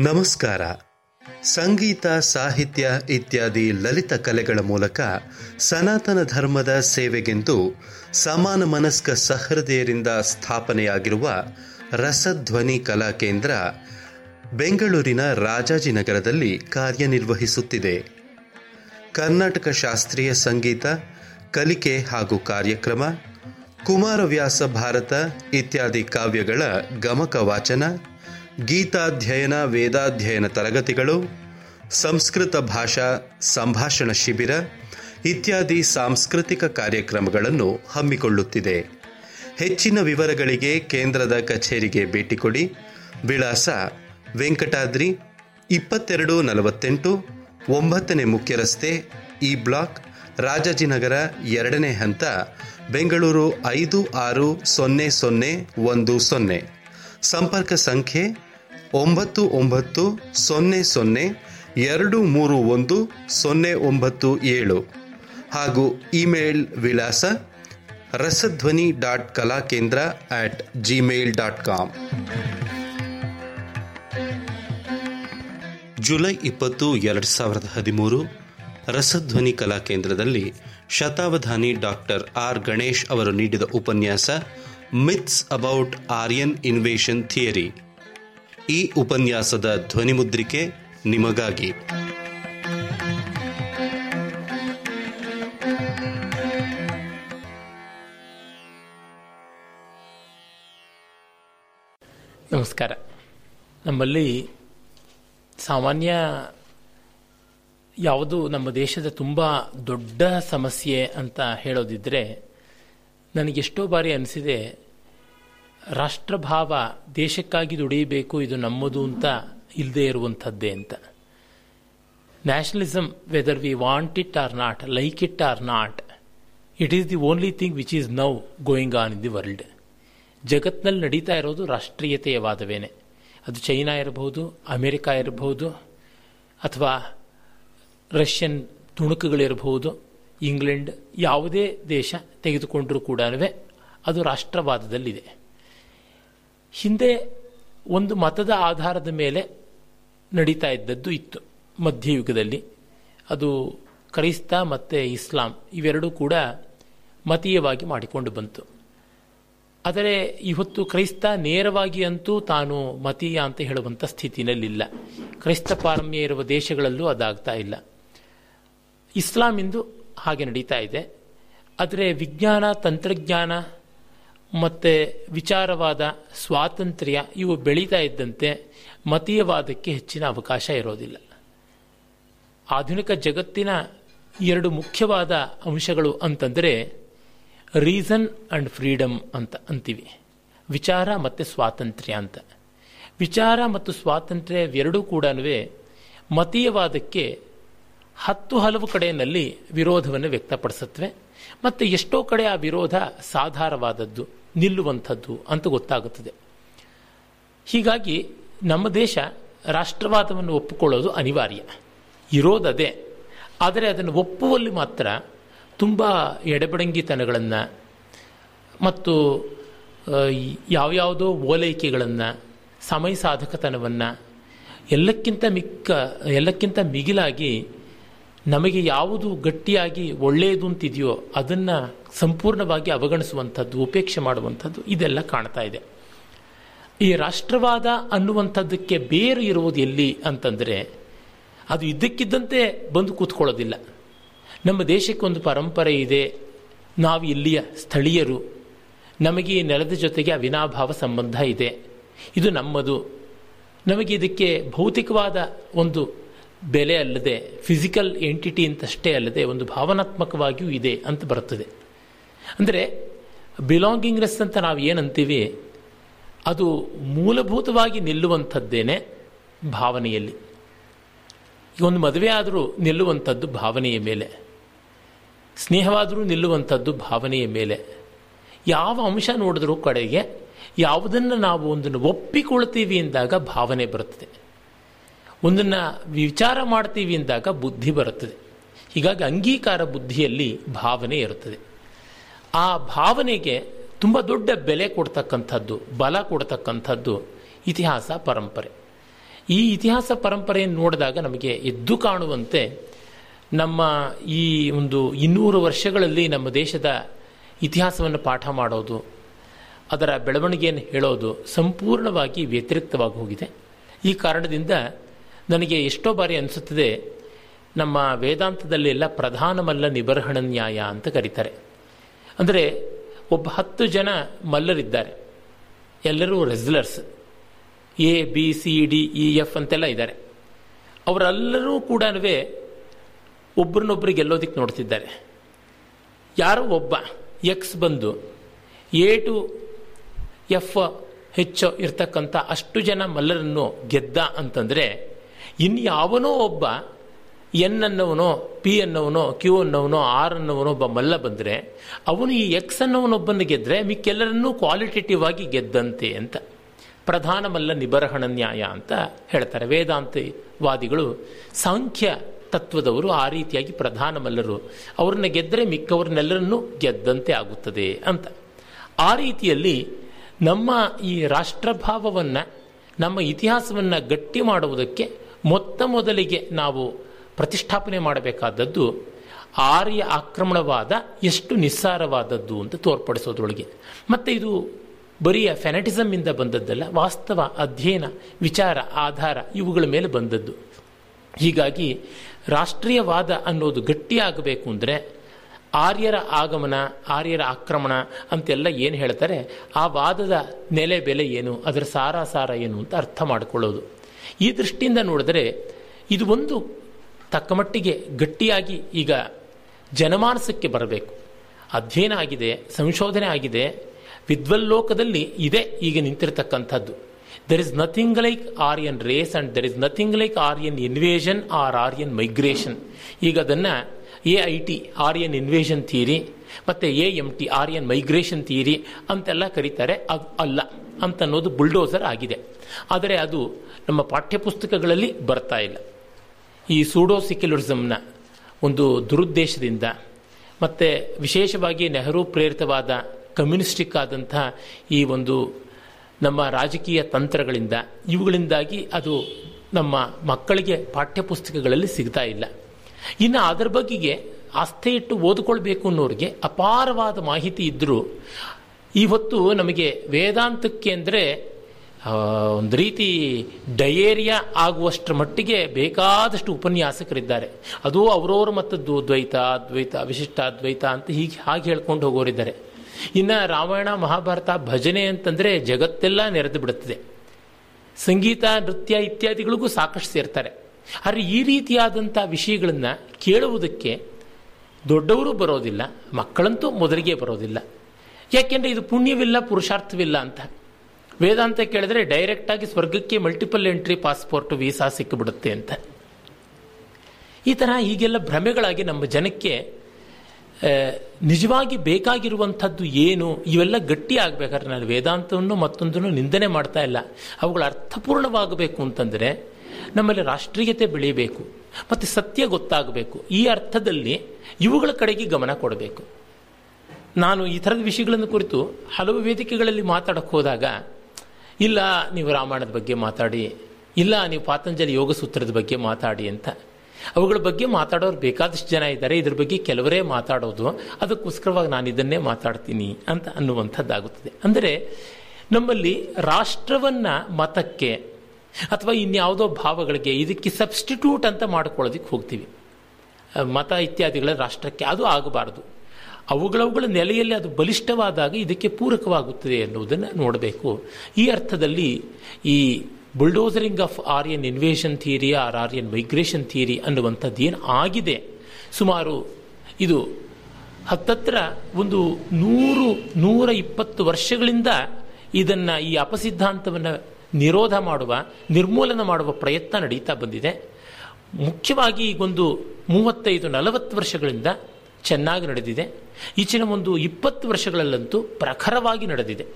ನಮಸ್ಕಾರ. ಸಂಗೀತ, ಸಾಹಿತ್ಯ ಇತ್ಯಾದಿ ಲಲಿತ ಕಲೆಗಳ ಮೂಲಕ ಸನಾತನ ಧರ್ಮದ ಸೇವೆಗೆಂದು ಸಮಾನ ಮನಸ್ಕ ಸಹೃದಯರಿಂದ ಸ್ಥಾಪನೆಯಾಗಿರುವ ರಸಧ್ವನಿ ಕಲಾ ಕೇಂದ್ರ ಬೆಂಗಳೂರಿನ ರಾಜಾಜಿನಗರದಲ್ಲಿ ಕಾರ್ಯನಿರ್ವಹಿಸುತ್ತಿದೆ. ಕರ್ನಾಟಕ ಶಾಸ್ತ್ರೀಯ ಸಂಗೀತ, ಕಲಿಕೆ ಹಾಗೂ ಕಾರ್ಯಕ್ರಮ, ಕುಮಾರವ್ಯಾಸ ಭಾರತ ಇತ್ಯಾದಿ ಕಾವ್ಯಗಳ ಗಮಕ ವಾಚನ ಗೀತಾಧ್ಯಯನ, ವೇದಾಧ್ಯಯನ ತರಗತಿಗಳು, ಸಂಸ್ಕೃತ ಭಾಷಾ ಸಂಭಾಷಣ ಶಿಬಿರ ಇತ್ಯಾದಿ ಸಾಂಸ್ಕೃತಿಕ ಕಾರ್ಯಕ್ರಮಗಳನ್ನು ಹಮ್ಮಿಕೊಳ್ಳುತ್ತಿದೆ. ಹೆಚ್ಚಿನ ವಿವರಗಳಿಗೆ ಕೇಂದ್ರದ ಕಚೇರಿಗೆ ಭೇಟಿ ಕೊಡಿ. ವಿಳಾಸ ವೆಂಕಟಾದ್ರಿ ಇಪ್ಪತ್ತೆರಡು ನಲವತ್ತೆಂಟು ಒಂಬತ್ತನೇ ಮುಖ್ಯ ರಸ್ತೆ ಇ ಬ್ಲಾಕ್ ರಾಜಾಜಿನಗರ ಎರಡನೇ ಹಂತ, ಬೆಂಗಳೂರು ಐದು ಆರು ಸೊನ್ನೆ ಸೊನ್ನೆ ಒಂದು ಸೊನ್ನೆ. ಸಂಪರ್ಕ ಸಂಖ್ಯೆ ಒಂಬತ್ತು ಒಂಬತ್ತು ಸೊನ್ನೆ ಸೊನ್ನೆ ಎರಡು ಮೂರು ಒಂದು ಸೊನ್ನೆ ಒಂಬತ್ತು ಏಳು. ಹಾಗೂ ಇಮೇಲ್ ವಿಳಾಸ Rasadhwani dot Kalakendra at Gmail dot com. July ಇಪ್ಪತ್ತು ಎರಡು ಸಾವಿರದ ಹದಿಮೂರು ರಸಧ್ವನಿ ಕಲಾಕೇಂದ್ರದಲ್ಲಿ ಶತಾವಧಾನಿ ಡಾಕ್ಟರ್ ಆರ್ ಗಣೇಶ್ ಅವರು ನೀಡಿದ ಉಪನ್ಯಾಸ myths about Aryan invasion theory ಈ ಉಪನ್ಯಾಸದ ಧ್ವನಿಮುದ್ರಿಕೆ ನಿಮಗಾಗಿ. ನಮಸ್ಕಾರ. ನಮ್ಮಲ್ಲಿ ಸಾಮಾನ್ಯ ಯಾವುದು ನಮ್ಮ ದೇಶದ ತುಂಬ ದೊಡ್ಡ ಸಮಸ್ಯೆ ಅಂತ ಹೇಳೋದಿದ್ರೆ ನನಗೆಷ್ಟೋ ಬಾರಿ ಅನಿಸಿದೆ ರಾಷ್ಟ್ರಭಾವ ದೇಶಕ್ಕಾಗಿ ದುಡಿಯಬೇಕು, ಇದು ನಮ್ಮದು ಅಂತ ಇಲ್ಲದೆ ಇರುವಂಥದ್ದೇ ಅಂತ. Nationalism whether we want it or not like it or not it is the only thing which is now going on in the world ಜಗತ್ನಲ್ಲಿ ನಡೀತಾ ಇರೋದು ರಾಷ್ಟ್ರೀಯತೆಯ ವಾದವೇನೆ ಅದು ಚೈನಾ ಇರಬಹುದು, ಅಮೆರಿಕ ಇರಬಹುದು, ಅಥವಾ ರಷ್ಯನ್ ತುಣುಕುಗಳಿರಬಹುದು, ಇಂಗ್ಲೆಂಡ್ ಯಾವುದೇ ದೇಶ ತೆಗೆದುಕೊಂಡರೂ ಕೂಡ ಅದು ರಾಷ್ಟ್ರವಾದದಲ್ಲಿದೆ. ಹಿಂದೆ ಒಂದು ಮತದ ಆಧಾರದ ಮೇಲೆ ನಡೀತಾ ಇದ್ದದ್ದು ಇತ್ತು ಮಧ್ಯಯುಗದಲ್ಲಿ. ಅದು ಕ್ರೈಸ್ತ ಮತ್ತು ಇಸ್ಲಾಂ ಇವೆರಡೂ ಕೂಡ ಮತೀಯವಾಗಿ ಮಾಡಿಕೊಂಡು ಬಂತು. ಆದರೆ ಇವತ್ತು ಕ್ರೈಸ್ತ ನೇರವಾಗಿ ಅಂತೂ ತಾನು ಮತೀಯ ಅಂತ ಹೇಳುವಂಥ ಸ್ಥಿತಿನಲ್ಲಿಲ್ಲ. ಕ್ರೈಸ್ತ ಪಾರಮ್ಯ ಇರುವ ದೇಶಗಳಲ್ಲೂ ಅದಾಗ್ತಾ ಇಲ್ಲ. ಇಸ್ಲಾಂ ಇಂದು ಹಾಗೆ ನಡೀತಾ ಇದೆ. ಆದರೆ ವಿಜ್ಞಾನ, ತಂತ್ರಜ್ಞಾನ ಮತ್ತು ವಿಚಾರವಾದ ಸ್ವಾತಂತ್ರ್ಯ ಇವು ಬೆಳೀತಾ ಇದ್ದಂತೆ ಮತೀಯವಾದಕ್ಕೆ ಹೆಚ್ಚಿನ ಅವಕಾಶ ಇರೋದಿಲ್ಲ. ಆಧುನಿಕ ಜಗತ್ತಿನ ಎರಡು ಮುಖ್ಯವಾದ ಅಂಶಗಳು ಅಂತಂದರೆ ರೀಸನ್ ಆ್ಯಂಡ್ ಫ್ರೀಡಮ್ ಅಂತ ಅಂತೀವಿ. ವಿಚಾರ ಮತ್ತು ಸ್ವಾತಂತ್ರ್ಯ ಅಂತ. ವಿಚಾರ ಮತ್ತು ಸ್ವಾತಂತ್ರ್ಯ ಎರಡೂ ಕೂಡ ಮತೀಯವಾದಕ್ಕೆ ಹತ್ತು ಹಲವು ಕಡೆಯಲ್ಲಿ ವಿರೋಧವನ್ನು ವ್ಯಕ್ತಪಡಿಸುತ್ತವೆ. ಮತ್ತು ಎಷ್ಟೋ ಕಡೆ ಆ ವಿರೋಧ ಸಾಧಾರವಾದದ್ದು. ನಿಲ್ಲುವಂಥದ್ದು ಅಂತ ಗೊತ್ತಾಗುತ್ತದೆ. ಹೀಗಾಗಿ ನಮ್ಮ ದೇಶ ರಾಷ್ಟ್ರವಾದವನ್ನು ಒಪ್ಪಿಕೊಳ್ಳೋದು ಅನಿವಾರ್ಯ. ಇರೋದದೇ, ಆದರೆ ಅದನ್ನು ಒಪ್ಪುವಲ್ಲಿ ಮಾತ್ರ ತುಂಬ ಎಡಬಡಂಗಿತನಗಳನ್ನು ಮತ್ತು ಯಾವ್ಯಾವುದೋ ಓಲೈಕೆಗಳನ್ನು ಸಮಯ ಸಾಧಕತನವನ್ನು ಎಲ್ಲಕ್ಕಿಂತ ಮಿಕ್ಕ, ಎಲ್ಲಕ್ಕಿಂತ ಮಿಗಿಲಾಗಿ ನಮಗೆ ಯಾವುದು ಗಟ್ಟಿಯಾಗಿ ಒಳ್ಳೆಯದು ಅಂತಿದೆಯೋ ಅದನ್ನು ಸಂಪೂರ್ಣವಾಗಿ ಅವಗಣಿಸುವಂಥದ್ದು, ಉಪೇಕ್ಷೆ ಮಾಡುವಂಥದ್ದು ಇದೆಲ್ಲ ಕಾಣ್ತಾ ಇದೆ. ಈ ರಾಷ್ಟ್ರವಾದ ಅನ್ನುವಂಥದ್ದಕ್ಕೆ ಬೇರು ಇರುವುದು ಎಲ್ಲಿ ಅಂತಂದರೆ, ಅದು ಇದ್ದಕ್ಕಿದ್ದಂತೆ ಬಂದು ಕೂತ್ಕೊಳ್ಳೋದಿಲ್ಲ. ನಮ್ಮ ದೇಶಕ್ಕೆ ಒಂದು ಪರಂಪರೆ ಇದೆ, ನಾವು ಇಲ್ಲಿಯ ಸ್ಥಳೀಯರು, ನಮಗೆ ಈ ನೆಲದ ಜೊತೆಗೆ ಅವಿನಾಭಾವ ಸಂಬಂಧ ಇದೆ, ಇದು ನಮ್ಮದು. ನಮಗೆ ಇದಕ್ಕೆ ಭೌತಿಕವಾದ ಒಂದು ಬೆಲೆ ಅಲ್ಲದೆ ಫಿಸಿಕಲ್ ಎಂಟಿಟಿ ಅಂತಷ್ಟೇ ಅಲ್ಲದೆ ಒಂದು ಭಾವನಾತ್ಮಕವಾಗಿಯೂ ಇದೆ ಅಂತ ಬರುತ್ತದೆ. ಅಂದರೆ ಬಿಲಾಂಗಿಂಗ್ನೆಸ್ ಅಂತ ನಾವು ಏನಂತೀವಿ, ಅದು ಮೂಲಭೂತವಾಗಿ ನಿಲ್ಲುವಂಥದ್ದೇನೆ ಭಾವನೆಯಲ್ಲಿ. ಈಗ ಒಂದು ಮದುವೆ ಆದರೂ ನಿಲ್ಲುವಂಥದ್ದು ಭಾವನೆಯ ಮೇಲೆ. ಸ್ನೇಹವಾದರೂ ನಿಲ್ಲುವಂಥದ್ದು ಭಾವನೆಯ ಮೇಲೆ. ಯಾವ ಅಂಶ ನೋಡಿದ್ರೂ ಕಡೆಗೆ ಯಾವುದನ್ನು ನಾವು ಒಂದನ್ನು ಒಪ್ಪಿಕೊಳ್ತೀವಿ ಎಂದಾಗ ಭಾವನೆ ಬರುತ್ತದೆ. ಒಂದನ್ನು ವಿಚಾರ ಮಾಡ್ತೀವಿ ಅಂದಾಗ ಬುದ್ಧಿ ಬರುತ್ತದೆ. ಹೀಗಾಗಿ ಅಂಗೀಕಾರ ಬುದ್ಧಿಯಲ್ಲಿ ಭಾವನೆ ಇರುತ್ತದೆ. ಆ ಭಾವನೆಗೆ ತುಂಬ ದೊಡ್ಡ ಬೆಲೆ ಕೊಡ್ತಕ್ಕಂಥದ್ದು, ಬಲ ಕೊಡ್ತಕ್ಕಂಥದ್ದು ಇತಿಹಾಸ ಪರಂಪರೆ. ಈ ಇತಿಹಾಸ ಪರಂಪರೆಯನ್ನು ನೋಡಿದಾಗ ನಮಗೆ ಎದ್ದು ಕಾಣುವಂತೆ ನಮ್ಮ ಈ ಒಂದು ಇನ್ನೂರು ವರ್ಷಗಳಲ್ಲಿ ನಮ್ಮ ದೇಶದ ಇತಿಹಾಸವನ್ನು ಪಾಠ ಮಾಡೋದು, ಅದರ ಬೆಳವಣಿಗೆಯನ್ನು ಹೇಳೋದು ಸಂಪೂರ್ಣವಾಗಿ ವ್ಯತಿರಿಕ್ತವಾಗಿ ಹೋಗಿದೆ. ಈ ಕಾರಣದಿಂದ ನನಗೆ ಎಷ್ಟೋ ಬಾರಿ ಅನಿಸುತ್ತದೆ, ನಮ್ಮ ವೇದಾಂತದಲ್ಲೆಲ್ಲ ಪ್ರಧಾನಮಲ್ಲ ನಿಬರ್ಹಣ ನ್ಯಾಯ ಅಂತ ಕರೀತಾರೆ. ಅಂದರೆ ಒಬ್ಬ ಹತ್ತು ಜನ ಮಲ್ಲರಿದ್ದಾರೆ. ಎಲ್ಲರೂ wrestlers A, B, C, D, E, F ಅಂತೆಲ್ಲ ಇದ್ದಾರೆ. ಅವರೆಲ್ಲರೂ ಕೂಡ ಒಬ್ಬರನ್ನೊಬ್ಬರು ಗೆಲ್ಲೋದಿಕ್ಕೆ ನೋಡ್ತಿದ್ದಾರೆ. ಯಾರೋ ಒಬ್ಬ ಎಕ್ಸ್ ಬಂದು, ಎ ಟು ಎಫ್ ಹೆಚ್ಚು ಇರ್ತಕ್ಕಂಥ ಅಷ್ಟು ಜನ ಮಲ್ಲರನ್ನು ಗೆದ್ದ ಅಂತಂದರೆ ಇನ್ಯಾವನೋ ಒಬ್ಬ ಎನ್ ಅನ್ನೋವನೋ, ಪಿ ಅನ್ನೋವನೋ, ಕ್ಯೂ ಅನ್ನೋವನೋ, ಆರ್ ಅನ್ನೋವನೋ ಒಬ್ಬ ಮಲ್ಲ ಬಂದರೆ, ಅವನು ಈ ಎಕ್ಸ್ ಅನ್ನೋನೊಬ್ಬನ ಗೆದ್ದರೆ ಮಿಕ್ಕೆಲ್ಲರನ್ನೂ ಕ್ವಾಲಿಟೇಟಿವ್ ಆಗಿ ಗೆದ್ದಂತೆ ಅಂತ. ಪ್ರಧಾನ ಮಲ್ಲ ನಿಬರಹಣ ನ್ಯಾಯ ಅಂತ ಹೇಳ್ತಾರೆ. ವೇದಾಂತವಾದಿಗಳು ಸಾಂಖ್ಯ ತತ್ವದವರು ಆ ರೀತಿಯಾಗಿ ಪ್ರಧಾನ ಮಲ್ಲರು. ಅವ್ರನ್ನ ಗೆದ್ದರೆ ಮಿಕ್ಕವ್ರನ್ನೆಲ್ಲರನ್ನೂ ಗೆದ್ದಂತೆ ಆಗುತ್ತದೆ ಅಂತ. ಆ ರೀತಿಯಲ್ಲಿ ನಮ್ಮ ಈ ರಾಷ್ಟ್ರಭಾವವನ್ನು, ನಮ್ಮ ಇತಿಹಾಸವನ್ನು ಗಟ್ಟಿ ಮಾಡುವುದಕ್ಕೆ ಮೊತ್ತ ಮೊದಲಿಗೆ ನಾವು ಪ್ರತಿಷ್ಠಾಪನೆ ಮಾಡಬೇಕಾದದ್ದು ಆರ್ಯ ಆಕ್ರಮಣವಾದ ಎಷ್ಟು ನಿಸ್ಸಾರವಾದದ್ದು ಅಂತ ತೋರ್ಪಡಿಸೋದ್ರೊಳಗೆ. ಮತ್ತು ಇದು ಬರಿಯ ಫೆನಟಿಸಮ್ ಇಂದ ಬಂದದ್ದಲ್ಲ, ವಾಸ್ತವ ಅಧ್ಯಯನ, ವಿಚಾರ, ಆಧಾರ ಇವುಗಳ ಮೇಲೆ ಬಂದದ್ದು. ಹೀಗಾಗಿ ರಾಷ್ಟ್ರೀಯವಾದ ಅನ್ನೋದು ಗಟ್ಟಿಯಾಗಬೇಕು ಅಂದರೆ ಆರ್ಯರ ಆಗಮನ, ಆರ್ಯರ ಆಕ್ರಮಣ ಅಂತೆಲ್ಲ ಏನು ಹೇಳ್ತಾರೆ? ಆ ವಾದದ ನೆಲೆ ಬೆಲೆ ಏನು? ಅದರ ಸಾರ ಸಾರ ಏನು ಅಂತ ಅರ್ಥ ಮಾಡಿಕೊಳ್ಳೋದು. ಈ ದೃಷ್ಟಿಯಿಂದ ನೋಡಿದರೆ ಇದು ಒಂದು ತಕ್ಕಮಟ್ಟಿಗೆ ಗಟ್ಟಿಯಾಗಿ ಈಗ ಜನಮಾನಸಕ್ಕೆ ಬರಬೇಕು. ಅಧ್ಯಯನ ಆಗಿದೆ, ಸಂಶೋಧನೆ ಆಗಿದೆ, ವಿದ್ವಲ್ಲೋಕದಲ್ಲಿ ಇದೆ ಈಗ ನಿಂತಿರತಕ್ಕಂಥದ್ದು. There is nothing like Aryan race and there is nothing like Aryan invasion or Aryan migration ಈಗ ಅದನ್ನು A I T Aryan invasion theory ಮತ್ತು A M T Aryan migration theory ಅಂತೆಲ್ಲ ಕರೀತಾರೆ. ಅದು ಅಲ್ಲ ಅಂತನ್ನೋದು ಬುಲ್ಡೋಸರ್ ಆಗಿದೆ. ಆದರೆ ಅದು ನಮ್ಮ ಪಾಠ್ಯಪುಸ್ತಕಗಳಲ್ಲಿ ಬರ್ತಾ ಇಲ್ಲ. ಈ ಸೂಡೋ ಸೆಕ್ಯುಲರಿಸಮ್ನ ಒಂದು ದುರುದ್ದೇಶದಿಂದ ಮತ್ತು ವಿಶೇಷವಾಗಿ ನೆಹರು ಪ್ರೇರಿತವಾದ ಕಮ್ಯುನಿಸ್ಟಿಕ್ ಆದಂಥ ಈ ಒಂದು ನಮ್ಮ ರಾಜಕೀಯ ತಂತ್ರಗಳಿಂದ, ಇವುಗಳಿಂದಾಗಿ ಅದು ನಮ್ಮ ಮಕ್ಕಳಿಗೆ ಪಾಠ್ಯಪುಸ್ತಕಗಳಲ್ಲಿ ಸಿಗ್ತಾ ಇಲ್ಲ. ಇನ್ನು ಅದರ ಬಗ್ಗೆ ಆಸ್ತಿ ಇಟ್ಟು ಓದ್ಕೊಳ್ಬೇಕು ಅನ್ನೋರಿಗೆ ಅಪಾರವಾದ ಮಾಹಿತಿ ಇದ್ದರೂ ಇವತ್ತು ನಮಗೆ ವೇದಾಂತಕ್ಕೆ ಅಂದರೆ ಒಂದು ರೀತಿ ಡಯೇರಿಯಾ ಆಗುವಷ್ಟರ ಮಟ್ಟಿಗೆ ಬೇಕಾದಷ್ಟು ಉಪನ್ಯಾಸಕರಿದ್ದಾರೆ. ಅದು ಅವರವರ ಮತ್ತದ್ದು ದ್ವೈತ ಅದ್ವೈತ ವಿಶಿಷ್ಟಾದ್ವೈತ ಅಂತ ಹೀಗೆ ಹಾಗೆ ಹೇಳ್ಕೊಂಡು ಹೋಗೋರಿದ್ದಾರೆ. ಇನ್ನು ರಾಮಾಯಣ, ಮಹಾಭಾರತ ಭಜನೆ ಅಂತಂದರೆ ಜಗತ್ತೆಲ್ಲ ನೆರೆದು ಬಿಡುತ್ತದೆ. ಸಂಗೀತ, ನೃತ್ಯ ಇತ್ಯಾದಿಗಳಿಗೂ ಸಾಕಷ್ಟು ಸೇರ್ತಾರೆ. ಆದರೆ ಈ ರೀತಿಯಾದಂಥ ವಿಷಯಗಳನ್ನು ಕೇಳುವುದಕ್ಕೆ ದೊಡ್ಡವರು ಬರೋದಿಲ್ಲ, ಮಕ್ಕಳಂತೂ ಮೊದಲಿಗೆ ಬರೋದಿಲ್ಲ. ಯಾಕೆಂದರೆ ಇದು ಪುಣ್ಯವಿಲ್ಲ, ಪುರುಷಾರ್ಥವಿಲ್ಲ ಅಂತ. ವೇದಾಂತ ಕೇಳಿದ್ರೆ ಡೈರೆಕ್ಟಾಗಿ ಸ್ವರ್ಗಕ್ಕೆ ಮಲ್ಟಿಪಲ್ ಎಂಟ್ರಿ ಪಾಸ್ಪೋರ್ಟ್ ವೀಸಾ ಸಿಕ್ಕಿಬಿಡುತ್ತೆ ಅಂತ. ಈ ಥರ ಈಗೆಲ್ಲ ಭ್ರಮೆಗಳಾಗಿ ನಮ್ಮ ಜನಕ್ಕೆ ನಿಜವಾಗಿ ಬೇಕಾಗಿರುವಂಥದ್ದು ಏನು, ಇವೆಲ್ಲ ಗಟ್ಟಿ ಆಗಬೇಕಾದ್ರೆ ನಾನು ವೇದಾಂತವನ್ನು ಮತ್ತೊಂದನ್ನು ನಿಂದನೆ ಮಾಡ್ತಾ ಇಲ್ಲ. ಅವುಗಳು ಅರ್ಥಪೂರ್ಣವಾಗಬೇಕು ಅಂತಂದರೆ ನಮ್ಮಲ್ಲಿ ರಾಷ್ಟ್ರೀಯತೆ ಬೆಳೀಬೇಕು ಮತ್ತು ಸತ್ಯ ಗೊತ್ತಾಗಬೇಕು. ಈ ಅರ್ಥದಲ್ಲಿ ಇವುಗಳ ಕಡೆಗೆ ಗಮನ ಕೊಡಬೇಕು. ನಾನು ಈ ಥರದ ವಿಷಯಗಳನ್ನು ಕುರಿತು ಹಲವು ವೇದಿಕೆಗಳಲ್ಲಿ ಮಾತಾಡಕ್ಕೆ ಹೋದಾಗ ಇಲ್ಲ, ನೀವು ರಾಮಾಯಣದ ಬಗ್ಗೆ ಮಾತಾಡಿ, ಇಲ್ಲ, ನೀವು ಪಾತಂಜಲಿ ಯೋಗ ಸೂತ್ರದ ಬಗ್ಗೆ ಮಾತಾಡಿ ಅಂತ. ಅವುಗಳ ಬಗ್ಗೆ ಮಾತಾಡೋರು ಬೇಕಾದಷ್ಟು ಜನ ಇದ್ದಾರೆ. ಇದ್ರ ಬಗ್ಗೆ ಕೆಲವರೇ ಮಾತಾಡೋದು. ಅದಕ್ಕೋಸ್ಕರವಾಗಿ ನಾನು ಇದನ್ನೇ ಮಾತಾಡ್ತೀನಿ ಅಂತ ಅನ್ನುವಂಥದ್ದಾಗುತ್ತದೆ. ಅಂದರೆ, ನಮ್ಮಲ್ಲಿ ರಾಷ್ಟ್ರವನ್ನ ಮತಕ್ಕೆ ಅಥವಾ ಇನ್ಯಾವುದೋ ಭಾವಗಳಿಗೆ ಇದಕ್ಕೆ ಸಬ್ಸ್ಟಿಟ್ಯೂಟ್ ಅಂತ ಮಾಡ್ಕೊಳ್ಳೋದಕ್ಕೆ ಹೋಗ್ತೀವಿ. ಮತ ಇತ್ಯಾದಿಗಳ ರಾಷ್ಟ್ರಕ್ಕೆ ಅದು ಆಗಬಾರದು. ಅವುಗಳವುಗಳ ನೆಲೆಯಲ್ಲಿ ಅದು ಬಲಿಷ್ಠವಾದಾಗ ಇದಕ್ಕೆ ಪೂರಕವಾಗುತ್ತದೆ ಎನ್ನುವುದನ್ನು ನೋಡಬೇಕು. ಈ ಅರ್ಥದಲ್ಲಿ ಈ bulldozering of Aryan invasion theory, or Aryan migration theory ಅನ್ನುವಂಥದ್ದು ಏನು ಆಗಿದೆ? ಸುಮಾರು ಇದು ಹತ್ತತ್ರ ಒಂದು ನೂರು, ನೂರ ಇಪ್ಪತ್ತು ವರ್ಷಗಳಿಂದ ಇದನ್ನು ಈ ಅಪಸಿದ್ಧಾಂತವನ್ನು ನಿರೋಧ ಮಾಡುವ, ನಿರ್ಮೂಲನ ಮಾಡುವ ಪ್ರಯತ್ನ ನಡೀತಾ ಬಂದಿದೆ. ಮುಖ್ಯವಾಗಿ ಈಗೊಂದು ಮೂವತ್ತೈದು ನಲವತ್ತು ವರ್ಷಗಳಿಂದ ಚೆನ್ನಾಗಿ ನಡೆದಿದೆ. ಈಚಿನ ಒಂದು ಇಪ್ಪತ್ತು ವರ್ಷಗಳಲ್ಲಂತೂ ಪ್ರಖರವಾಗಿ ನಡೆದಿದೆ.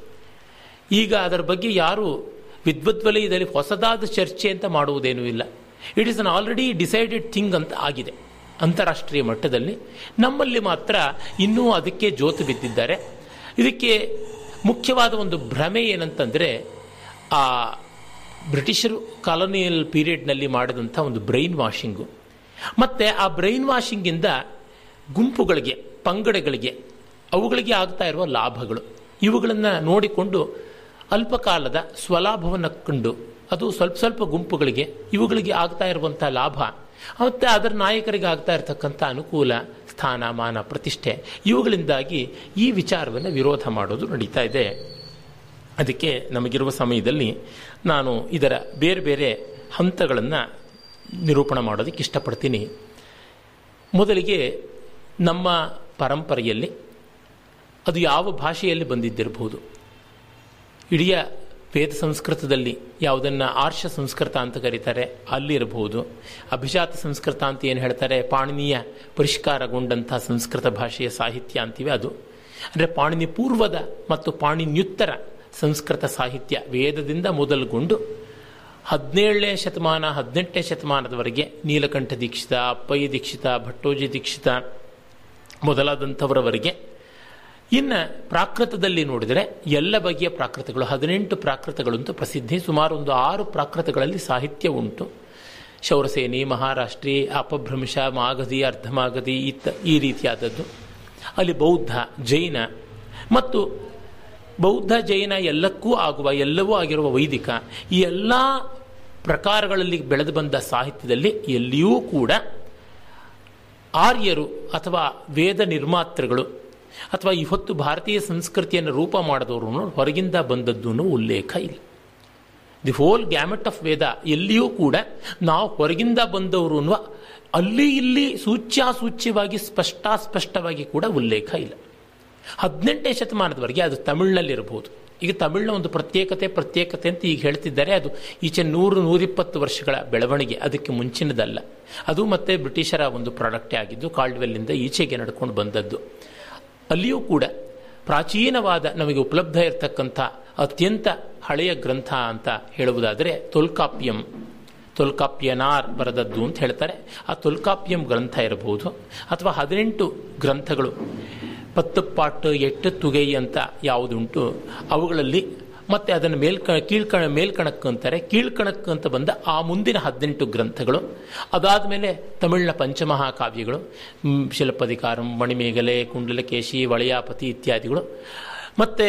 ಈಗ ಅದರ ಬಗ್ಗೆ ಯಾರು ವಿದ್ವದ್ವಲಯದಲ್ಲಿ ಹೊಸದಾದ ಚರ್ಚೆ ಅಂತ ಮಾಡುವುದೇನೂ ಇಲ್ಲ. It is an already decided thing ಅಂತ ಆಗಿದೆ. ಅಂತಾರಾಷ್ಟ್ರೀಯ ಮಟ್ಟದಲ್ಲಿ. ನಮ್ಮಲ್ಲಿ ಮಾತ್ರ ಇನ್ನೂ ಅದಕ್ಕೆ ಜೋತು ಬಿದ್ದಿದ್ದಾರೆ. ಇದಕ್ಕೆ ಮುಖ್ಯವಾದ ಒಂದು ಭ್ರಮೆ ಏನಂತಂದರೆ, ಆ ಬ್ರಿಟಿಷರು ಕಾಲೋನಿಯಲ್ ಪೀರಿಯಡ್ನಲ್ಲಿ ಮಾಡಿದಂಥ ಒಂದು ಬ್ರೈನ್ ವಾಷಿಂಗು ಮತ್ತು ಆ ಬ್ರೈನ್ ವಾಷಿಂಗಿಂದ ಗುಂಪುಗಳಿಗೆ, ಪಂಗಡಗಳಿಗೆ, ಅವುಗಳಿಗೆ ಆಗ್ತಾ ಇರುವ ಲಾಭಗಳು. ಇವುಗಳನ್ನು ನೋಡಿಕೊಂಡು ಅಲ್ಪಕಾಲದ ಸ್ವಲಾಭವನ್ನು ಕಂಡು, ಅದು ಸ್ವಲ್ಪ ಸ್ವಲ್ಪ ಗುಂಪುಗಳಿಗೆ, ಇವುಗಳಿಗೆ ಆಗ್ತಾ ಇರುವಂಥ ಲಾಭ, ಮತ್ತು ಅದರ ನಾಯಕರಿಗೆ ಆಗ್ತಾ ಇರತಕ್ಕಂಥ ಅನುಕೂಲ ಸ್ಥಾನಮಾನ ಪ್ರತಿಷ್ಠೆ, ಇವುಗಳಿಂದಾಗಿ ಈ ವಿಚಾರವನ್ನು ವಿರೋಧ ಮಾಡೋದು ನಡೀತಾ ಇದೆ. ಅದಕ್ಕೆ ನಮಗಿರುವ ಸಮಯದಲ್ಲಿ ನಾನು ಇದರ ಬೇರೆ ಬೇರೆ ಹಂತಗಳನ್ನು ನಿರೂಪಣೆ ಮಾಡೋದಕ್ಕೆ ಇಷ್ಟಪಡ್ತೀನಿ. ಮೊದಲಿಗೆ ನಮ್ಮ ಪರಂಪರೆಯಲ್ಲಿ ಅದು ಯಾವ ಭಾಷೆಯಲ್ಲಿ ಬಂದಿದ್ದಿರಬಹುದು? ಇಡೀ ವೇದ ಸಂಸ್ಕೃತದಲ್ಲಿ ಯಾವುದನ್ನು ಆರ್ಷ ಸಂಸ್ಕೃತ ಅಂತ ಕರೀತಾರೆ ಅಲ್ಲಿರಬಹುದು ಅಭಿಜಾತ ಸಂಸ್ಕೃತ ಅಂತ ಏನು ಹೇಳ್ತಾರೆ? ಪಾಣಿನಿಯ ಪರಿಷ್ಕಾರಗೊಂಡಂಥ ಸಂಸ್ಕೃತ ಭಾಷೆಯ ಸಾಹಿತ್ಯ ಅಂತೀವಿ ಅದು. ಅಂದರೆ ಪಾಣಿನಿ ಪೂರ್ವದ ಮತ್ತು ಪಾಣಿನ್ಯುತ್ತರ ಸಂಸ್ಕೃತ ಸಾಹಿತ್ಯ ವೇದದಿಂದ ಮೊದಲುಗೊಂಡು ಹದಿನೇಳನೇ ಶತಮಾನ, ಹದಿನೆಂಟನೇ ಶತಮಾನದವರೆಗೆ ನೀಲಕಂಠ ದೀಕ್ಷಿತ, ಅಪ್ಪಯ್ಯ ದೀಕ್ಷಿತ, ಭಟ್ಟೋಜಿ ದೀಕ್ಷಿತ ಮೊದಲಾದಂಥವರವರೆಗೆ. ಇನ್ನು ಪ್ರಾಕೃತದಲ್ಲಿ ನೋಡಿದರೆ ಎಲ್ಲ ಬಗೆಯ ಪ್ರಾಕೃತಗಳು, ಹದಿನೆಂಟು ಪ್ರಾಕೃತಗಳಂತೂ ಪ್ರಸಿದ್ಧಿ, ಸುಮಾರು ಒಂದು ಆರು ಪ್ರಾಕೃತಗಳಲ್ಲಿ ಸಾಹಿತ್ಯ ಉಂಟು. ಶೌರಸೇನಿ, ಮಹಾರಾಷ್ಟ್ರಿ, ಅಪಭ್ರಂಶ, ಮಾಗಧಿ, ಅರ್ಧಮಾಗಧಿ ಇತ್ತ ಈ ರೀತಿಯಾದದ್ದು. ಅಲ್ಲಿ ಬೌದ್ಧ, ಜೈನ ಮತ್ತು ಬೌದ್ಧ, ಜೈನ ಎಲ್ಲಕ್ಕೂ ಆಗುವ, ಎಲ್ಲವೂ ಆಗಿರುವ ವೈದಿಕ ಈ ಎಲ್ಲ ಪ್ರಕಾರಗಳಲ್ಲಿ ಬೆಳೆದು ಬಂದ ಸಾಹಿತ್ಯದಲ್ಲಿ ಎಲ್ಲಿಯೂ ಕೂಡ ಆರ್ಯರು ಅಥವಾ ವೇದ ನಿರ್ಮಾತೃಗಳು ಅಥವಾ ಇವತ್ತು ಭಾರತೀಯ ಸಂಸ್ಕೃತಿಯನ್ನು ರೂಪ ಮಾಡಿದವರು ಹೊರಗಿಂದ ಬಂದದ್ದು ಉಲ್ಲೇಖ ಇಲ್ಲ. The whole gamut of Veda ಎಲ್ಲಿಯೂ ಕೂಡ ನಾವು ಹೊರಗಿಂದ ಬಂದವರು ಅಲ್ಲಿ ಇಲ್ಲಿ ಸೂಚ್ಯಾಸೂಚ್ಯವಾಗಿ ಸ್ಪಷ್ಟಾಸ್ಪಷ್ಟವಾಗಿ ಕೂಡ ಉಲ್ಲೇಖ ಇಲ್ಲ. ಹದಿನೆಂಟನೇ ಶತಮಾನದವರೆಗೆ ಅದು ತಮಿಳಿನಲ್ಲಿರಬಹುದು. ಈಗ ತಮಿಳಿನ ಒಂದು ಪ್ರತ್ಯೇಕತೆ ಪ್ರತ್ಯೇಕತೆ ಅಂತ ಈಗ ಹೇಳ್ತಿದ್ದಾರೆ. ಅದು ಈಚೆ ನೂರು, ನೂರಿಪ್ಪತ್ತು ವರ್ಷಗಳ ಬೆಳವಣಿಗೆ. ಅದಕ್ಕೆ ಮುಂಚಿನದಲ್ಲ. ಅದು ಮತ್ತೆ ಬ್ರಿಟಿಷರ ಒಂದು ಪ್ರಾಡಕ್ಟೇ ಆಗಿದ್ದು, ಕಾಲ್ಡ್ವೆಲ್ಲಿಂದ ಈಚೆಗೆ ನಡ್ಕೊಂಡು ಬಂದದ್ದು. ಅಲ್ಲಿಯೂ ಕೂಡ ಪ್ರಾಚೀನವಾದ, ನಮಗೆ ಉಪಲಬ್ಧ ಇರತಕ್ಕಂಥ, ಅತ್ಯಂತ ಹಳೆಯ ಗ್ರಂಥ ಅಂತ ಹೇಳುವುದಾದರೆ ತೊಲ್ಕಾಪ್ಯಂ. ತೊಲ್ಕಾಪ್ಯನಾರ್ ಬರೆದದ್ದು ಅಂತ ಹೇಳ್ತಾರೆ. ಆ ತೊಲ್ಕಾಪ್ಯಂ ಗ್ರಂಥ ಇರಬಹುದು. ಅಥವಾ ಹದಿನೆಂಟು ಗ್ರಂಥಗಳು ಪತ್ತುಪಾಟ್ಟು ಎಟ್ಟು ತುಗೈ ಅಂತ ಯಾವುದುಂಟು, ಅವುಗಳಲ್ಲಿ ಮತ್ತೆ ಅದನ್ನು ಮೇಲ್ಕ ಕೀಳ್ಕಣ, ಮೇಲ್ಕಣಕ್ಕೆ ಅಂತಾರೆ. ಕೀಳ್ಕಣಕ್ಕೆ ಅಂತ ಬಂದ ಆ ಮುಂದಿನ ಹದಿನೆಂಟು ಗ್ರಂಥಗಳು. ಅದಾದ ಮೇಲೆ ತಮಿಳಿನ ಪಂಚಮಹಾಕಾವ್ಯಗಳು ಶಿಲ್ಪಧಿಕಾರಂ, ಮಣಿಮೇಗಲೆ, ಕುಂಡಲಕೇಶಿ ವಳಯಾಪತಿ ಇತ್ಯಾದಿಗಳು. ಮತ್ತು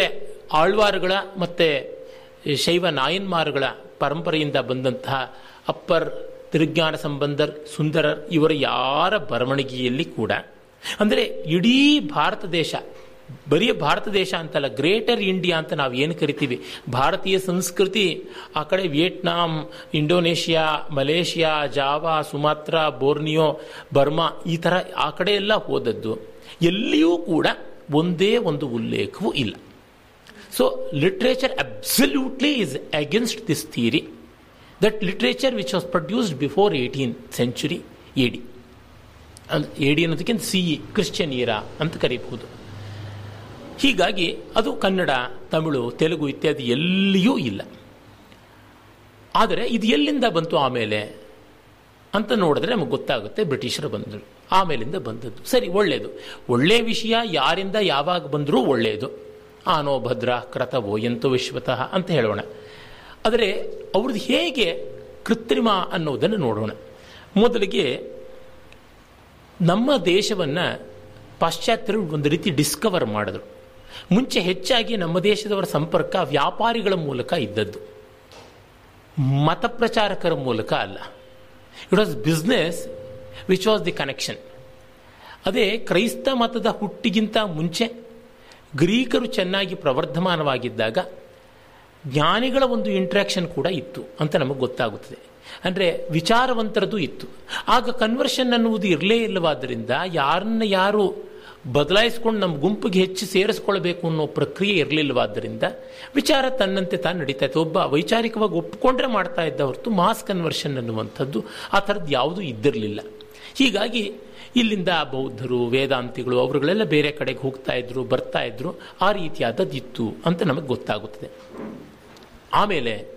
ಆಳ್ವಾರುಗಳ ಮತ್ತು ಶೈವ ನಾಯನ್ಮಾರುಗಳ ಪರಂಪರೆಯಿಂದ ಬಂದಂತಹ ಅಪ್ಪರ್, ತಿರುಜ್ಞಾನ ಸಂಬಂಧರ್, ಸುಂದರರ್, ಇವರ ಯಾರ ಬರವಣಿಗೆಯಲ್ಲಿ ಕೂಡ ಅಂದರೆ ಇಡೀ ಭಾರತ ದೇಶ, ಬರೀ ಭಾರತ ದೇಶ ಅಂತಲ್ಲ, ಗ್ರೇಟರ್ ಇಂಡಿಯಾ ಅಂತ ನಾವು ಏನು ಕರಿತೀವಿ? ಭಾರತೀಯ ಸಂಸ್ಕೃತಿ, ಆ ಕಡೆ Vietnam, Indonesia, Malaysia, Java, Sumatra, Borneo, Burma, ಈ ಥರ ಆ ಕಡೆ ಎಲ್ಲ ಹೋದದ್ದು. ಎಲ್ಲಿಯೂ ಕೂಡ ಒಂದೇ ಒಂದು ಉಲ್ಲೇಖವೂ ಇಲ್ಲ. So literature absolutely is against this theory that literature which was produced before eighteen century AD D ಅನ್ನೋದಕ್ಕಿಂತ ಸಿ ಇ ಕ್ರಿಶ್ಚಿಯನ್ ಈರಾ ಅಂತ ಕರೀಬಹುದು. ಹೀಗಾಗಿ ಅದು ಕನ್ನಡ, ತಮಿಳು, ತೆಲುಗು ಇತ್ಯಾದಿ ಎಲ್ಲಿಯೂ ಇಲ್ಲ. ಆದರೆ ಇದು ಎಲ್ಲಿಂದ ಬಂತು ಆಮೇಲೆ ಅಂತ ನೋಡಿದ್ರೆ ನಮಗೆ ಗೊತ್ತಾಗುತ್ತೆ ಬ್ರಿಟಿಷರು ಬಂದರು. ಆಮೇಲಿಂದ ಬಂದದ್ದು. ಸರಿ ಒಳ್ಳೆಯದು ಒಳ್ಳೆಯ ವಿಷಯ ಯಾರಿಂದ ಯಾವಾಗ ಬಂದರೂ ಒಳ್ಳೆಯದು ಆನೋ ಭದ್ರ ಕ್ರತವೋ ಎಂತೋ ವಿಶ್ವತಃ ಅಂತ ಹೇಳೋಣ. ಆದರೆ ಅವ್ರದ್ದು ಹೇಗೆ ಕೃತ್ರಿಮ ಅನ್ನೋದನ್ನು ನೋಡೋಣ. ಮೊದಲಿಗೆ ನಮ್ಮ ದೇಶವನ್ನು ಪಾಶ್ಚಾತ್ಯರು ಒಂದು ರೀತಿ ಡಿಸ್ಕವರ್ ಮಾಡಿದ್ರು. ಮುಂಚೆ ಹೆಚ್ಚಾಗಿ ನಮ್ಮ ದೇಶದವರ ಸಂಪರ್ಕ ವ್ಯಾಪಾರಿಗಳ ಮೂಲಕ ಇದ್ದದ್ದು. ಮತ ಪ್ರಚಾರಕರ ಮೂಲಕ ಅಲ್ಲ. It was business which was the connection ಅದೇ ಕ್ರೈಸ್ತ ಮತದ ಹುಟ್ಟಿಗಿಂತ ಮುಂಚೆ ಗ್ರೀಕರು ಚೆನ್ನಾಗಿ ಪ್ರವರ್ಧಮಾನವಾಗಿದ್ದಾಗ ಜ್ಞಾನಿಗಳ ಒಂದು ಇಂಟ್ರ್ಯಾಕ್ಷನ್ ಕೂಡ ಇತ್ತು ಅಂತ ನಮಗೆ ಗೊತ್ತಾಗುತ್ತದೆ. ಅಂದರೆ ವಿಚಾರವಂತರದ್ದು ಇತ್ತು. ಆಗ ಕನ್ವರ್ಷನ್ ಅನ್ನುವುದು ಇರಲೇ ಇಲ್ಲವಾದ್ದರಿಂದ ಯಾರನ್ನ ಯಾರು ಬದಲಾಯಿಸ್ಕೊಂಡು ನಮ್ಮ ಗುಂಪಿಗೆ ಹೆಚ್ಚು ಸೇರಿಸ್ಕೊಳ್ಬೇಕು ಅನ್ನೋ ಪ್ರಕ್ರಿಯೆ ಇರಲಿಲ್ಲವಾದ್ದರಿಂದ ವಿಚಾರ ತನ್ನಂತೆ ತಾನು ನಡೀತಾ ಇತ್ತು. ಒಬ್ಬ ವೈಚಾರಿಕವಾಗಿ ಒಪ್ಪಿಕೊಂಡ್ರೆ ಮಾಡ್ತಾ ಇದ್ದ ಹೊರತು ಮಾಸ್ ಕನ್ವರ್ಷನ್ ಅನ್ನುವಂಥದ್ದು ಆ ಥರದ್ದು ಯಾವುದೂ ಇದ್ದಿರಲಿಲ್ಲ. ಹೀಗಾಗಿ ಇಲ್ಲಿಂದ ಬೌದ್ಧರು, ವೇದಾಂತಿಗಳು ಅವರುಗಳೆಲ್ಲ ಬೇರೆ ಕಡೆಗೆ ಹೋಗ್ತಾ ಇದ್ರು, ಬರ್ತಾ ಇದ್ರು, ಆ ರೀತಿಯಾದದ್ದು ಇತ್ತು ಅಂತ ನಮಗೆ ಗೊತ್ತಾಗುತ್ತದೆ. ಆಮೇಲೆ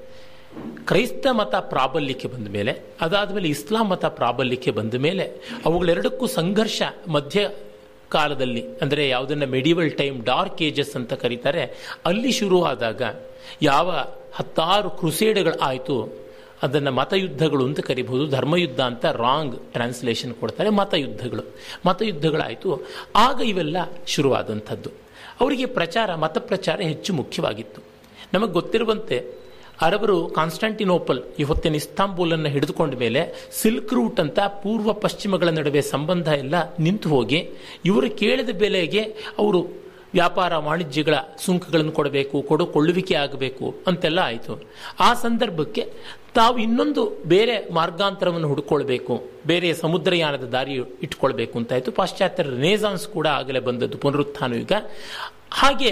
ಕ್ರೈಸ್ತ ಮತ ಪ್ರಾಬಲ್ಯಕ್ಕೆ ಬಂದ ಮೇಲೆ ಅದಾದ ಮೇಲೆ ಇಸ್ಲಾಂ ಮತ ಪ್ರಾಬಲ್ಯಕ್ಕೆ ಬಂದ ಮೇಲೆ, ಅವುಗಳೆರಡಕ್ಕೂ ಸಂಘರ್ಷ ಮಧ್ಯ ಕಾಲದಲ್ಲಿ, ಅಂದರೆ ಯಾವುದನ್ನು ಮೆಡಿವಲ್ ಟೈಮ್ ಡಾರ್ಕ್ ಏಜಸ್ ಅಂತ ಕರೀತಾರೆ, ಅಲ್ಲಿ ಶುರುವಾದಾಗ ಯಾವ ಹತ್ತಾರು ಕ್ರುಸೇಡ್ಗಳು ಆಯಿತು, ಅದನ್ನು ಮತಯುದ್ಧಗಳು ಅಂತ ಕರಿಬಹುದು, ಧರ್ಮಯುದ್ಧ ಅಂತ ರಾಂಗ್ ಟ್ರಾನ್ಸ್ಲೇಷನ್ ಕೊಡ್ತಾರೆ, ಮತಯುದ್ಧಗಳು. ಮತಯುದ್ಧಗಳಾಯಿತು, ಆಗ ಇವೆಲ್ಲ ಶುರುವಾದಂಥದ್ದು. ಅವರಿಗೆ ಪ್ರಚಾರ ಮತ ಪ್ರಚಾರ ಹೆಚ್ಚು ಮುಖ್ಯವಾಗಿತ್ತು. ನಮಗೆ ಗೊತ್ತಿರುವಂತೆ ಅರಬರು ಕಾನ್ಸ್ಟಾಂಟಿನೋಪಲ್ ಇವತ್ತಿನ ಇಸ್ತಾಂಬೂಲನ್ನು ಹಿಡಿದುಕೊಂಡ ಮೇಲೆ ಸಿಲ್ಕ್ ರೂಟ್ ಅಂತ ಪೂರ್ವ ಪಶ್ಚಿಮಗಳ ನಡುವೆ ಸಂಬಂಧ ಎಲ್ಲ ನಿಂತು ಹೋಗಿ ಇವರು ಕೇಳಿದ ಬೆಲೆಗೆ ಅವರು ವ್ಯಾಪಾರ ವಾಣಿಜ್ಯಗಳ ಸುಂಕಗಳನ್ನು ಕೊಡಬೇಕು ಕೊಡು ಕೊಳ್ಳುವಿಕೆ ಆಗಬೇಕು ಅಂತೆಲ್ಲ ಆಯಿತು. ಆ ಸಂದರ್ಭಕ್ಕೆ ತಾವು ಇನ್ನೊಂದು ಬೇರೆ ಮಾರ್ಗಾಂತರವನ್ನು ಹುಡುಕೊಳ್ಬೇಕು, ಬೇರೆ ಸಮುದ್ರಯಾನದ ದಾರಿ ಇಟ್ಕೊಳ್ಬೇಕು ಅಂತಾಯಿತು. ಪಾಶ್ಚಾತ್ಯ ರೇಸಾನ್ಸ್ ಕೂಡ ಆಗಲೇ ಬಂದದ್ದು ಪುನರುತ್ಥಾನ ಯುಗ ಹಾಗೆ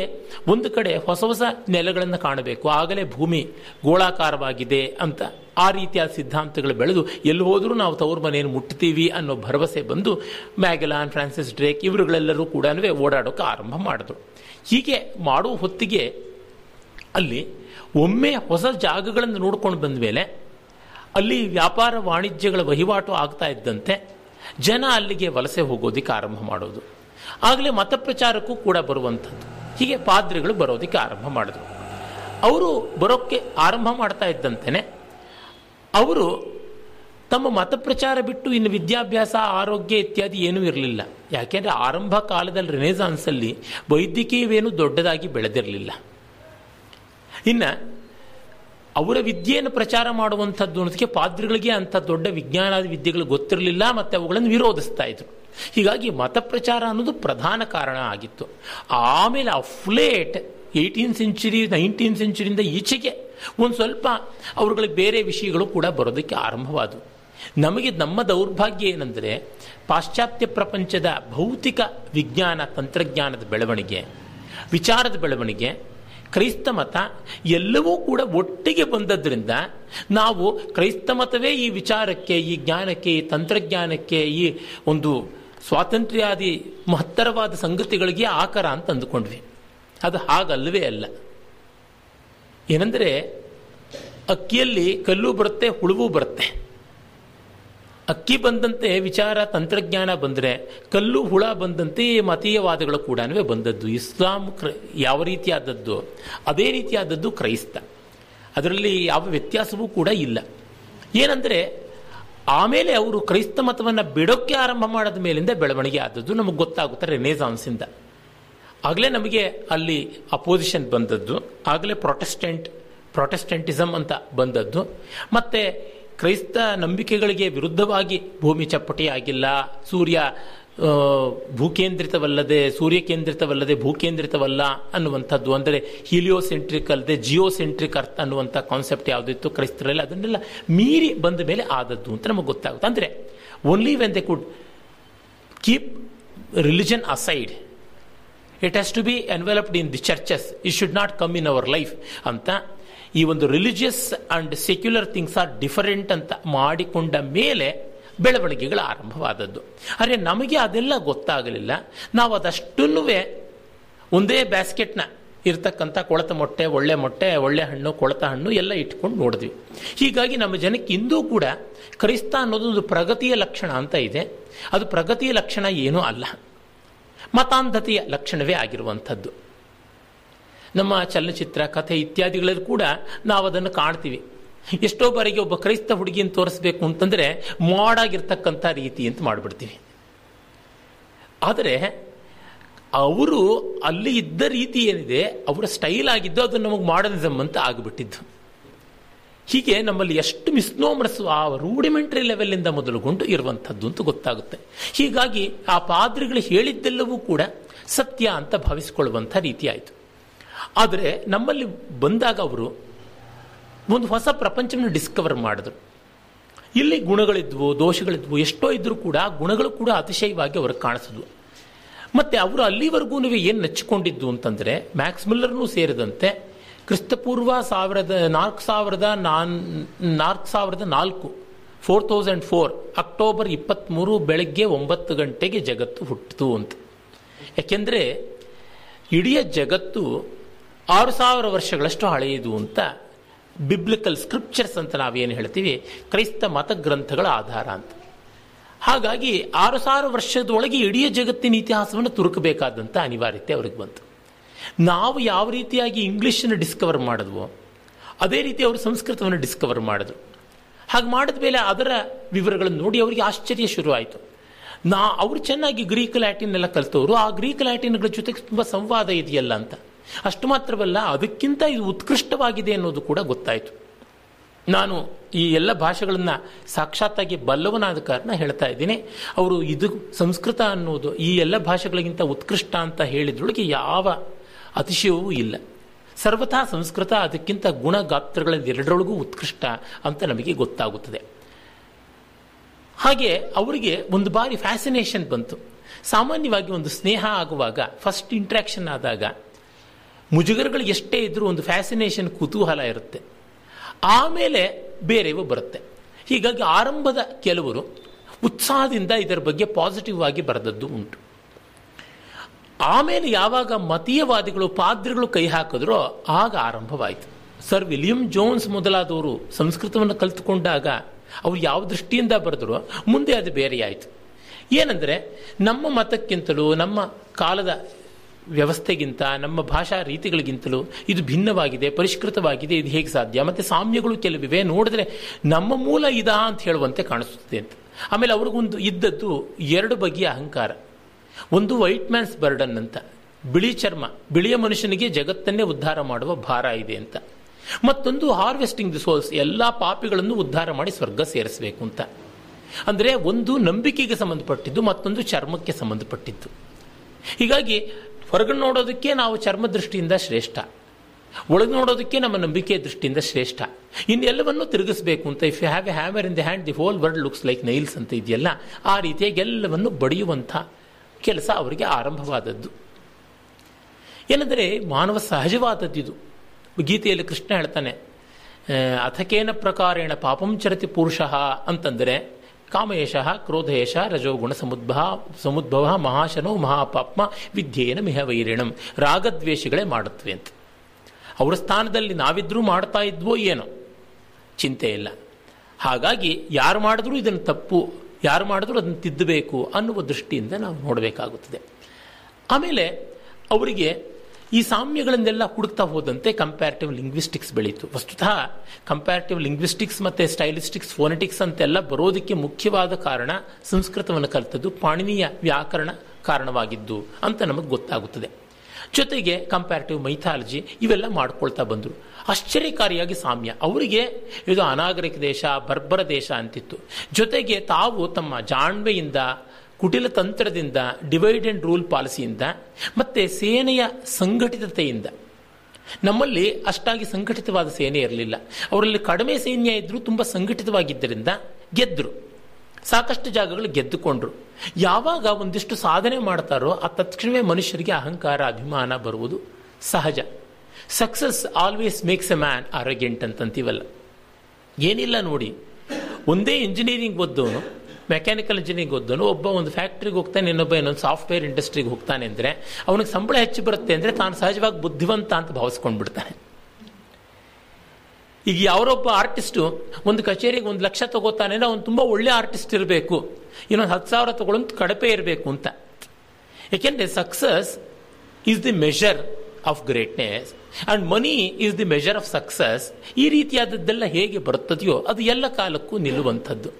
ಒಂದು ಕಡೆ ಹೊಸ ಹೊಸ ನೆಲೆಗಳನ್ನು ಕಾಣಬೇಕು. ಆಗಲೇ ಭೂಮಿ ಗೋಳಾಕಾರವಾಗಿದೆ ಅಂತ ಆ ರೀತಿಯ ಸಿದ್ಧಾಂತಗಳು ಬೆಳೆದು, ಎಲ್ಲಿ ಹೋದರೂ ನಾವು ತವರು ಮನೆಯನ್ನು ಮುಟ್ತೀವಿ ಅನ್ನೋ ಭರವಸೆ ಬಂದು, ಮ್ಯಾಗಲಾನ್, ಫ್ರಾನ್ಸಿಸ್ ಡ್ರೇಕ್ ಇವರುಗಳೆಲ್ಲರೂ ಕೂಡ ಓಡಾಡೋಕೆ ಆರಂಭ ಮಾಡಿದ್ರು. ಹೀಗೆ ಮಾಡುವ ಹೊತ್ತಿಗೆ ಅಲ್ಲಿ ಒಮ್ಮೆ ಹೊಸ ಜಾಗಗಳನ್ನು ನೋಡ್ಕೊಂಡು ಬಂದ ಮೇಲೆ ಅಲ್ಲಿ ವ್ಯಾಪಾರ ವಾಣಿಜ್ಯಗಳ ವಹಿವಾಟು ಆಗ್ತಾ ಇದ್ದಂತೆ ಜನ ಅಲ್ಲಿಗೆ ವಲಸೆ ಹೋಗೋದಿಕ್ಕೆ ಆರಂಭ ಮಾಡೋದು. ಆಗಲೇ ಮತ ಪ್ರಚಾರಕ್ಕೂ ಕೂಡ ಬರುವಂಥದ್ದು. ಹೀಗೆ ಪಾದ್ರಿಗಳು ಬರೋದಕ್ಕೆ ಆರಂಭ ಮಾಡಿದ್ರು. ಅವರು ಬರೋಕ್ಕೆ ಆರಂಭ ಮಾಡ್ತಾ ಇದ್ದಂತೆಯೇ ಅವರು ತಮ್ಮ ಮತ ಪ್ರಚಾರ ಬಿಟ್ಟು ಇನ್ನು ವಿದ್ಯಾಭ್ಯಾಸ, ಆರೋಗ್ಯ ಇತ್ಯಾದಿ ಏನೂ ಇರಲಿಲ್ಲ. ಯಾಕೆಂದರೆ ಆರಂಭ ಕಾಲದಲ್ಲಿ ರೆನೆಸಾನ್ಸಲ್ಲಿ ವೈದ್ಯಕೀಯವೇನು ದೊಡ್ಡದಾಗಿ ಬೆಳೆದಿರಲಿಲ್ಲ. ಇನ್ನು ಅವರ ವಿದ್ಯೆಯನ್ನು ಪ್ರಚಾರ ಮಾಡುವಂಥದ್ದು ಅನ್ನೋದಕ್ಕೆ ಪಾದ್ರಿಗಳಿಗೆ ಅಂಥ ದೊಡ್ಡ ವಿಜ್ಞಾನಾದ ವಿದ್ಯೆಗಳು ಗೊತ್ತಿರಲಿಲ್ಲ, ಮತ್ತು ಅವುಗಳನ್ನು ವಿರೋಧಿಸ್ತಾ ಇದ್ರು. ಹೀಗಾಗಿ ಮತ ಪ್ರಚಾರ ಅನ್ನೋದು ಪ್ರಧಾನ ಕಾರಣ ಆಗಿತ್ತು. ಆಮೇಲೆ of late eighteen century nineteen ಸೆಂಚುರಿಯಿಂದ ಈಚೆಗೆ ಒಂದು ಸ್ವಲ್ಪ ಅವ್ರುಗಳಿಗೆ ಬೇರೆ ವಿಷಯಗಳು ಕೂಡ ಬರೋದಕ್ಕೆ ಆರಂಭವಾದವು. ನಮಗೆ ನಮ್ಮ ದೌರ್ಭಾಗ್ಯ ಏನೆಂದರೆ, ಪಾಶ್ಚಾತ್ಯ ಪ್ರಪಂಚದ ಭೌತಿಕ ವಿಜ್ಞಾನ, ತಂತ್ರಜ್ಞಾನದ ಬೆಳವಣಿಗೆ, ವಿಚಾರದ ಬೆಳವಣಿಗೆ ಕ್ರೈಸ್ತ ಮತ ಎಲ್ಲವೂ ಕೂಡ ಒಟ್ಟಿಗೆ ಬಂದದ್ರಿಂದ ನಾವು ಕ್ರೈಸ್ತ ಮತವೇ ಈ ವಿಚಾರಕ್ಕೆ, ಈ ಜ್ಞಾನಕ್ಕೆ, ಈ ತಂತ್ರಜ್ಞಾನಕ್ಕೆ, ಈ ಒಂದು ಸ್ವಾತಂತ್ರ್ಯಾದಿ ಮಹತ್ತರವಾದ ಸಂಗತಿಗಳಿಗೆ ಆಕಾರ ಅಂತ ಅಂದುಕೊಂಡ್ವಿ. ಅದು ಹಾಗಲ್ಲವೇ ಅಲ್ಲ. ಏನಂದರೆ, ಅಕ್ಕಿಯಲ್ಲಿ ಕಲ್ಲು ಬರುತ್ತೆ, ಹುಳುವು ಬರುತ್ತೆ. ಅಕ್ಕಿ ಬಂದಂತೆ ವಿಚಾರ, ತಂತ್ರಜ್ಞಾನ ಬಂದರೆ, ಕಲ್ಲು, ಹುಳ ಬಂದಂತೆ ಮತೀಯವಾದಗಳು ಕೂಡ ಬಂದದ್ದು. ಇಸ್ಲಾಂ ಕ್ರ, ಯಾವ ರೀತಿಯಾದದ್ದು? ಅದೇ ರೀತಿಯಾದದ್ದು ಕ್ರೈಸ್ತ. ಅದರಲ್ಲಿ ಯಾವ ವ್ಯತ್ಯಾಸವೂ ಕೂಡ ಇಲ್ಲ. ಏನಂದರೆ, ಆಮೇಲೆ ಅವರು ಕ್ರೈಸ್ತ ಮತವನ್ನು ಬಿಡೋಕ್ಕೆ ಆರಂಭ ಮಾಡಿದ ಮೇಲಿಂದ ಬೆಳವಣಿಗೆ ಆದದ್ದು ನಮಗೆ ಗೊತ್ತಾಗುತ್ತೆ ರೆನೇಸಾನ್ಸಿಂದ ಆಗಲೇ ನಮಗೆ ಅಲ್ಲಿ ಅಪೋಸಿಷನ್ ಬಂದದ್ದು, ಆಗಲೇ ಪ್ರೊಟೆಸ್ಟೆಂಟ್ ಪ್ರೊಟೆಸ್ಟೆಂಟಿಸಮ್ ಅಂತ ಬಂದದ್ದು. ಮತ್ತು ಕ್ರೈಸ್ತ ನಂಬಿಕೆಗಳಿಗೆ ವಿರುದ್ಧವಾಗಿ ಭೂಮಿ ಚಪ್ಪಟೆಯಾಗಿಲ್ಲ. ಸೂರ್ಯ ಭೂಕೇಂದ್ರಿತವಲ್ಲದೆ ಸೂರ್ಯ ಕೇಂದ್ರಿತವಲ್ಲದೆ ಭೂಕೇಂದ್ರಿತವಲ್ಲ ಅನ್ನುವಂಥದ್ದು. ಅಂದರೆ ಹೀಲಿಯೋಸೆಂಟ್ರಿಕ್ ಅಲ್ಲದೆ ಜಿಯೋಸೆಂಟ್ರಿಕ್ ಅರ್ಥ ಅನ್ನುವಂಥ ಕಾನ್ಸೆಪ್ಟ್ ಯಾವುದಿತ್ತು ಕ್ರೈಸ್ತರಲ್ಲಿ ಅದನ್ನೆಲ್ಲ ಮೀರಿ ಬಂದ ಮೇಲೆ ಆದದ್ದು ಅಂತ ನಮಗೆ ಗೊತ್ತಾಗುತ್ತೆ. ಅಂದರೆ only when they could keep religion aside it has to be enveloped in the churches it should not come in our life ಅಂತ ಈ ಒಂದು religious and secular things are different ಅಂತ ಮಾಡಿಕೊಂಡ ಮೇಲೆ ಬೆಳವಣಿಗೆಗಳು ಆರಂಭವಾದದ್ದು. ಆದರೆ ನಮಗೆ ಅದೆಲ್ಲ ಗೊತ್ತಾಗಲಿಲ್ಲ. ನಾವು ಅದಷ್ಟನ್ನೂ ಒಂದೇ ಬ್ಯಾಸ್ಕೆಟ್ನ ಇರ್ತಕ್ಕಂಥ ಕೊಳತ ಮೊಟ್ಟೆ, ಒಳ್ಳೆ ಮೊಟ್ಟೆ, ಒಳ್ಳೆ ಹಣ್ಣು, ಕೊಳತ ಹಣ್ಣು ಎಲ್ಲ ಇಟ್ಕೊಂಡು ನೋಡಿದ್ವಿ. ಹೀಗಾಗಿ ನಮ್ಮ ಜನಕ್ಕೆ ಇಂದೂ ಕೂಡ ಕ್ರೈಸ್ತ ಅನ್ನೋದೊಂದು ಪ್ರಗತಿಯ ಲಕ್ಷಣ ಅಂತ ಇದೆ. ಅದು ಪ್ರಗತಿಯ ಲಕ್ಷಣ ಏನೂ ಅಲ್ಲ. ಮತಾಂಧತೆಯ ಲಕ್ಷಣವೇ ಆಗಿರುವಂಥದ್ದು. ನಮ್ಮ ಚಲನಚಿತ್ರ, ಕಥೆ ಇತ್ಯಾದಿಗಳಲ್ಲಿ ಕೂಡ ನಾವು ಅದನ್ನು ಕಾಣ್ತೀವಿ. ಎಷ್ಟೋ ಬಾರಿಗೆ ಒಬ್ಬ ಕ್ರೈಸ್ತ ಹುಡುಗಿಯನ್ನು ತೋರಿಸ್ಬೇಕು ಅಂತಂದರೆ ಮಾಡಾಗಿರ್ತಕ್ಕಂಥ ರೀತಿ ಅಂತ ಮಾಡಿಬಿಡ್ತೀವಿ. ಆದರೆ ಅವರು ಅಲ್ಲಿ ಇದ್ದ ರೀತಿ ಏನಿದೆ, ಅವರ ಸ್ಟೈಲ್ ಆಗಿದ್ದು ಅದು ನಮಗೆ ಮಾಡರ್ನಿಸಮ್ ಅಂತ ಆಗಿಬಿಟ್ಟಿದ್ದು. ಹೀಗೆ ನಮ್ಮಲ್ಲಿ ಎಷ್ಟು ಮಿಸ್ನೋಮರ್ಸ್ ಆ ರೂಡಿಮೆಂಟ್ರಿ ಲೆವೆಲಿಂದ ಮೊದಲುಗೊಂಡು ಇರುವಂಥದ್ದು ಅಂತ ಗೊತ್ತಾಗುತ್ತೆ. ಹೀಗಾಗಿ ಆ ಪಾದ್ರಿಗಳು ಹೇಳಿದ್ದೆಲ್ಲವೂ ಕೂಡ ಸತ್ಯ ಅಂತ ಭಾವಿಸಿಕೊಳ್ಳುವಂಥ ರೀತಿ ಆದರೆ ನಮ್ಮಲ್ಲಿ ಬಂದಾಗ ಅವರು ಒಂದು ಹೊಸ ಪ್ರಪಂಚವನ್ನು ಡಿಸ್ಕವರ್ ಮಾಡಿದ್ರು. ಇಲ್ಲಿ ಗುಣಗಳಿದ್ವು, ದೋಷಗಳಿದ್ವು, ಎಷ್ಟೋ ಇದ್ದರೂ ಕೂಡ ಗುಣಗಳು ಕೂಡ ಅತಿಶಯವಾಗಿ ಅವ್ರಿಗೆ ಕಾಣಿಸಿದ್ವು. ಮತ್ತು ಅವರು ಅಲ್ಲಿವರೆಗೂ ಏನು ನೆಚ್ಚಿಕೊಂಡಿದ್ದು ಅಂತಂದರೆ ಮ್ಯಾಕ್ಸ್ ಮಿಲ್ಲರ್ನೂ ಸೇರಿದಂತೆ ಕ್ರಿಸ್ತಪೂರ್ವ ಸಾವಿರದ, ನಾಲ್ಕು ಸಾವಿರದ ನಾನ್, ನಾಲ್ಕು ಸಾವಿರದ ನಾಲ್ಕು ಫೋರ್ ತೌಸಂಡ್ ಫೋರ್ ಅಕ್ಟೋಬರ್ ಇಪ್ಪತ್ತ್ಮೂರು ಬೆಳಗ್ಗೆ ಒಂಬತ್ತು ಗಂಟೆಗೆ ಜಗತ್ತು ಹುಟ್ಟಿತು ಅಂತ. ಯಾಕೆಂದರೆ ಇಡೀ ಜಗತ್ತು ಆರು ಸಾವಿರ ವರ್ಷಗಳಷ್ಟು ಹಳೆಯದು ಅಂತ ಬಿಬ್ಲಿಕಲ್ ಸ್ಕ್ರಿಪ್ಚರ್ಸ್ ಅಂತ ನಾವೇನು ಹೇಳ್ತೀವಿ? ಕ್ರೈಸ್ತ ಮತಗ್ರಂಥಗಳ ಆಧಾರ ಅಂತ. ಹಾಗಾಗಿ ಆರು ಸಾವಿರ ವರ್ಷದೊಳಗೆ ಇಡೀ ಜಗತ್ತಿನ ಇತಿಹಾಸವನ್ನು ತುರುಕಬೇಕಾದಂಥ ಅನಿವಾರ್ಯತೆ ಅವ್ರಿಗೆ ಬಂತು. ನಾವು ಯಾವ ರೀತಿಯಾಗಿ ಇಂಗ್ಲೀಷನ್ನು ಡಿಸ್ಕವರ್ ಮಾಡಿದ್ವೋ, ಅದೇ ರೀತಿ ಅವರು ಸಂಸ್ಕೃತವನ್ನು ಡಿಸ್ಕವರ್ ಮಾಡಿದ್ರು. ಹಾಗೆ ಮಾಡಿದ ಮೇಲೆ ಅದರ ವಿವರಗಳನ್ನು ನೋಡಿ ಅವರಿಗೆ ಆಶ್ಚರ್ಯ ಶುರುವಾಯಿತು. ನಾ, ಅವರು ಚೆನ್ನಾಗಿ ಗ್ರೀಕ್ ಲ್ಯಾಟಿನ್ ಎಲ್ಲ ಕಲಿತವರು. ಆ ಗ್ರೀಕ್ ಲ್ಯಾಟಿನ್ಗಳ ಜೊತೆಗೆ ತುಂಬ ಸಂವಾದ ಇದೆಯಲ್ಲ ಅಂತ. ಅಷ್ಟು ಮಾತ್ರವಲ್ಲ, ಅದಕ್ಕಿಂತ ಇದು ಉತ್ಕೃಷ್ಟವಾಗಿದೆ ಅನ್ನೋದು ಕೂಡ ಗೊತ್ತಾಯಿತು. ನಾನು ಈ ಎಲ್ಲ ಭಾಷೆಗಳನ್ನು ಸಾಕ್ಷಾತ್ತಾಗಿ ಬಲ್ಲವನಾದ ಕಾರಣ ಹೇಳ್ತಾ ಇದ್ದೀನಿ. ಅವರು ಇದು ಸಂಸ್ಕೃತ ಅನ್ನೋದು, ಈ ಎಲ್ಲ ಭಾಷೆಗಳಿಗಿಂತ ಉತ್ಕೃಷ್ಟ ಅಂತ ಹೇಳಿದ್ರೊಳಗೆ ಯಾವ ಅತಿಶಯವೂ ಇಲ್ಲ. ಸರ್ವಥಾ ಸಂಸ್ಕೃತ ಅದಕ್ಕಿಂತ ಗುಣ ಗಾತ್ರಗಳಲ್ಲಿ ಎರಡರೊಳಗೂ ಉತ್ಕೃಷ್ಟ ಅಂತ ನಮಗೆ ಗೊತ್ತಾಗುತ್ತದೆ. ಹಾಗೆ ಅವರಿಗೆ ಒಂದು ಬಾರಿ ಫ್ಯಾಸಿನೇಷನ್ ಬಂತು. ಸಾಮಾನ್ಯವಾಗಿ ಒಂದು ಸ್ನೇಹ ಆಗುವಾಗ ಫಸ್ಟ್ ಇಂಟ್ರ್ಯಾಕ್ಷನ್ ಆದಾಗ ಮುಜುಗರಗಳು ಎಷ್ಟೇ ಇದ್ದರೂ ಒಂದು ಫ್ಯಾಸಿನೇಷನ್ ಕುತೂಹಲ ಇರುತ್ತೆ. ಆಮೇಲೆ ಬೇರೆಯವು ಬರುತ್ತೆ. ಹೀಗಾಗಿ ಆರಂಭದ ಕೆಲವರು ಉತ್ಸಾಹದಿಂದ ಇದರ ಬಗ್ಗೆ ಪಾಸಿಟಿವ್ ಆಗಿ ಬರೆದದ್ದು ಉಂಟು. ಆಮೇಲೆ ಯಾವಾಗ ಮತೀಯವಾದಿಗಳು, ಪಾದ್ರಿಗಳು ಕೈ ಹಾಕಿದ್ರೋ ಆಗ ಆರಂಭವಾಯಿತು. ಸರ್ ವಿಲಿಯಂ ಜೋನ್ಸ್ ಮೊದಲಾದವರು ಸಂಸ್ಕೃತವನ್ನು ಕಲಿತುಕೊಂಡಾಗ ಅವರು ಯಾವ ದೃಷ್ಟಿಯಿಂದ ಬರೆದ್ರು? ಮುಂದೆ ಅದು ಬೇರೆಯಾಯಿತು. ಏನಂದರೆ ನಮ್ಮ ಮತಕ್ಕಿಂತಲೂ ನಮ್ಮ ಕಾಲದ ವ್ಯವಸ್ಥೆಗಿಂತ, ನಮ್ಮ ಭಾಷಾ ರೀತಿಗಳಿಗಿಂತಲೂ ಇದು ಭಿನ್ನವಾಗಿದೆ, ಪರಿಷ್ಕೃತವಾಗಿದೆ, ಇದು ಹೇಗೆ ಸಾಧ್ಯ? ಮತ್ತು ಸಾಮ್ಯಗಳು ಕೆಲವಿವೆ, ನೋಡಿದ್ರೆ ನಮ್ಮ ಮೂಲ ಇದಾ ಅಂತ ಹೇಳುವಂತೆ ಕಾಣಿಸುತ್ತದೆ ಅಂತ. ಆಮೇಲೆ ಅವ್ರಿಗೊಂದು ಇದ್ದದ್ದು ಎರಡು ಬಗೆಯ ಅಹಂಕಾರ. ಒಂದು ವೈಟ್ ಮ್ಯಾನ್ಸ್ ಬರ್ಡನ್ ಅಂತ. ಬಿಳಿ ಚರ್ಮ, ಬಿಳಿಯ ಮನುಷ್ಯನಿಗೆ ಜಗತ್ತನ್ನೇ ಉದ್ಧಾರ ಮಾಡುವ ಭಾರ ಇದೆ ಅಂತ. ಮತ್ತೊಂದು ಹಾರ್ವೆಸ್ಟಿಂಗ್ ದಿ ಸೋಲ್ಸ್ ಎಲ್ಲ ಪಾಪಿಗಳನ್ನು ಉದ್ಧಾರ ಮಾಡಿ ಸ್ವರ್ಗ ಸೇರಿಸಬೇಕು ಅಂತ. ಅಂದರೆ ಒಂದು ನಂಬಿಕೆಗೆ ಸಂಬಂಧಪಟ್ಟಿದ್ದು, ಮತ್ತೊಂದು ಚರ್ಮಕ್ಕೆ ಸಂಬಂಧಪಟ್ಟಿದ್ದು. ಹೀಗಾಗಿ ಹೊರಗಡೆ ನೋಡೋದಕ್ಕೆ ನಾವು ಚರ್ಮ ದೃಷ್ಟಿಯಿಂದ ಶ್ರೇಷ್ಠ. ಒಳಗೆ ನೋಡೋದಕ್ಕೆ ನಮ್ಮ ನಂಬಿಕೆ ದೃಷ್ಟಿಯಿಂದ ಶ್ರೇಷ್ಠ. ಇನ್ನೆಲ್ಲವನ್ನೂ ತಿರುಗಿಸಬೇಕು ಅಂತ if you have a hammer in the hand the whole world looks like nails ಅಂತ ಇದೆಯಲ್ಲ, ಆ ರೀತಿಯಾಗಿ ಎಲ್ಲವನ್ನು ಬಡಿಯುವಂಥ ಕೆಲಸ ಅವರಿಗೆ ಆರಂಭವಾದದ್ದು. ಏನಂದರೆ ಮಾನವ ಸಹಜವಾದದ್ದಿದು ಗೀತೆಯಲ್ಲಿ ಕೃಷ್ಣ ಹೇಳ್ತಾನೆ ಅಥಕೇನ ಪ್ರಕಾರೇಣ ಪಾಪಂ ಚರತಿ ಪುರುಷ ಅಂತಂದರೆ ಕಾಮಯೇಶ ಕ್ರೋಧಯೇಶ ರಜೋಗುಣ ಸಮುದ್ಭವ ಸಮುದ್ಭವ ಮಹಾಶನೋ ಮಹಾಪಾಪ್ಮ ವಿದ್ಯೇನ ಮಿಹ ವೈರಿಣಂ. ರಾಗದ್ವೇಷಗಳೇ ಮಾಡುತ್ತವೆ ಅಂತ. ಅವರ ಸ್ಥಾನದಲ್ಲಿ ನಾವಿದ್ರೂ ಮಾಡ್ತಾ ಇದ್ವೋ ಏನೋ? ಚಿಂತೆ ಇಲ್ಲ. ಹಾಗಾಗಿ ಯಾರು ಮಾಡಿದ್ರೂ ಇದನ್ನು ತಪ್ಪು, ಯಾರು ಮಾಡಿದ್ರೂ ಅದನ್ನು ತಿದ್ದಬೇಕು ಅನ್ನುವ ದೃಷ್ಟಿಯಿಂದ ನಾವು ನೋಡಬೇಕಾಗುತ್ತದೆ. ಆಮೇಲೆ ಅವರಿಗೆ ಈ ಸಾಮ್ಯಗಳನ್ನೆಲ್ಲ ಹುಡುಕ್ತಾ ಹೋದಂತೆ ಕಂಪ್ಯಾರಿಟಿವ್ ಲಿಂಗ್ವಿಸ್ಟಿಕ್ಸ್ ಬೆಳೀತು. ವಸ್ತುತಃ ಕಂಪ್ಯಾರಿಟಿವ್ ಲಿಂಗ್ವಿಸ್ಟಿಕ್ಸ್ ಮತ್ತು ಸ್ಟೈಲಿಸ್ಟಿಕ್ಸ್ ಫೋನೆಟಿಕ್ಸ್ ಅಂತೆಲ್ಲ ಬರೋದಕ್ಕೆ ಮುಖ್ಯವಾದ ಕಾರಣ ಸಂಸ್ಕೃತವನ್ನು ಕಲಿತದ್ದು ಪಾಣಿನಿಯ ವ್ಯಾಕರಣ ಕಾರಣವಾಗಿದ್ದು ಅಂತ ನಮಗೆ ಗೊತ್ತಾಗುತ್ತದೆ. ಜೊತೆಗೆ ಕಂಪ್ಯಾರಿಟಿವ್ ಮೈಥಾಲಜಿ ಇವೆಲ್ಲ ಮಾಡ್ಕೊಳ್ತಾ ಬಂದರು. ಆಶ್ಚರ್ಯಕಾರಿಯಾಗಿ ಸಾಮ್ಯ. ಅವರಿಗೆ ಇದು ಅನಾಗರಿಕ ದೇಶ, ಬರ್ಬರ ದೇಶ ಅಂತಿತ್ತು. ಜೊತೆಗೆ ತಾವು ತಮ್ಮ ಜಾಣ್ಮೆಯಿಂದ ಕುಟಿಲ ತಂತ್ರದಿಂದ ಡಿವೈಡ್ ಅಂಡ್ ರೂಲ್ ಪಾಲಿಸಿಯಿಂದ ಮತ್ತೆ ಸೇನೆಯ ಸಂಘಟಿತತೆಯಿಂದ. ನಮ್ಮಲ್ಲಿ ಅಷ್ಟಾಗಿ ಸಂಘಟಿತವಾದ ಸೇನೆ ಇರಲಿಲ್ಲ. ಅವರಲ್ಲಿ ಕಡಿಮೆ ಸೈನ್ಯ ಇದ್ದರೂ ತುಂಬ ಸಂಘಟಿತವಾಗಿದ್ದರಿಂದ ಗೆದ್ದರು ಸಾಕಷ್ಟು ಜಾಗಗಳು ಗೆದ್ದುಕೊಂಡ್ರು. ಯಾವಾಗ ಒಂದಿಷ್ಟು ಸಾಧನೆ ಮಾಡ್ತಾರೋ ಆ ತಕ್ಷಣವೇ ಮನುಷ್ಯರಿಗೆ ಅಹಂಕಾರ, ಅಭಿಮಾನ ಬರುವುದು ಸಹಜ. Success always makes a man arrogant ಅಂತಂತೀವಲ್ಲ. ಏನಿಲ್ಲ ನೋಡಿ, ಒಂದೇ ಇಂಜಿನಿಯರಿಂಗ್ ಓದ್ದವನು ಮೆಕ್ಯಾನಿಕಲ್ ಇಂಜಿನಿಯರಿಂಗ್ ಓದ್ದನು ಒಬ್ಬ ಒಂದು ಫ್ಯಾಕ್ಟ್ರಿಗೆ ಹೋಗ್ತಾನೆ, ಇನ್ನೊಬ್ಬ ಇನ್ನೊಂದು ಸಾಫ್ಟ್ವೇರ್ ಇಂಡಸ್ಟ್ರಿಗೆ ಹೋಗ್ತಾನೆ ಅಂದರೆ ಅವನಿಗೆ ಸಂಬಳ ಹೆಚ್ಚು ಬರುತ್ತೆ ಅಂದರೆ ತಾನು ಸಹಜವಾಗಿ ಬುದ್ಧಿವಂತ ಅಂತ ಭಾವಿಸ್ಕೊಂಡು ಬಿಡ್ತಾನೆ ಈಗ ಯಾರೊಬ್ಬ ಆರ್ಟಿಸ್ಟು ಒಂದು ಕಚೇರಿಗೆ ಒಂದು ಲಕ್ಷ ತಗೋತಾನೆ ಅಂದರೆ ಅವನು ತುಂಬ ಒಳ್ಳೆ ಆರ್ಟಿಸ್ಟ್ ಇರಬೇಕು, ಇನ್ನೊಂದು ಹತ್ತು ಸಾವಿರ ತಗೊಳ್ಳೋದು ಕಡಪೆ ಇರಬೇಕು ಅಂತ. ಯಾಕೆಂದರೆ success is the measure of greatness and money is the measure of success ಈ ರೀತಿಯಾದದ್ದೆಲ್ಲ ಹೇಗೆ ಬರುತ್ತದೆಯೋ ಅದು ಎಲ್ಲ ಕಾಲಕ್ಕೂ ನಿಲ್ಲುವಂಥದ್ದು.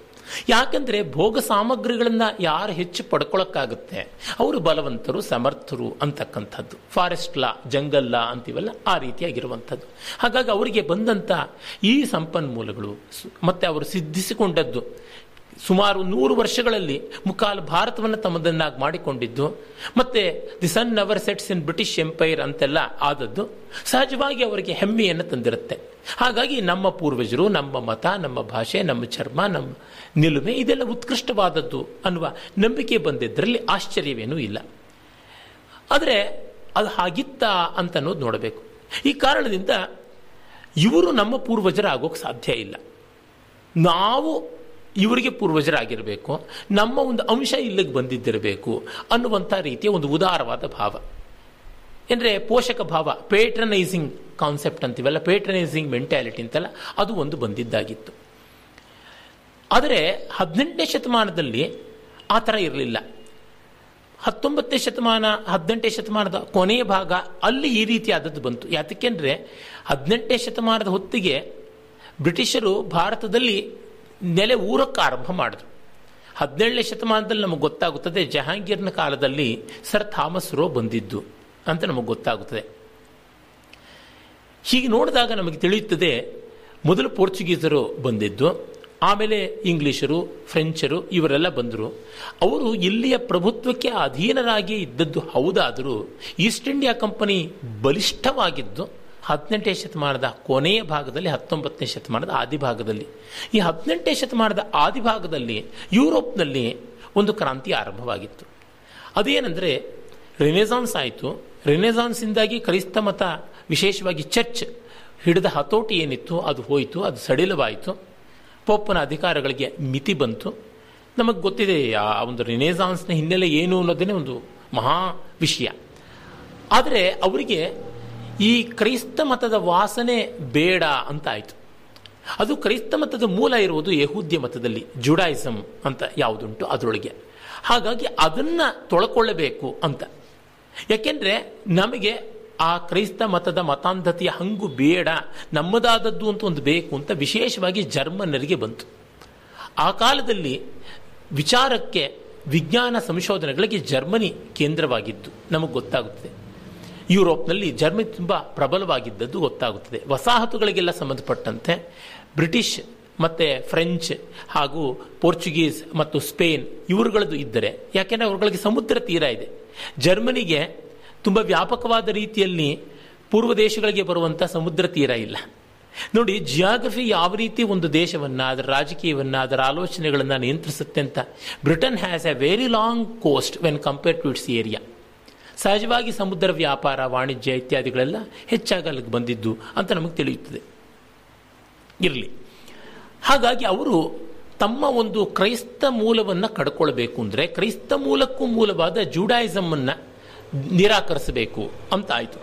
ಯಾಕಂದ್ರೆ ಭೋಗ ಸಾಮಗ್ರಿಗಳನ್ನ ಯಾರು ಹೆಚ್ಚು ಪಡ್ಕೊಳಕ್ಕಾಗುತ್ತೆ? ಅವರು ಬಲವಂತರು, ಸಮರ್ಥರು ಅಂತಕ್ಕಂಥದ್ದು. ಫಾರೆಸ್ಟ್ ಲಾ ಜಂಗಲ್ ಲಾ ಅಂತೀವಲ್ಲ, ಆ ರೀತಿಯಾಗಿರುವಂಥದ್ದು. ಹಾಗಾಗಿ ಅವರಿಗೆ ಬಂದಂಥ ಈ ಸಂಪನ್ಮೂಲಗಳು ಮತ್ತೆ ಅವರು ಸಿದ್ಧಿಸಿಕೊಂಡದ್ದು ಸುಮಾರು ನೂರು ವರ್ಷಗಳಲ್ಲಿ ಮುಕ್ಕಾಲು ಭಾರತವನ್ನು ತಮ್ಮದನ್ನಾಗಿ ಮಾಡಿಕೊಂಡಿದ್ದು, ಮತ್ತೆ the sun never sets in British Empire ಅಂತೆಲ್ಲ ಆದದ್ದು ಸಹಜವಾಗಿ ಅವರಿಗೆ ಹೆಮ್ಮೆಯನ್ನು ತಂದಿರುತ್ತೆ. ಹಾಗಾಗಿ ನಮ್ಮ ಪೂರ್ವಜರು, ನಮ್ಮ ಮತ, ನಮ್ಮ ಭಾಷೆ, ನಮ್ಮ ಚರ್ಮ, ನಮ್ಮ ನಿಲುಮೆ ಇದೆಲ್ಲ ಉತ್ಕೃಷ್ಟವಾದದ್ದು ಅನ್ನುವ ನಂಬಿಕೆ ಬಂದಿದ್ದರಲ್ಲಿ ಆಶ್ಚರ್ಯವೇನೂ ಇಲ್ಲ. ಆದರೆ ಅದು ಹಾಗಿತ್ತ ಅಂತ ಅನ್ನೋದು ನೋಡಬೇಕು. ಈ ಕಾರಣದಿಂದ ಇವರು ನಮ್ಮ ಪೂರ್ವಜರಾಗೋಕೆ ಸಾಧ್ಯ ಇಲ್ಲ. ನಾವು ಇವರಿಗೆ ಪೂರ್ವಜರಾಗಿರಬೇಕು. ನಮ್ಮ ಒಂದು ಅಂಶ ಇಲ್ಲಿಗೆ ಬಂದಿದ್ದಿರಬೇಕು ಅನ್ನುವಂಥ ರೀತಿಯ ಒಂದು ಉದಾರವಾದ ಭಾವ. ಅಂದರೆ ಪೋಷಕ ಭಾವ ಪೇಟ್ರನೈಸಿಂಗ್ ಕಾನ್ಸೆಪ್ಟ್ ಅಂತೀವಲ್ಲ ಪೇಟ್ರನೈಸಿಂಗ್ ಮೆಂಟ್ಯಾಲಿಟಿ ಅಂತಲ್ಲ, ಅದು ಒಂದು ಬಂದಿದ್ದಾಗಿತ್ತು. ಆದರೆ ಹದಿನೆಂಟನೇ ಶತಮಾನದಲ್ಲಿ ಆ ಥರ ಇರಲಿಲ್ಲ. ಹತ್ತೊಂಬತ್ತನೇ ಶತಮಾನ, ಹದಿನೆಂಟನೇ ಶತಮಾನದ ಕೊನೆಯ ಭಾಗ ಅಲ್ಲಿ ಈ ರೀತಿಯಾದದ್ದು ಬಂತು. ಯಾತಕ್ಕೆಂದರೆ ಹದಿನೆಂಟನೇ ಶತಮಾನದ ಹೊತ್ತಿಗೆ ಬ್ರಿಟಿಷರು ಭಾರತದಲ್ಲಿ ನೆಲೆ ಊರಕ್ಕೆ ಆರಂಭ ಮಾಡಿದ್ರು. ಹದಿನೇಳನೇ ಶತಮಾನದಲ್ಲಿ ನಮಗೆ ಗೊತ್ತಾಗುತ್ತದೆ, ಜಹಾಂಗೀರ್ನ ಕಾಲದಲ್ಲಿ ಸರ್ ಥಾಮಸ್ ರೋ ಬಂದಿದ್ದು ಅಂತ ನಮಗೆ ಗೊತ್ತಾಗುತ್ತದೆ. ಹೀಗೆ ನೋಡಿದಾಗ ನಮಗೆ ತಿಳಿಯುತ್ತದೆ, ಮೊದಲು ಪೋರ್ಚುಗೀಸರು ಬಂದಿದ್ದು, ಆಮೇಲೆ ಇಂಗ್ಲಿಷರು, ಫ್ರೆಂಚರು ಇವರೆಲ್ಲ ಬಂದರು. ಅವರು ಇಲ್ಲಿಯ ಪ್ರಭುತ್ವಕ್ಕೆ ಅಧೀನರಾಗಿ ಇದ್ದದ್ದು ಹೌದಾದರೂ ಈಸ್ಟ್ ಇಂಡಿಯಾ ಕಂಪನಿ ಬಲಿಷ್ಠವಾಗಿದ್ದು ಹದಿನೆಂಟನೇ ಶತಮಾನದ ಕೊನೆಯ ಭಾಗದಲ್ಲಿ, ಹತ್ತೊಂಬತ್ತನೇ ಶತಮಾನದ ಆದಿಭಾಗದಲ್ಲಿ. ಈ ಹದಿನೆಂಟನೇ ಶತಮಾನದ ಆದಿಭಾಗದಲ್ಲಿ ಯುರೋಪ್ನಲ್ಲಿ ಒಂದು ಕ್ರಾಂತಿ ಆರಂಭವಾಗಿತ್ತು. ಅದೇನೆಂದರೆ, ರಿನೆಸಾನ್ಸ್ ಆಯಿತು. ರಿನೆಸಾನ್ಸಿಂದಾಗಿ ಕ್ರೈಸ್ತ ಮತ, ವಿಶೇಷವಾಗಿ ಚರ್ಚ್, ಹಿಡಿದ ಹತೋಟಿ ಏನಿತ್ತು, ಅದು ಹೋಯಿತು, ಅದು ಸಡಿಲವಾಯಿತು. ಪೋಪನ ಅಧಿಕಾರಗಳಿಗೆ ಮಿತಿ ಬಂತು. ನಮಗೆ ಗೊತ್ತಿದೆ, ಆ ಒಂದು ರಿನೆಸಾನ್ಸ್ನ ಹಿನ್ನೆಲೆ ಏನು ಅನ್ನೋದೇ ಒಂದು ಮಹಾ ವಿಷಯ. ಆದರೆ, ಅವರಿಗೆ ಈ ಕ್ರೈಸ್ತ ಮತದ ವಾಸನೆ ಬೇಡ ಅಂತ ಆಯಿತು ಅದು ಕ್ರೈಸ್ತ ಮತದ ಮೂಲ ಇರುವುದು ಯಹೂದ್ಯ ಮತದಲ್ಲಿ ಜುಡಾಯಿಸಮ್ ಅಂತ ಯಾವುದುಂಟು ಅದರೊಳಗೆ. ಹಾಗಾಗಿ ಅದನ್ನು ತೊಳ್ಕೊಳ್ಳಬೇಕು ಅಂತ. ಯಾಕೆಂದರೆ ನಮಗೆ ಆ ಕ್ರೈಸ್ತ ಮತದ ಮತಾಂಧತೆಯ ಹಂಗು ಬೇಡ, ನಮ್ಮದಾದದ್ದು ಅಂತ ಒಂದು ಬೇಕು ಅಂತ ವಿಶೇಷವಾಗಿ ಜರ್ಮನ್ನರಿಗೆ ಬಂತು. ಆ ಕಾಲದಲ್ಲಿ ವಿಚಾರಕ್ಕೆ ವಿಜ್ಞಾನ ಸಂಶೋಧನೆಗಳಿಗೆ ಜರ್ಮನಿ ಕೇಂದ್ರವಾಗಿದ್ದು ನಮಗೆ ಗೊತ್ತಾಗುತ್ತದೆ. ಯುರೋಪ್ನಲ್ಲಿ ಜರ್ಮನಿ ತುಂಬ ಪ್ರಬಲವಾಗಿದ್ದದ್ದು ಗೊತ್ತಾಗುತ್ತದೆ. ವಸಾಹತುಗಳಿಗೆಲ್ಲ ಸಂಬಂಧಪಟ್ಟಂತೆ ಬ್ರಿಟಿಷ್ ಮತ್ತು ಫ್ರೆಂಚ್ ಹಾಗೂ ಪೋರ್ಚುಗೀಸ್ ಮತ್ತು ಸ್ಪೇನ್ ಇವರುಗಳದ್ದು ಇದ್ದರೆ, ಯಾಕೆಂದರೆ ಅವರುಗಳಿಗೆ ಸಮುದ್ರ ತೀರ ಇದೆ. ಜರ್ಮನಿಗೆ ತುಂಬ ವ್ಯಾಪಕವಾದ ರೀತಿಯಲ್ಲಿ ಪೂರ್ವ ದೇಶಗಳಿಗೆ ಬರುವಂಥ ಸಮುದ್ರ ತೀರ ಇಲ್ಲ. ನೋಡಿ ಜಿಯಾಗ್ರಫಿ ಯಾವ ರೀತಿ ಒಂದು ದೇಶವನ್ನು ಅದರ ರಾಜಕೀಯವನ್ನು ಅದರ ಆಲೋಚನೆಗಳನ್ನು ನಿಯಂತ್ರಿಸುತ್ತೆ ಅಂತ, Britain has a very long coast when compare to its area ಸಹಜವಾಗಿ ಸಮುದ್ರ ವ್ಯಾಪಾರ, ವಾಣಿಜ್ಯ ಇತ್ಯಾದಿಗಳೆಲ್ಲ ಹೆಚ್ಚಾಗಿ ಅಲ್ಲಿಗೆ ಬಂದಿದ್ದು ಅಂತ ನಮಗೆ ತಿಳಿಯುತ್ತದೆ. ಇರಲಿ. ಹಾಗಾಗಿ ಅವರು ತಮ್ಮ ಒಂದು ಕ್ರೈಸ್ತ ಮೂಲವನ್ನು ಕಡ್ಕೊಳ್ಬೇಕು ಅಂದರೆ ಕ್ರೈಸ್ತ ಮೂಲಕ್ಕೂ ಮೂಲವಾದ ಜೂಡಾಯಿಸಮನ್ನು ನಿರಾಕರಿಸಬೇಕು ಅಂತ ಆಯಿತು.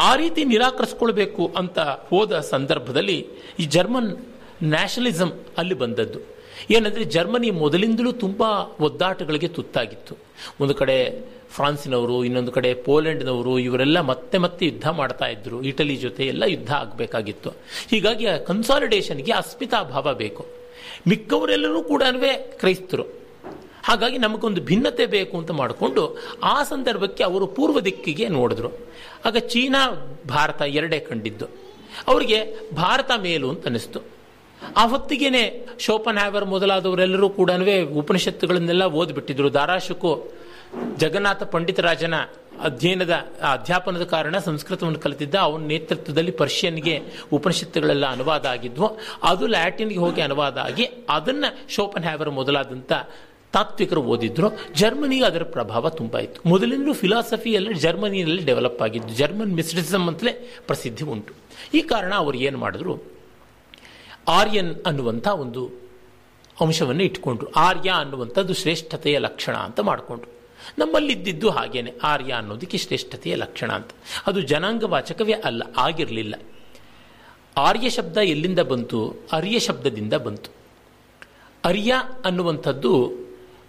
ಆ ರೀತಿ ನಿರಾಕರಿಸ್ಕೊಳ್ಬೇಕು ಅಂತ ಹೋದ ಸಂದರ್ಭದಲ್ಲಿ ಈ ಜರ್ಮನ್ ನ್ಯಾಷನಲಿಸಮ್ ಅಲ್ಲಿ ಬಂದದ್ದು. ಏನಂದರೆ ಜರ್ಮನಿ ಮೊದಲಿಂದಲೂ ತುಂಬ ಒದ್ದಾಟಗಳಿಗೆ ತುತ್ತಾಗಿತ್ತು. ಒಂದು ಕಡೆ ಫ್ರಾನ್ಸಿನವರು, ಇನ್ನೊಂದು ಕಡೆ ಪೋಲೆಂಡ್ನವರು, ಇವರೆಲ್ಲ ಮತ್ತೆ ಮತ್ತೆ ಯುದ್ಧ ಮಾಡ್ತಾ ಇದ್ರು. ಇಟಲಿ ಜೊತೆ ಎಲ್ಲ ಯುದ್ಧ ಆಗಬೇಕಾಗಿತ್ತು. ಹೀಗಾಗಿ ಆ ಕನ್ಸಾಲಿಡೇಷನ್ಗೆ ಅಸ್ಮಿತಾಭಾವ ಬೇಕು. ಮಿಕ್ಕವರೆಲ್ಲರೂ ಕೂಡ ಕ್ರೈಸ್ತರು. ಹಾಗಾಗಿ ನಮಗೊಂದು ಭಿನ್ನತೆ ಬೇಕು ಅಂತ ಮಾಡಿಕೊಂಡು ಆ ಸಂದರ್ಭಕ್ಕೆ ಅವರು ಪೂರ್ವ ದಿಕ್ಕಿಗೆ ನೋಡಿದ್ರು. ಆಗ ಚೀನಾ, ಭಾರತ ಎರಡೇ ಕಂಡಿದ್ದು. ಅವರಿಗೆ ಭಾರತ ಮೇಲು ಅಂತ ಅನಿಸ್ತು ಆ ಹೊತ್ತಿಗೆನೆ ಶೋಪನ್ ಹ್ಯಾವರ್ ಮೊದಲಾದವರೆಲ್ಲರೂ ಕೂಡ ಉಪನಿಷತ್ತುಗಳನ್ನೆಲ್ಲ ಓದ್ಬಿಟ್ಟಿದ್ರು. ದಾರಾಶುಕು ಜಗನ್ನಾಥ ಪಂಡಿತರಾಜನ ಅಧ್ಯಯನದ, ಅಧ್ಯಾಪನದ ಕಾರಣ ಸಂಸ್ಕೃತವನ್ನು ಕಲಿತಿದ್ದ, ಅವನ ನೇತೃತ್ವದಲ್ಲಿ ಪರ್ಷಿಯನ್ಗೆ ಉಪನಿಷತ್ತುಗಳೆಲ್ಲ ಅನುವಾದ ಆಗಿದ್ವು. ಅದು ಲ್ಯಾಟಿನ್ಗೆ ಹೋಗಿ ಅನುವಾದ ಆಗಿ ಅದನ್ನ ಶೋಪನ್ ಹ್ಯಾವರ್ ಮೊದಲಾದಂಥ ತಾತ್ವಿಕರು ಓದಿದ್ರು. ಜರ್ಮನಿಗೆ ಅದರ ಪ್ರಭಾವ ತುಂಬ ಇತ್ತು. ಮೊದಲಿಂದಲೂ ಫಿಲಾಸಫಿ ಎಲ್ಲ ಜರ್ಮನಿಯಲ್ಲಿ ಡೆವಲಪ್ ಆಗಿದ್ದು ಜರ್ಮನ್ ಮಿಸ್ಟಿಸಮ್ ಅಂತಲೇ ಪ್ರಸಿದ್ಧಿ ಉಂಟು. ಈ ಕಾರಣ ಅವರು ಏನು ಮಾಡಿದ್ರು? ಆರ್ಯನ್ ಅನ್ನುವಂಥ ಒಂದು ಅಂಶವನ್ನು ಇಟ್ಕೊಂಡ್ರು ಆರ್ಯ ಅನ್ನುವಂಥದ್ದು ಶ್ರೇಷ್ಠತೆಯ ಲಕ್ಷಣ ಅಂತ ಮಾಡಿಕೊಂಡ್ರು. ನಮ್ಮಲ್ಲಿದ್ದಿದ್ದು ಹಾಗೇನೆ. ಆರ್ಯ ಅನ್ನೋದಕ್ಕೆ ಶ್ರೇಷ್ಠತೆಯ ಲಕ್ಷಣ ಅಂತ. ಅದು ಜನಾಂಗವಾಚಕವೇ ಅಲ್ಲ, ಆಗಿರಲಿಲ್ಲ. ಆರ್ಯ ಶಬ್ದ ಎಲ್ಲಿಂದ ಬಂತು? ಅರ್ಯ ಶಬ್ದದಿಂದ ಬಂತು. ಅರ್ಯ ಅನ್ನುವಂಥದ್ದು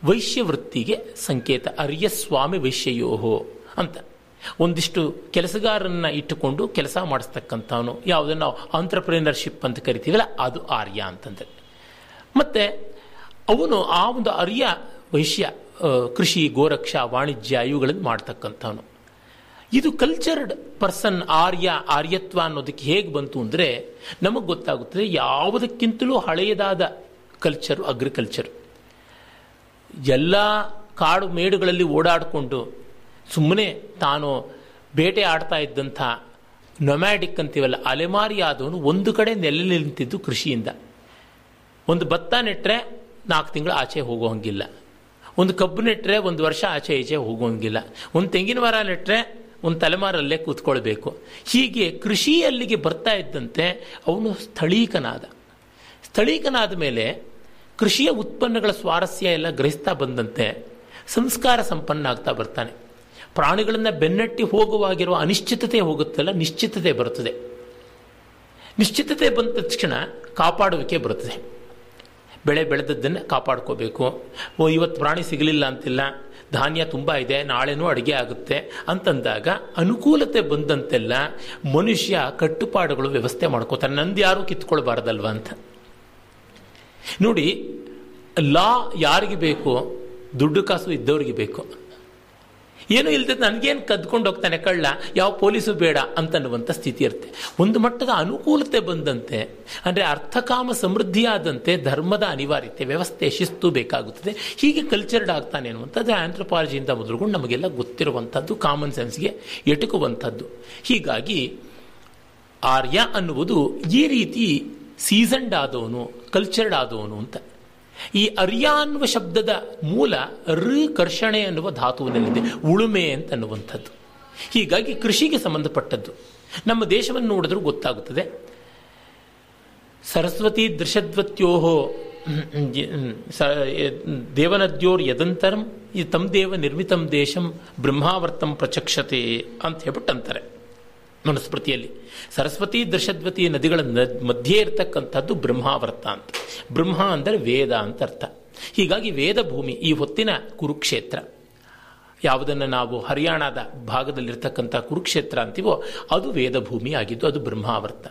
ವೈಶ್ಯವೃತ್ತಿಗೆ ಸಂಕೇತ. ಅರ್ಯ ಸ್ವಾಮಿ ವೈಶ್ಯಯೋಹೋ ಅಂತ. ಒಂದಿಷ್ಟು ಕೆಲಸಗಾರನ್ನ ಇಟ್ಟುಕೊಂಡು ಕೆಲಸ ಮಾಡಿಸ್ತಕ್ಕಂಥವನು. ಯಾವುದನ್ನು ನಾವು ಆಂಟ್ರಪ್ರಿನರ್ಶಿಪ್ ಅಂತ ಕರಿತೀವಲ್ಲ, ಅದು ಆರ್ಯ ಅಂತಂದ್ರೆ. ಮತ್ತೆ ಅವನು ಆ ಒಂದು ಅರ್ಯ ವೈಶ್ಯ ಕೃಷಿ, ಗೋರಕ್ಷಾ, ವಾಣಿಜ್ಯ ಇವುಗಳನ್ನು ಮಾಡ್ತಕ್ಕಂಥವನು. ಇದು ಕಲ್ಚರ್ಡ್ ಪರ್ಸನ್ ಆರ್ಯ, ಆರ್ಯತ್ವ ಅನ್ನೋದಕ್ಕೆ ಹೇಗೆ ಬಂತು ಅಂದರೆ ನಮಗೆ ಗೊತ್ತಾಗುತ್ತದೆ ಯಾವುದಕ್ಕಿಂತಲೂ ಹಳೆಯದಾದ ಕಲ್ಚರು ಅಗ್ರಿಕಲ್ಚರ್ ಎಲ್ಲ ಕಾಡು ಮೇಡುಗಳಲ್ಲಿ ಓಡಾಡಿಕೊಂಡು ಸುಮ್ಮನೆ ತಾನು ಬೇಟೆ ಆಡ್ತಾ ಇದ್ದಂಥ ನೊಮ್ಯಾಡಿಕ್ ಅಂತೀವಲ್ಲ ಅಲೆಮಾರಿ ಆದವನು ಒಂದು ಕಡೆ ನೆಲೆ ನಿಂತಿದ್ದು ಕೃಷಿಯಿಂದ. ಒಂದು ಭತ್ತ ನೆಟ್ಟರೆ ನಾಲ್ಕು ತಿಂಗಳು ಆಚೆ ಹೋಗೋಂಗಿಲ್ಲ ಒಂದು ಕಬ್ಬು ನೆಟ್ಟರೆ ಒಂದು ವರ್ಷ ಆಚೆ ಈಚೆ ಹೋಗೋಂಗಿಲ್ಲ ಒಂದು ತೆಂಗಿನ ಮರ ನೆಟ್ಟರೆ ಒಂದು ತಲೆಮಾರಲ್ಲೇ ಕೂತ್ಕೊಳ್ಬೇಕು. ಹೀಗೆ ಕೃಷಿ ಅಲ್ಲಿಗೆ ಬರ್ತಾ ಇದ್ದಂತೆ ಅವನು ಸ್ಥಳೀಕನಾದ. ಸ್ಥಳೀಕನಾದ ಮೇಲೆ ಕೃಷಿಯ ಉತ್ಪನ್ನಗಳ ಸ್ವಾರಸ್ಯ ಎಲ್ಲ ಗ್ರಹಿಸ್ತಾ ಬಂದಂತೆ ಸಂಸ್ಕಾರ ಸಂಪನ್ನ ಆಗ್ತಾ ಬರ್ತಾನೆ. ಪ್ರಾಣಿಗಳನ್ನು ಬೆನ್ನಟ್ಟಿ ಹೋಗುವಾಗಿರುವ ಅನಿಶ್ಚಿತತೆ ಹೋಗುತ್ತಲ್ಲ, ನಿಶ್ಚಿತತೆ ಬರುತ್ತದೆ. ನಿಶ್ಚಿತತೆ ಬಂದ ತಕ್ಷಣ ಕಾಪಾಡುವಿಕೆ ಬರುತ್ತದೆ. ಬೆಳೆ ಬೆಳೆದದ್ದನ್ನು ಕಾಪಾಡ್ಕೋಬೇಕು. ಓ, ಇವತ್ತು ಪ್ರಾಣಿ ಸಿಗಲಿಲ್ಲ ಅಂತಿಲ್ಲ, ಧಾನ್ಯ ತುಂಬ ಇದೆ, ನಾಳೆನೂ ಅಡುಗೆ ಆಗುತ್ತೆ ಅಂತಂದಾಗ ಅನುಕೂಲತೆ ಬಂದಂತೆಲ್ಲ ಮನುಷ್ಯ ಕಟ್ಟುಪಾಡುಗಳು ವ್ಯವಸ್ಥೆ ಮಾಡ್ಕೋತಾರೆ ನಂದು ಯಾರೂ ಕಿತ್ಕೊಳ್ಬಾರ್ದಲ್ವ ಅಂತ. ನೋಡಿ, ಲಾ ಯಾರಿಗೆ ಬೇಕು? ದುಡ್ಡು ಕಾಸು ಇದ್ದವ್ರಿಗೆ ಬೇಕು. ಏನು ಇಲ್ಲದೆ ನನಗೇನು ಕದ್ಕೊಂಡು ಹೋಗ್ತಾನೆ ಕಳ್ಳ? ಯಾವ ಪೊಲೀಸು ಬೇಡ ಅಂತನ್ನುವಂಥ ಸ್ಥಿತಿ ಇರುತ್ತೆ ಒಂದು ಮಟ್ಟದ ಅನುಕೂಲತೆ ಬಂದಂತೆ, ಅಂದರೆ ಅರ್ಥಕಾಮ ಸಮೃದ್ಧಿಯಾದಂತೆ ಧರ್ಮದ ಅನಿವಾರ್ಯತೆ, ವ್ಯವಸ್ಥೆ, ಶಿಸ್ತು ಬೇಕಾಗುತ್ತದೆ. ಹೀಗೆ ಕಲ್ಚರ್ಡ್ ಆಗ್ತಾನೆ ಅನ್ನುವಂಥದ್ದು ಆಂಥ್ರಪಾಲಜಿಯಿಂದ ಮೊದಲುಗೊಂಡು ನಮಗೆಲ್ಲ ಗೊತ್ತಿರುವಂಥದ್ದು ಕಾಮನ್ ಸೆನ್ಸ್ಗೆ ಎಟುಕುವಂಥದ್ದು. ಹೀಗಾಗಿ ಆರ್ಯ ಅನ್ನುವುದು ಈ ರೀತಿ ಸೀಸನ್ಡ್ ಆದವನು ಕಲ್ಚರ್ಡ್ ಆದವನು ಅಂತ. ಈ ಅರ್ಯ ಅನ್ನುವ ಶಬ್ದದ ಮೂಲ ಋ ಕರ್ಷಣೆ ಅನ್ನುವ ಧಾತುವಿನಲ್ಲಿದೆ, ಉಳುಮೆ ಅಂತ ಅನ್ನುವಂಥದ್ದು. ಹೀಗಾಗಿ ಕೃಷಿಗೆ ಸಂಬಂಧಪಟ್ಟದ್ದು. ನಮ್ಮ ದೇಶವನ್ನು ನೋಡಿದ್ರೂ ಗೊತ್ತಾಗುತ್ತದೆ. ಸರಸ್ವತಿ ದೃಶದ್ವತ್ಯೋಹೋ ದೇವನದ್ಯೋರ್ ಯದಂತರಂ, ಈ ತಮ್ ದೇವ ನಿರ್ಮಿತಂ ದೇಶಂ ಬ್ರಹ್ಮಾವರ್ತಂ ಪ್ರಚಕ್ಷತೆ ಅಂತ ಹೇಳ್ಬಿಟ್ಟು ಅಂತಾರೆ ಮನುಸ್ಮೃತಿಯಲ್ಲಿ ಸರಸ್ವತಿ, ದೃಶದ್ವತಿ ನದಿಗಳ ಮಧ್ಯೆ ಇರತಕ್ಕಂಥದ್ದು ಬ್ರಹ್ಮಾವರ್ತ ಅಂತ. ಬ್ರಹ್ಮ ಅಂದರೆ ವೇದ ಅಂತ ಅರ್ಥ. ಹೀಗಾಗಿ ವೇದ ಭೂಮಿ ಈ ಹೊತ್ತಿನ ಕುರುಕ್ಷೇತ್ರ. ಯಾವುದನ್ನು ನಾವು ಹರಿಯಾಣದ ಭಾಗದಲ್ಲಿರ್ತಕ್ಕಂಥ ಕುರುಕ್ಷೇತ್ರ ಅಂತೀವೋ, ಅದು ವೇದ ಭೂಮಿ ಆಗಿದ್ದು ಅದು ಬ್ರಹ್ಮಾವರ್ತ.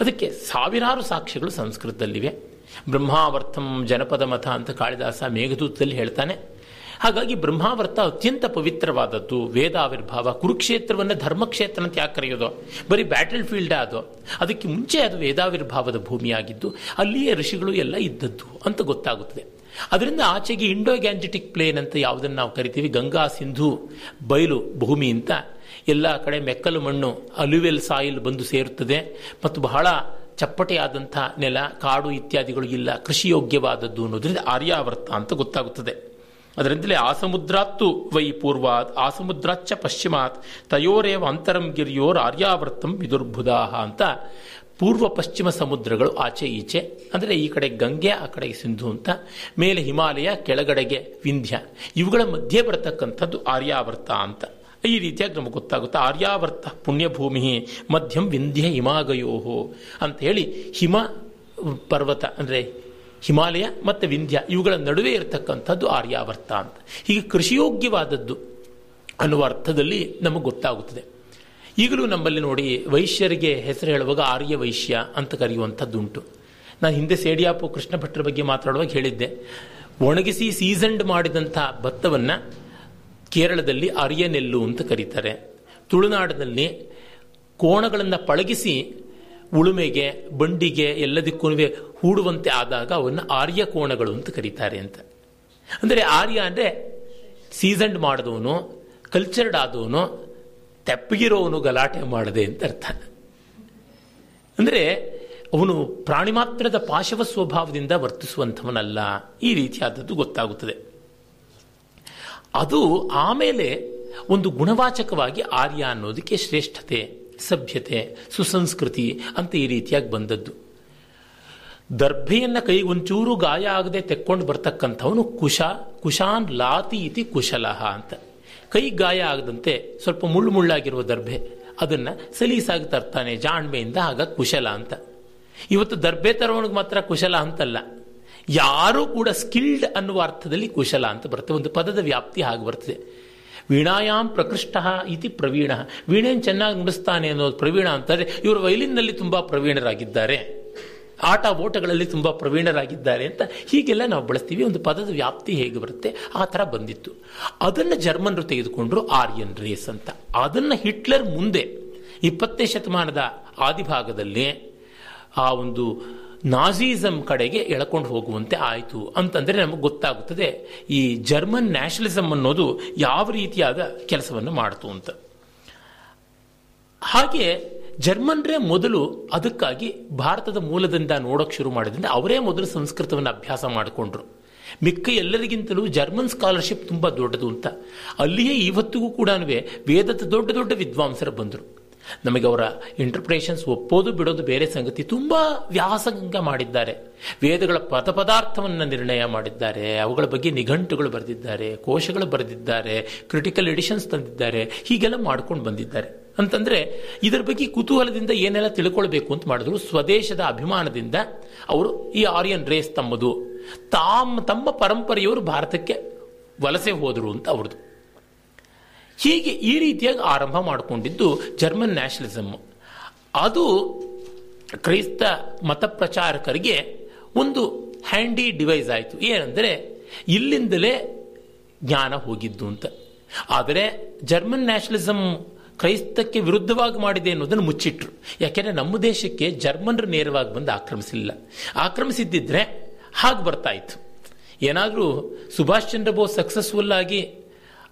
ಅದಕ್ಕೆ ಸಾವಿರಾರು ಸಾಕ್ಷ್ಯಗಳು ಸಂಸ್ಕೃತದಲ್ಲಿವೆ. ಬ್ರಹ್ಮಾವರ್ತಂ ಜನಪದ ಮತ ಅಂತ ಕಾಳಿದಾಸ ಮೇಘದೂತದಲ್ಲಿ ಹೇಳ್ತಾನೆ. ಹಾಗಾಗಿ ಬ್ರಹ್ಮಾವರ್ತ ಅತ್ಯಂತ ಪವಿತ್ರವಾದದ್ದು, ವೇದಾವಿರ್ಭಾವ, ಕುರುಕ್ಷೇತ್ರವನ್ನು ಧರ್ಮಕ್ಷೇತ್ರ ಅಂತ ಯಾಕೆ ಕರೆಯೋದು? ಬರೀ ಬ್ಯಾಟಲ್ ಫೀಲ್ಡ್ ಅದು. ಅದಕ್ಕೆ ಮುಂಚೆ ಅದು ವೇದಾವಿರ್ಭಾವದ ಭೂಮಿಯಾಗಿದ್ದು, ಅಲ್ಲಿಯೇ ಋಷಿಗಳು ಎಲ್ಲ ಇದ್ದದ್ದು ಅಂತ ಗೊತ್ತಾಗುತ್ತದೆ. ಅದರಿಂದ ಆಚೆಗೆ ಇಂಡೋ ಗ್ಯಾಂಜೆಟಿಕ್ ಪ್ಲೇನ್ ಅಂತ ಯಾವುದನ್ನು ನಾವು ಕರಿತೀವಿ, ಗಂಗಾ ಸಿಂಧು ಬಯಲು ಭೂಮಿ ಅಂತ. ಎಲ್ಲ ಕಡೆ ಮೆಕ್ಕಲು ಮಣ್ಣು, ಅಲುವೆಲ್ ಸಾಯಿಲ್ ಬಂದು ಸೇರುತ್ತದೆ. ಮತ್ತು ಬಹಳ ಚಪ್ಪಟೆಯಾದಂಥ ನೆಲ, ಕಾಡು ಇತ್ಯಾದಿಗಳು ಇಲ್ಲ ಕೃಷಿಯೋಗ್ಯವಾದದ್ದು ಅನ್ನೋದ್ರಿಂದ ಆರ್ಯಾವರ್ತ ಅಂತ ಗೊತ್ತಾಗುತ್ತದೆ. ಅದರಿಂದಲೇ ಆಸಮುದ್ರಾತ್ತು ವೈ ಪೂರ್ವಾತ್, ಆಸಮುದ್ರಾಚ್ಚ ಪಶ್ಚಿಮಾತ್, ತಯೋರೇವ ಅಂತರಂ ಗಿರಿಯೋರ್ ಆರ್ಯಾವರ್ತಂ ವಿದುರ್ಬುಧಾಹ ಅಂತ ಪೂರ್ವ ಪಶ್ಚಿಮ ಸಮುದ್ರಗಳು ಆಚೆ ಈಚೆ, ಅಂದರೆ ಈ ಕಡೆ ಗಂಗೆ, ಆ ಕಡೆಗೆ ಸಿಂಧು ಅಂತ, ಮೇಲೆ ಹಿಮಾಲಯ, ಕೆಳಗಡೆಗೆ ವಿಂಧ್ಯ, ಇವುಗಳ ಮಧ್ಯೆ ಬರತಕ್ಕಂಥದ್ದು ಆರ್ಯಾವರ್ತ ಅಂತ. ಈ ರೀತಿಯಾಗಿ ನಮಗೆ ಗೊತ್ತಾಗುತ್ತೆ ಆರ್ಯಾವರ್ತ ಪುಣ್ಯಭೂಮಿ, ಮಧ್ಯಂ ವಿಂಧ್ಯ ಹಿಮಾಗಯೋಹೋ ಅಂತ ಹೇಳಿ ಹಿಮ ಪರ್ವತ, ಅಂದರೆ ಹಿಮಾಲಯ ಮತ್ತು ವಿಂಧ್ಯ ಇವುಗಳ ನಡುವೆ ಇರತಕ್ಕಂಥದ್ದು ಆರ್ಯಾವರ್ತ ಅಂತ. ಹೀಗೆ ಕೃಷಿಯೋಗ್ಯವಾದದ್ದು ಅನ್ನುವ ಅರ್ಥದಲ್ಲಿ ನಮಗೆ ಗೊತ್ತಾಗುತ್ತದೆ. ಈಗಲೂ ನಮ್ಮಲ್ಲಿ ನೋಡಿ ವೈಶ್ಯರಿಗೆ ಹೆಸರು ಹೇಳುವಾಗ ಆರ್ಯ ವೈಶ್ಯ ಅಂತ ಕರೆಯುವಂಥದ್ದುಂಟು. ನಾನು ಹಿಂದೆ ಸೇಡಿಯಾಪು ಕೃಷ್ಣ ಭಟ್ರ ಬಗ್ಗೆ ಮಾತಾಡುವಾಗ ಹೇಳಿದ್ದೆ. ಒಣಗಿಸಿ ಸೀಸನ್ಡ್ ಮಾಡಿದಂಥ ಭತ್ತವನ್ನು ಕೇರಳದಲ್ಲಿ ಆರ್ಯನೆಲ್ಲು ಅಂತ ಕರೀತಾರೆ. ತುಳುನಾಡಿನಲ್ಲಿ ಕೋಣಗಳನ್ನು ಪಳಗಿಸಿ ಉಳುಮೆಗೆ, ಬಂಡಿಗೆ ಎಲ್ಲದಕ್ಕೂ ಹೂಡುವಂತೆ ಆದಾಗ ಅವನ್ನು ಆರ್ಯ ಕೋಣಗಳು ಅಂತ ಕರೀತಾರೆ ಅಂತ. ಅಂದರೆ ಆರ್ಯ ಅಂದರೆ ಸೀಸನ್ಡ್ ಮಾಡಿದವನು, ಕಲ್ಚರ್ಡ್ ಆದವನು, ತೆಪ್ಪಗಿರೋವನು ಗಲಾಟೆ ಮಾಡದೆ ಅಂತ ಅರ್ಥ. ಅಂದರೆ ಅವನು ಪ್ರಾಣಿ ಮಾತ್ರದ ಪಾಶವ ಸ್ವಭಾವದಿಂದ ವರ್ತಿಸುವಂಥವನಲ್ಲ, ಈ ರೀತಿಯಾದದ್ದು ಗೊತ್ತಾಗುತ್ತದೆ. ಅದು ಆಮೇಲೆ ಒಂದು ಗುಣವಾಚಕವಾಗಿ ಆರ್ಯ ಅನ್ನೋದಕ್ಕೆ ಶ್ರೇಷ್ಠತೆ. ಸಭ್ಯತೆ, ಸುಸಂಸ್ಕೃತಿ ಅಂತ ಈ ರೀತಿಯಾಗಿ ಬಂದದ್ದು. ದರ್ಭೆಯನ್ನು ಕೈ ಒಂಚೂರು ಗಾಯ ಆಗದೆ ತೆಕ್ಕೊಂಡು ಬರ್ತಕ್ಕಂಥವನು ಕುಶ, ಕುಶಾನ್ ಲಾತಿ ಇತಿ ಕುಶಲಹ ಅಂತ. ಕೈ ಗಾಯ ಆಗದಂತೆ ಸ್ವಲ್ಪ ಮುಳ್ಳು ಮುಳ್ಳಾಗಿರುವ ದರ್ಭೆ, ಅದನ್ನು ಸಲೀಸಾಗಿ ತರ್ತಾನೆ, ಜಾಣ್ಮೆಯಿಂದ ಆಗ ಕುಶಲ ಅಂತ. ಇವತ್ತು ದರ್ಭೆ ತರೋನಿಗೆ ಮಾತ್ರ ಕುಶಲ ಅಂತಲ್ಲ. ಯಾರೂ ಕೂಡ ಸ್ಕಿಲ್ಡ್ ಅನ್ನುವ ಅರ್ಥದಲ್ಲಿ ಕುಶಲ ಅಂತ ಬರ್ತದೆ ಒಂದು ಪದದ ವ್ಯಾಪ್ತಿ ಹಾಗೆ ಬರ್ತದೆ. ವೀಣಾಯಾಮ್ ಪ್ರಕೃಷ್ಟ ಇತಿ ಪ್ರವೀಣ. ವೀಣೆಯನ್ನು ಚೆನ್ನಾಗಿ ನುಡಿಸ್ತಾನೆ ಅನ್ನೋದು ಪ್ರವೀಣ ಅಂತಾರೆ ಇವರು ವೈಲಿನ್ನಲ್ಲಿ ತುಂಬಾ ಪ್ರವೀಣರಾಗಿದ್ದಾರೆ. ಆಟ ಓಟಗಳಲ್ಲಿ ತುಂಬಾ ಪ್ರವೀಣರಾಗಿದ್ದಾರೆ ಅಂತ ಹೀಗೆಲ್ಲ ನಾವು ಬಳಸ್ತೀವಿ. ಒಂದು ಪದದ ವ್ಯಾಪ್ತಿ ಹೇಗೆ ಬರುತ್ತೆ? ಆ ಥರ ಬಂದಿತ್ತು. ಅದನ್ನು ಜರ್ಮನ್ರು ತೆಗೆದುಕೊಂಡ್ರು ಆರ್ಯನ್ ರೇಸ್ ಅಂತ. ಅದನ್ನ ಹಿಟ್ಲರ್ ಮುಂದೆ ಇಪ್ಪತ್ತನೇ ಶತಮಾನದ ಆದಿಭಾಗದಲ್ಲಿ ಆ ಒಂದು ನಾಜಿಸಮ್ ಕಡೆಗೆ ಎಳ್ಕೊಂಡು ಹೋಗುವಂತೆ ಆಯಿತು ಅಂತಂದರೆ ನಮಗೆ ಗೊತ್ತಾಗುತ್ತದೆ ಈ ಜರ್ಮನ್ ನ್ಯಾಷನಲಿಸಮ್ ಅನ್ನೋದು ಯಾವ ರೀತಿಯಾದ ಕೆಲಸವನ್ನು ಮಾಡ್ತು ಅಂತ. ಹಾಗೆ ಜರ್ಮನ್ರೇ ಮೊದಲು ಅದಕ್ಕಾಗಿ ಭಾರತದ ಮೂಲದಿಂದ ನೋಡೋಕೆ ಶುರು ಮಾಡಿದ್ರಿಂದ ಅವರೇ ಮೊದಲು ಸಂಸ್ಕೃತವನ್ನು ಅಭ್ಯಾಸ ಮಾಡಿಕೊಂಡ್ರು. ಮಿಕ್ಕ ಎಲ್ಲರಿಗಿಂತಲೂ ಜರ್ಮನ್ ಸ್ಕಾಲರ್ಶಿಪ್ ತುಂಬ ದೊಡ್ಡದು ಅಂತ. ಅಲ್ಲಿಯೇ ಇವತ್ತಿಗೂ ಕೂಡ ವೇದದ ದೊಡ್ಡ ದೊಡ್ಡ ವಿದ್ವಾಂಸರು ಬಂದರು. ನಮಗೆ ಅವರ ಇಂಟರ್ಪ್ರಿಟೇಷನ್ಸ್ ಒಪ್ಪೋದು ಬಿಡೋದು ಬೇರೆ ಸಂಗತಿ ತುಂಬ ವ್ಯಾಸಂಗ ಮಾಡಿದ್ದಾರೆ. ವೇದಗಳ ಪದ ಪದಾರ್ಥವನ್ನು ನಿರ್ಣಯ ಮಾಡಿದ್ದಾರೆ. ಅವುಗಳ ಬಗ್ಗೆ ನಿಘಂಟುಗಳು ಬರೆದಿದ್ದಾರೆ. ಕೋಶಗಳು ಬರೆದಿದ್ದಾರೆ. ಕ್ರಿಟಿಕಲ್ ಎಡಿಷನ್ಸ್ ತಂದಿದ್ದಾರೆ. ಹೀಗೆಲ್ಲ ಮಾಡ್ಕೊಂಡು ಬಂದಿದ್ದಾರೆ. ಅಂತಂದರೆ ಇದರ ಬಗ್ಗೆ ಕುತೂಹಲದಿಂದ ಏನೆಲ್ಲ ತಿಳ್ಕೊಳ್ಬೇಕು ಅಂತ ಮಾಡಿದ್ರು. ಸ್ವದೇಶದ ಅಭಿಮಾನದಿಂದ ಅವರು ಈ ಆರ್ಯನ್ ರೇಸ್ ತಮ್ಮದು. ತಾಮ್, ತಮ್ಮ ಪರಂಪರೆಯವರು ಭಾರತಕ್ಕೆ ವಲಸೆ ಹೋದರು ಅಂತ ಅವ್ರದ್ದು. ಹೀಗೆ ಈ ರೀತಿಯಾಗಿ ಆರಂಭ ಮಾಡಿಕೊಂಡಿದ್ದು ಜರ್ಮನ್ ನ್ಯಾಷನಲಿಸಮ್ ಅದು ಕ್ರೈಸ್ತ ಮತ ಪ್ರಚಾರಕರಿಗೆ ಒಂದು ಹ್ಯಾಂಡಿ ಡಿವೈಸ್ ಆಯಿತು. ಏನಂದರೆ ಇಲ್ಲಿಂದಲೇ ಜ್ಞಾನ ಹೋಗಿದ್ದು ಅಂತ. ಆದರೆ ಜರ್ಮನ್ ನ್ಯಾಷನಲಿಸಮ್ ಕ್ರೈಸ್ತಕ್ಕೆ ವಿರುದ್ಧವಾಗಿ ಮಾಡಿದೆ ಅನ್ನೋದನ್ನು ಮುಚ್ಚಿಟ್ರು. ಯಾಕೆಂದರೆ ನಮ್ಮ ದೇಶಕ್ಕೆ ಜರ್ಮನ್ರು ನೇರವಾಗಿ ಬಂದು ಆಕ್ರಮಿಸಲಿಲ್ಲ ಆಕ್ರಮಿಸಿದ್ದಿದ್ರೆ ಹಾಗೆ ಬರ್ತಾ ಇತ್ತು. ಏನಾದರೂ ಸುಭಾಷ್ ಚಂದ್ರ ಬೋಸ್ ಸಕ್ಸಸ್ಫುಲ್ ಆಗಿ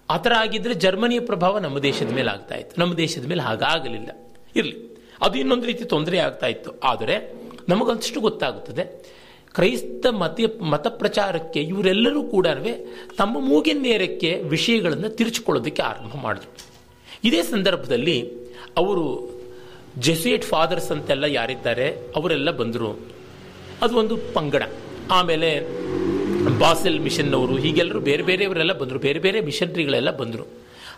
ಆ ಥರ ಆಗಿದ್ರೆ ಜರ್ಮನಿಯ ಪ್ರಭಾವ ನಮ್ಮ ದೇಶದ ಮೇಲೆ ಆಗ್ತಾ ಇತ್ತು. ನಮ್ಮ ದೇಶದ ಮೇಲೆ ಹಾಗಾಗಲಿಲ್ಲ. ಇರಲಿ. ಅದು ಇನ್ನೊಂದು ರೀತಿ ತೊಂದರೆ ಆಗ್ತಾ ಇತ್ತು. ಆದರೆ ನಮಗಂತಷ್ಟು ಗೊತ್ತಾಗುತ್ತದೆ, ಕ್ರೈಸ್ತ ಮತ ಮತ ಪ್ರಚಾರಕ್ಕೆ ಇವರೆಲ್ಲರೂ ಕೂಡ ತಮ್ಮ ಮೂಗಿನ ನೇರಕ್ಕೆ ವಿಷಯಗಳನ್ನು ತಿರುಚಿಕೊಳ್ಳೋದಕ್ಕೆ ಆರಂಭ ಮಾಡಿದ್ರು. ಇದೇ ಸಂದರ್ಭದಲ್ಲಿ ಅವರು ಜೆಸುಯೇಟ್ ಫಾದರ್ಸ್ ಅಂತೆಲ್ಲ ಯಾರಿದ್ದಾರೆ, ಅವರೆಲ್ಲ ಬಂದರು. ಅದು ಒಂದು ಪಂಗಡ. ಆಮೇಲೆ ಬಾಸೆಲ್ ಮಿಷನ್ ಅವರು ಹೀಗೆಲ್ಲರೂ ಬೇರೆ ಬೇರೆಯವರೆಲ್ಲ ಬಂದರು, ಬೇರೆ ಬೇರೆ ಮಿಷನರಿಗಳೆಲ್ಲ ಬಂದರು.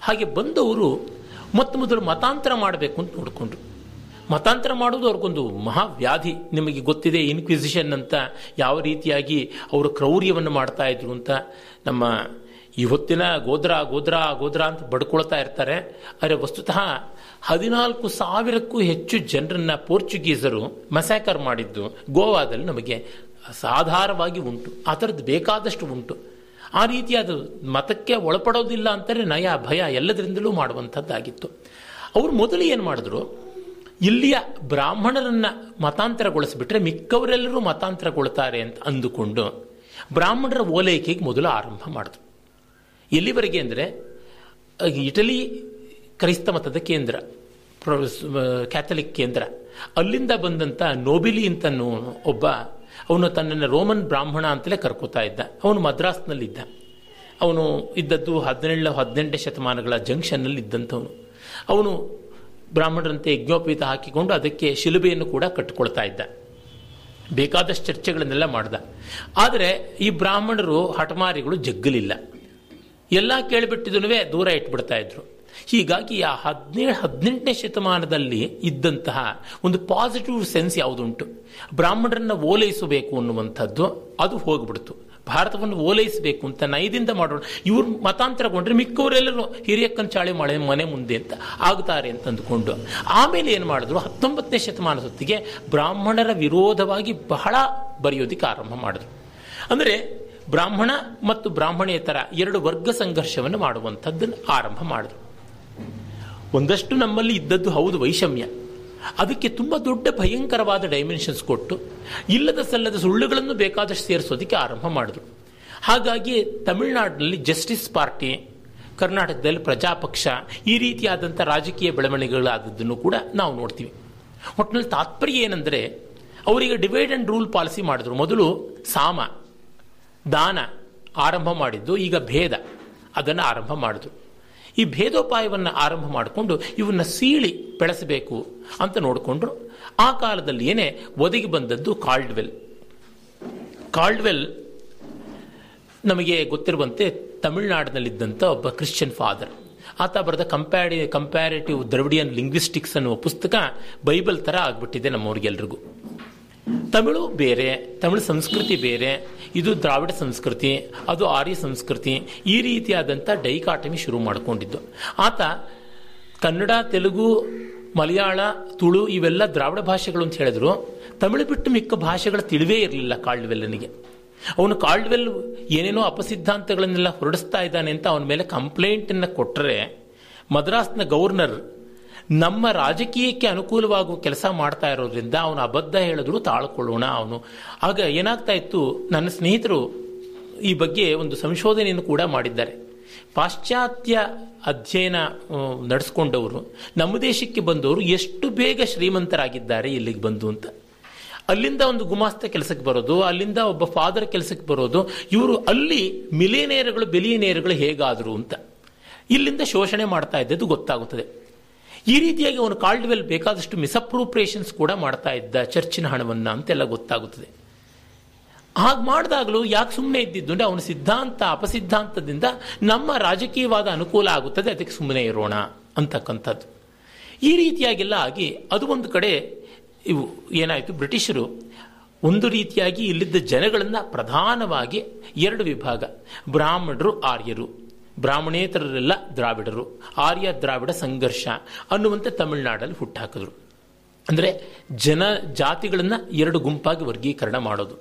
ಹಾಗೆ ಬಂದವರು ಮೊತ್ತ ಮೊದಲು ಮತಾಂತರ ಮಾಡಬೇಕು ಅಂತ ನೋಡಿಕೊಂಡ್ರು. ಮತಾಂತರ ಮಾಡೋದು ಅವ್ರಿಗೊಂದು ಮಹಾವ್ಯಾಧಿ. ನಿಮಗೆ ಗೊತ್ತಿದೆ ಇನ್ಕ್ವಿಸಿಷನ್ ಅಂತ ಯಾವ ರೀತಿಯಾಗಿ ಅವರು ಕ್ರೌರ್ಯವನ್ನು ಮಾಡ್ತಾ ಇದ್ರು ಅಂತ. ನಮ್ಮ ಇವತ್ತಿನ ಗೋದ್ರ ಗೋದ್ರ ಗೋದ್ರ ಅಂತ ಬಡ್ಕೊಳ್ತಾ ಇರ್ತಾರೆ. ಆದರೆ ವಸ್ತುತಃ ಹದಿನಾಲ್ಕು ಸಾವಿರಕ್ಕೂ ಹೆಚ್ಚು ಜನರನ್ನ ಪೋರ್ಚುಗೀಸರು ಮಸಾಕರ್ ಮಾಡಿದ್ದು ಗೋವಾದಲ್ಲಿ ನಮಗೆ ಸಾಧಾರವಾಗಿ ಉಂಟು. ಆ ಥರದ್ದು ಬೇಕಾದಷ್ಟು ಉಂಟು. ಆ ರೀತಿಯಾದ ಮತಕ್ಕೆ ಒಳಪಡೋದಿಲ್ಲ ಅಂತಾರೆ ನಯ, ಭಯ ಎಲ್ಲದರಿಂದಲೂ ಮಾಡುವಂಥದ್ದಾಗಿತ್ತು. ಅವರು ಮೊದಲು ಏನು ಮಾಡಿದ್ರು? ಇಲ್ಲಿಯ ಬ್ರಾಹ್ಮಣರನ್ನ ಮತಾಂತರಗೊಳಿಸಿಬಿಟ್ರೆ ಮಿಕ್ಕವರೆಲ್ಲರೂ ಮತಾಂತರಗೊಳ್ತಾರೆ ಅಂತ ಅಂದುಕೊಂಡು ಬ್ರಾಹ್ಮಣರ ಓಲೈಕೆಗೆ ಮೊದಲು ಆರಂಭ ಮಾಡಿದ್ರು. ಎಲ್ಲಿವರೆಗೆ ಅಂದರೆ ಇಟಲಿ ಕ್ರೈಸ್ತ ಮತದ ಕೇಂದ್ರ ಕ್ಯಾಥಲಿಕ್ ಕೇಂದ್ರ. ಅಲ್ಲಿಂದ ಬಂದಂಥ ನೋಬಿಲಿ ಅಂತ ಒಬ್ಬ ಅವನು ತನ್ನನ್ನು ರೋಮನ್ ಬ್ರಾಹ್ಮಣ ಅಂತಲೇ ಕರ್ಕೋತಾ ಇದ್ದ. ಅವನು ಮದ್ರಾಸ್ನಲ್ಲಿದ್ದ. ಅವನು ಇದ್ದದ್ದು ಹದಿನೇಳು ಹದಿನೆಂಟನೇ ಶತಮಾನಗಳ ಜಂಕ್ಷನ್ನಲ್ಲಿ ಇದ್ದಂಥವನು. ಅವನು ಬ್ರಾಹ್ಮಣರಂತೆ ಯಜ್ಞೋಪೀತ ಹಾಕಿಕೊಂಡು ಅದಕ್ಕೆ ಶಿಲುಬೆಯನ್ನು ಕೂಡ ಕಟ್ಟಿಕೊಳ್ತಾ ಇದ್ದ. ಬೇಕಾದಷ್ಟು ಚರ್ಚೆಗಳನ್ನೆಲ್ಲ ಮಾಡ್ದ. ಆದರೆ ಈ ಬ್ರಾಹ್ಮಣರು ಹಠಮಾರಿಗಳು ಜಗ್ಗಲಿಲ್ಲ. ಎಲ್ಲ ಕೇಳಿಬಿಟ್ಟಿದನುವೇ ದೂರ ಇಟ್ಬಿಡ್ತಾ ಇದ್ರು. ಹೀಗಾಗಿ ಆ ಹದಿನೇಳು ಹದಿನೆಂಟನೇ ಶತಮಾನದಲ್ಲಿ ಇದ್ದಂತಹ ಒಂದು ಪಾಸಿಟಿವ್ ಸೆನ್ಸ್ ಯಾವುದುಂಟು? ಬ್ರಾಹ್ಮಣರನ್ನು ಓಲೈಸಬೇಕು ಅನ್ನುವಂಥದ್ದು ಅದು ಹೋಗ್ಬಿಡ್ತು. ಭಾರತವನ್ನು ಓಲೈಸಬೇಕು ಅಂತ ನೈದಿಂದ ಮಾಡೋಣ. ಇವ್ರು ಮತಾಂತರಗೊಂಡ್ರೆ ಮಿಕ್ಕವರೆಲ್ಲರೂ ಹಿರಿಯಕ್ಕನ ಚಾಳಿ ಮಳೆ ಮನೆ ಮುಂದೆ ಅಂತ ಆಗ್ತಾರೆ ಅಂತ ಅಂದುಕೊಂಡು ಆಮೇಲೆ ಏನು ಮಾಡಿದ್ರು? ಹತ್ತೊಂಬತ್ತನೇ ಶತಮಾನದ ಹೊತ್ತಿಗೆ ಬ್ರಾಹ್ಮಣರ ವಿರೋಧವಾಗಿ ಬಹಳ ಬರೆಯೋದಿಕ್ಕೆ ಆರಂಭ ಮಾಡಿದ್ರು. ಅಂದರೆ ಬ್ರಾಹ್ಮಣ ಮತ್ತು ಬ್ರಾಹ್ಮಣೇತರ ಎರಡು ವರ್ಗ ಸಂಘರ್ಷವನ್ನು ಮಾಡುವಂಥದ್ದನ್ನು ಆರಂಭ ಮಾಡಿದ್ರು. ಒಂದಷ್ಟು ನಮ್ಮಲ್ಲಿ ಇದ್ದದ್ದು ಹೌದು ವೈಷಮ್ಯ. ಅದಕ್ಕೆ ತುಂಬ ದೊಡ್ಡ ಭಯಂಕರವಾದ ಡೈಮೆನ್ಷನ್ಸ್ ಕೊಟ್ಟು, ಇಲ್ಲದ ಸಲ್ಲದ ಸುಳ್ಳುಗಳನ್ನು ಬೇಕಾದಷ್ಟು ಸೇರಿಸೋದಕ್ಕೆ ಆರಂಭ ಮಾಡಿದ್ರು. ಹಾಗಾಗಿ ತಮಿಳುನಾಡಿನಲ್ಲಿ ಜಸ್ಟಿಸ್ ಪಾರ್ಟಿ ಕರ್ನಾಟಕದಲ್ಲಿ ಪ್ರಜಾಪಕ್ಷ, ಈ ರೀತಿಯಾದಂಥ ರಾಜಕೀಯ ಬೆಳವಣಿಗೆಗಳಾದದ್ದನ್ನು ಕೂಡ ನಾವು ನೋಡ್ತೀವಿ. ಒಟ್ಟಿನಲ್ಲಿ ತಾತ್ಪರ್ಯ ಏನಂದರೆ, ಅವರಿಗೆ ಡಿವೈಡ್ ಅಂಡ್ ರೂಲ್ ಪಾಲಿಸಿ ಮಾಡಿದ್ರು. ಮೊದಲು ಸಾಮ, ದಾನ ಆರಂಭ ಮಾಡಿದ್ದು, ಈಗ ಭೇದ, ಅದನ್ನು ಆರಂಭ ಮಾಡಿದ್ರು. ಈ ಭೇದೋಪಾಯವನ್ನು ಆರಂಭ ಮಾಡಿಕೊಂಡು ಇವನ್ನ ಸೀಳಿ ಬೆಳೆಸಬೇಕು ಅಂತ ನೋಡಿಕೊಂಡ್ರು. ಆ ಕಾಲದಲ್ಲಿ ಏನೇ ಒದಗಿ ಬಂದದ್ದು ಕಾಲ್ಡ್ವೆಲ್ ಕಾಲ್ಡ್ವೆಲ್ ನಮಗೆ ಗೊತ್ತಿರುವಂತೆ ತಮಿಳುನಾಡಿನಲ್ಲಿದ್ದಂಥ ಒಬ್ಬ ಕ್ರಿಶ್ಚಿಯನ್ ಫಾದರ್ ಆತ ಬರೆದ ಕಂಪ್ಯಾರಿ ಕಂಪ್ಯಾರಿಟಿವ್ ದ್ರವಿಡಿಯನ್ ಲಿಂಗ್ವಿಸ್ಟಿಕ್ಸ್ ಅನ್ನುವ ಪುಸ್ತಕ ಬೈಬಲ್ ಥರ ಆಗಿಬಿಟ್ಟಿದೆ ನಮ್ಮವ್ರಿಗೆಲ್ರಿಗೂ ತಮಿಳು ಬೇರೆ, ತಮಿಳು ಸಂಸ್ಕೃತಿ ಬೇರೆ ಇದು ದ್ರಾವಿಡ ಸಂಸ್ಕೃತಿ, ಅದು ಆರ್ಯ ಸಂಸ್ಕೃತಿ, ಈ ರೀತಿಯಾದಂಥ ಡೈಕಾಟಮಿ ಶುರು ಮಾಡಿಕೊಂಡಿದ್ದು. ಆತ ಕನ್ನಡ, ತೆಲುಗು, ಮಲಯಾಳ, ತುಳು ಇವೆಲ್ಲ ದ್ರಾವಿಡ ಭಾಷೆಗಳು ಅಂತ ಹೇಳಿದ್ರು. ತಮಿಳು ಬಿಟ್ಟು ಮಿಕ್ಕ ಭಾಷೆಗಳ ತಿಳಿವೇ ಇರಲಿಲ್ಲ ಕಾಲ್ಡ್ವೆಲ್ಲನಿಗೆ ಅವನು ಕಾಲ್ಡ್ವೆಲ್ ಏನೇನೋ ಅಪಸಿದ್ಧಾಂತಗಳನ್ನೆಲ್ಲ ಹೊರಡಿಸ್ತಾ ಇದ್ದಾನೆ ಅಂತ ಅವನ ಮೇಲೆ ಕಂಪ್ಲೇಂಟನ್ನು ಕೊಟ್ಟರೆ ಮದ್ರಾಸ್ನ ಗವರ್ನರ್ ನಮ್ಮ ರಾಜಕೀಯಕ್ಕೆ ಅನುಕೂಲವಾಗುವ ಕೆಲಸ ಮಾಡ್ತಾ ಇರೋದ್ರಿಂದ ಅವನು ಅಬದ್ಧ ಹೇಳಿದ್ರು ತಾಳ್ಕೊಳ್ಳೋಣ ಅವನು. ಆಗ ಏನಾಗ್ತಾ ಇತ್ತು, ನನ್ನ ಸ್ನೇಹಿತರು ಈ ಬಗ್ಗೆ ಒಂದು ಸಂಶೋಧನೆಯನ್ನು ಕೂಡ ಮಾಡಿದ್ದಾರೆ. ಪಾಶ್ಚಾತ್ಯ ಅಧ್ಯಯನ ನಡೆಸ್ಕೊಂಡವರು, ನಮ್ಮ ದೇಶಕ್ಕೆ ಬಂದವರು ಎಷ್ಟು ಬೇಗ ಶ್ರೀಮಂತರಾಗಿದ್ದಾರೆ ಇಲ್ಲಿಗೆ ಬಂದು ಅಂತ. ಅಲ್ಲಿಂದ ಒಂದು ಗುಮಾಸ್ತ ಕೆಲಸಕ್ಕೆ ಬರೋದು, ಅಲ್ಲಿಂದ ಒಬ್ಬ ಫಾದರ್ ಕೆಲಸಕ್ಕೆ ಬರೋದು, ಇವರು ಅಲ್ಲಿ ಮಿಲಿಯನೇರ್ಗಳು ಬಿಲಿಯನೇರ್ಗಳು ಹೇಗಾದರು ಅಂತ. ಇಲ್ಲಿಂದ ಶೋಷಣೆ ಮಾಡ್ತಾ ಇದ್ದದ್ದು ಗೊತ್ತಾಗುತ್ತದೆ. ಈ ರೀತಿಯಾಗಿ ಅವನು ಕಾಲ್ಡ್ವೆಲ್ ಬೇಕಾದಷ್ಟು ಮಿಸಪ್ರೂಪ್ರೇಷನ್ಸ್ ಕೂಡ ಮಾಡ್ತಾ ಇದ್ದ ಚರ್ಚಿನ ಹಣವನ್ನು ಅಂತೆಲ್ಲ ಗೊತ್ತಾಗುತ್ತದೆ. ಹಾಗೆ ಮಾಡಿದಾಗಲೂ ಯಾಕೆ ಸುಮ್ಮನೆ ಇದ್ದಿದ್ದು ಅಂದರೆ ಅವನ ಸಿದ್ಧಾಂತ, ಅಪಸಿದ್ಧಾಂತದಿಂದ ನಮ್ಮ ರಾಜಕೀಯವಾದ ಅನುಕೂಲ ಆಗುತ್ತದೆ, ಅದಕ್ಕೆ ಸುಮ್ಮನೆ ಇರೋಣ ಅಂತಕ್ಕಂಥದ್ದು. ಈ ರೀತಿಯಾಗೆಲ್ಲ ಆಗಿ ಅದು ಒಂದು ಕಡೆ ಇವು ಏನಾಯಿತು, ಬ್ರಿಟಿಷರು ಒಂದು ರೀತಿಯಾಗಿ ಇಲ್ಲಿದ್ದ ಜನಗಳನ್ನು ಪ್ರಧಾನವಾಗಿ ಎರಡು ವಿಭಾಗ, ಬ್ರಾಹ್ಮಣರು, ಆರ್ಯರು. ಬ್ರಾಹ್ಮಣೇತರರೆಲ್ಲ ದ್ರಾವಿಡರು, ಆರ್ಯ ದ್ರಾವಿಡ ಸಂಘರ್ಷ ಅನ್ನುವಂತೆ ತಮಿಳುನಾಡಲ್ಲಿ ಹುಟ್ಟಾಕಿದ್ರು. ಅಂದರೆ ಜನ ಜಾತಿಗಳನ್ನು ಎರಡು ಗುಂಪಾಗಿ ವರ್ಗೀಕರಣ ಮಾಡೋದು.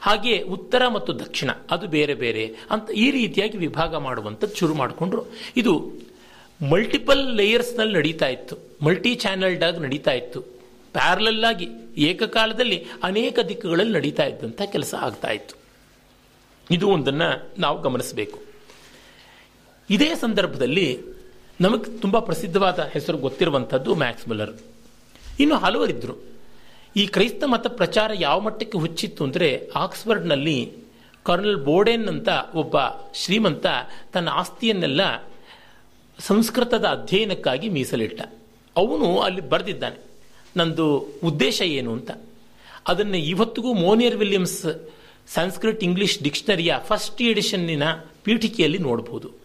ಹಾಗೆಯೇ ಉತ್ತರ ಮತ್ತು ದಕ್ಷಿಣ, ಅದು ಬೇರೆ ಬೇರೆ ಅಂತ ಈ ರೀತಿಯಾಗಿ ವಿಭಾಗ ಮಾಡುವಂಥದ್ದು ಶುರು ಮಾಡಿಕೊಂಡ್ರು. ಇದು ಮಲ್ಟಿಪಲ್ ಲೇಯರ್ಸ್ನಲ್ಲಿ ನಡೀತಾ ಇತ್ತು ಮಲ್ಟಿ ಚಾನೆಲ್ಡಾಗಿ ನಡೀತಾ ಇತ್ತು. ಪ್ಯಾರಲಲ್ ಆಗಿ ಏಕಕಾಲದಲ್ಲಿ ಅನೇಕ ದಿಕ್ಕುಗಳಲ್ಲಿ ನಡೀತಾ ಇದ್ದಂಥ ಕೆಲಸ ಆಗ್ತಾ ಇತ್ತು. ಇದು ಒಂದನ್ನು ನಾವು ಗಮನಿಸಬೇಕು. ಇದೇ ಸಂದರ್ಭದಲ್ಲಿ ನಮಗೆ ತುಂಬ ಪ್ರಸಿದ್ಧವಾದ ಹೆಸರು ಗೊತ್ತಿರುವಂಥದ್ದು ಮ್ಯಾಕ್ಸ್ ಮುಲ್ಲರ್. ಇನ್ನು ಹಲವರಿದ್ದರು ಈ ಕ್ರೈಸ್ತ ಮತ ಪ್ರಚಾರ ಯಾವ ಮಟ್ಟಕ್ಕೆ ಹುಚ್ಚಿತ್ತು ಅಂದರೆ ಆಕ್ಸ್ಫರ್ಡ್ನಲ್ಲಿ ಕರ್ನಲ್ ಬೋಡೆನ್ ಅಂತ ಒಬ್ಬ ಶ್ರೀಮಂತ ತನ್ನ ಆಸ್ತಿಯನ್ನೆಲ್ಲ ಸಂಸ್ಕೃತದ ಅಧ್ಯಯನಕ್ಕಾಗಿ ಮೀಸಲಿಟ್ಟ. ಅವನು ಅಲ್ಲಿ ಬರೆದಿದ್ದಾನೆ. ನಂದು ಉದ್ದೇಶ ಏನು ಅಂತ. ಅದನ್ನು ಇವತ್ತಿಗೂ ಮೋನಿಯರ್ ವಿಲಿಯಮ್ಸ್ ಸಂಸ್ಕೃತ್ ಇಂಗ್ಲಿಷ್ ಡಿಕ್ಷನರಿಯ ಫಸ್ಟ್ ಎಡಿಷನ್ನಿನ ಪೀಠಿಕೆಯಲ್ಲಿ ನೋಡಬಹುದು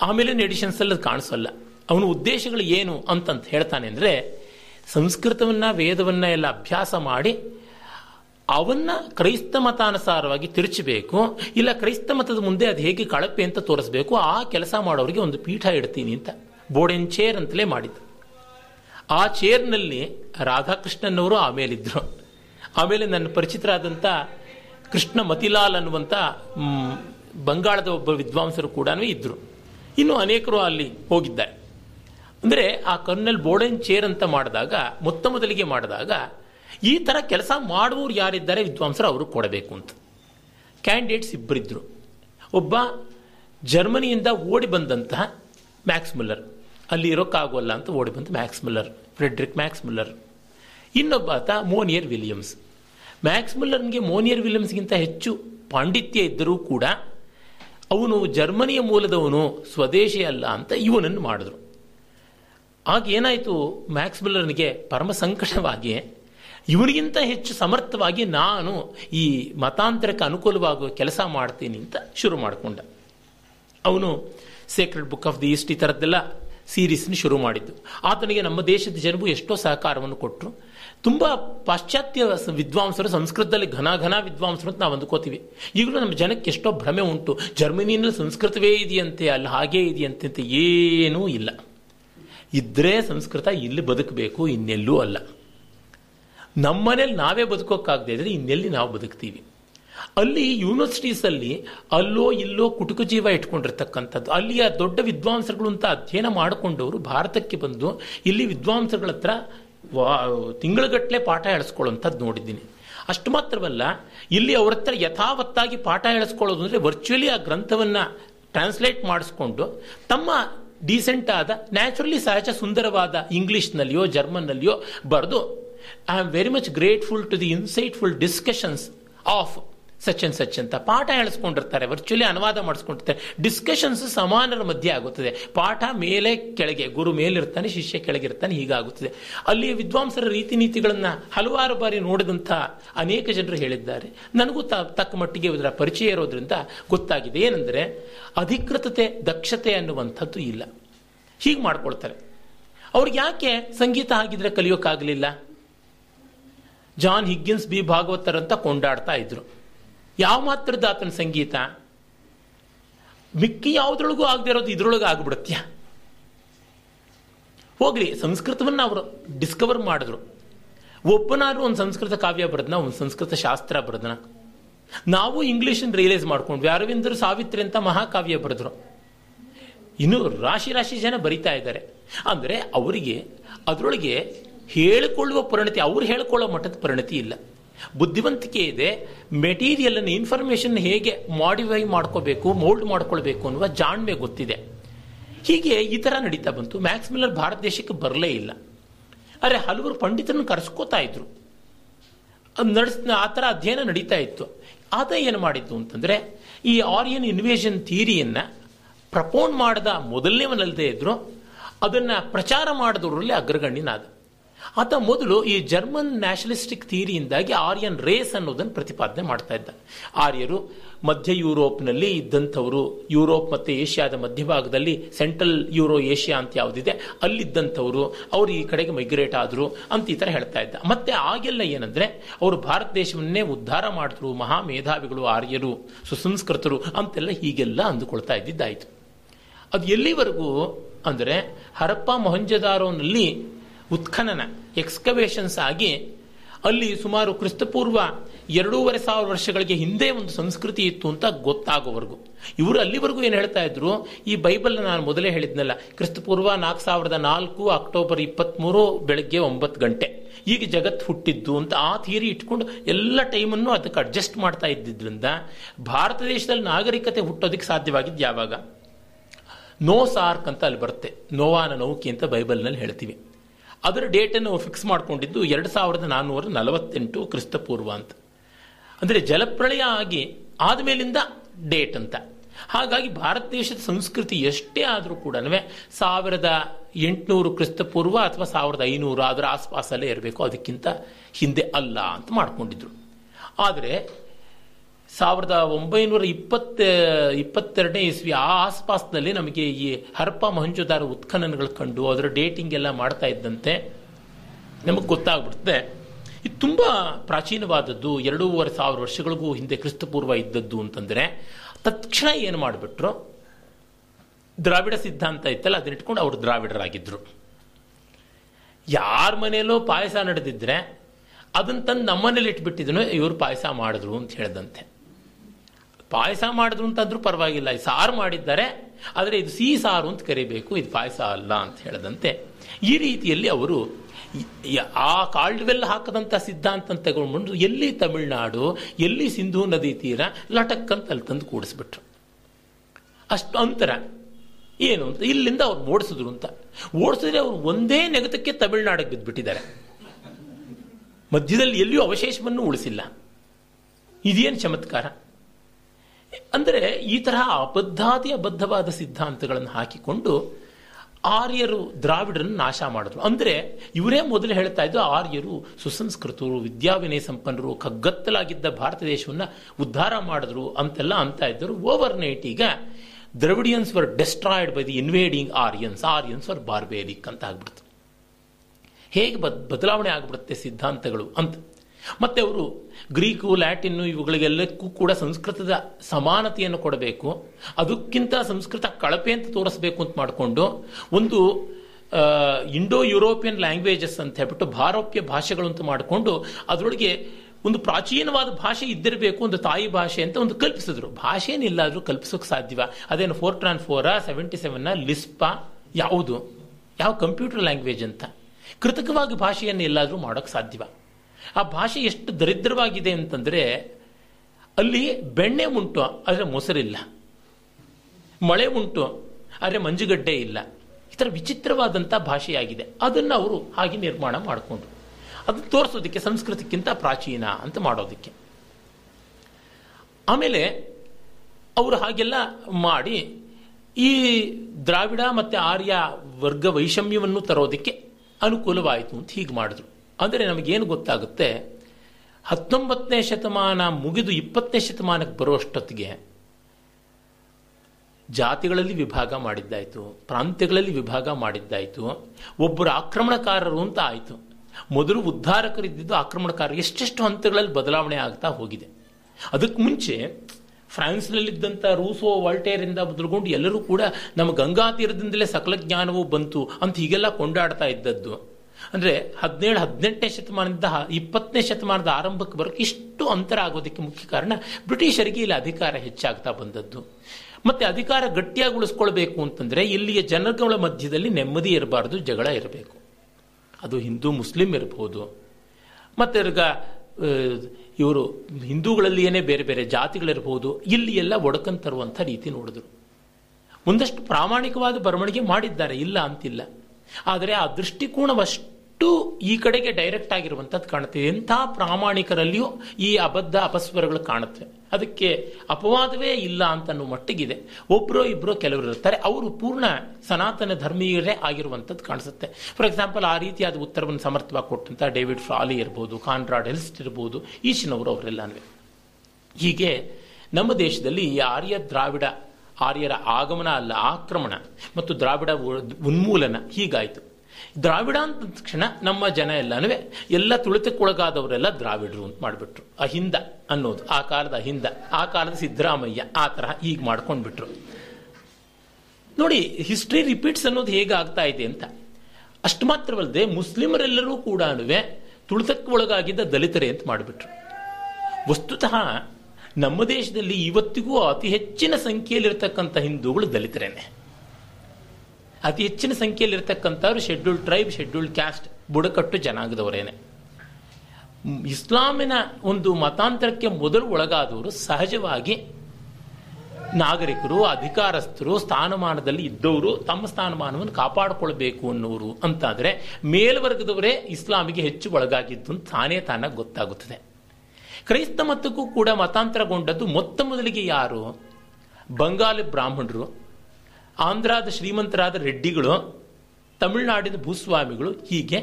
ಆಮೇಲಿನ ಎಡಿಷನ್ಸ್ ಅಲ್ಲಿ ಕಾಣಿಸಲ್ಲ. ಅವನ ಉದ್ದೇಶಗಳು ಏನು ಅಂತಂತ ಹೇಳ್ತಾನೆ ಅಂದರೆ, ಸಂಸ್ಕೃತವನ್ನ, ವೇದವನ್ನ ಎಲ್ಲ ಅಭ್ಯಾಸ ಮಾಡಿ, ಅವನ್ನ ಕ್ರೈಸ್ತ ಮತಾನುಸಾರವಾಗಿ ತಿರುಚಬೇಕು, ಇಲ್ಲ ಕ್ರೈಸ್ತ ಮತದ ಮುಂದೆ ಅದು ಹೇಗೆ ಕಳಪೆ ಅಂತ ತೋರಿಸ್ಬೇಕು, ಆ ಕೆಲಸ ಮಾಡೋರಿಗೆ ಒಂದು ಪೀಠ ಇಡ್ತೀನಿ ಅಂತ. ಬೋಡೆನ್ ಚೇರ್ ಅಂತಲೇ ಮಾಡಿದ್ದು. ಆ ಚೇರ್ನಲ್ಲಿ ರಾಧಾಕೃಷ್ಣನವರು ಆಮೇಲಿದ್ರು. ಆಮೇಲೆ ನನ್ನ ಪರಿಚಿತರಾದಂಥ ಕೃಷ್ಣ ಮತಿಲಾಲ್ ಅನ್ನುವಂಥ ಬಂಗಾಳದ ಒಬ್ಬ ವಿದ್ವಾಂಸರು ಕೂಡ ಇದ್ದರು ಇನ್ನು ಅನೇಕರು ಅಲ್ಲಿ ಹೋಗಿದ್ದಾರೆ. ಅಂದರೆ ಆ ಕರ್ನಲ್ ಬೋರ್ಡೆನ್ ಚೇರ್ ಅಂತ ಮಾಡಿದಾಗ, ಮೊತ್ತ ಮೊದಲಿಗೆ ಮಾಡಿದಾಗ, ಈ ಥರ ಕೆಲಸ ಮಾಡುವವರು ಯಾರಿದ್ದಾರೆ ವಿದ್ವಾಂಸರು ಅವರು ಕೊಡಬೇಕು ಅಂತ. ಕ್ಯಾಂಡಿಡೇಟ್ಸ್ ಇಬ್ಬರಿದ್ದರು ಒಬ್ಬ ಜರ್ಮನಿಯಿಂದ ಓಡಿ ಬಂದಂತಹ ಮ್ಯಾಕ್ಸ್ ಮುಲ್ಲರ್. ಅಲ್ಲಿ ಇರೋಕ್ಕಾಗೋಲ್ಲ ಅಂತ ಓಡಿ ಬಂದ Max Muller, Friedrich Max Muller. ಇನ್ನೊಬ್ಬ ಆತ ಮೋನಿಯರ್ ವಿಲಿಯಮ್ಸ್. ಮ್ಯಾಕ್ಸ್ ಮುಲ್ಲರ್ಗೆ ಮೋನಿಯರ್ ವಿಲಿಯಮ್ಸ್ಗಿಂತ ಹೆಚ್ಚು ಪಾಂಡಿತ್ಯ ಇದ್ದರೂ ಕೂಡ ಅವನು ಜರ್ಮನಿಯ ಮೂಲದವನು, ಸ್ವದೇಶಿ ಅಲ್ಲ ಅಂತ ಇವನನ್ನು ಮಾಡಿದ್ರು. ಆಗ ಏನಾಯಿತು? ಮ್ಯಾಕ್ಸ್ ಬಿಲ್ಲರ್ನಿಗೆ ಪರಮ ಸಂಕಟವಾಗಿ, ಇವನಿಗಿಂತ ಹೆಚ್ಚು ಸಮರ್ಥವಾಗಿ ನಾನು ಈ ಮತಾಂತರಕ್ಕೆ ಅನುಕೂಲವಾಗುವ ಕೆಲಸ ಮಾಡ್ತೀನಿ ಅಂತ ಶುರು ಮಾಡಿಕೊಂಡ. ಅವನು Sacred Book of the East ಈ ಥರದ್ದೆಲ್ಲ ಸೀರೀಸ್ನ ಶುರು ಮಾಡಿದ್ದು. ಆತನಿಗೆ ನಮ್ಮ ದೇಶದ ಜನರು ಎಷ್ಟೋ ಸಹಕಾರವನ್ನು ಕೊಟ್ಟರು ತುಂಬ ಪಾಶ್ಚಾತ್ಯ ವಿದ್ವಾಂಸರು, ಸಂಸ್ಕೃತದಲ್ಲಿ ಘನ ಘನ ವಿದ್ವಾಂಸರು ಅಂತ ನಾವು ಅಂದ್ಕೋತೀವಿ. ಈಗಲೂ ನಮ್ಮ ಜನಕ್ಕೆ ಎಷ್ಟೋ ಭ್ರಮೆ ಉಂಟು. ಜರ್ಮನಿಯಲ್ಲಿ ಸಂಸ್ಕೃತವೇ ಇದೆಯಂತೆ, ಅಲ್ಲಿ ಹಾಗೇ ಇದೆಯಂತೆ ಅಂತ ಏನೂ ಇಲ್ಲ. ಇದ್ದರೆ ಸಂಸ್ಕೃತ ಇಲ್ಲಿ ಬದುಕಬೇಕು, ಇನ್ನೆಲ್ಲೂ ಅಲ್ಲ. ನಮ್ಮನೇಲಿ ನಾವೇ ಬದುಕೋಕ್ಕಾಗದೇ ಇದ್ರೆ ಇನ್ನೆಲ್ಲಿ ನಾವು ಬದುಕ್ತೀವಿ? ಅಲ್ಲಿ ಯೂನಿವರ್ಸಿಟೀಸಲ್ಲಿ ಅಲ್ಲೋ ಇಲ್ಲೋ ಕುಟುಕು ಜೀವ ಇಟ್ಕೊಂಡಿರ್ತಕ್ಕಂಥದ್ದು. ಅಲ್ಲಿಯ ದೊಡ್ಡ ವಿದ್ವಾಂಸರುಗಳು ಅಂತ ಅಧ್ಯಯನ ಮಾಡಿಕೊಂಡವರು ಭಾರತಕ್ಕೆ ಬಂದು ಇಲ್ಲಿ ವಿದ್ವಾಂಸಗಳ ಹತ್ರ ತಿಂಗಳುಗಟ್ಟಲೆ ಪಾಠ ಹೇಳಿಸ್ಕೊಳ್ಳೋಂಥದ್ದು ನೋಡಿದ್ದೀನಿ. ಅಷ್ಟು ಮಾತ್ರವಲ್ಲ, ಇಲ್ಲಿ ಅವ್ರ ಹತ್ರ ಯಥಾವತ್ತಾಗಿ ಪಾಠ ಹೇಳಿಸ್ಕೊಳ್ಳೋದು ಅಂದರೆ ವರ್ಚುವಲಿ ಆ ಗ್ರಂಥವನ್ನು ಟ್ರಾನ್ಸ್ಲೇಟ್ ಮಾಡಿಸ್ಕೊಂಡು ತಮ್ಮ ಡೀಸೆಂಟ್ ಆದ ನ್ಯಾಚುರಲಿ ಸಹಜ ಸುಂದರವಾದ ಇಂಗ್ಲೀಷ್ನಲ್ಲಿಯೋ ಜರ್ಮನ್ನಲ್ಲಿಯೋ ಬರೆದು I am very much grateful to the insightful discussions of such and such ಅಂತ ಪಾಠ ಹೇಳಿಸ್ಕೊಂಡಿರ್ತಾರೆ ವರ್ಚುಲಿ ಅನುವಾದ ಮಾಡಿಸ್ಕೊಂಡಿರ್ತಾರೆ. ಡಿಸ್ಕಷನ್ಸ್ ಸಮಾನರ ಮಧ್ಯೆ ಆಗುತ್ತದೆ. ಪಾಠ ಮೇಲೆ ಕೆಳಗೆ, ಗುರು ಮೇಲಿರ್ತಾನೆ, ಶಿಷ್ಯ ಕೆಳಗಿರ್ತಾನೆ, ಹೀಗಾಗುತ್ತದೆ. ಅಲ್ಲಿಯ ವಿದ್ವಾಂಸರ ರೀತಿ ನೀತಿಗಳನ್ನು ಹಲವಾರು ಬಾರಿ ನೋಡಿದಂಥ ಅನೇಕ ಜನರು ಹೇಳಿದ್ದಾರೆ. ನನಗೂ ತಕ್ಕ ಮಟ್ಟಿಗೆ ಇದರ ಪರಿಚಯ ಇರೋದ್ರಿಂದ ಗೊತ್ತಾಗಿದೆ. ಏನಂದರೆ, ಅಧಿಕೃತತೆ, ದಕ್ಷತೆ ಅನ್ನುವಂಥದ್ದು ಇಲ್ಲ. ಹೀಗೆ ಮಾಡ್ಕೊಳ್ತಾರೆ. ಅವ್ರಿಗೆ ಯಾಕೆ ಸಂಗೀತ ಆಗಿದ್ರೆ ಕಲಿಯೋಕ್ಕಾಗಲಿಲ್ಲ? ಜಾನ್ ಹಿಗ್ಗಿನ್ಸ್ ಬಿ ಭಾಗವತರ್ ಅಂತ ಕೊಂಡಾಡ್ತಾ ಇದ್ರು. ಯಾವ ಮಾತ್ರದ ಆತನ ಸಂಗೀತ? ಮಿಕ್ಕಿ ಯಾವುದ್ರೊಳಗೂ ಆಗದೆ ಇರೋದು ಇದ್ರೊಳಗೆ ಆಗ್ಬಿಡುತ್ಯ? ಹೋಗ್ಲಿ, ಸಂಸ್ಕೃತವನ್ನು ಅವರು ಡಿಸ್ಕವರ್ ಮಾಡಿದ್ರು. ಒಬ್ಬನಾದ್ರೂ ಒಂದು ಸಂಸ್ಕೃತ ಕಾವ್ಯ ಬರೆದ್ನ, ಒಂದು ಸಂಸ್ಕೃತ ಶಾಸ್ತ್ರ ಬರೆದ್ನ. ನಾವು ಇಂಗ್ಲೀಷನ್ನು ರಿಯಲೈಸ್ ಮಾಡ್ಕೊಂಡ್ವಿ. ಅರವಿಂದರು ಸಾವಿತ್ರಿ ಅಂತ ಮಹಾಕಾವ್ಯ ಬರೆದ್ರು. ಇನ್ನು ರಾಶಿ ರಾಶಿ ಜನ ಬರಿತಾ ಇದ್ದಾರೆ. ಅಂದರೆ ಅವರಿಗೆ, ಅದರೊಳಗೆ ಹೇಳಿಕೊಳ್ಳುವ ಪರಿಣತಿ, ಅವ್ರು ಹೇಳಿಕೊಳ್ಳೋ ಮಟ್ಟದ ಪರಿಣತಿ ಇಲ್ಲ. ಬುದ್ಧಿವಂತಿಕೆ ಇದೆ ಮೆಟೀರಿಯಲನ್ನು ಇನ್ಫಾರ್ಮೇಶನ್ ಹೇಗೆ ಮಾಡಿಫೈ ಮಾಡ್ಕೋಬೇಕು ಮೋಲ್ಡ್ ಮಾಡ್ಕೊಳ್ಬೇಕು ಅನ್ನುವ ಜಾಣ್ಮೆ ಗೊತ್ತಿದೆ. ಹೀಗೆ ಈ ಥರ ನಡೀತಾ ಬಂತು. ಮ್ಯಾಕ್ಸ್ ಮಿಲ್ಲರ್ ಭಾರತ ದೇಶಕ್ಕೆ ಬರಲೇ ಇಲ್ಲ. ಆದರೆ ಹಲವರು ಪಂಡಿತರನ್ನು ಕರೆಸ್ಕೋತಾ ಇದ್ರು. ನಡೆಸ್ ಆ ಥರ ಅಧ್ಯಯನ ನಡೀತಾ ಇತ್ತು. ಆತ ಏನು ಮಾಡಿದ್ದು ಅಂತಂದರೆ, ಈ ಆರಿಯನ್ ಇನ್ವೇಷನ್ ಥಿಯರಿಯನ್ನು ಪ್ರಪೋನ್ ಮಾಡಿದ ಮೊದಲನೇವನಲ್ಲದೆ ಇದ್ರು. ಅದನ್ನು ಪ್ರಚಾರ ಮಾಡಿದವರಲ್ಲಿ ಅಗ್ರಗಣ್ಯನಾದ. ಆತ ಮೊದಲು ಈ ಜರ್ಮನ್ ನ್ಯಾಷನಲಿಸ್ಟಿಕ್ ಥಿಯರಿಯಿಂದಾಗಿ ಆರ್ಯನ್ ರೇಸ್ ಅನ್ನೋದನ್ನು ಪ್ರತಿಪಾದನೆ ಮಾಡ್ತಾ ಇದ್ದ ಆರ್ಯರು ಮಧ್ಯ ಯುರೋಪ್ನಲ್ಲಿ ಇದ್ದಂಥವರು, ಯುರೋಪ್ ಮತ್ತು ಏಷ್ಯಾದ ಮಧ್ಯಭಾಗದಲ್ಲಿ ಸೆಂಟ್ರಲ್ ಯೂರೋ ಏಷ್ಯಾ ಅಂತ ಯಾವುದಿದೆ, ಅಲ್ಲಿದ್ದಂಥವರು, ಅವರು ಈ ಕಡೆಗೆ ಮೈಗ್ರೇಟ್ ಆದರು ಅಂತ ಈ ಥರ ಹೇಳ್ತಾ ಇದ್ದ. ಮತ್ತೆ ಆಗೆಲ್ಲ ಏನಂದ್ರೆ, ಅವರು ಭಾರತ ದೇಶವನ್ನೇ ಉದ್ಧಾರ ಮಾಡಿದ್ರು, ಮಹಾ ಮೇಧಾವಿಗಳು ಆರ್ಯರು, ಸುಸಂಸ್ಕೃತರು ಅಂತೆಲ್ಲ ಹೀಗೆಲ್ಲ ಅಂದುಕೊಳ್ತಾ ಇದ್ದಿದ್ದಾಯಿತು. ಅದು ಎಲ್ಲಿವರೆಗೂ ಅಂದರೆ ಹರಪ್ಪ ಮೊಹಂಜದಾರೋನಲ್ಲಿ ಉತ್ಖನನ ಎಕ್ಸ್ಕವೇಷನ್ಸ್ ಆಗಿ ಅಲ್ಲಿ ಸುಮಾರು ಕ್ರಿಸ್ತಪೂರ್ವ ಎರಡೂವರೆ ಸಾವಿರ ವರ್ಷಗಳಿಗೆ ಹಿಂದೆ ಒಂದು ಸಂಸ್ಕೃತಿ ಇತ್ತು ಅಂತ ಗೊತ್ತಾಗೋವರೆಗೂ. ಇವರು ಅಲ್ಲಿವರೆಗೂ ಏನು ಹೇಳ್ತಾ ಇದ್ರು, ಈ ಬೈಬಲ್ ನಾನು ಮೊದಲೇ ಹೇಳಿದ್ನಲ್ಲ, ಕ್ರಿಸ್ತಪೂರ್ವ ನಾಲ್ಕು ಸಾವಿರದ ನಾಲ್ಕು ಅಕ್ಟೋಬರ್ ಇಪ್ಪತ್ತ್ಮೂರು ಬೆಳಗ್ಗೆ ಒಂಬತ್ತು ಗಂಟೆ. ಈಗ ಜಗತ್ತು ಹುಟ್ಟಿದ್ದು ಅಂತ ಆ ಥಿಯರಿ ಇಟ್ಕೊಂಡು ಎಲ್ಲ ಟೈಮನ್ನು ಅದಕ್ಕೆ ಅಡ್ಜಸ್ಟ್ ಮಾಡ್ತಾ ಇದ್ದಿದ್ರಿಂದ ಭಾರತ ದೇಶದಲ್ಲಿ ನಾಗರಿಕತೆ ಹುಟ್ಟೋದಕ್ಕೆ ಸಾಧ್ಯವಾಗಿದ್ದು ಯಾವಾಗ? ನೋ ಸಾರ್ಕ್ ಅಂತ ಅಲ್ಲಿ ಬರುತ್ತೆ, ನೋವಾನ ನೌಕಿ ಅಂತ ಬೈಬಲ್ನಲ್ಲಿ ಹೇಳ್ತೀವಿ. ಅದರ ಡೇಟನ್ನು ಫಿಕ್ಸ್ ಮಾಡಿಕೊಂಡಿದ್ದು ಎರಡು ಸಾವಿರದ ನಾನ್ನೂರ ನಲವತ್ತೆಂಟು ಕ್ರಿಸ್ತಪೂರ್ವ ಅಂತ. ಅಂದರೆ ಜಲಪ್ರಳಯ ಆಗಿ ಆದಮೇಲಿಂದ ಡೇಟ್ ಅಂತ. ಹಾಗಾಗಿ ಭಾರತ ದೇಶದ ಸಂಸ್ಕೃತಿ ಎಷ್ಟೇ ಆದರೂ ಕೂಡ ಸಾವಿರದ ಎಂಟುನೂರು ಕ್ರಿಸ್ತಪೂರ್ವ ಅಥವಾ ಸಾವಿರದ ಐನೂರು ಅದರ ಆಸ್ಪಾಸಲ್ಲೇ ಇರಬೇಕು. ಅದಕ್ಕಿಂತ ಹಿಂದೆ ಅಲ್ಲ ಅಂತ ಮಾಡಿಕೊಂಡಿದ್ರು. ಆದರೆ ಸಾವಿರದ ಒಂಬೈನೂರ ಇಪ್ಪತ್ತ, ಇಪ್ಪತ್ತೆರಡನೇ ಇಸ್ವಿ ಆ ಆಸ್ಪಾಸ್ನಲ್ಲಿ ನಮಗೆ ಈ ಹರ್ಪ ಮಹಂಜುದಾರ ಉತ್ಖನನಗಳು ಕಂಡು ಅದರ ಡೇಟಿಂಗ್ ಎಲ್ಲ ಮಾಡ್ತಾ ಇದ್ದಂತೆ. ನಮಗೆ ಗೊತ್ತಾಗ್ಬಿಡುತ್ತೆ ಇದು ತುಂಬ ಪ್ರಾಚೀನವಾದದ್ದು, ಎರಡೂವರೆ ಸಾವಿರ ವರ್ಷಗಳಿಗೂ ಹಿಂದೆ ಕ್ರಿಸ್ತಪೂರ್ವ ಇದ್ದದ್ದು ಅಂತಂದರೆ ತಕ್ಷಣ ಏನು ಮಾಡಿಬಿಟ್ರು? ದ್ರಾವಿಡ ಸಿದ್ಧಾಂತ ಇತ್ತಲ್ಲ, ಅದನ್ನ ಇಟ್ಕೊಂಡು ಅವರು ದ್ರಾವಿಡರಾಗಿದ್ದರು ಯಾರ ಮನೆಯಲ್ಲೋ ಪಾಯಸ ನಡೆದಿದ್ರೆ, ಅದನ್ನು ತಂದು ನಮ್ಮನೇಲಿ ಇಟ್ಬಿಟ್ಟಿದನು ಇವರು ಪಾಯಸ ಮಾಡಿದ್ರು ಅಂತ ಹೇಳ್ದಂತೆ. ಪಾಯಸ ಮಾಡಿದ್ರು ಅಂತಂದ್ರೂ ಪರವಾಗಿಲ್ಲ ಸಾರು ಮಾಡಿದ್ದಾರೆ, ಆದರೆ ಇದು ಸಿಹಿ ಸಾರು ಅಂತ ಕರಿಬೇಕು, ಇದು ಪಾಯಸ ಅಲ್ಲ ಅಂತ ಹೇಳದಂತೆ. ಈ ರೀತಿಯಲ್ಲಿ ಅವರು ಆ ಕಾಲ್ಡ್ವೆಲ್ ಹಾಕದಂಥ ಸಿದ್ಧಾಂತ ತಗೊಂಡ್ಬಂದು ಎಲ್ಲಿ ತಮಿಳುನಾಡು, ಎಲ್ಲಿ ಸಿಂಧೂ ನದಿ ತೀರ ಲಟಕ್ ಅಂತ ಅಲ್ಲಿ ತಂದು ಕೂಡಿಸ್ಬಿಟ್ರು. ಅಷ್ಟು ಅಂತರ. ಏನು ಅಂತ, ಇಲ್ಲಿಂದ ಅವ್ರು ಓಡಿಸಿದ್ರು ಅಂತ. ಓಡಿಸಿದ್ರೆ ಅವರು ಒಂದೇ ನೆಗತಕ್ಕೆ ತಮಿಳುನಾಡಿಗೆ ಬಿದ್ದುಬಿಟ್ಟಿದ್ದಾರೆ ಮಧ್ಯದಲ್ಲಿ ಎಲ್ಲಿಯೂ ಅವಶೇಷವನ್ನು ಉಳಿಸಿಲ್ಲ. ಇದೇನು ಚಮತ್ಕಾರ? ಅಂದರೆ ಈ ತರಹ ಅಬದ್ಧಾತಿ ಅಬದ್ಧವಾದ ಸಿದ್ಧಾಂತಗಳನ್ನು ಹಾಕಿಕೊಂಡು ಆರ್ಯರು ದ್ರಾವಿಡರನ್ನು ನಾಶ ಮಾಡಿದ್ರು. ಅಂದರೆ ಇವರೇ ಮೊದಲು ಹೇಳ್ತಾ ಇದ್ದು ಆರ್ಯರು ಸುಸಂಸ್ಕೃತರು, ವಿದ್ಯಾವಿನಯ ಸಂಪನ್ನರು ಕಗ್ಗತ್ತಲಾಗಿದ್ದ ಭಾರತ ದೇಶವನ್ನು ಉದ್ಧಾರ ಮಾಡಿದ್ರು ಅಂತೆಲ್ಲ ಅಂತ ಇದ್ದರು. ಓವರ್ ನೈಟ್ ಈಗ Dravidians were destroyed by the invading Aryans Aryans were barbaric ಅಂತ ಆಗ್ಬಿಡ್ತು. ಹೇಗೆ ಬದ್, ಬದಲಾವಣೆ ಆಗಿಬಿಡುತ್ತೆ ಸಿದ್ಧಾಂತಗಳು ಅಂತ. ಮತ್ತೆ ಅವರು ಗ್ರೀಕು, ಲ್ಯಾಟಿನ್ನು ಇವುಗಳಿಗೆಲ್ಲಕ್ಕೂ ಕೂಡ ಸಂಸ್ಕೃತದ ಸಮಾನತೆಯನ್ನು ಕೊಡಬೇಕು. ಅದಕ್ಕಿಂತ ಸಂಸ್ಕೃತ ಕಳಪೆ ಅಂತ ತೋರಿಸಬೇಕು ಅಂತ ಮಾಡಿಕೊಂಡು ಒಂದು ಇಂಡೋ ಯುರೋಪಿಯನ್ ಲ್ಯಾಂಗ್ವೇಜಸ್ ಅಂತ ಹೇಳ್ಬಿಟ್ಟು ಭಾರೋಪ್ಯ ಭಾಷೆಗಳು ಅಂತ ಮಾಡಿಕೊಂಡು ಅದರೊಳಗೆ ಒಂದು ಪ್ರಾಚೀನವಾದ ಭಾಷೆ ಇದ್ದಿರಬೇಕು, ಒಂದು ತಾಯಿ ಭಾಷೆ ಅಂತ ಒಂದು ಕಲ್ಪಿಸಿದ್ರು. ಭಾಷೆನಿಲ್ಲ ಆದರೂ ಕಲ್ಪಿಸೋಕೆ ಸಾಧ್ಯವ. ಅದೇನು ಫೋರ್ ಟ್ರಾನ್ ಫೋರಾ ಸೆವೆಂಟಿ ಸೆವೆನ್ನ ಲಿಸ್ಪಾ ಯಾವುದು? ಯಾವ ಕಂಪ್ಯೂಟರ್ ಲ್ಯಾಂಗ್ವೇಜ್ ಅಂತ? ಕೃತಕವಾಗಿ ಭಾಷೆಯನ್ನು ಎಲ್ಲಾದರೂ ಮಾಡೋಕ್ಕೆ ಸಾಧ್ಯವ. ಆ ಭಾಷೆ ಎಷ್ಟು ದರಿದ್ರವಾಗಿದೆ ಅಂತಂದರೆ ಅಲ್ಲಿ ಬೆಣ್ಣೆ ಉಂಟು, ಆದರೆ ಮೊಸರಿಲ್ಲ. ಮಳೆ ಉಂಟು, ಆದರೆ ಮಂಜುಗಡ್ಡೆ ಇಲ್ಲ. ಈ ಥರ ವಿಚಿತ್ರವಾದಂಥ ಭಾಷೆಯಾಗಿದೆ. ಅದನ್ನು ಅವರು ಹಾಗೆ ನಿರ್ಮಾಣ ಮಾಡಿಕೊಂಡ್ರು ಅದು ತೋರಿಸೋದಕ್ಕೆ ಸಂಸ್ಕೃತಕ್ಕಿಂತ ಪ್ರಾಚೀನ ಅಂತ ಮಾಡೋದಕ್ಕೆ. ಆಮೇಲೆ ಅವರು ಹಾಗೆಲ್ಲ ಮಾಡಿ ಈ ದ್ರಾವಿಡ ಮತ್ತು ಆರ್ಯ ವರ್ಗ ವೈಷಮ್ಯವನ್ನು ತರೋದಕ್ಕೆ ಅನುಕೂಲವಾಯಿತು ಅಂತ ಹೀಗೆ ಮಾಡಿದ್ರು. ಅಂದರೆ ನಮಗೇನು ಗೊತ್ತಾಗುತ್ತೆ? ಹತ್ತೊಂಬತ್ತನೇ ಶತಮಾನ ಮುಗಿದು ಇಪ್ಪತ್ತನೇ ಶತಮಾನಕ್ಕೆ ಬರುವಷ್ಟೊತ್ತಿಗೆ ಜಾತಿಗಳಲ್ಲಿ ವಿಭಾಗ ಮಾಡಿದ್ದಾಯಿತು, ಪ್ರಾಂತ್ಯಗಳಲ್ಲಿ ವಿಭಾಗ ಮಾಡಿದ್ದಾಯಿತು, ಒಬ್ಬರು ಆಕ್ರಮಣಕಾರರು ಅಂತ ಆಯಿತು. ಮೊದಲು ಉದ್ಧಾರಕರಿದ್ದಿದ್ದು ಆಕ್ರಮಣಕಾರರು ಎಷ್ಟೆಷ್ಟು ಹಂತಗಳಲ್ಲಿ ಬದಲಾವಣೆ ಆಗ್ತಾ ಹೋಗಿದೆ. ಅದಕ್ಕೆ ಮುಂಚೆ ಫ್ರಾನ್ಸ್ನಲ್ಲಿದ್ದಂಥ ರೂಸೋ ವಾಲ್ಟೇರಿಂದ ಮೊದಲುಗೊಂಡು ಎಲ್ಲರೂ ಕೂಡ ನಮ್ಮ ಗಂಗಾ ತೀರದಿಂದಲೇ ಸಕಲ ಜ್ಞಾನವೂ ಬಂತು ಅಂತ ಹೀಗೆಲ್ಲ ಕೊಂಡಾಡ್ತಾ ಇದ್ದದ್ದು. ಅಂದರೆ ಹದಿನೇಳು, ಹದಿನೆಂಟನೇ ಶತಮಾನದಿಂದ ಇಪ್ಪತ್ತನೇ ಶತಮಾನದ ಆರಂಭಕ್ಕೆ ಬರೋಕ್ಕೆ ಇಷ್ಟು ಅಂತರ ಆಗೋದಕ್ಕೆ ಮುಖ್ಯ ಕಾರಣ ಬ್ರಿಟಿಷರಿಗೆ ಇಲ್ಲಿ ಅಧಿಕಾರ ಹೆಚ್ಚಾಗ್ತಾ ಬಂದದ್ದು. ಮತ್ತೆ ಅಧಿಕಾರ ಗಟ್ಟಿಯಾಗಿ ಉಳಿಸ್ಕೊಳ್ಬೇಕು ಅಂತಂದರೆ ಇಲ್ಲಿಯ ಜನಗಳ ಮಧ್ಯದಲ್ಲಿ ನೆಮ್ಮದಿ ಇರಬಾರ್ದು, ಜಗಳ ಇರಬೇಕು. ಅದು ಹಿಂದೂ, ಮುಸ್ಲಿಂ ಇರಬಹುದು ಮತ್ತೆ ಇವರು ಹಿಂದೂಗಳಲ್ಲಿ ಏನೇ ಬೇರೆ ಬೇರೆ ಜಾತಿಗಳಿರ್ಬೋದು, ಇಲ್ಲಿ ಎಲ್ಲ ಒಡಕನ್ ತರುವಂಥ ರೀತಿ ನೋಡಿದ್ರು. ಒಂದಷ್ಟು ಪ್ರಾಮಾಣಿಕವಾದ ಬರವಣಿಗೆ ಮಾಡಿದ್ದಾರೆ, ಇಲ್ಲ ಅಂತಿಲ್ಲ. ಆದರೆ ಆ ದೃಷ್ಟಿಕೋನವಷ್ಟು ಈ ಕಡೆಗೆ ಡೈರೆಕ್ಟ್ ಆಗಿರುವಂಥದ್ದು ಕಾಣುತ್ತೆ. ಎಂಥ ಪ್ರಾಮಾಣಿಕರಲ್ಲಿಯೂ ಈ ಅಬದ್ಧ ಅಪಸ್ವರಗಳು ಕಾಣುತ್ತೆ. ಅದಕ್ಕೆ ಅಪವಾದವೇ ಇಲ್ಲ ಅಂತ ಅನ್ನೋ ಮಟ್ಟಿಗಿದೆ. ಒಬ್ಬರೋ ಇಬ್ಬರೋ ಕೆಲವರು ಇರ್ತಾರೆ. ಅವರು ಪೂರ್ಣ ಸನಾತನ ಧರ್ಮೀಯರೇ ಆಗಿರುವಂಥದ್ದು ಕಾಣಿಸುತ್ತೆ. ಫಾರ್ ಎಕ್ಸಾಂಪಲ್ ಆ ರೀತಿಯಾದ ಉತ್ತರವನ್ನು ಸಮರ್ಥವಾಗಿ ಕೊಟ್ಟಂತ ಡೇವಿಡ್ ಫ್ರಾಲಿ ಇರ್ಬೋದು, ಕಾನ್ರಾಡ್ ಎಲ್ಸ್ಟ್ ಇರ್ಬೋದು, ಈಶನವರು ಅವರೆಲ್ಲನೂ ಹೀಗೆ ನಮ್ಮ ದೇಶದಲ್ಲಿ ಈ ಆರ್ಯ ದ್ರಾವಿಡ, ಆರ್ಯರ ಆಗಮನ ಅಲ್ಲ, ಆಕ್ರಮಣ ಮತ್ತು ದ್ರಾವಿಡ ಉನ್ಮೂಲನ ಹೀಗಾಯಿತು. ದ್ರಾವಿಡ ಅಂತ ತಕ್ಷಣ ನಮ್ಮ ಜನ ಎಲ್ಲನೂ ಎಲ್ಲ ತುಳಿತಕ್ಕೊಳಗಾದವರೆಲ್ಲ ದ್ರಾವಿಡರು ಅಂತ ಮಾಡಿಬಿಟ್ರು. ಅಹಿಂದ ಅನ್ನೋದು, ಆ ಕಾಲದ ಅಹಿಂದ, ಆ ಕಾಲದ ಸಿದ್ದರಾಮಯ್ಯ, ಆ ತರಹ ಈಗ ಮಾಡ್ಕೊಂಡ್ಬಿಟ್ರು. ನೋಡಿ ಹಿಸ್ಟ್ರಿ ರಿಪೀಟ್ಸ್ ಅನ್ನೋದು ಹೇಗಾಗ್ತಾ ಇದೆ ಅಂತ. ಅಷ್ಟು ಮಾತ್ರವಲ್ಲದೆ ಮುಸ್ಲಿಮರೆಲ್ಲರೂ ಕೂಡ ತುಳಿತಕ್ಕೆ ಒಳಗಾಗಿದ್ದ ದಲಿತರೇ ಅಂತ ಮಾಡಿಬಿಟ್ರು. ವಸ್ತುತಃ ನಮ್ಮ ದೇಶದಲ್ಲಿ ಇವತ್ತಿಗೂ ಅತಿ ಹೆಚ್ಚಿನ ಸಂಖ್ಯೆಯಲ್ಲಿರ್ತಕ್ಕಂಥ ಹಿಂದೂಗಳು ದಲಿತರೇನೆ. ಅತಿ ಹೆಚ್ಚಿನ ಸಂಖ್ಯೆಯಲ್ಲಿರ್ತಕ್ಕಂಥವ್ರು ಶೆಡ್ಯೂಲ್ಡ್ ಟ್ರೈಬ್, ಶೆಡ್ಯೂಲ್ಡ್ ಕ್ಯಾಸ್ಟ್, ಬುಡಕಟ್ಟು ಜನಾಂಗದವರೇನೆ. ಇಸ್ಲಾಮಿನ ಒಂದು ಮತಾಂತರಕ್ಕೆ ಮೊದಲು ಒಳಗಾದವರು ಸಹಜವಾಗಿ ನಾಗರಿಕರು, ಅಧಿಕಾರಸ್ಥರು, ಸ್ಥಾನಮಾನದಲ್ಲಿ ಇದ್ದವರು, ತಮ್ಮ ಸ್ಥಾನಮಾನವನ್ನು ಕಾಪಾಡಿಕೊಳ್ಬೇಕು ಅನ್ನೋರು ಅಂತಾದರೆ ಮೇಲ್ವರ್ಗದವರೇ ಇಸ್ಲಾಮಿಗೆ ಹೆಚ್ಚು ಒಳಗಾಗಿದ್ದು ತಾನೇ ತಾನಾಗಿ ಗೊತ್ತಾಗುತ್ತದೆ. ಕ್ರೈಸ್ತ ಮತಕ್ಕೂ ಕೂಡ ಮತಾಂತರಗೊಂಡದ್ದು ಮೊತ್ತ ಮೊದಲಿಗೆ ಯಾರು? ಬಂಗಾಲಿ ಬ್ರಾಹ್ಮಣರು. ಆಂಧ್ರದ ಶ್ರೀಮಂತರಾದ ರೆಡ್ಡಿಗಳು, ತಮಿಳುನಾಡಿನ ಭೂಸ್ವಾಮಿಗಳು, ಹೀಗೆ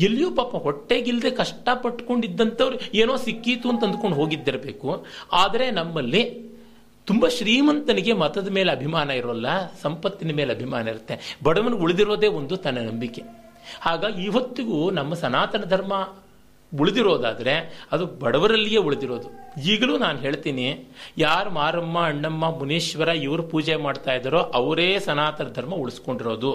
ಎಲ್ಲಿಯೂ ಪಾಪ ಹೊಟ್ಟೆಗಿಲ್ಲದೆ ಕಷ್ಟಪಟ್ಕೊಂಡಿದ್ದಂಥವ್ರು ಏನೋ ಸಿಕ್ಕೀತು ಅಂತ ಅಂದ್ಕೊಂಡು ಹೋಗಿದ್ದಿರಬೇಕು. ಆದರೆ ನಮ್ಮಲ್ಲಿ ತುಂಬ ಶ್ರೀಮಂತನಿಗೆ ಮತದ ಮೇಲೆ ಅಭಿಮಾನ ಇರೋಲ್ಲ, ಸಂಪತ್ತಿನ ಮೇಲೆ ಅಭಿಮಾನ ಇರುತ್ತೆ. ಬಡವನಿಗೆ ಉಳಿದಿರೋದೇ ಒಂದು ತನ್ನ ನಂಬಿಕೆ. ಹಾಗಾಗಿ ಇವತ್ತಿಗೂ ನಮ್ಮ ಸನಾತನ ಧರ್ಮ ಉಳಿದಿರೋದಾದ್ರೆ ಅದು ಬಡವರಲ್ಲಿಯೇ ಉಳಿದಿರೋದು. ಈಗಲೂ ನಾನು ಹೇಳ್ತೀನಿ, ಯಾರು ಮಾರಮ್ಮ, ಅಣ್ಣಮ್ಮ, ಮುನೀಶ್ವರ ಇವರು ಪೂಜೆ ಮಾಡ್ತಾ ಇದ್ದಾರೋ ಅವರೇ ಸನಾತನ ಧರ್ಮ ಉಳಿಸ್ಕೊಂಡಿರೋದು.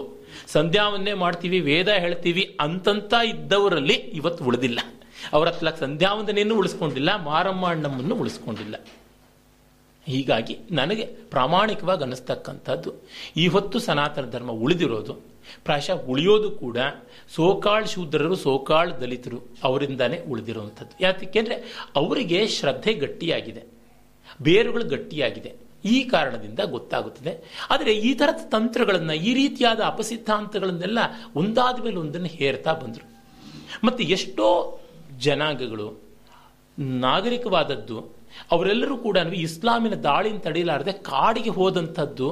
ಸಂಧ್ಯಾವನ್ನೇ ಮಾಡ್ತೀವಿ, ವೇದ ಹೇಳ್ತೀವಿ, ಅಂತಂತ ಇದ್ದವರಲ್ಲಿ ಇವತ್ತು ಉಳಿದಿಲ್ಲ. ಅವರ ಹತ್ರ ಸಂಧ್ಯಾವಂದನೆಯನ್ನು ಉಳಿಸ್ಕೊಂಡಿಲ್ಲ, ಮಾರಮ್ಮ, ಅಣ್ಣಮ್ಮನ್ನು ಉಳಿಸ್ಕೊಂಡಿಲ್ಲ. ಹೀಗಾಗಿ ನನಗೆ ಪ್ರಾಮಾಣಿಕವಾಗಿ ಅನ್ನಿಸ್ತಕ್ಕಂಥದ್ದು, ಈ ಹೊತ್ತು ಸನಾತನ ಧರ್ಮ ಉಳಿದಿರೋದು. ಪ್ರಾಯಶಃ ಉಳಿಯೋದು ಕೂಡ ಸೋಕಾಳ್ ಶೂದ್ರರು ಸೋಕಾಳ್ ದಲಿತರು ಅವರಿಂದಾನೇ ಉಳಿದಿರುವಂಥದ್ದು. ಯಾಕೆಂದ್ರೆ ಅವರಿಗೆ ಶ್ರದ್ಧೆ ಗಟ್ಟಿಯಾಗಿದೆ, ಬೇರುಗಳು ಗಟ್ಟಿಯಾಗಿದೆ, ಈ ಕಾರಣದಿಂದ ಗೊತ್ತಾಗುತ್ತದೆ. ಆದರೆ ಈ ಥರದ ತಂತ್ರಗಳನ್ನು, ಈ ರೀತಿಯಾದ ಅಪಸಿದ್ಧಾಂತಗಳನ್ನೆಲ್ಲ ಒಂದಾದ ಮೇಲೆ ಒಂದನ್ನು ಹೇರ್ತಾ ಬಂದರು. ಮತ್ತು ಎಷ್ಟೋ ಜನಾಂಗಗಳು ನಾಗರಿಕವಾದದ್ದು, ಅವರೆಲ್ಲರೂ ಕೂಡ ಇಸ್ಲಾಮಿನ ದಾಳಿನ ತಡೆಯಲಾರದೆ ಕಾಡಿಗೆ ಹೋದಂಥದ್ದು,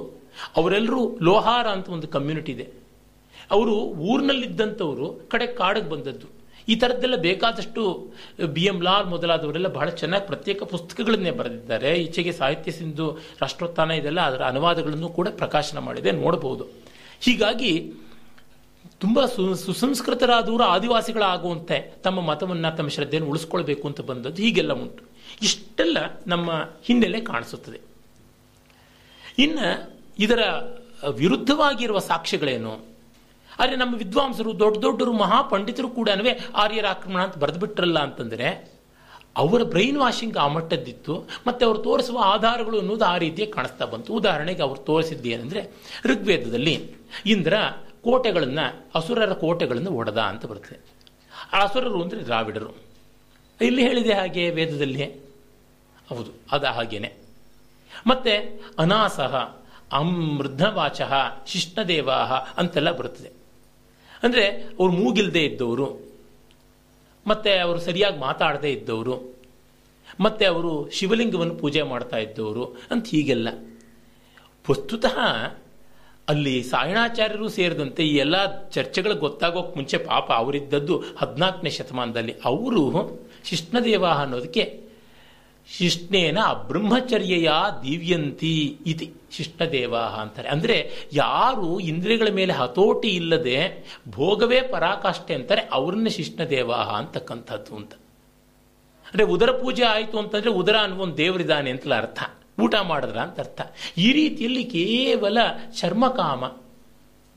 ಅವರೆಲ್ಲರೂ ಲೋಹಾರ ಅಂತ ಒಂದು ಕಮ್ಯುನಿಟಿ ಇದೆ. ಅವರು ಊರಿನಲ್ಲಿದ್ದಂಥವರು ಕಡೆ ಕಾಡಿಗೆ ಬಂದದ್ದು. ಈ ಥರದ್ದೆಲ್ಲ ಬೇಕಾದಷ್ಟು ಬಿ ಎಂ ಲಾಲ್ ಮೊದಲಾದವರೆಲ್ಲ ಬಹಳ ಚೆನ್ನಾಗಿ ಪ್ರತ್ಯೇಕ ಪುಸ್ತಕಗಳನ್ನೇ ಬರೆದಿದ್ದಾರೆ. ಈಚೆಗೆ ಸಾಹಿತ್ಯ ಸಿಂಧು, ರಾಷ್ಟ್ರೋತ್ಥಾನ ಇದೆಲ್ಲ ಅದರ ಅನುವಾದಗಳನ್ನು ಕೂಡ ಪ್ರಕಾಶನ ಮಾಡಿದೆ ನೋಡಬಹುದು. ಹೀಗಾಗಿ ತುಂಬ ಸು, ಸುಸಂಸ್ಕೃತರಾದವರು ಆದಿವಾಸಿಗಳಾಗುವಂತೆ ತಮ್ಮ ಮತವನ್ನು ತಮ್ಮ ಶ್ರದ್ಧೆಯನ್ನು ಉಳಿಸ್ಕೊಳ್ಬೇಕು ಅಂತ ಬಂದದ್ದು ಹೀಗೆಲ್ಲ ಉಂಟು. ಇಷ್ಟೆಲ್ಲ ನಮ್ಮ ಹಿನ್ನೆಲೆ ಕಾಣಿಸುತ್ತದೆ. ಇನ್ನು ಇದರ ವಿರುದ್ಧವಾಗಿರುವ ಸಾಕ್ಷ್ಯಗಳೇನು? ಆದರೆ ನಮ್ಮ ವಿದ್ವಾಂಸರು, ದೊಡ್ಡ ದೊಡ್ಡರು, ಮಹಾಪಂಡಿತರು ಕೂಡ ಆರ್ಯರ ಆಕ್ರಮಣ ಅಂತ ಬರೆದುಬಿಟ್ರಲ್ಲ ಅಂತಂದರೆ, ಅವರ ಬ್ರೈನ್ ವಾಷಿಂಗ್ ಆ ಮಟ್ಟದ್ದಿತ್ತು, ಮತ್ತು ಅವರು ತೋರಿಸುವ ಆಧಾರಗಳು ಅನ್ನೋದು ಆ ರೀತಿಯಾಗಿ ಕಾಣಿಸ್ತಾ ಬಂತು. ಉದಾಹರಣೆಗೆ ಅವರು ತೋರಿಸಿದ್ದು ಏನಂದರೆ, ಋಗ್ವೇದದಲ್ಲಿ ಇಂದ್ರ ಕೋಟೆಗಳನ್ನು, ಅಸುರರ ಕೋಟೆಗಳನ್ನು ಒಡೆದ ಅಂತ ಬರ್ತದೆ ಆ ಅಸುರರು ಅಂದರೆ ದ್ರಾವಿಡರು. ಇಲ್ಲಿ ಹೇಳಿದೆ ಹಾಗೆ ವೇದದಲ್ಲಿ? ಹೌದು, ಅದು ಹಾಗೇನೆ. ಮತ್ತೆ ಅನಾಸಹ ಅಮೃದ್ಧವಾಚ ಶಿಷ್ಣದೇವಾಹ ಅಂತೆಲ್ಲ ಬರುತ್ತದೆ. ಅಂದರೆ ಅವ್ರು ಮೂಗಿಲ್ದೇ ಇದ್ದವರು, ಮತ್ತು ಅವರು ಸರಿಯಾಗಿ ಮಾತಾಡದೇ ಇದ್ದವರು, ಮತ್ತು ಅವರು ಶಿವಲಿಂಗವನ್ನು ಪೂಜೆ ಮಾಡ್ತಾ ಇದ್ದವರು ಅಂತ ಹೀಗೆಲ್ಲ. ವಸ್ತುತಃ ಅಲ್ಲಿ ಸಾಯಣಾಚಾರ್ಯರು ಸೇರಿದಂತೆ ಈ ಎಲ್ಲ ಚರ್ಚೆಗಳು ಗೊತ್ತಾಗೋಕೆ ಮುಂಚೆ ಪಾಪ ಅವರಿದ್ದದ್ದು ಹದಿನಾಲ್ಕನೇ ಶತಮಾನದಲ್ಲಿ. ಅವರು ಶಿಷ್ಣದೇವ ಅನ್ನೋದಕ್ಕೆ ಶಿಷ್ಣೇನ ಬ್ರಹ್ಮಚರ್ಯೆಯ ದಿವ್ಯಂತಿ ಇತಿ ಶಿಷ್ಣದೇವ ಅಂತಾರೆ. ಅಂದರೆ ಯಾರು ಇಂದ್ರಿಯಗಳ ಮೇಲೆ ಹತೋಟಿ ಇಲ್ಲದೆ ಭೋಗವೇ ಪರಾಕಾಷ್ಠೆ ಅಂತಾರೆ, ಅವ್ರನ್ನ ಶಿಷ್ಣದೇವ ಅಂತಕ್ಕಂಥದ್ದು ಅಂತ. ಅಂದರೆ ಉದರ ಪೂಜೆ ಆಯಿತು ಅಂತಂದರೆ ಉದರ ಅನ್ನುವ ಒಂದು ದೇವರಿದ್ದಾನೆ ಅಂತಲ ಅರ್ಥ ಊಟ ಮಾಡಿದ್ರ ಅಂತ ಅರ್ಥ ಈ ರೀತಿಯಲ್ಲಿ ಕೇವಲ ಚರ್ಮಕಾಮ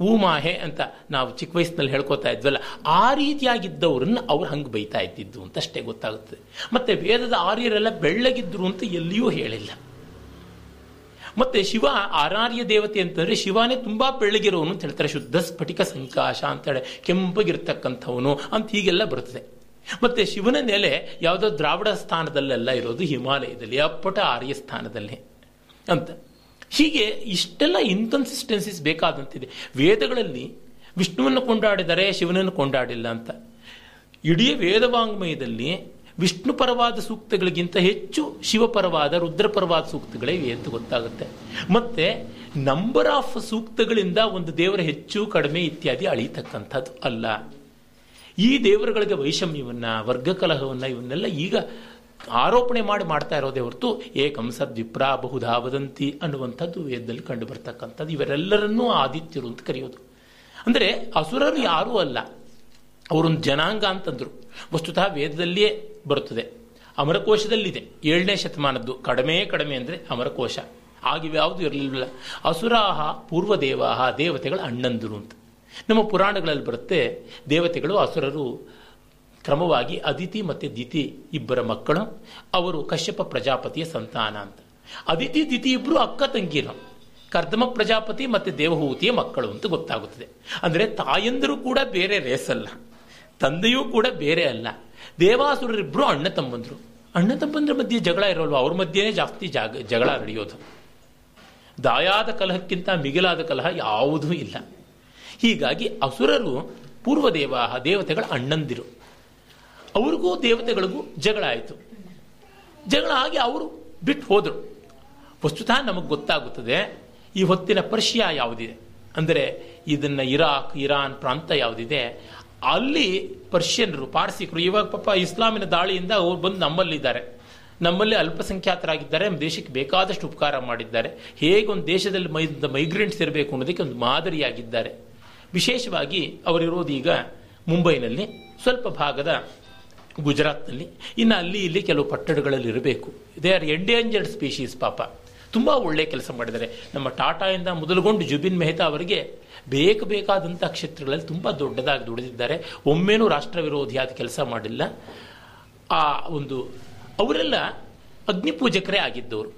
ಊಮಾಹೆ ಅಂತ ನಾವು ಚಿಕ್ಕ ವಯಸ್ಸಿನಲ್ಲಿ ಹೇಳ್ಕೊತಾ ಇದ್ವಲ್ಲ, ಆ ರೀತಿಯಾಗಿದ್ದವ್ರನ್ನ ಅವ್ರು ಹಂಗೆ ಬೈತಾ ಇದ್ದಿದ್ದು ಅಂತ ಅಷ್ಟೇ ಗೊತ್ತಾಗುತ್ತದೆ ಮತ್ತೆ ವೇದದ ಆರ್ಯರೆಲ್ಲ ಬೆಳ್ಳಗಿದ್ರು ಅಂತ ಎಲ್ಲಿಯೂ ಹೇಳಿಲ್ಲ. ಮತ್ತೆ ಶಿವ ಆರಾರ್ಯ ದೇವತೆ ಅಂತಂದ್ರೆ ಶಿವನೇ ತುಂಬಾ ಬೆಳ್ಳಗಿರೋನು ಅಂತ ಹೇಳ್ತಾರೆ, ಶುದ್ಧ ಸ್ಫಟಿಕ ಸಂಕಾಶ ಅಂತೇಳಿ ಕೆಂಪಗಿರ್ತಕ್ಕಂಥವನು ಅಂತ ಹೀಗೆಲ್ಲ ಬರ್ತದೆ. ಮತ್ತೆ ಶಿವನ ನೆಲೆ ಯಾವುದೋ ದ್ರಾವಿಡ ಸ್ಥಾನದಲ್ಲೆಲ್ಲ ಇರೋದು ಹಿಮಾಲಯದಲ್ಲಿ, ಅಪ್ಪಟ ಆರ್ಯ ಸ್ಥಾನದಲ್ಲಿ ಅಂತ. ಹೀಗೆ ಇಷ್ಟೆಲ್ಲ ಇನ್ಕನ್ಸಿಸ್ಟೆನ್ಸಿಸ್ ಬೇಕಾದಂತಿದೆ. ವೇದಗಳಲ್ಲಿ ವಿಷ್ಣುವನ್ನು ಕೊಂಡಾಡಿದರೆ ಶಿವನನ್ನು ಕೊಂಡಾಡಿಲ್ಲ ಅಂತ. ಇಡೀ ವೇದವಾಂಗ್ಮಯದಲ್ಲಿ ವಿಷ್ಣುಪರವಾದ ಸೂಕ್ತಗಳಿಗಿಂತ ಹೆಚ್ಚು ಶಿವಪರವಾದ ರುದ್ರಪರವಾದ ಸೂಕ್ತಗಳೇ ಅಂತ ಗೊತ್ತಾಗುತ್ತೆ. ಮತ್ತೆ ನಂಬರ್ ಆಫ್ ಸೂಕ್ತಗಳಿಂದ ಒಂದು ದೇವರ ಹೆಚ್ಚು, ಕಡಿಮೆ ಇತ್ಯಾದಿ ಅಳೀತಕ್ಕಂಥದ್ದು ಅಲ್ಲ. ಈ ದೇವರುಗಳಿಗೆ ವೈಷಮ್ಯವನ್ನ, ವರ್ಗಕಲಹವನ್ನ ಇವನ್ನೆಲ್ಲ ಈಗ ಆರೋಪಣೆ ಮಾಡಿ ಮಾಡ್ತಾ ಇರೋದೇ ಹೊರತು ಏಕಂ ಸದ್ವಿಪ್ರ ಬಹುಧಾ ವದಂತಿ ಅನ್ನುವಂಥದ್ದು ವೇದದಲ್ಲಿ ಕಂಡು ಬರ್ತಕ್ಕಂಥದ್ದು. ಇವರೆಲ್ಲರನ್ನೂ ಆದಿತ್ಯರು ಅಂತ ಕರೆಯೋದು. ಅಂದರೆ ಅಸುರರು ಯಾರೂ ಅಲ್ಲ. ಅವರೊಂದು ಜನಾಂಗ ಅಂತಂದರು. ವಸ್ತುತಃ ವೇದದಲ್ಲಿಯೇ ಬರುತ್ತದೆ. ಅಮರಕೋಶದಲ್ಲಿದೆ. ಏಳನೇ ಶತಮಾನದ್ದು. ಕಡಿಮೆ ಕಡಿಮೆ ಅಂದರೆ ಅಮರಕೋಶ. ಆಗಿವ್ಯಾವುದು ಇರಲಿಲ್ಲ. ಅಸುರಾಹ ಪೂರ್ವದೇವಾಹ ದೇವತೆಗಳ ಅಣ್ಣಂದರು ಅಂತ. ನಮ್ಮ ಪುರಾಣಗಳಲ್ಲಿ ಬರುತ್ತೆ, ದೇವತೆಗಳು ಅಸುರರು ಕ್ರಮವಾಗಿ ಅದಿತಿ ಮತ್ತು ದಿತಿ ಇಬ್ಬರ ಮಕ್ಕಳು, ಅವರು ಕಶ್ಯಪ ಪ್ರಜಾಪತಿಯ ಸಂತಾನ ಅಂತ. ಅದಿತಿ, ದಿತಿ ಇಬ್ಬರು ಅಕ್ಕ ತಂಗಿರು. ಕರ್ದಮ ಪ್ರಜಾಪತಿ ಮತ್ತು ದೇವಹೂತಿಯ ಮಕ್ಕಳು ಅಂತ ಗೊತ್ತಾಗುತ್ತದೆ. ಅಂದರೆ ತಾಯಂದರು ಕೂಡ ಬೇರೆ ರೇಸಲ್ಲ ತಂದೆಯೂ ಕೂಡ ಬೇರೆ ಅಲ್ಲ. ದೇವಾಸುರರಿಬ್ಬರು ಅಣ್ಣ ತಮ್ಮಂದರು. ಅಣ್ಣ ತಮ್ಮಂದ್ರ ಮಧ್ಯೆ ಜಗಳ ಇರೋಲ್ವ? ಅವ್ರ ಮಧ್ಯೆನೇ ಜಾಸ್ತಿ ಜಾಗ, ಜಗಳ ನಡೆಯೋದು. ದಾಯಾದ ಕಲಹಕ್ಕಿಂತ ಮಿಗಿಲಾದ ಕಲಹ ಯಾವುದೂ ಇಲ್ಲ. ಹೀಗಾಗಿ ಅಸುರರು ಪೂರ್ವದೇವಾಹ ದೇವತೆಗಳ ಅಣ್ಣಂದಿರು. ಅವ್ರಿಗೂ ದೇವತೆಗಳಿಗೂ ಜಗಳ ಆಯಿತು. ಜಗಳ ಆಗಿ ಅವರು ಬಿಟ್ಟು ಹೋದರು. ವಸ್ತುತಃ ನಮಗೆ ಗೊತ್ತಾಗುತ್ತದೆ, ಈ ಹೊತ್ತಿನ ಪರ್ಷಿಯಾ ಯಾವುದಿದೆ? ಅಂದರೆ ಇದನ್ನು ಇರಾಕ್, ಇರಾನ್ ಪ್ರಾಂತ ಯಾವುದಿದೆ? ಅಲ್ಲಿ ಪರ್ಷಿಯನ್ರು, ಪಾರ್ಸಿಕರು, ಇವಾಗ ಪಾಪ ಇಸ್ಲಾಮಿನ ದಾಳಿಯಿಂದ ಅವ್ರು ಬಂದು ನಮ್ಮಲ್ಲಿದ್ದಾರೆ. ನಮ್ಮಲ್ಲಿ ಅಲ್ಪಸಂಖ್ಯಾತರಾಗಿದ್ದಾರೆ, ನಮ್ಮ ದೇಶಕ್ಕೆ ಬೇಕಾದಷ್ಟು ಉಪಕಾರ ಮಾಡಿದ್ದಾರೆ. ಹೇಗೆ ಒಂದು ದೇಶದಲ್ಲಿ ಮೈ ಮೈಗ್ರೆಂಟ್ಸ್ ಇರಬೇಕು ಅನ್ನೋದಕ್ಕೆ ಒಂದು ಮಾದರಿಯಾಗಿದ್ದಾರೆ. ವಿಶೇಷವಾಗಿ ಅವರಿರೋದು ಈಗ ಮುಂಬೈನಲ್ಲಿ ಸ್ವಲ್ಪ ಭಾಗದ ಗುಜರಾತ್ನಲ್ಲಿ. ಇನ್ನು ಅಲ್ಲಿ ಇಲ್ಲಿ ಕೆಲವು ಪಟ್ಟಣಗಳಲ್ಲಿ ಇರಬೇಕು. ದೇ ಆರ್ ಎಂಡೇಂಜರ್ಡ್ ಸ್ಪೀಶೀಸ್ ಪಾಪ. ತುಂಬ ಒಳ್ಳೆ ಕೆಲಸ ಮಾಡಿದ್ದಾರೆ. ನಮ್ಮ ಟಾಟಾಯಿಂದ ಮೊದಲುಗೊಂಡು ಜುಬಿನ್ ಮೆಹ್ತಾ ಅವರಿಗೆ ಬೇಕು ಬೇಕಾದಂಥ ಕ್ಷೇತ್ರಗಳಲ್ಲಿ ತುಂಬ ದೊಡ್ಡದಾಗಿ ದುಡಿದಿದ್ದಾರೆ. ಒಮ್ಮೆನೂ ರಾಷ್ಟ್ರ ವಿರೋಧಿಯಾದ ಕೆಲಸ ಮಾಡಿಲ್ಲ. ಆ ಒಂದು ಅವರೆಲ್ಲ ಅಗ್ನಿಪೂಜಕರೇ ಆಗಿದ್ದವರು.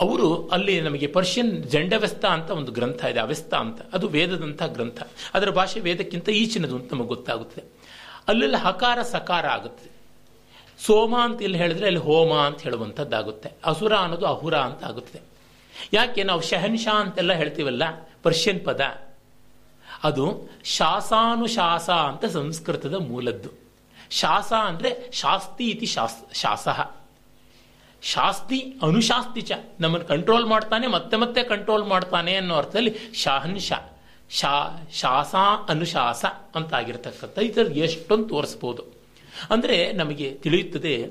ಅವರು ಅಲ್ಲಿ ನಮಗೆ ಪರ್ಷಿಯನ್ ಜಂಡವೆಸ್ತ ಅಂತ ಒಂದು ಗ್ರಂಥ ಇದೆ ಅವೆಸ್ತ ಅಂತ. ಅದು ವೇದದಂಥ ಗ್ರಂಥ. ಅದರ ಭಾಷೆ ವೇದಕ್ಕಿಂತ ಈಚಿನದು ಅಂತ ನಮಗೆ ಗೊತ್ತಾಗುತ್ತದೆ. ಅಲ್ಲೆಲ್ಲ ಹಕಾರ ಸಕಾರ ಆಗುತ್ತೆ. ಸೋಮ ಅಂತ ಇಲ್ಲಿ ಹೇಳಿದ್ರೆ ಅಲ್ಲಿ ಹೋಮ ಅಂತ ಹೇಳುವಂಥದ್ದಾಗುತ್ತೆ. ಅಸುರ ಅನ್ನೋದು ಅಹುರ ಅಂತ ಆಗುತ್ತದೆ ಯಾಕೆ ನಾವು ಶಹನ್ಶಾ ಅಂತೆಲ್ಲ ಹೇಳ್ತೀವಲ್ಲ? ಪರ್ಷಿಯನ್ ಪದ. ಅದು ಶಾಸಾನುಶಾಸ ಅಂತ ಸಂಸ್ಕೃತದ ಮೂಲದ್ದು. ಶಾಸ ಅಂದ್ರೆ ಶಾಸ್ತಿ ಇತಿ ಶಾಸ್ ಶಾಸಃ ಶಾಸ್ತಿ ಅನುಶಾಸ್ತಿ ಚ. ನಮ್ಮನ್ನು ಕಂಟ್ರೋಲ್ ಮಾಡ್ತಾನೆ, ಮತ್ತೆ ಮತ್ತೆ ಕಂಟ್ರೋಲ್ ಮಾಡ್ತಾನೆ ಅನ್ನೋ ಅರ್ಥದಲ್ಲಿ ಶಾಹನ್ಶ. ಶಾ, ಶಾಸ ಅನುಶಾಸ ಅಂತ ಆಗಿರತಕ್ಕಂಥ ಇದರ ಎಷ್ಟೊಂದು ತೋರಿಸ್ಬೋದು. ಅಂದರೆ ನಮಗೆ ತಿಳಿಯುತ್ತದೆ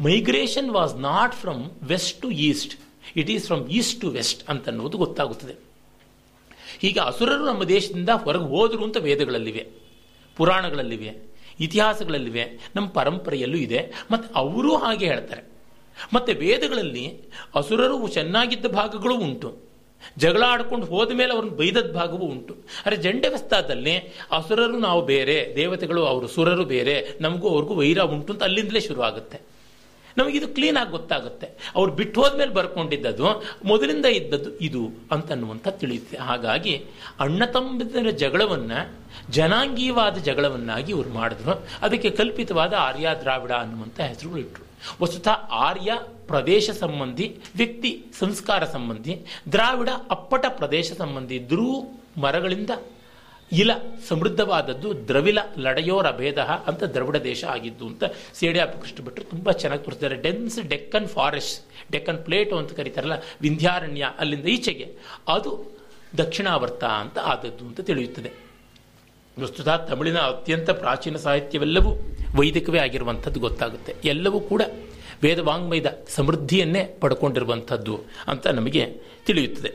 migration was not from west to east it is from east to west ಅಂತ ಅನ್ನೋದು ಗೊತ್ತಾಗುತ್ತದೆ. ಹೀಗೆ ಅಸುರರು ನಮ್ಮ ದೇಶದಿಂದ ಹೊರಗೆ ಹೋದರು ಅಂತ ವೇದಗಳಲ್ಲಿವೆ, ಪುರಾಣಗಳಲ್ಲಿವೆ, ಇತಿಹಾಸಗಳಲ್ಲಿವೆ, ನಮ್ಮ ಪರಂಪರೆಯಲ್ಲೂ ಇದೆ, ಮತ್ತು ಅವರೂ ಹಾಗೆ ಹೇಳ್ತಾರೆ. ಮತ್ತು ವೇದಗಳಲ್ಲಿ ಅಸುರರು ಚೆನ್ನಾಗಿದ್ದ ಭಾಗಗಳು ಉಂಟು. ಜಗಳ ಆಡ್ಕೊಂಡು ಹೋದ ಮೇಲೆ ಅವ್ರನ್ನ ಬೈದದ ಭಾಗವೂ ಉಂಟು. ಅರೆ ಜಂಡೆವಸ್ತಾದಲ್ಲಿ ಅಸುರರು ನಾವು ಬೇರೆ, ದೇವತೆಗಳು ಅವರು ಸುರರು ಬೇರೆ, ನಮಗೂ ಅವ್ರಿಗೂ ವೈರ ಉಂಟು ಅಂತ ಅಲ್ಲಿಂದಲೇ ಶುರು ಆಗುತ್ತೆ ಇದು ಕ್ಲೀನ್ ಆಗಿ ಗೊತ್ತಾಗುತ್ತೆ. ಅವ್ರು ಬಿಟ್ಟು ಹೋದ್ಮೇಲೆ ಬರ್ಕೊಂಡಿದ್ದದು ಮೊದಲಿಂದ ಇದ್ದದ್ದು ಇದು ಅಂತನ್ನುವಂಥ ತಿಳಿಯುತ್ತೆ. ಹಾಗಾಗಿ ಅಣ್ಣ ಜಗಳವನ್ನ, ಜನಾಂಗೀಯವಾದ ಜಗಳವನ್ನಾಗಿ ಇವ್ರು ಮಾಡಿದ್ರು. ಅದಕ್ಕೆ ಕಲ್ಪಿತವಾದ ಆರ್ಯ ದ್ರಾವಿಡ ಅನ್ನುವಂಥ ಹೆಸರುಗಳು ಇಟ್ಟರು ವಸ್ತುತಃ ಆರ್ಯ ಪ್ರದೇಶ ಸಂಬಂಧಿ, ವ್ಯಕ್ತಿ ಸಂಸ್ಕಾರ ಸಂಬಂಧಿ, ದ್ರಾವಿಡ ಅಪ್ಪಟ ಪ್ರದೇಶ ಸಂಬಂಧಿ, ದ್ರೂ ಮರಗಳಿಂದ ಇಲ ಸಮೃದ್ಧವಾದದ್ದು ದ್ರವಿಲ ಲಡೆಯೋರ ಭೇದ ಅಂತ ದ್ರವಿಡ ದೇಶ ಆಗಿದ್ದು ಅಂತ ಸೇಡಿಯಾಪ ಕೃಷ್ಣ ಭಟ್ರು ತುಂಬ ಚೆನ್ನಾಗಿ ತೋರಿಸಿದ್ದಾರೆ. Dense Deccan forest Deccan plateau ಅಂತ ಕರೀತಾರಲ್ಲ, ವಿಂಧ್ಯಾರಣ್ಯ ಅಲ್ಲಿಂದ ಈಚೆಗೆ. ಅದು ದಕ್ಷಿಣಾವರ್ತ ಅಂತ ಆದದ್ದು ಅಂತ ತಿಳಿಯುತ್ತದೆ. ವಸ್ತುತಃ ತಮಿಳಿನ ಅತ್ಯಂತ ಪ್ರಾಚೀನ ಸಾಹಿತ್ಯವೆಲ್ಲವೂ ವೈದಿಕವೇ ಆಗಿರುವಂಥದ್ದು ಗೊತ್ತಾಗುತ್ತೆ. ಎಲ್ಲವೂ ಕೂಡ ವೇದವಾಂಗ್ಮಯದ ಸಮೃದ್ಧಿಯನ್ನೇ ಪಡ್ಕೊಂಡಿರುವಂಥದ್ದು ಅಂತ ನಮಗೆ ತಿಳಿಯುತ್ತದೆ.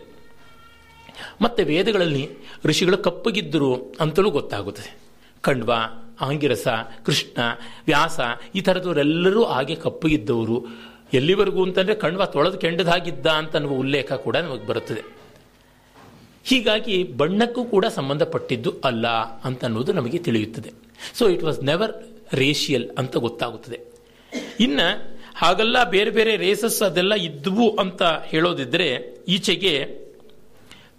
ಮತ್ತೆ ವೇದಗಳಲ್ಲಿ ಋಷಿಗಳು ಕಪ್ಪಗಿದ್ದರು ಅಂತಲೂ ಗೊತ್ತಾಗುತ್ತದೆ. ಕಣ್ವ ಆಂಗಿರಸ, ಕೃಷ್ಣ, ವ್ಯಾಸ ಈ ಥರದವರೆಲ್ಲರೂ ಹಾಗೆ ಕಪ್ಪಗಿದ್ದವರು. ಎಲ್ಲಿವರೆಗೂ ಅಂತಂದರೆ ಕಣ್ವ ತೊಳೆದು ಕೆಂಡದಾಗಿದ್ದ ಅಂತ ಉಲ್ಲೇಖ ಕೂಡ ನಮಗೆ ಬರುತ್ತದೆ. ಹೀಗಾಗಿ ಬಣ್ಣಕ್ಕೂ ಕೂಡ ಸಂಬಂಧಪಟ್ಟಿದ್ದು ಅಲ್ಲ ಅಂತ ಅನ್ನೋದು ನಮಗೆ ತಿಳಿಯುತ್ತದೆ. So it was never racial ಅಂತ ಗೊತ್ತಾಗುತ್ತದೆ. ಇನ್ನ ಹಾಗೆಲ್ಲ ಬೇರೆ ಬೇರೆ ರೇಸಸ್ ಅದೆಲ್ಲ ಇದ್ವು ಅಂತ ಹೇಳೋದಿದ್ರೆ ಈಚೆಗೆ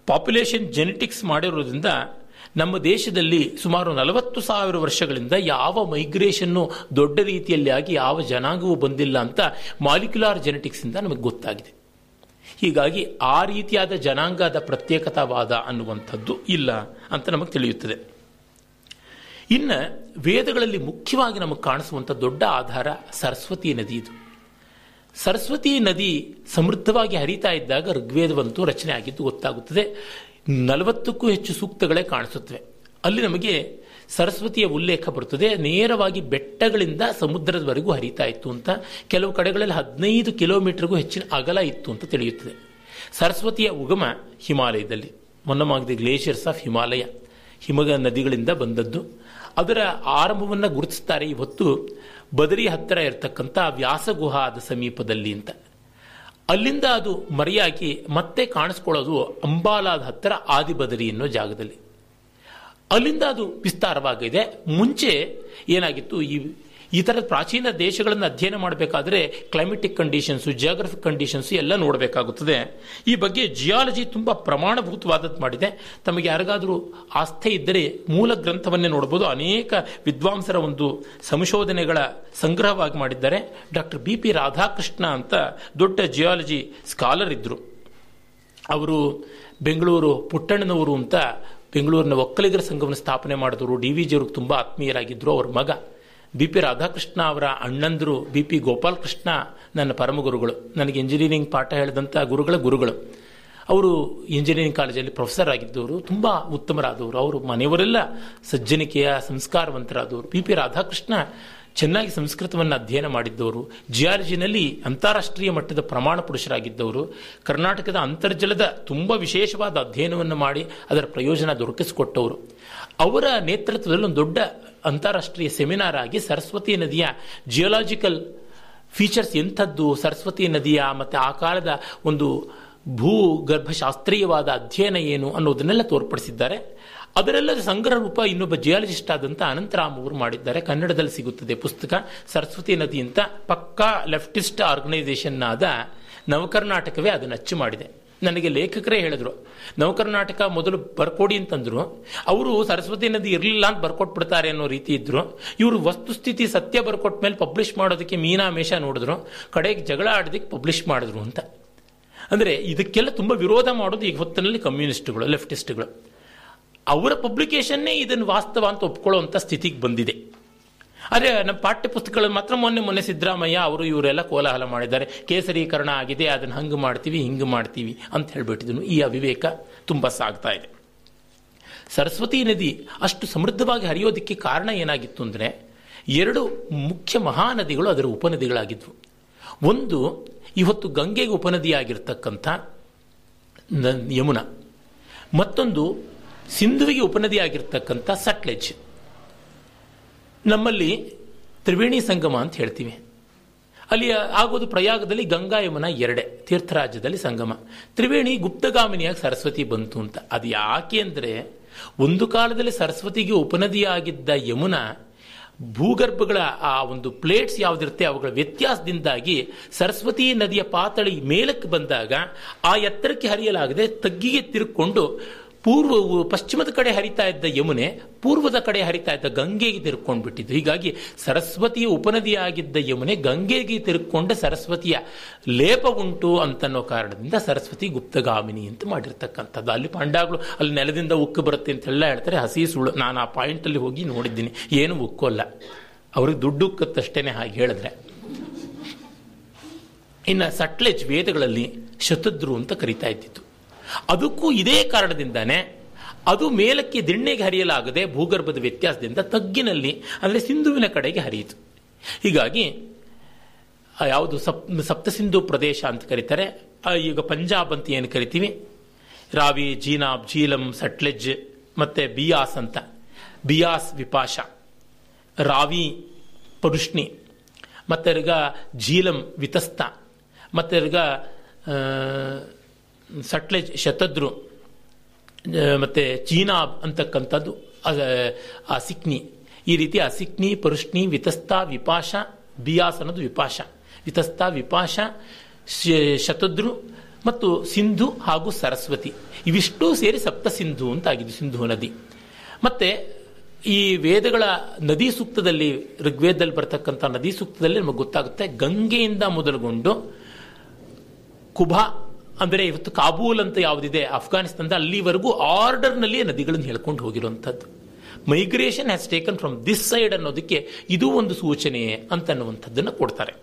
ಪಾಪ್ಯುಲೇಷನ್ ಜೆನೆಟಿಕ್ಸ್ ಮಾಡಿರೋದ್ರಿಂದ ನಮ್ಮ ದೇಶದಲ್ಲಿ ಸುಮಾರು ನಲವತ್ತು ಸಾವಿರ ವರ್ಷಗಳಿಂದ ಯಾವ ಮೈಗ್ರೇಷನ್ನು ದೊಡ್ಡ ರೀತಿಯಲ್ಲಿ ಆಗಿ ಯಾವ ಜನಾಂಗವೂ ಬಂದಿಲ್ಲ ಅಂತ ಮಾಲಿಕ್ಯುಲಾರ್ ಜೆನೆಟಿಕ್ಸಿಂದ ನಮಗೆ ಗೊತ್ತಾಗಿದೆ. ಹೀಗಾಗಿ ಆ ರೀತಿಯಾದ ಜನಾಂಗದ ಪ್ರತ್ಯೇಕತಾವಾದ ಅನ್ನುವಂಥದ್ದು ಇಲ್ಲ ಅಂತ ನಮಗೆ ತಿಳಿಯುತ್ತದೆ. ಇನ್ನು ವೇದಗಳಲ್ಲಿ ಮುಖ್ಯವಾಗಿ ನಮಗೆ ಕಾಣಿಸುವಂಥ ದೊಡ್ಡ ಆಧಾರ ಸರಸ್ವತಿ ನದಿ ಇದು. ಸರಸ್ವತಿ ನದಿ ಸಮೃದ್ಧವಾಗಿ ಹರಿತಾ ಇದ್ದಾಗ ಋಗ್ವೇದವಂತೂ ರಚನೆ ಆಗಿದ್ದು ಗೊತ್ತಾಗುತ್ತದೆ. ನಲವತ್ತಕ್ಕೂ ಹೆಚ್ಚು ಸೂಕ್ತಗಳೇ ಕಾಣಿಸುತ್ತವೆ. ಅಲ್ಲಿ ನಮಗೆ ಸರಸ್ವತಿಯ ಉಲ್ಲೇಖ ಬರುತ್ತದೆ ನೇರವಾಗಿ ಬೆಟ್ಟಗಳಿಂದ ಸಮುದ್ರದವರೆಗೂ ಹರಿತಾ ಇತ್ತು ಅಂತ, ಕೆಲವು ಕಡೆಗಳಲ್ಲಿ ಹದಿನೈದು ಕಿಲೋಮೀಟರ್ಗೂ ಹೆಚ್ಚಿನ ಅಗಲ ಇತ್ತು ಅಂತ ತಿಳಿಯುತ್ತದೆ. ಸರಸ್ವತಿಯ ಉಗಮ ಹಿಮಾಲಯದಲ್ಲಿ ಮೊನ್ನಮಾಗಿದೆ ಗ್ಲೇಷಿಯರ್ಸ್ ಆಫ್ ಹಿಮಾಲಯ, ಹಿಮಗ ನದಿಗಳಿಂದ ಬಂದದ್ದು. ಅದರ ಆರಂಭವನ್ನು ಗುರುತಿಸ್ತಾರೆ ಇವತ್ತು ಬದರಿ ಹತ್ತಿರ ಇರತಕ್ಕಂಥ ವ್ಯಾಸಗುಹಾದ ಸಮೀಪದಲ್ಲಿ ಅಂತ. ಅಲ್ಲಿಂದ ಅದು ಮರೆಯಾಗಿ ಮತ್ತೆ ಕಾಣಿಸ್ಕೊಳ್ಳೋದು ಅಂಬಾಲಾದ ಹತ್ತಿರ ಆದಿಬದರಿ ಅನ್ನೋ ಜಾಗದಲ್ಲಿ. ಅಲ್ಲಿಂದ ಅದು ವಿಸ್ತಾರವಾಗಿದೆ. ಮುಂಚೆ ಏನಾಗಿತ್ತು? ಈ ಈ ಥರದ ಪ್ರಾಚೀನ ದೇಶಗಳನ್ನು ಅಧ್ಯಯನ ಮಾಡಬೇಕಾದ್ರೆ ಕ್ಲೈಮೆಟಿಕ್ ಕಂಡೀಷನ್ಸು ಜಿಯೋಗ್ರಫಿಕ್ ಕಂಡೀಷನ್ಸು ಎಲ್ಲ ನೋಡಬೇಕಾಗುತ್ತದೆ. ಈ ಬಗ್ಗೆ ಜಿಯಾಲಜಿ ತುಂಬ ಪ್ರಮಾಣಭೂತವಾದದ್ದು ಮಾಡಿದೆ. ತಮಗೆ ಯಾರಿಗಾದರೂ ಆಸ್ಥೆ ಇದ್ದರೆ ಮೂಲ ಗ್ರಂಥವನ್ನೇ ನೋಡಬಹುದು ಅನೇಕ ವಿದ್ವಾಂಸರ ಒಂದು ಸಂಶೋಧನೆಗಳ ಸಂಗ್ರಹವಾಗಿ ಮಾಡಿದ್ದಾರೆ. ಡಾಕ್ಟರ್ ಬಿ ಪಿ ರಾಧಾಕೃಷ್ಣ ಅಂತ ದೊಡ್ಡ ಜಿಯಾಲಜಿ ಸ್ಕಾಲರ್ ಇದ್ದರು ಅವರು ಬೆಂಗಳೂರು ಪುಟ್ಟಣ್ಣನವರು ಅಂತ ಬೆಂಗಳೂರಿನ ಒಕ್ಕಲಿಗರ ಸಂಘವನ್ನು ಸ್ಥಾಪನೆ ಮಾಡಿದವರು ಡಿ ವಿ ಜಿಯವ್ರಿಗೆ ತುಂಬ ಆತ್ಮೀಯರಾಗಿದ್ದರು ಅವ್ರ ಮಗ ಬಿ ಪಿ ರಾಧಾಕೃಷ್ಣ ಅವರ ಅಣ್ಣಂದರು ಬಿ ಪಿ ಗೋಪಾಲಕೃಷ್ಣ ನನ್ನ ಪರಮ ಗುರುಗಳು. ನನಗೆ ಇಂಜಿನಿಯರಿಂಗ್ ಪಾಠ ಹೇಳಿದಂಥ ಗುರುಗಳ ಗುರುಗಳು. ಅವರು ಇಂಜಿನಿಯರಿಂಗ್ ಕಾಲೇಜಲ್ಲಿ ಪ್ರೊಫೆಸರ್ ಆಗಿದ್ದವರು, ತುಂಬ ಉತ್ತಮರಾದವರು. ಅವರು ಮನೆಯವರೆಲ್ಲ ಸಜ್ಜನಿಕೆಯ ಸಂಸ್ಕಾರವಂತರಾದವರು. ಬಿ ಪಿ ರಾಧಾಕೃಷ್ಣ ಚೆನ್ನಾಗಿ ಸಂಸ್ಕೃತವನ್ನು ಅಧ್ಯಯನ ಮಾಡಿದ್ದವರು ಜಿಯಾಲಜಿನಲ್ಲಿ ಅಂತಾರಾಷ್ಟ್ರೀಯ ಮಟ್ಟದ ಪ್ರಮಾಣ ಪುರುಷರಾಗಿದ್ದವರು, ಕರ್ನಾಟಕದ ಅಂತರ್ಜಲದ ತುಂಬ ವಿಶೇಷವಾದ ಅಧ್ಯಯನವನ್ನು ಮಾಡಿ ಅದರ ಪ್ರಯೋಜನ ದೊರಕಿಸಿಕೊಟ್ಟವರು. ಅವರ ನೇತೃತ್ವದಲ್ಲಿ ಒಂದು ದೊಡ್ಡ ಅಂತಾರಾಷ್ಟ್ರೀಯ ಸೆಮಿನಾರ್ ಆಗಿ ಸರಸ್ವತಿ ನದಿಯ ಜಿಯೋಲಾಜಿಕಲ್ ಫೀಚರ್ಸ್ ಎಂಥದ್ದು, ಸರಸ್ವತಿ ನದಿಯ ಮತ್ತು ಆ ಕಾಲದ ಒಂದು ಭೂಗರ್ಭಶಾಸ್ತ್ರೀಯವಾದ ಅಧ್ಯಯನ ಏನು ಅನ್ನೋದನ್ನೆಲ್ಲ ತೋರ್ಪಡಿಸಿದ್ದಾರೆ. ಅದರೆಲ್ಲದ ಸಂಗ್ರಹ ರೂಪ ಇನ್ನೊಬ್ಬ ಜಿಯಾಲಜಿಸ್ಟ್ ಆದಂಥ ಅನಂತರಾಮ್ ಅವರು ಮಾಡಿದ್ದಾರೆ. ಕನ್ನಡದಲ್ಲಿ ಸಿಗುತ್ತದೆ ಪುಸ್ತಕ. ಸರಸ್ವತಿ ನದಿ ಅಂತ ಪಕ್ಕಾ ಲೆಫ್ಟಿಸ್ಟ್ ಆರ್ಗನೈಸೇಷನ್ ಆದ ನವಕರ್ನಾಟಕವೇ ಅದನ್ನು ಅಚ್ಚು ಮಾಡಿದೆ. ನನಗೆ ಲೇಖಕರೇ ಹೇಳಿದ್ರು, ನವಕರ್ನಾಟಕ ಮೊದಲು ಬರ್ಕೊಡಿ ಅಂತಂದ್ರು. ಅವರು ಸರಸ್ವತಿ ನದಿ ಇರಲಿಲ್ಲ ಅಂತ ಬರ್ಕೊಟ್ಬಿಡ್ತಾರೆ ಅನ್ನೋ ರೀತಿ ಇದ್ರು. ಇವರು ವಸ್ತುಸ್ಥಿತಿ ಸತ್ಯ ಬರ್ಕೊಟ್ ಮೇಲೆ ಪಬ್ಲಿಷ್ ಮಾಡೋದಕ್ಕೆ ಮೀನಾ ಮೇಷ ನೋಡಿದ್ರು. ಕಡೆಗೆ ಜಗಳ ಆಡೋದಕ್ಕೆ ಪಬ್ಲಿಷ್ ಮಾಡಿದ್ರು ಅಂತ. ಅಂದರೆ ಇದಕ್ಕೆಲ್ಲ ತುಂಬ ವಿರೋಧ ಮಾಡೋದು ಈಗ ಹೊತ್ತಿನಲ್ಲಿ ಕಮ್ಯುನಿಸ್ಟ್ಗಳು ಲೆಫ್ಟಿಸ್ಟ್ಗಳು ಅವರ ಪಬ್ಲಿಕೇಶನ್ನೇ ಇದನ್ನು ವಾಸ್ತವ ಅಂತ ಒಪ್ಕೊಳ್ಳುವಂಥ ಸ್ಥಿತಿಗೆ ಬಂದಿದೆ. ಆದರೆ ನಮ್ಮ ಪಾಠ್ಯ ಪುಸ್ತಕಗಳು ಮಾತ್ರ ಮೊನ್ನೆ ಮೊನ್ನೆ ಸಿದ್ದರಾಮಯ್ಯ ಅವರು ಇವರೆಲ್ಲ ಕೋಲಾಹಲ ಮಾಡಿದ್ದಾರೆ. ಕೇಸರೀಕರಣ ಆಗಿದೆ, ಅದನ್ನು ಹಂಗೆ ಮಾಡ್ತೀವಿ, ಹಿಂಗೆ ಮಾಡ್ತೀವಿ ಅಂತ ಹೇಳ್ಬಿಟ್ಟಿದನು. ಈ ಅವಿವೇಕ ತುಂಬ ಸಾಗ್ತಾ ಇದೆ. ಸರಸ್ವತಿ ನದಿ ಅಷ್ಟು ಸಮೃದ್ಧವಾಗಿ ಹರಿಯೋದಕ್ಕೆ ಕಾರಣ ಏನಾಗಿತ್ತು ಅಂದರೆ ಎರಡು ಮುಖ್ಯ ಮಹಾನದಿಗಳು ಅದರ ಉಪನದಿಗಳಾಗಿದ್ವು. ಒಂದು ಇವತ್ತು ಗಂಗೆಗೆ ಉಪನದಿಯಾಗಿರ್ತಕ್ಕಂಥ ಯಮುನಾ. ಮತ್ತೊಂದು ಸಿಂಧುವಿಗೆ ಉಪನದಿಯಾಗಿರ್ತಕ್ಕಂಥ ಸಟ್ಲೆಜ್. ನಮ್ಮಲ್ಲಿ ತ್ರಿವೇಣಿ ಸಂಗಮ ಅಂತ ಹೇಳ್ತೀವಿ. ಅಲ್ಲಿ ಆಗೋದು ಪ್ರಯಾಗದಲ್ಲಿ ಗಂಗಾ ಯಮುನ ಎರಡೆ, ತೀರ್ಥರಾಜ್ಯದಲ್ಲಿ ಸಂಗಮ. ತ್ರಿವೇಣಿ ಗುಪ್ತಗಾಮಿನಿಯಾಗಿ ಸರಸ್ವತಿ ಬಂತು ಅಂತ. ಅದು ಯಾಕೆ ಅಂದರೆ, ಒಂದು ಕಾಲದಲ್ಲಿ ಸರಸ್ವತಿಗೆ ಉಪನದಿಯಾಗಿದ್ದ ಯಮುನ ಭೂಗರ್ಭಗಳ ಆ ಒಂದು ಪ್ಲೇಟ್ಸ್ ಯಾವುದಿರುತ್ತೆ, ಅವುಗಳ ವ್ಯತ್ಯಾಸದಿಂದಾಗಿ ಸರಸ್ವತಿ ನದಿಯ ಪಾತಳಿ ಮೇಲಕ್ಕೆ ಬಂದಾಗ ಆ ಎತ್ತರಕ್ಕೆ ಹರಿಯಲಾಗದೆ ತಗ್ಗಿಗೆ ತಿರುಕೊಂಡು ಪೂರ್ವ ಪಶ್ಚಿಮದ ಕಡೆ ಹರಿತಾ ಇದ್ದ ಯಮುನೆ, ಪೂರ್ವದ ಕಡೆ ಹರಿತಾ ಇದ್ದ ಗಂಗೆಗೆ ತಿರುಕೊಂಡು ಬಿಟ್ಟಿದ್ದು ಹೀಗಾಗಿ ಸರಸ್ವತಿಯ ಉಪನದಿಯಾಗಿದ್ದ ಯಮುನೆ ಗಂಗೆಗೆ ತಿರುಕೊಂಡ ಸರಸ್ವತಿಯ ಲೇಪ ಉಂಟು ಅಂತನ್ನೋ ಕಾರಣದಿಂದ ಸರಸ್ವತಿ ಗುಪ್ತಗಾಮಿನಿ ಅಂತ ಮಾಡಿರ್ತಕ್ಕಂಥದ್ದು. ಅಲ್ಲಿ ಪಾಂಡಾಗಳು ಅಲ್ಲಿ ನೆಲದಿಂದ ಉಕ್ಕು ಬರುತ್ತೆ ಅಂತೆಲ್ಲ ಹೇಳ್ತಾರೆ. ಹಸಿ ಸುಳ್ಳು. ನಾನು ಆ ಪಾಯಿಂಟಲ್ಲಿ ಹೋಗಿ ನೋಡಿದ್ದೀನಿ. ಏನು ಉಕ್ಕೋಲ್ಲ ಅವ್ರಿಗೆ ದುಡ್ಡು ಉಕ್ಕತ್ತಷ್ಟೇನೆ ಹಾಗೆ ಹೇಳಿದ್ರೆ. ಇನ್ನು ಸಟ್ಲೆಜ್ ವೇದಗಳಲ್ಲಿ ಶತದ್ರು ಅಂತ ಕರಿತಾ ಇದ್ದಿತ್ತು. ಅದಕ್ಕೂ ಇದೇ ಕಾರಣದಿಂದಾನೆ ಅದು ಮೇಲಕ್ಕೆ ದಿಣ್ಣೆಗೆ ಹರಿಯಲಾಗದೆ ಭೂಗರ್ಭದ ವ್ಯತ್ಯಾಸದಿಂದ ತಗ್ಗಿನಲ್ಲಿ, ಅಂದರೆ ಸಿಂಧುವಿನ ಕಡೆಗೆ ಹರಿಯಿತು. ಹೀಗಾಗಿ ಯಾವುದು ಸಪ್, ಸಪ್ತ ಪ್ರದೇಶ ಅಂತ ಕರೀತಾರೆ. ಈಗ ಪಂಜಾಬ್ ಅಂತ ಏನು ಕರಿತೀವಿ? ರಾವಿ, ಜೀನಾಬ್, ಜೀಲಂ, ಸಟ್ಲೆಜ್, ಮತ್ತೆ ಬಿಯಾಸ್ ಅಂತ. ಬಿಯಾಸ್ ವಿಪಾಶ. ರಾವಿ ಪರುಷ್ಣಿ ಮತ್ತೆರ್ಗ ಜೀಲಂ, ವಿತಸ್ತ. ಮತ್ತೆರ್ಗ ಸಟ್ಲೆಜ್ ಶತದ್ರು ಮತ್ತು ಚೀನಾ ಅಂತಕ್ಕಂಥದ್ದು ಅಸಿಕ್ನಿ ಸಿಕ್ನಿ. ಈ ರೀತಿ ಅಸಿಕ್ನಿ ಪರುಷ್ಣಿ, ವಿತಸ್ತ, ವಿಪಾಶ, ಬಿಯಾಸ್ ಅನ್ನೋದು ವಿಪಾಶ. ವಿತಸ್ತ, ವಿಪಾಶ ಶತದ್ರು ಮತ್ತು ಸಿಂಧು ಹಾಗೂ ಸರಸ್ವತಿ. ಇವಿಷ್ಟೂ ಸೇರಿ ಸಪ್ತ ಸಿಂಧು ಅಂತ ಆಗಿದೆ ಸಿಂಧು ನದಿ. ಮತ್ತೆ ಈ ವೇದಗಳ ನದಿ ಸೂಕ್ತದಲ್ಲಿ, ಋಗ್ವೇದದಲ್ಲಿ ಬರ್ತಕ್ಕಂಥ ನದಿ ಸೂಕ್ತದಲ್ಲಿ ನಮಗೆ ಗೊತ್ತಾಗುತ್ತೆ, ಗಂಗೆಯಿಂದ ಮೊದಲುಗೊಂಡು ಕುಭಾ ಅಂದರೆ ಇವತ್ತು ಕಾಬೂಲ್ ಅಂತ ಯಾವುದಿದೆ? ಅಫ್ಘಾನಿಸ್ತಾನದ ಅಲ್ಲಿವರೆಗೂ ಆರ್ಡರ್ನಲ್ಲಿ ನದಿಗಳನ್ನು ಹೇಳ್ಕೊಂಡು ಹೋಗಿರುವಂಥದ್ದು. Migration has taken from this side ಅನ್ನೋದಕ್ಕೆ ಇದು ಒಂದು ಸೂಚನೆ ಅಂತನ್ನುವಂಥದ್ದನ್ನು ಕೊಡ್ತಾರೆ.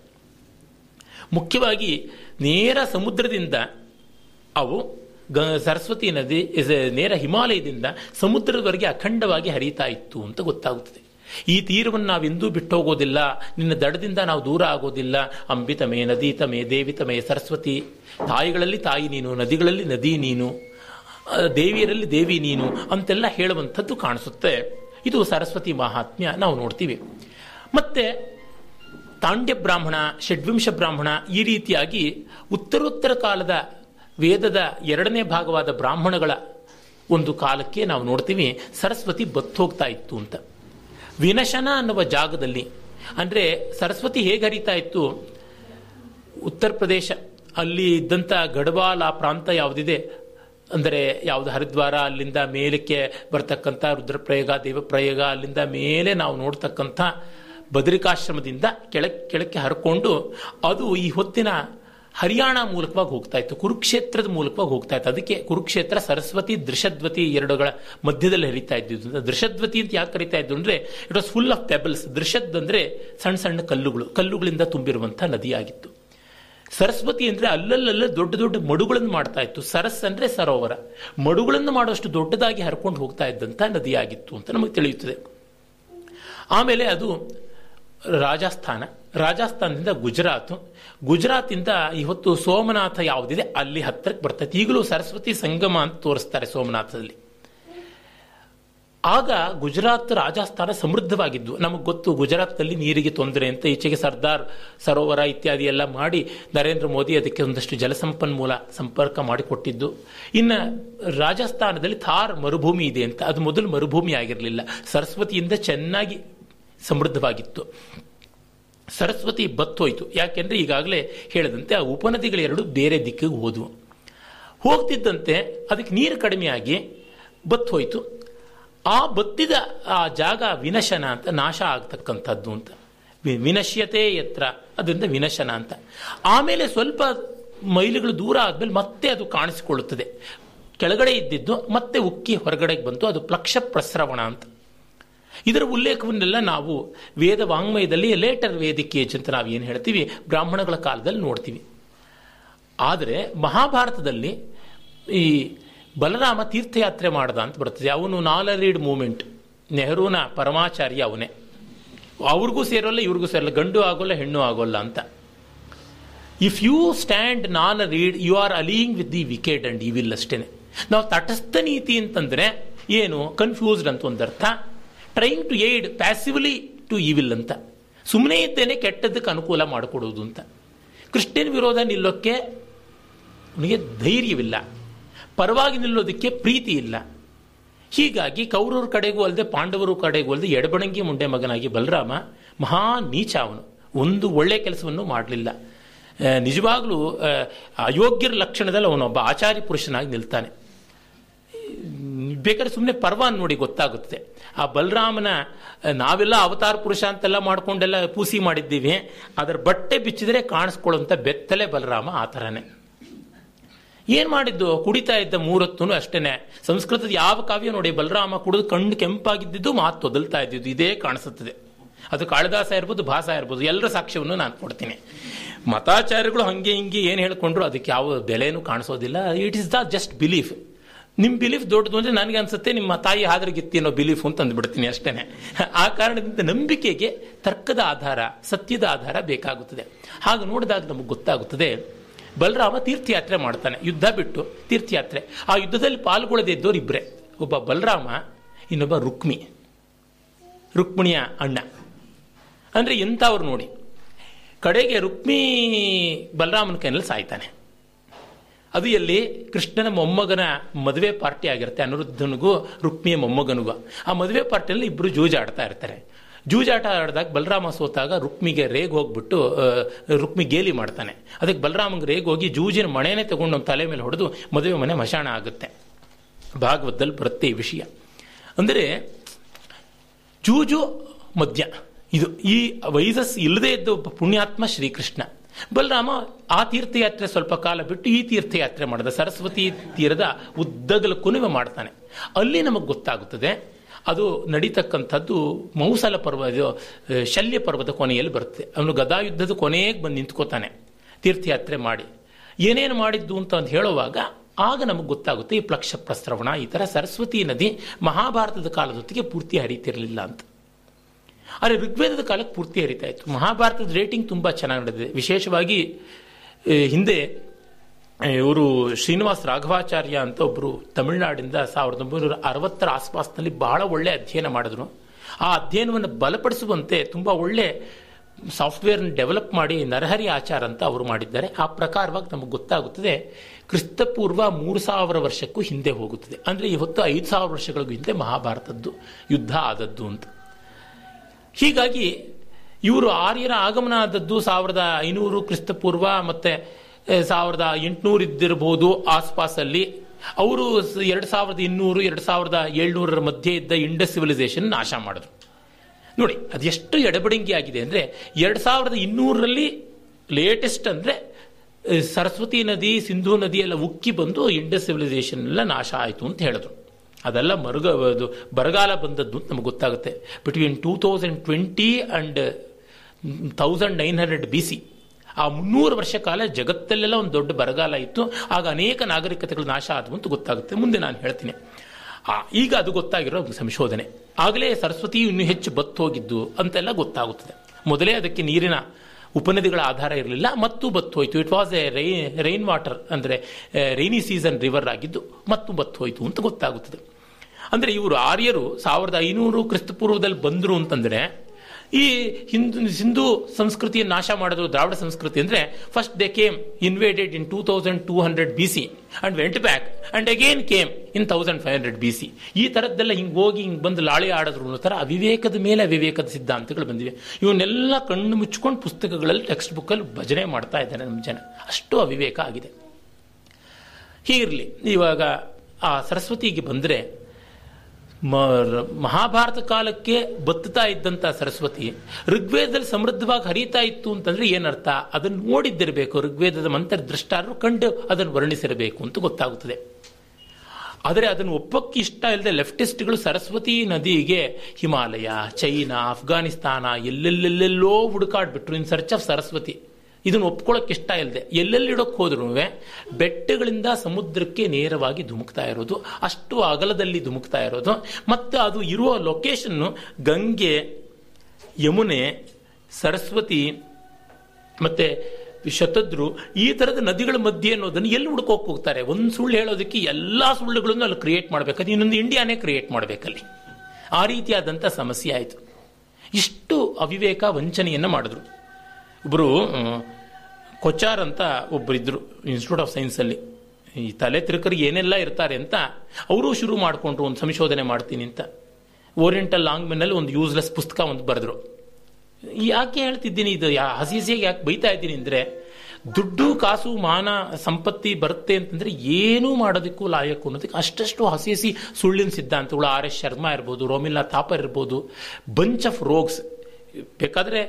ಮುಖ್ಯವಾಗಿ ನೇರ ಸಮುದ್ರದಿಂದ ಅವು ಗ, ಸರಸ್ವತಿ ನದಿ ನೇರ ಹಿಮಾಲಯದಿಂದ ಸಮುದ್ರದವರೆಗೆ ಅಖಂಡವಾಗಿ ಹರಿತಾ ಇತ್ತು ಅಂತ ಗೊತ್ತಾಗುತ್ತದೆ. ಈ ತೀರವನ್ನು ನಾವೆಂದೂ ಬಿಟ್ಟು ಹೋಗೋದಿಲ್ಲ ನಿನ್ನ ದಡದಿಂದ ನಾವು ದೂರ ಆಗೋದಿಲ್ಲ. ಅಂಬಿತಮೇ ನದೀತಮೇ ದೇವಿತಮೇ ಸರಸ್ವತಿ. ತಾಯಿಗಳಲ್ಲಿ ತಾಯಿ ನೀನು, ನದಿಗಳಲ್ಲಿ ನದಿ ನೀನು. ದೇವಿಯರಲ್ಲಿ ದೇವಿ ನೀನು ಅಂತೆಲ್ಲ ಹೇಳುವಂಥದ್ದು ಕಾಣಿಸುತ್ತೆ. ಇದು ಸರಸ್ವತಿ ಮಹಾತ್ಮ್ಯ ನಾವು ನೋಡ್ತೀವಿ. ಮತ್ತೆ ತಾಂಡ್ಯ ಬ್ರಾಹ್ಮಣ, ಷಡ್ವಿಂಶ ಬ್ರಾಹ್ಮಣ ಈ ರೀತಿಯಾಗಿ ಉತ್ತರೋತ್ತರ ಕಾಲದ ವೇದದ ಎರಡನೇ ಭಾಗವಾದ ಬ್ರಾಹ್ಮಣಗಳ ಒಂದು ಕಾಲಕ್ಕೆ ನಾವು ನೋಡ್ತೀವಿ, ಸರಸ್ವತಿ ಬತ್ತೋಗ್ತಾ ಇತ್ತು ಅಂತ. ವಿನಶನ ಅನ್ನುವ ಜಾಗದಲ್ಲಿ. ಅಂದರೆ ಸರಸ್ವತಿ ಹೇಗೆ ಹರಿತಾ ಇತ್ತು? ಉತ್ತರ ಪ್ರದೇಶ ಅಲ್ಲಿ ಇದ್ದಂಥ ಗಡವಾಲ್ ಆ ಪ್ರಾಂತ ಯಾವುದಿದೆ? ಅಂದರೆ ಯಾವುದು ಹರಿದ್ವಾರ ಅಲ್ಲಿಂದ ಮೇಲಕ್ಕೆ ಬರ್ತಕ್ಕಂಥ ರುದ್ರಪ್ರಯೋಗ, ದೇವಪ್ರಯೋಗ ಅಲ್ಲಿಂದ ಮೇಲೆ ನಾವು ನೋಡ್ತಕ್ಕಂಥ ಬದರಿಕಾಶ್ರಮದಿಂದ ಕೆಳಕ್ಕೆ ಕೆಳಕ್ಕೆ ಹರ್ಕೊಂಡು ಅದು ಈ ಹೊತ್ತಿನ ಹರಿಯಾಣ ಮೂಲಕವಾಗಿ ಹೋಗ್ತಾ ಇತ್ತು, ಕುರುಕ್ಷೇತ್ರದ ಮೂಲಕವಾಗಿ ಹೋಗ್ತಾ ಇತ್ತು. ಅದಕ್ಕೆ ಕುರುಕ್ಷೇತ್ರ, ಸರಸ್ವತಿ ದೃಶದ್ವತಿ ಎರಡುಗಳ ಮಧ್ಯದಲ್ಲಿ ಹರಿತಾ ಇದ್ದಿದ್ದು. ದೃಶದ್ವತಿ ಅಂತ ಯಾಕೆ ಕರಿತಾ ಇದ್ದು ಅಂದ್ರೆ it was full of pebbles ದೃಶದ್ ಅಂದ್ರೆ ಸಣ್ಣ ಸಣ್ಣ ಕಲ್ಲುಗಳು, ಕಲ್ಲುಗಳಿಂದ ತುಂಬಿರುವಂತಹ ನದಿಯಾಗಿತ್ತು. ಸರಸ್ವತಿ ಅಂದ್ರೆ ಅಲ್ಲಲ್ಲ ದೊಡ್ಡ ದೊಡ್ಡ ಮಡುಗಳನ್ನು ಮಾಡ್ತಾ ಇತ್ತು. ಸರಸ್ ಅಂದ್ರೆ ಸರೋವರ. ಮಡುಗಳನ್ನು ಮಾಡುವಷ್ಟು ದೊಡ್ಡದಾಗಿ ಹರ್ಕೊಂಡು ಹೋಗ್ತಾ ಇದ್ದಂಥ ನದಿಯಾಗಿತ್ತು ಅಂತ ನಮಗೆ ತಿಳಿಯುತ್ತದೆ. ಆಮೇಲೆ ಅದು ರಾಜಸ್ಥಾನ. ರಾಜಸ್ಥಾನದಿಂದ ಗುಜರಾತ್. ಗುಜರಾತಿಂದ ಇವತ್ತು ಸೋಮನಾಥ ಯಾವುದಿದೆ? ಅಲ್ಲಿ ಹತ್ತಿರಕ್ಕೆ ಬರ್ತೈತೆ. ಈಗಲೂ ಸರಸ್ವತಿ ಸಂಗಮ ಅಂತ ತೋರಿಸ್ತಾರೆ ಸೋಮನಾಥದಲ್ಲಿ. ಆಗ ಗುಜರಾತ್ ರಾಜಸ್ಥಾನ ಸಮೃದ್ಧವಾಗಿದ್ದು, ನಮಗೆ ಗೊತ್ತು ಗುಜರಾತ್ನಲ್ಲಿ ನೀರಿಗೆ ತೊಂದರೆ ಅಂತ ಈಚೆಗೆ ಸರ್ದಾರ್ ಸರೋವರ ಇತ್ಯಾದಿ ಎಲ್ಲ ಮಾಡಿ ನರೇಂದ್ರ ಮೋದಿ ಅದಕ್ಕೆ ಒಂದಷ್ಟು ಜಲಸಂಪನ್ಮೂಲ ಸಂಪರ್ಕ ಮಾಡಿಕೊಟ್ಟಿದ್ದು. ಇನ್ನು ರಾಜಸ್ಥಾನದಲ್ಲಿ ಥಾರ್ ಮರುಭೂಮಿ ಇದೆ ಅಂತ. ಅದು ಮೊದಲು ಮರುಭೂಮಿ ಆಗಿರಲಿಲ್ಲ. ಸರಸ್ವತಿಯಿಂದ ಚೆನ್ನಾಗಿ ಸಮೃದ್ಧವಾಗಿತ್ತು. ಸರಸ್ವತಿ ಬತ್ತೋಯ್ತು. ಯಾಕೆಂದ್ರೆ ಈಗಾಗಲೇ ಹೇಳಿದಂತೆ ಆ ಉಪನದಿಗಳೆರಡು ಬೇರೆ ದಿಕ್ಕಿಗೆ ಹೋದವು. ಹೋಗ್ತಿದ್ದಂತೆ ಅದಕ್ಕೆ ನೀರು ಕಡಿಮೆಯಾಗಿ ಬತ್ತೋಯ್ತು. ಆ ಬತ್ತಿದ ಆ ಜಾಗ ವಿನಶನ ಅಂತ, ನಾಶ ಆಗ್ತಕ್ಕಂಥದ್ದು ಅಂತ. ವಿನಶ್ಯತೆ ಎತ್ತರ ಅದರಿಂದ ವಿನಶನ ಅಂತ. ಆಮೇಲೆ ಸ್ವಲ್ಪ ಮೈಲುಗಳು ದೂರ ಆದಮೇಲೆ ಮತ್ತೆ ಅದು ಕಾಣಿಸಿಕೊಳ್ಳುತ್ತದೆ. ಕೆಳಗಡೆ ಇದ್ದಿದ್ದು ಮತ್ತೆ ಉಕ್ಕಿ ಹೊರಗಡೆಗೆ ಬಂತು. ಅದು ಪ್ಲಕ್ಷ ಪ್ರಸ್ರವಣ ಅಂತ. ಇದರ ಉಲ್ಲೇಖವನ್ನೆಲ್ಲ ನಾವು ವೇದ ವಾಂಗ್ಮಯದಲ್ಲಿ ಲೇಟರ್ ವೇದಿಕೆ ಅಂತ ನಾವು ಏನು ಹೇಳ್ತೀವಿ? ಬ್ರಾಹ್ಮಣಗಳ ಕಾಲದಲ್ಲಿ ನೋಡ್ತೀವಿ. ಆದರೆ ಮಹಾಭಾರತದಲ್ಲಿ ಈ ಬಲರಾಮ ತೀರ್ಥಯಾತ್ರೆ ಮಾಡ್ದ ಅಂತ ಬರ್ತದೆ. ಅವನು ನಾಲರೀಡ್ ಮೂಮೆಂಟ್, ನೆಹರೂನ ಪರಮಾಚಾರ್ಯ ಅವನೇ. ಅವ್ರಿಗೂ ಸೇರೋಲ್ಲ, ಇವ್ರಿಗೂ ಸೇರಲ್ಲ. ಗಂಡು ಆಗೋಲ್ಲ, ಹೆಣ್ಣು ಆಗೋಲ್ಲ ಅಂತ. If you stand non read you are allying with the wicked and evil ಅಷ್ಟೇ ನಾವು ತಟಸ್ಥ ನೀತಿ ಅಂತಂದ್ರೆ ಏನು? ಕನ್ಫ್ಯೂಸ್ಡ್ ಅಂತ ಒಂದರ್ಥ. Trying to aid passively to evil ಅಂತ. ಸುಮ್ಮನೆ ಇದ್ದೇನೆ ಕೆಟ್ಟದಕ್ಕೆ ಅನುಕೂಲ ಮಾಡಿಕೊಡೋದು ಅಂತ. ಕ್ರಿಶ್ಚಿಯನ್ ವಿರೋಧ ನಿಲ್ಲೋಕ್ಕೆ ಅವನಿಗೆ ಧೈರ್ಯವಿಲ್ಲ. ಪರವಾಗಿ ನಿಲ್ಲೋದಕ್ಕೆ ಪ್ರೀತಿ ಇಲ್ಲ. ಹೀಗಾಗಿ ಕೌರವ್ರ ಕಡೆಗೂ ಅಲ್ಲದೆ ಪಾಂಡವರ ಕಡೆಗೂ ಅಲ್ಲದೆ ಎಡಬಣಂಗಿ ಮುಂಡೆ ಮಗನಾಗಿ ಬಲರಾಮ ಮಹಾ ನೀಚ ಅವನು. ಒಂದು ಒಳ್ಳೆ ಕೆಲಸವನ್ನು ಮಾಡಲಿಲ್ಲ. ನಿಜವಾಗ್ಲೂ ಅಯೋಗ್ಯರ ಲಕ್ಷಣದಲ್ಲಿ ಅವನೊಬ್ಬ ಆಚಾರ್ಯ ಪುರುಷನಾಗಿ ನಿಲ್ತಾನೆ. ಬೇಕಾದ್ರೆ ಸುಮ್ಮನೆ ಪರ್ವಾನ್ ನೋಡಿ ಗೊತ್ತಾಗುತ್ತೆ. ಆ ಬಲರಾಮನ ನಾವೆಲ್ಲ ಅವತಾರ ಪುರುಷ ಅಂತೆಲ್ಲ ಮಾಡ್ಕೊಂಡೆಲ್ಲ ಪೂಸಿ ಮಾಡಿದ್ದೀವಿ. ಅದರ ಬಟ್ಟೆ ಬಿಚ್ಚಿದ್ರೆ ಕಾಣಿಸ್ಕೊಳ್ಳುವಂಥ ಬೆತ್ತಲೆ ಬಲರಾಮ ಆ ಥರನೇ ಏನು ಮಾಡಿದ್ದು? ಕುಡಿತಾ ಇದ್ದ ಮೂರತ್ತೂ ಅಷ್ಟೇನೆ. ಸಂಸ್ಕೃತದ ಯಾವ ಕಾವ್ಯ ನೋಡಿ ಬಲರಾಮ ಕುಡಿದು ಕಣ್ಣು ಕೆಂಪಾಗಿದ್ದು ಮಾತು ತೊದಲ್ತಾ ಇದ್ದಿದ್ದು, ಇದೇ ಕಾಣಿಸುತ್ತದೆ. ಅದು ಕಾಳಿದಾಸ ಇರ್ಬೋದು, ಭಾಸ ಇರ್ಬೋದು, ಎಲ್ಲರ ಸಾಕ್ಷ್ಯವನ್ನು ನಾನು ಕೊಡ್ತೀನಿ. ಮತಾಚಾರ್ಯಗಳು ಹಂಗೆ ಹಿಂಗೆ ಏನು ಹೇಳ್ಕೊಂಡ್ರು, ಅದಕ್ಕೆ ಯಾವ ಬೆಲೆನೂ ಕಾಣಿಸೋದಿಲ್ಲ. It is the just belief ನಿಮ್ಮ ಬಿಲೀಫ್ ದೊಡ್ಡದು ಅಂದ್ರೆ ನನಗೆ ಅನ್ಸುತ್ತೆ ನಿಮ್ಮ ತಾಯಿ ಹಾದ್ರಗಿತ್ತಿ ಅನ್ನೋ ಬಿಲೀಫ್ ಅಂತ ಅಂದ್ಬಿಡ್ತೀನಿ ಅಷ್ಟೇನೆ. ಆ ಕಾರಣದಿಂದ ನಂಬಿಕೆಗೆ ತರ್ಕದ ಆಧಾರ, ಸತ್ಯದ ಆಧಾರ ಬೇಕಾಗುತ್ತದೆ. ಹಾಗೆ ನೋಡಿದಾಗ ನಮಗೆ ಗೊತ್ತಾಗುತ್ತದೆ. ಬಲರಾಮ ತೀರ್ಥಯಾತ್ರೆ ಮಾಡ್ತಾನೆ. ಯುದ್ಧ ಬಿಟ್ಟು ತೀರ್ಥಯಾತ್ರೆ. ಆ ಯುದ್ಧದಲ್ಲಿ ಪಾಲ್ಗೊಳ್ಳದೇ ಇದ್ದವ್ರು ಇಬ್ಬರೇ ಒಬ್ಬ ಬಲರಾಮ, ಇನ್ನೊಬ್ಬ ರುಕ್ಮಿ. ರುಕ್ಮಿಣಿಯ ಅಣ್ಣ. ಅಂದ್ರೆ ಎಂಥವ್ರು ನೋಡಿ. ಕಡೆಗೆ ರುಕ್ಮಿ ಬಲರಾಮನ ಕೈನಲ್ಲಿ ಸಾಯ್ತಾನೆ. ಅದು ಎಲ್ಲಿ? ಕೃಷ್ಣನ ಮೊಮ್ಮಗನ ಮದುವೆ ಪಾರ್ಟಿ ಆಗಿರುತ್ತೆ, ಅನಿರುದ್ಧನಿಗೂ ರುಕ್ಮಿಯ ಮೊಮ್ಮಗನಿಗೂ. ಆ ಮದುವೆ ಪಾರ್ಟಿಯಲ್ಲಿ ಇಬ್ಬರು ಜೂಜಾಡ್ತಾ ಇರ್ತಾರೆ. ಜೂಜಾಟ ಆಡಿದಾಗ ಬಲರಾಮ ಸೋತಾಗ ರುಕ್ಮಿಗೆ ರೇಗ್ ಹೋಗ್ಬಿಟ್ಟು ರುಕ್ಮಿ ಗೇಲಿ ಮಾಡ್ತಾನೆ. ಅದಕ್ಕೆ ಬಲರಾಮಂಗೆ ರೇಗ್ ಹೋಗಿ ಜೂಜಿನ ಮಣೆನೇ ತಗೊಂಡು ತಲೆ ಮೇಲೆ ಹೊಡೆದು ಮದುವೆ ಮನೆ ಮಶಾಣ ಆಗುತ್ತೆ. ಭಾಗವತದಲ್ಲಿ ಬರುತ್ತೆ ಈ ವಿಷಯ. ಅಂದರೆ, ಜೂಜು ಮದ್ಯ. ಇದು ಈ ವೈಸಸ್ ಇಲ್ಲದೇ ಇದ್ದ ಪುಣ್ಯಾತ್ಮ ಶ್ರೀಕೃಷ್ಣ. ಬಲರಾಮ, ಆ ತೀರ್ಥಯಾತ್ರೆ ಸ್ವಲ್ಪ ಕಾಲ ಬಿಟ್ಟು ಈ ತೀರ್ಥಯಾತ್ರೆ ಮಾಡಿದ. ಸರಸ್ವತಿ ತೀರದ ಉದ್ದಗಲಕ್ಕೂ ಮಾಡ್ತಾನೆ. ಅಲ್ಲಿ ನಮಗೆ ಗೊತ್ತಾಗುತ್ತದೆ, ಅದು ನಡೀತಕ್ಕಂಥದ್ದು ಮೌಸಲ ಪರ್ವ ಶಲ್ಯ ಪರ್ವದ ಕೊನೆಯಲ್ಲಿ ಬರುತ್ತೆ. ಅವನು ಗದಾಯುದ್ಧದ ಕೊನೆಗೆ ಬಂದು ನಿಂತ್ಕೋತಾನೆ, ತೀರ್ಥಯಾತ್ರೆ ಮಾಡಿ. ಏನೇನು ಮಾಡಿದ್ದು ಅಂತ ಅಂದು ಹೇಳುವಾಗ, ಆಗ ನಮಗೆ ಗೊತ್ತಾಗುತ್ತೆ ಈ ಪ್ಲಕ್ಷ ಪ್ರಸ್ರವಣ ಈ ಥರ ಸರಸ್ವತಿ ನದಿ ಮಹಾಭಾರತದ ಕಾಲದೊತ್ತಿಗೆ ಪೂರ್ತಿ ಹರಿತಿರಲಿಲ್ಲ ಅಂತ. ಆದರೆ ಋಗ್ವೇದದ ಕಾಲಕ್ಕೆ ಪೂರ್ತಿ ಹರಿತಾ ಇತ್ತು. ಮಹಾಭಾರತದ ರೇಟಿಂಗ್ ತುಂಬ ಚೆನ್ನಾಗಿ ನಡೆದಿದೆ ವಿಶೇಷವಾಗಿ ಹಿಂದೆ ಇವರು ಶ್ರೀನಿವಾಸ್ ರಾಘವಾಚಾರ್ಯ ಅಂತ ಒಬ್ಬರು ತಮಿಳುನಾಡಿಂದ ಸಾವಿರದ ಒಂಬೈನೂರ ಅರವತ್ತರ ಆಸ್ಪಾಸ್ನಲ್ಲಿ ಬಹಳ ಒಳ್ಳೆ ಅಧ್ಯಯನ ಮಾಡಿದ್ರು. ಆ ಅಧ್ಯಯನವನ್ನು ಬಲಪಡಿಸುವಂತೆ ತುಂಬ ಒಳ್ಳೆ ಸಾಫ್ಟ್ವೇರ್ನ ಡೆವಲಪ್ ಮಾಡಿ ನರಹರಿ ಆಚಾರ ಅಂತ ಅವರು ಮಾಡಿದ್ದಾರೆ. ಆ ಪ್ರಕಾರವಾಗಿ ನಮಗೆ ಗೊತ್ತಾಗುತ್ತದೆ, ಕ್ರಿಸ್ತಪೂರ್ವ ಮೂರು ಸಾವಿರ ವರ್ಷಕ್ಕೂ ಹಿಂದೆ ಹೋಗುತ್ತದೆ. ಅಂದರೆ ಇವತ್ತು ಐದು ಸಾವಿರ ವರ್ಷಗಳಿಗೂ ಹಿಂದೆ ಮಹಾಭಾರತದ್ದು ಯುದ್ಧ ಆದದ್ದು ಅಂತ. ಹೀಗಾಗಿ ಇವರು ಆರ್ಯರ ಆಗಮನ ಆದದ್ದು ಸಾವಿರದ ಐನೂರು ಕ್ರಿಸ್ತಪೂರ್ವ ಮತ್ತೆ ಸಾವಿರದ ಎಂಟುನೂರು ಇದ್ದಿರಬಹುದು ಆಸ್ಪಾಸಲ್ಲಿ. ಅವರು ಎರಡು ಸಾವಿರದ ಇನ್ನೂರು, ಎರಡು ಸಾವಿರದ ಏಳ್ನೂರರ ಮಧ್ಯೆ ಇದ್ದ ಇಂಡಸ್ ಸಿವಿಲೈಸೇಷನ್ ನಾಶ ಮಾಡಿದ್ರು. ನೋಡಿ, ಅದೆಷ್ಟು ಎಡಬಡಿಂಗಿ ಆಗಿದೆ ಅಂದರೆ, ಎರಡು ಸಾವಿರದ ಇನ್ನೂರರಲ್ಲಿ ಲೇಟೆಸ್ಟ್ ಅಂದರೆ ಸರಸ್ವತಿ ನದಿ, ಸಿಂಧೂ ನದಿ ಎಲ್ಲ ಉಕ್ಕಿ ಬಂದು ಇಂಡಸ್ ಸಿವಿಲೈಸೇಷನ್ ಎಲ್ಲ ನಾಶ ಆಯಿತು ಅಂತ ಹೇಳಿದ್ರು. ಅದೆಲ್ಲ ಮರುಗ ಅದು ಬರಗಾಲ ಬಂದದ್ದು ನಮಗೆ ಗೊತ್ತಾಗುತ್ತೆ. Between two thousand twenty and thousand nine hundred B C ಆ ಮುನ್ನೂರು ವರ್ಷ ಕಾಲ ಜಗತ್ತಲ್ಲೆಲ್ಲ ಒಂದು ದೊಡ್ಡ ಬರಗಾಲ ಇತ್ತು. ಆಗ ಅನೇಕ ನಾಗರಿಕತೆಗಳು ನಾಶ ಆದವು ಅಂತ ಗೊತ್ತಾಗುತ್ತೆ. ಮುಂದೆ ನಾನು ಹೇಳ್ತೀನಿ. ಆ, ಈಗ ಅದು ಗೊತ್ತಾಗಿರೋ ಸಂಶೋಧನೆ. ಆಗಲೇ ಸರಸ್ವತಿ ಇನ್ನೂ ಹೆಚ್ಚು ಬತ್ತು ಹೋಗಿದ್ದು ಅಂತೆಲ್ಲ ಗೊತ್ತಾಗುತ್ತದೆ. ಮೊದಲೇ ಅದಕ್ಕೆ ನೀರಿನ ಉಪನದಿಗಳ ಆಧಾರ ಇರಲಿಲ್ಲ ಮತ್ತು ಬತ್ತು ಹೋಯಿತು it was a rai rain water ಅಂದರೆ ರೈನಿ ಸೀಸನ್ ರಿವರ್ ಆಗಿದ್ದು ಮತ್ತು ಬತ್ತು ಹೋಯಿತು ಅಂತ ಗೊತ್ತಾಗುತ್ತದೆ. ಅಂದರೆ ಇವರು ಆರ್ಯರು ಸಾವಿರದ ಐನೂರು ಕ್ರಿಸ್ತಪೂರ್ವದಲ್ಲಿ ಬಂದರು ಅಂತಂದರೆ ಈ ಹಿಂದೂ ಹಿಂದೂ ಸಂಸ್ಕೃತಿಯನ್ನು ನಾಶ ಮಾಡಿದ್ರು, ದ್ರಾವಿಡ ಸಂಸ್ಕೃತಿ ಅಂದರೆ first they came invaded in two thousand two hundred B C and went back and again came in thousand five hundred B C ಈ ಥರದ್ದೆಲ್ಲ ಹಿಂಗೆ ಹೋಗಿ, ಹಿಂಗೆ ಬಂದು ಲಾಳಿ ಆಡಿದ್ರು ಅನ್ನೋ ಥರ ಅವಿವೇಕದ ಮೇಲೆ ಅವಿವೇಕದ ಸಿದ್ಧಾಂತಗಳು ಬಂದಿವೆ. ಇವನ್ನೆಲ್ಲ ಕಣ್ಣು ಮುಚ್ಕೊಂಡು ಪುಸ್ತಕಗಳಲ್ಲಿ ಟೆಕ್ಸ್ಟ್ ಬುಕ್ಕಲ್ಲಿ ಭಜನೆ ಮಾಡ್ತಾ ಇದ್ದಾರೆ ನಮ್ಮ ಜನ. ಅಷ್ಟು ಅವಿವೇಕ ಆಗಿದೆ. ಹೀಗಿರಲಿ, ಇವಾಗ ಆ ಸರಸ್ವತಿಗೆ ಬಂದರೆ ಮಹಾಭಾರತ ಕಾಲಕ್ಕೆ ಬತ್ತುತ್ತಾ ಇದ್ದಂಥ ಸರಸ್ವತಿ ಋಗ್ವೇದದಲ್ಲಿ ಸಮೃದ್ಧವಾಗಿ ಹರಿತಾ ಇತ್ತು ಅಂತಂದ್ರೆ ಏನರ್ಥ? ಅದನ್ನು ನೋಡಿದ್ದಿರಬೇಕು. ಋಗ್ವೇದದ ಮಂತ್ರ ದೃಷ್ಟಾರರು ಕಂಡು ಅದನ್ನು ವರ್ಣಿಸಿರಬೇಕು ಅಂತ ಗೊತ್ತಾಗುತ್ತದೆ. ಆದರೆ ಅದನ್ನು ಒಪ್ಪಕ್ಕೆ ಇಷ್ಟ ಇಲ್ಲದೆ ಲೆಫ್ಟಿಸ್ಟ್ಗಳು ಸರಸ್ವತಿ ನದಿಗೆ ಹಿಮಾಲಯ, ಚೈನಾ ಅಫ್ಘಾನಿಸ್ತಾನ ಎಲ್ಲೆಲ್ಲೆಲ್ಲೆಲ್ಲೋ ಹುಡುಕಾಡ್ಬಿಟ್ರು ಇನ್ ಸರ್ಚ್ ಆಫ್ ಸರಸ್ವತಿ. ಇದನ್ನು ಒಪ್ಕೊಳ್ಳೋಕೆ ಇಷ್ಟ ಇಲ್ಲದೆ ಎಲ್ಲೆಲ್ಲಿ ಇಡೋಕೆ ಹೋದ್ರೂ ಬೆಟ್ಟಗಳಿಂದ ಸಮುದ್ರಕ್ಕೆ ನೇರವಾಗಿ ಧುಮುಕ್ತಾ ಇರೋದು, ಅಷ್ಟು ಅಗಲದಲ್ಲಿ ಧುಮುಕ್ತಾ ಇರೋದು, ಮತ್ತು ಅದು ಇರುವ ಲೊಕೇಶನ್ನು ಗಂಗೆ, ಯಮುನೆ, ಸರಸ್ವತಿ, ಮತ್ತು ಶತದ್ರು, ಈ ಥರದ ನದಿಗಳ ಮಧ್ಯೆ ಅನ್ನೋದನ್ನು ಎಲ್ಲಿ ಹುಡ್ಕೋಕೆ ಹೋಗ್ತಾರೆ? ಒಂದು ಸುಳ್ಳು ಹೇಳೋದಕ್ಕೆ ಎಲ್ಲ ಸುಳ್ಳುಗಳನ್ನು ಅಲ್ಲಿ ಕ್ರಿಯೇಟ್ ಮಾಡಬೇಕು. ಇನ್ನೊಂದು ಇಂಡಿಯಾನೇ ಕ್ರಿಯೇಟ್ ಮಾಡಬೇಕಲ್ಲಿ ಆ ರೀತಿಯಾದಂಥ ಸಮಸ್ಯೆ ಆಯಿತು. ಇಷ್ಟು ಅವಿವೇಕ ವಂಚನೆಯನ್ನು ಮಾಡಿದ್ರು. ಒಬ್ಬರು ಕೊಚಾರ್ ಅಂತ ಒಬ್ಬರಿದ್ದರು ಇನ್ಸ್ಟಿಟ್ಯೂಟ್ ಆಫ್ ಸೈನ್ಸಲ್ಲಿ ಈ ತಲೆ ತಿರುಕರಿಗೆ ಏನೆಲ್ಲ ಇರ್ತಾರೆ ಅಂತ ಅವರು ಶುರು ಮಾಡಿಕೊಂಡ್ರು, ಒಂದು ಸಂಶೋಧನೆ ಮಾಡ್ತೀನಿ ಅಂತ. ಓರಿಯೆಂಟಲ್ ಲಾಂಗ್ಮೆನ್ನಲ್ಲಿ ಒಂದು ಯೂಸ್ಲೆಸ್ ಪುಸ್ತಕ ಒಂದು ಬರೆದ್ರು. ಯಾಕೆ ಹೇಳ್ತಿದ್ದೀನಿ ಇದು? ಯಾ ಹಸಿ ಹಸಿಯಾಗಿ ಯಾಕೆ ಬೈತಾ ಇದ್ದೀನಿ ಅಂದರೆ, ದುಡ್ಡು, ಕಾಸು, ಮಾನ, ಸಂಪತ್ತಿ ಬರುತ್ತೆ ಅಂತಂದ್ರೆ ಏನೂ ಮಾಡೋದಕ್ಕೂ ಲಾಯಕ್ಕೂ ಅನ್ನೋದಕ್ಕೆ ಅಷ್ಟಷ್ಟು ಹಸಿ ಹಸಿ ಸುಳ್ಳಿನ ಸಿದ್ಧಾಂತಗಳು, ಆರ್ ಎಸ್ ಶರ್ಮಾ ಇರ್ಬೋದು, ರೋಮಿಲ್ಲಾ ಥಾಪರ್ ಇರ್ಬೋದು ಬಂಚ್ ಆಫ್ ರೋಗ್ಸ್ ಬೇಕಾದರೆ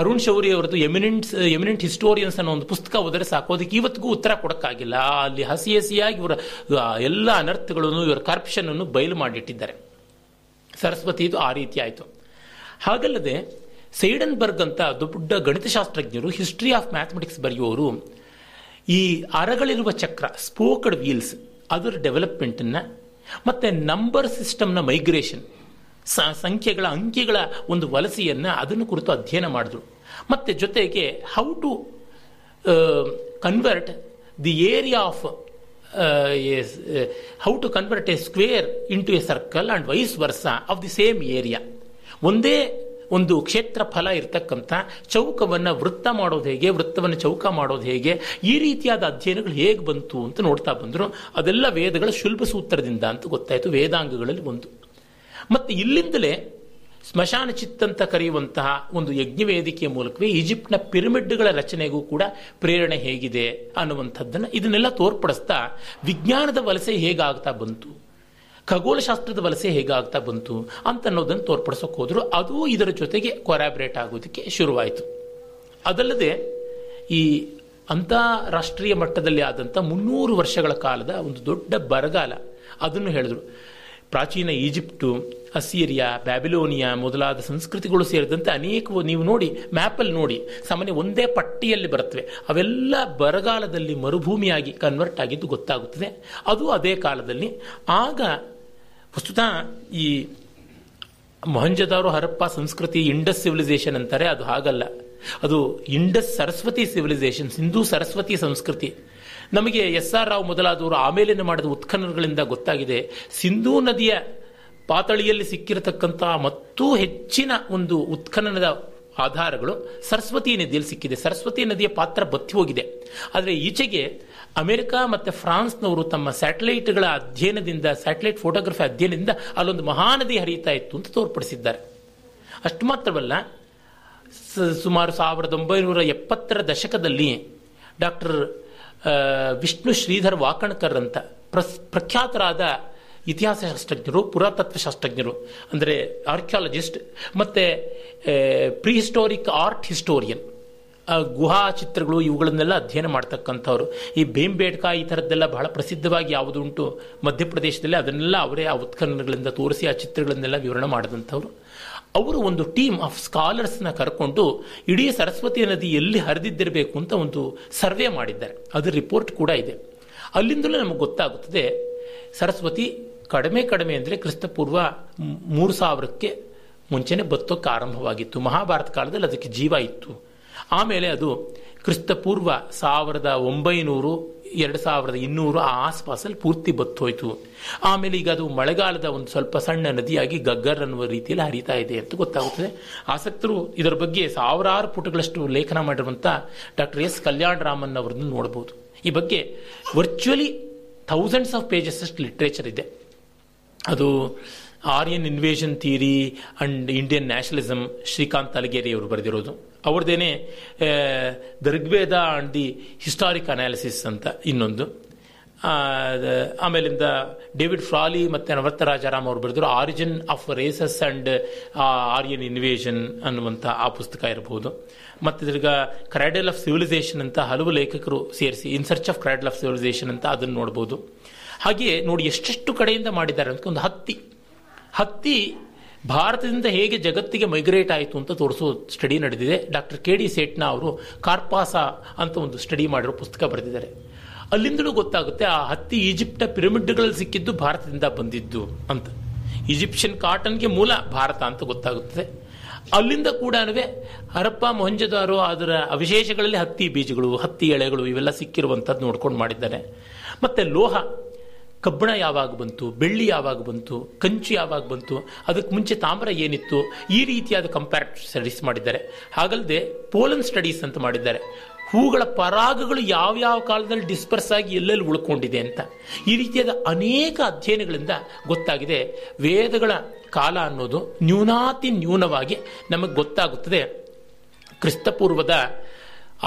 ಅರುಣ್ ಶೌರಿ ಅವರದ್ದು ಎಮಿನೆಂಟ್ ಎಮಿನೆಂಟ್ ಹಿಸ್ಟೋರಿಯನ್ಸ್ ಅನ್ನೋ ಒಂದು ಪುಸ್ತಕ ಓದರೆ ಸಾಕು. ಅದಕ್ಕೆ ಇವತ್ತಿಗೂ ಉತ್ತರ ಕೊಡೋಕ್ಕಾಗಿಲ್ಲ. ಅಲ್ಲಿ ಹಸಿ ಹಸಿಯಾಗಿ ಇವರ ಎಲ್ಲ ಅನರ್ಥಗಳನ್ನು, ಇವರ ಕರಪ್ಷನ್ ಅನ್ನು ಬಯಲು ಮಾಡಿಟ್ಟಿದ್ದಾರೆ. ಸರಸ್ವತಿ, ಇದು ಆ ರೀತಿ ಆಯಿತು. ಹಾಗಲ್ಲದೆ, ಸೈಡನ್ಬರ್ಗ್ ಅಂತ ದೊಡ್ಡ ಗಣಿತಶಾಸ್ತ್ರಜ್ಞರು ಹಿಸ್ಟ್ರಿ ಆಫ್ ಮ್ಯಾಥಮೆಟಿಕ್ಸ್ ಬರೆಯುವವರು, ಈ ಅರಗಳಿರುವ ಚಕ್ರ ಸ್ಪೋಕಡ್ ವೀಲ್ಸ್ ಅದರ ಡೆವಲಪ್ಮೆಂಟನ್ನು ಮತ್ತು ನಂಬರ್ ಸಿಸ್ಟಮ್ನ ಮೈಗ್ರೇಷನ್ ಸಂಖ್ಯೆಗಳ ಅಂಕಿಗಳ ಒಂದು ವಲಸೆಯನ್ನು ಅದನ್ನು ಕುರಿತು ಅಧ್ಯಯನ ಮಾಡಿದ್ರು. ಮತ್ತು ಜೊತೆಗೆ how to convert the area of how to convert a square into a circle and vice versa of the same area ಒಂದೇ ಒಂದು ಕ್ಷೇತ್ರ ಫಲ ಇರತಕ್ಕಂಥ ಚೌಕವನ್ನು ವೃತ್ತ ಮಾಡೋದು ಹೇಗೆ, ವೃತ್ತವನ್ನು ಚೌಕ ಮಾಡೋದು ಹೇಗೆ, ಈ ರೀತಿಯಾದ ಅಧ್ಯಯನಗಳು ಹೇಗೆ ಬಂತು ಅಂತ ನೋಡ್ತಾ ಬಂದರು. ಅದೆಲ್ಲ ವೇದಗಳ ಶುಲ್ಭ ಸೂತ್ರದಿಂದ ಅಂತ ಗೊತ್ತಾಯಿತು, ವೇದಾಂಗಗಳಲ್ಲಿ ಒಂದು ಮತ್ತು ಇಲ್ಲಿಂದಲೇ ಸ್ಮಶಾನ ಚಿತ್ತಂತ ಕರೆಯುವಂತಹ ಒಂದು ಯಜ್ಞವೇದಿಕೆಯ ಮೂಲಕವೇ ಈಜಿಪ್ಟ್ನ ಪಿರಮಿಡ್ಗಳ ರಚನೆಗೂ ಕೂಡ ಪ್ರೇರಣೆ ಹೇಗಿದೆ ಅನ್ನುವಂಥದ್ದನ್ನು ಇದನ್ನೆಲ್ಲ ತೋರ್ಪಡಿಸ್ತಾ ವಿಜ್ಞಾನದ ವಲಸೆ ಹೇಗಾಗ್ತಾ ಬಂತು? ಖಗೋಳಶಾಸ್ತ್ರದ ವಲಸೆ ಹೇಗಾಗ್ತಾ ಬಂತು ಅಂತ ಅನ್ನೋದನ್ನು ತೋರ್ಪಡಿಸೋಕೆ ಹೋದರು. ಅದು ಇದರ ಜೊತೆಗೆ ಕೊರಾಬ್ರೇಟ್ ಆಗೋದಕ್ಕೆ ಶುರುವಾಯಿತು. ಅದಲ್ಲದೆ ಈ ಅಂತಾರಾಷ್ಟ್ರೀಯ ಮಟ್ಟದಲ್ಲಿ ಆದಂಥ ಮುನ್ನೂರು ವರ್ಷಗಳ ಕಾಲದ ಒಂದು ದೊಡ್ಡ ಬರಗಾಲ ಅದನ್ನು ಹೇಳಿದ್ರು. ಪ್ರಾಚೀನ ಈಜಿಪ್ಟು ಅಸೀರಿಯಾ ಬ್ಯಾಬಿಲೋನಿಯಾ ಮೊದಲಾದ ಸಂಸ್ಕೃತಿಗಳು ಸೇರಿದಂತೆ ಅನೇಕ ನೀವು ನೋಡಿ ಮ್ಯಾಪಲ್ಲಿ ನೋಡಿ, ಸಾಮಾನ್ಯ ಒಂದೇ ಪಟ್ಟಿಯಲ್ಲಿ ಬರುತ್ತವೆ. ಅವೆಲ್ಲ ಬರಗಾಲದಲ್ಲಿ ಮರುಭೂಮಿಯಾಗಿ ಕನ್ವರ್ಟ್ ಆಗಿದ್ದು ಗೊತ್ತಾಗುತ್ತದೆ. ಅದು ಅದೇ ಕಾಲದಲ್ಲಿ. ಆಗ ಪ್ರಸ್ತುತ ಈ ಮೊಹಂಜದಾರು ಹರಪ್ಪ ಸಂಸ್ಕೃತಿ ಇಂಡಸ್ ಸಿವಿಲೈಸೇಷನ್ ಅಂತಾರೆ, ಅದು ಹಾಗಲ್ಲ. ಅದು ಇಂಡಸ್ ಸರಸ್ವತಿ ಸಿವಿಲೈಸೇಷನ್ ಸಿಂಧೂ ಸರಸ್ವತಿ ಸಂಸ್ಕೃತಿ. ನಮಗೆ ಎಸ್ ಆರ್ ರಾವ್ ಮೊದಲಾದವರು ಆಮೇಲೆ ಮಾಡಿದ ಉತ್ಖನನಗಳಿಂದ ಗೊತ್ತಾಗಿದೆ. ಸಿಂಧೂ ನದಿಯ ಪಾತಳಿಯಲ್ಲಿ ಸಿಕ್ಕಿರತಕ್ಕಂತಹ ಮತ್ತೂ ಹೆಚ್ಚಿನ ಒಂದು ಉತ್ಖನನದ ಆಧಾರಗಳು ಸರಸ್ವತಿ ನದಿಯಲ್ಲಿ ಸಿಕ್ಕಿದೆ. ಸರಸ್ವತಿ ನದಿಯ ಪಾತ್ರ ಬತ್ತಿ ಹೋಗಿದೆ. ಆದರೆ ಈಚೆಗೆ ಅಮೆರಿಕ ಮತ್ತು ಫ್ರಾನ್ಸ್ನವರು ತಮ್ಮ ಸ್ಯಾಟಲೈಟ್ಗಳ ಅಧ್ಯಯನದಿಂದ, ಸ್ಯಾಟಲೈಟ್ ಫೋಟೋಗ್ರಫಿ ಅಧ್ಯಯನದಿಂದ ಅಲ್ಲೊಂದು ಮಹಾನದಿ ಹರಿಯುತ್ತಾ ಇತ್ತು ಅಂತ ತೋರ್ಪಡಿಸಿದ್ದಾರೆ. ಅಷ್ಟು ಮಾತ್ರವಲ್ಲ ಸುಮಾರು ಸಾವಿರದ ಒಂಬೈನೂರ ಎಪ್ಪತ್ತರ ದಶಕದಲ್ಲಿ ಡಾಕ್ಟರ್ ವಿಷ್ಣು ಶ್ರೀಧರ್ ವಾಕಣ್ಕರ್ ಅಂತ ಪ್ರಖ್ಯಾತರಾದ ಇತಿಹಾಸ ಶಾಸ್ತ್ರಜ್ಞರು, ಪುರಾತತ್ವ ಶಾಸ್ತ್ರಜ್ಞರು, ಅಂದರೆ ಆರ್ಕಿಯಾಲಜಿಸ್ಟ್ ಮತ್ತು ಪ್ರಿಹಿಸ್ಟೋರಿಕ್ ಆರ್ಟ್ ಹಿಸ್ಟೋರಿಯನ್ ಗುಹಾ ಚಿತ್ರಗಳು ಇವುಗಳನ್ನೆಲ್ಲ ಅಧ್ಯಯನ ಮಾಡ್ತಕ್ಕಂಥವ್ರು. ಈ ಬೇಂಬೇಡ್ಕ ಈ ಥರದ್ದೆಲ್ಲ ಬಹಳ ಪ್ರಸಿದ್ಧವಾಗಿ ಯಾವುದು ಉಂಟು ಮಧ್ಯಪ್ರದೇಶದಲ್ಲಿ ಅದನ್ನೆಲ್ಲ ಅವರೇ ಆ ಉತ್ಖನನಗಳಿಂದ ತೋರಿಸಿ ಆ ಚಿತ್ರಗಳನ್ನೆಲ್ಲ ವಿವರಣೆ ಮಾಡಿದಂಥವ್ರು. ಅವರು ಒಂದು ಟೀಮ್ ಆಫ್ ಸ್ಕಾಲರ್ಸ್ನ ಕರ್ಕೊಂಡು ಇಡೀ ಸರಸ್ವತಿ ನದಿ ಎಲ್ಲಿ ಹರಿದಿದ್ದಿರಬೇಕು ಅಂತ ಒಂದು ಸರ್ವೆ ಮಾಡಿದ್ದಾರೆ. ಅದರ ರಿಪೋರ್ಟ್ ಕೂಡ ಇದೆ. ಅಲ್ಲಿಂದಲೂ ನಮಗೆ ಗೊತ್ತಾಗುತ್ತದೆ, ಸರಸ್ವತಿ ಕಡಿಮೆ ಕಡಿಮೆ ಅಂದರೆ ಕ್ರಿಸ್ತಪೂರ್ವ ಮೂರು ಸಾವಿರಕ್ಕೆ ಮುಂಚೆನೆ ಬತ್ತೋಕ್ಕೆ ಆರಂಭವಾಗಿತ್ತು. ಮಹಾಭಾರತ ಕಾಲದಲ್ಲಿ ಅದಕ್ಕೆ ಜೀವ ಇತ್ತು. ಆಮೇಲೆ ಅದು ಕ್ರಿಸ್ತಪೂರ್ವ ಸಾವಿರದ ಒಂಬೈನೂರು ಎರಡು ಸಾವಿರದ ಇನ್ನೂರು ಆ ಆಸ್ಪಾಸಲ್ಲಿ ಪೂರ್ತಿ ಬತ್ತೋಯ್ತು. ಆಮೇಲೆ ಈಗ ಅದು ಮಳೆಗಾಲದ ಒಂದು ಸ್ವಲ್ಪ ಸಣ್ಣ ನದಿಯಾಗಿ ಗಗ್ಗರ್ ಅನ್ನುವ ರೀತಿಯಲ್ಲಿ ಹರಿತಾ ಇದೆ ಅಂತ ಗೊತ್ತಾಗುತ್ತದೆ. ಆಸಕ್ತರು ಇದರ ಬಗ್ಗೆ ಸಾವಿರಾರು ಪುಟಗಳಷ್ಟು ಲೇಖನ ಮಾಡಿರುವಂಥ ಡಾಕ್ಟರ್ ಎಸ್ ಕಲ್ಯಾಣ ರಾಮನ್ ಅವರನ್ನು ನೋಡಬಹುದು. ಈ ಬಗ್ಗೆ ವರ್ಚುವಲಿ ಥೌಸಂಡ್ಸ್ ಆಫ್ ಪೇಜಸ್ ಅಷ್ಟು ಲಿಟ್ರೇಚರ್ ಇದೆ. ಅದು Aryan invasion theory and Indian nationalism Shrikant Talageri ಅವರು ಬರೆದಿರೋದು. ಅವ್ರದ್ದೇನೆ the and the historic analysis ಅಂತ ಇನ್ನೊಂದು. ಆಮೇಲಿಂದ ಡೇವಿಡ್ ಫ್ರಾಲಿ ಮತ್ತು ನವರ್ತರಾಜಾರಾಮ್ ಅವರು ಬರೆದರು, origin of races and Aryan invasion ಅನ್ನುವಂಥ ಆ ಪುಸ್ತಕ ಇರಬಹುದು ಮತ್ತು ಇದ್ರಿಗ ಕ್ರೈಡಲ್ ಆಫ್ ಸಿವಿಲೈಸೇಷನ್ ಅಂತ ಹಲವು ಲೇಖಕರು ಸೇರಿಸಿ, in search of cradle of civilisation ಅಂತ ಅದನ್ನು ನೋಡ್ಬೋದು. ಹಾಗೆಯೇ ನೋಡಿ ಎಷ್ಟೆಷ್ಟು ಕಡೆಯಿಂದ ಮಾಡಿದ್ದಾರೆ ಅಂತ ಒಂದು ಹತ್ತಿ. ಹತ್ತಿ ಭಾರತದಿಂದ ಹೇಗೆ ಜಗತ್ತಿಗೆ ಮೈಗ್ರೇಟ್ ಆಯಿತು ಅಂತ ತೋರಿಸೋ ಸ್ಟಡಿ ನಡೆದಿದೆ. ಡಾಕ್ಟರ್ ಕೆ ಡಿ ಸೇಟ್ನ ಅವರು ಕಾರ್ಪಾಸ ಅಂತ ಒಂದು ಸ್ಟಡಿ ಮಾಡಿರೋ ಪುಸ್ತಕ ಬರೆದಿದ್ದಾರೆ. ಅಲ್ಲಿಂದಲೂ ಗೊತ್ತಾಗುತ್ತೆ ಆ ಹತ್ತಿ ಈಜಿಪ್ಟ ಪಿರಮಿಡ್ಗಳಲ್ಲಿ ಸಿಕ್ಕಿದ್ದು ಭಾರತದಿಂದ ಬಂದಿದ್ದು ಅಂತ. ಈಜಿಪ್ಷಿಯನ್ ಕಾಟನ್ಗೆ ಮೂಲ ಭಾರತ ಅಂತ ಗೊತ್ತಾಗುತ್ತದೆ. ಅಲ್ಲಿಂದ ಕೂಡ ಹರಪ್ಪ ಮೊಹಂಜದಾರು ಅದರ ಅವಶೇಷಗಳಲ್ಲಿ ಹತ್ತಿ ಬೀಜಗಳು, ಹತ್ತಿ ಎಳೆಗಳು ಇವೆಲ್ಲ ಸಿಕ್ಕಿರುವಂಥದ್ದು ನೋಡ್ಕೊಂಡು ಮಾಡಿದ್ದಾರೆ ಮತ್ತೆ ಲೋಹ. ಕಬ್ಬಣ ಯಾವಾಗ ಬಂತು, ಬೆಳ್ಳಿ ಯಾವಾಗ ಬಂತು, ಕಂಚು ಯಾವಾಗ ಬಂತು, ಅದಕ್ಕೆ ಮುಂಚೆ ತಾಮ್ರ ಏನಿತ್ತು, ಈ ರೀತಿಯಾದ ಕಂಪ್ಯಾರಿಟಿವ್ ಸ್ಟಡೀಸ್ ಮಾಡಿದ್ದಾರೆ. ಹಾಗಲ್ಲದೆ ಪೋಲನ್ ಸ್ಟಡೀಸ್ ಅಂತ ಮಾಡಿದ್ದಾರೆ. ಹೂಗಳ ಪರಾಗಗಳು ಯಾವ್ಯಾವ ಕಾಲದಲ್ಲಿ ಡಿಸ್ಪರ್ಸ್ ಆಗಿ ಎಲ್ಲೆಲ್ಲಿ ಉಳ್ಕೊಂಡಿದೆ ಅಂತ. ಈ ರೀತಿಯಾದ ಅನೇಕ ಅಧ್ಯಯನಗಳಿಂದ ಗೊತ್ತಾಗಿದೆ. ವೇದಗಳ ಕಾಲ ಅನ್ನೋದು ನ್ಯೂನಾತಿ ನ್ಯೂನವಾಗಿ ನಮಗೆ ಗೊತ್ತಾಗುತ್ತದೆ. ಕ್ರಿಸ್ತಪೂರ್ವದ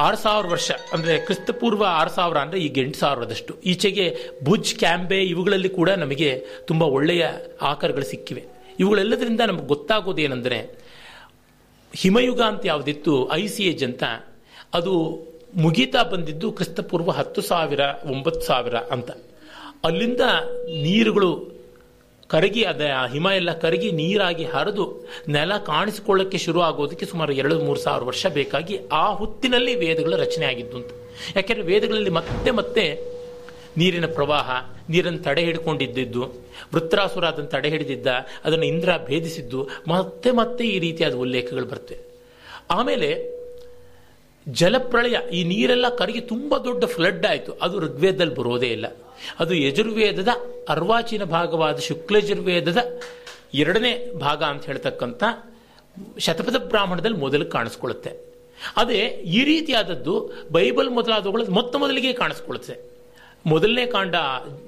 ಆರು ಸಾವಿರ ವರ್ಷ, ಅಂದರೆ ಕ್ರಿಸ್ತಪೂರ್ವ ಆರು ಸಾವಿರ ಅಂದರೆ ಈಗ ಎಂಟು ಸಾವಿರದಷ್ಟು. ಈಚೆಗೆ ಭುಜ್ ಕ್ಯಾಂಬೆ ಇವುಗಳಲ್ಲಿ ಕೂಡ ನಮಗೆ ತುಂಬ ಒಳ್ಳೆಯ ಆಕಾರಗಳು ಸಿಕ್ಕಿವೆ. ಇವುಗಳೆಲ್ಲದರಿಂದ ನಮಗೆ ಗೊತ್ತಾಗೋದೇನೆಂದರೆ ಹಿಮಯುಗ ಅಂತ ಯಾವುದಿತ್ತು ಐ ಸಿ ಏಜ್ ಅಂತ, ಅದು ಮುಗೀತಾ ಬಂದಿದ್ದು ಕ್ರಿಸ್ತಪೂರ್ವ ಹತ್ತು ಸಾವಿರ, ಒಂಬತ್ತು ಸಾವಿರ ಅಂತ. ಅಲ್ಲಿಂದ ನೀರುಗಳು ಕರಗಿ ಅದ ಹಿಮ ಎಲ್ಲ ಕರಗಿ ನೀರಾಗಿ ಹರಿದು ನೆಲ ಕಾಣಿಸಿಕೊಳ್ಳಕ್ಕೆ ಶುರು ಆಗೋದಕ್ಕೆ ಸುಮಾರು ಎರಡು ಮೂರು ಸಾವಿರ ವರ್ಷ ಬೇಕಾಗಿ ಆ ಹೊತ್ತಿನಲ್ಲಿ ವೇದಗಳ ರಚನೆ ಆಗಿದ್ದು ಅಂತ ಯಾಕೆಂದ್ರೆ ವೇದಗಳಲ್ಲಿ ಮತ್ತೆ ಮತ್ತೆ ನೀರಿನ ಪ್ರವಾಹ, ನೀರನ್ನು ತಡೆ ಹಿಡ್ಕೊಂಡಿದ್ದು ವೃತ್ರಾಸುರ ಅದನ್ನು ತಡೆ ಹಿಡಿದಿದ್ದ, ಅದನ್ನು ಇಂದ್ರ ಭೇದಿಸಿದ್ದು, ಮತ್ತೆ ಮತ್ತೆ ಈ ರೀತಿಯಾದ ಉಲ್ಲೇಖಗಳು ಬರ್ತವೆ. ಆಮೇಲೆ ಜಲಪ್ರಳಯ, ಈ ನೀರೆಲ್ಲ ಕರಗಿ ತುಂಬ ದೊಡ್ಡ ಫ್ಲಡ್ ಆಯಿತು. ಅದು ಋಗ್ವೇದದಲ್ಲಿ ಬರೋದೇ ಇಲ್ಲ. ಅದು ಯಜುರ್ವೇದದ ಅರ್ವಾಚೀನ ಭಾಗವಾದ ಶುಕ್ಲಯಜುರ್ವೇದದ ಎರಡನೇ ಭಾಗ ಅಂತ ಹೇಳ್ತಕ್ಕಂಥ ಶತಪಥ ಬ್ರಾಹ್ಮಣದಲ್ಲಿ ಮೊದಲು ಕಾಣಿಸ್ಕೊಳ್ಳುತ್ತೆ. ಅದೇ ಈ ರೀತಿಯಾದದ್ದು ಬೈಬಲ್ ಮೊದಲಾದವುಗಳು ಮೊತ್ತ ಮೊದಲಿಗೆ ಕಾಣಿಸ್ಕೊಳ್ಳುತ್ತೆ. ಮೊದಲನೇ ಕಾಂಡ,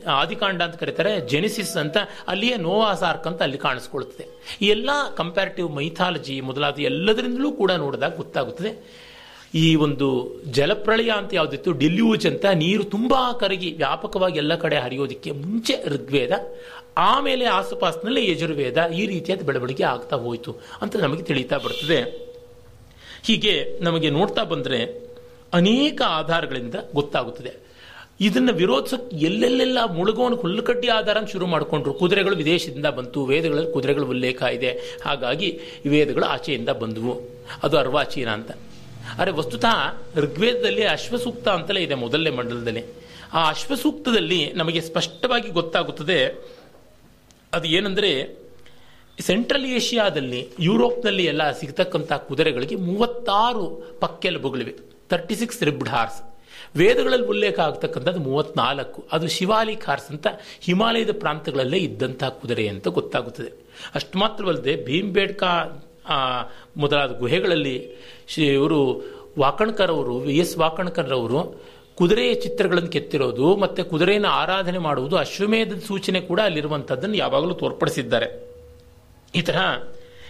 ಆದಿಕಾಂಡ ಅಂತ ಕರೀತಾರೆ ಜೆನಿಸಿಸ್ ಅಂತ, ಅಲ್ಲಿಯೇ ನೋವಾಸಾರ್ಕ್ ಅಂತ ಅಲ್ಲಿ ಕಾಣಿಸ್ಕೊಳ್ತದೆ ಎಲ್ಲ ಕಂಪ್ಯಾರಿಟಿವ್ ಮೈಥಾಲಜಿ ಮೊದಲಾದ ಎಲ್ಲದರಿಂದಲೂ ಕೂಡ ನೋಡಿದಾಗ ಗೊತ್ತಾಗುತ್ತದೆ. ಈ ಒಂದು ಜಲಪ್ರಳಯ ಅಂತ ಯಾವುದಿತ್ತು? ಡಿಲ್ಯೂಜ್ ಅಂತ ನೀರು ತುಂಬಾ ಕರಗಿ ವ್ಯಾಪಕವಾಗಿ ಎಲ್ಲ ಕಡೆ ಹರಿಯೋದಕ್ಕೆ ಮುಂಚೆ ಋಗ್ವೇದ, ಆಮೇಲೆ ಆಸುಪಾಸಿನಲ್ಲಿ ಯಜುರ್ವೇದ ಈ ರೀತಿಯಾದ ಬೆಳವಣಿಗೆ ಆಗ್ತಾ ಹೋಯಿತು ಅಂತ ನಮಗೆ ತಿಳಿತಾ ಬರ್ತದೆ. ಹೀಗೆ ನಮಗೆ ನೋಡ್ತಾ ಬಂದರೆ ಅನೇಕ ಆಧಾರಗಳಿಂದ ಗೊತ್ತಾಗುತ್ತದೆ. ಇದನ್ನ ವಿರೋಧಕ್ಕೆ ಎಲ್ಲೆಲ್ಲೆಲ್ಲ ಮುಳುಗೋನು ಹುಲ್ಲುಕಡ್ಡಿ ಆಧಾರ ಶುರು ಮಾಡಿಕೊಂಡ್ರು. ಕುದುರೆಗಳು ವಿದೇಶದಿಂದ ಬಂತು, ವೇದಗಳಲ್ಲಿ ಕುದುರೆಗಳ ಉಲ್ಲೇಖ ಇದೆ. ಹಾಗಾಗಿ ವೇದಗಳು ಆಚೆಯಿಂದ ಬಂದವು. ಅದು ಅರ್ವಾಚೀನ ಅಂತ. ಆದರೆ ವಸ್ತುತಃ ಋಗ್ವೇದದಲ್ಲಿ ಅಶ್ವಸೂಕ್ತ ಅಂತಲೇ ಇದೆ ಮೊದಲನೇ ಮಂಡಲದಲ್ಲಿ. ಆ ಅಶ್ವಸೂಕ್ತದಲ್ಲಿ ನಮಗೆ ಸ್ಪಷ್ಟವಾಗಿ ಗೊತ್ತಾಗುತ್ತದೆ, ಅದು ಏನಂದ್ರೆ ಸೆಂಟ್ರಲ್ ಏಷ್ಯಾದಲ್ಲಿ, ಯುರೋಪ್ನಲ್ಲಿ ಎಲ್ಲ ಸಿಗ್ತಕ್ಕಂಥ ಕುದುರೆಗಳಿಗೆ ಮೂವತ್ತಾರು ಪಕ್ಕೆಲುಬುಗಳಿವೆ. Thirty six ribbed horse. ವೇದಗಳಲ್ಲಿ ಉಲ್ಲೇಖ ಆಗ್ತಕ್ಕಂಥದ್ದು ಮೂವತ್ನಾಲ್ಕು. ಅದು ಶಿವಾಲಿಕ್ ಹಾರ್ಸ್ ಅಂತ ಹಿಮಾಲಯದ ಪ್ರಾಂತಗಳಲ್ಲೇ ಇದ್ದಂತಹ ಕುದುರೆ ಅಂತ ಗೊತ್ತಾಗುತ್ತದೆ. ಅಷ್ಟು ಮಾತ್ರವಲ್ಲದೆ ಭೀಮ್ಬೇಡ್ಕಾ ಮೊದಲಾದ ಗುಹೆಗಳಲ್ಲಿ ಶ್ರೀ ಇವರು ವಾಕಣ್ಕರವರು, ವಿ ಎಸ್ ವಾಕಣ್ಕರ್ರವರು ಕುದುರೆಯ ಚಿತ್ರಗಳನ್ನು ಕೆತ್ತಿರೋದು ಮತ್ತೆ ಕುದುರೆಯನ್ನು ಆರಾಧನೆ ಮಾಡುವುದು ಅಶ್ವಮೇಧದ ಸೂಚನೆ ಕೂಡ ಅಲ್ಲಿರುವಂಥದ್ದನ್ನು ಯಾವಾಗಲೂ ತೋರ್ಪಡಿಸಿದ್ದಾರೆ. ಈ ತರಹ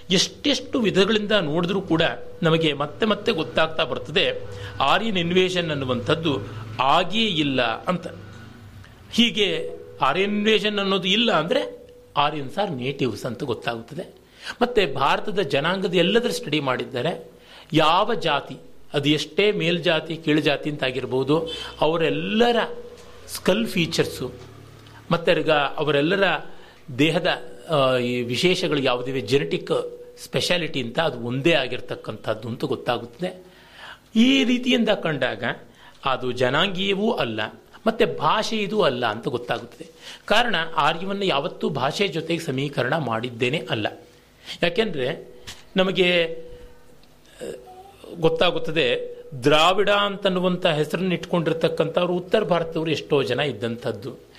ಎಷ್ಟೆಷ್ಟು ವಿಧಗಳಿಂದ ನೋಡಿದ್ರೂ ಕೂಡ ನಮಗೆ ಮತ್ತೆ ಮತ್ತೆ ಗೊತ್ತಾಗ್ತಾ ಬರ್ತದೆ. ಆರ್ಯನ್ ಇನ್ವೇಷನ್ ಅನ್ನುವಂಥದ್ದು ಆಗಿಯೇ ಇಲ್ಲ ಅಂತ. ಹೀಗೆ ಆರ್ಯನ್ ಇನ್ವೇಷನ್ ಅನ್ನೋದು ಇಲ್ಲ ಅಂದರೆ ಆರ್ಯನ್ಸ್ ಆರ್ ನೇಟಿವ್ಸ್ ಅಂತ ಗೊತ್ತಾಗುತ್ತದೆ. ಮತ್ತೆ ಭಾರತದ ಜನಾಂಗದ ಎಲ್ಲದರ ಸ್ಟಡಿ ಮಾಡಿದ್ದಾರೆ. ಯಾವ ಜಾತಿ, ಅದು ಎಷ್ಟೇ ಮೇಲ್ಜಾತಿ ಕೀಳ್ಜಾತಿ ಅಂತ ಆಗಿರ್ಬೋದು, ಅವರೆಲ್ಲರ ಸ್ಕಲ್ ಫೀಚರ್ಸು ಮತ್ತೆ ಅವರೆಲ್ಲರ ದೇಹದ ಈ ವಿಶೇಷಗಳು ಯಾವುದಿವೆ ಜೆನೆಟಿಕ್ ಸ್ಪೆಷಾಲಿಟಿ ಅಂತ ಅದು ಒಂದೇ ಆಗಿರ್ತಕ್ಕಂಥದ್ದು ಅಂತ ಗೊತ್ತಾಗುತ್ತದೆ. ಈ ರೀತಿಯಿಂದ ಕಂಡಾಗ ಅದು ಜನಾಂಗೀಯವೂ ಅಲ್ಲ, ಮತ್ತೆ ಭಾಷೆಯದು ಅಲ್ಲ ಅಂತ ಗೊತ್ತಾಗುತ್ತದೆ. ಕಾರಣ, ಆರ್ಯವನ್ನು ಯಾವತ್ತೂ ಭಾಷೆ ಜೊತೆಗೆ ಸಮೀಕರಣ ಮಾಡಿದ್ದೇನೆ ಅಲ್ಲ. ಯಾಕೆಂದ್ರೆ ನಮಗೆ ಗೊತ್ತಾಗುತ್ತದೆ, ದ್ರಾವಿಡ ಅಂತನ್ನುವಂಥ ಹೆಸರನ್ನು ಇಟ್ಕೊಂಡಿರ್ತಕ್ಕಂಥವ್ರು ಉತ್ತರ ಭಾರತದವರು ಎಷ್ಟೋ ಜನ ಇದ್ದಂಥದ್ದು.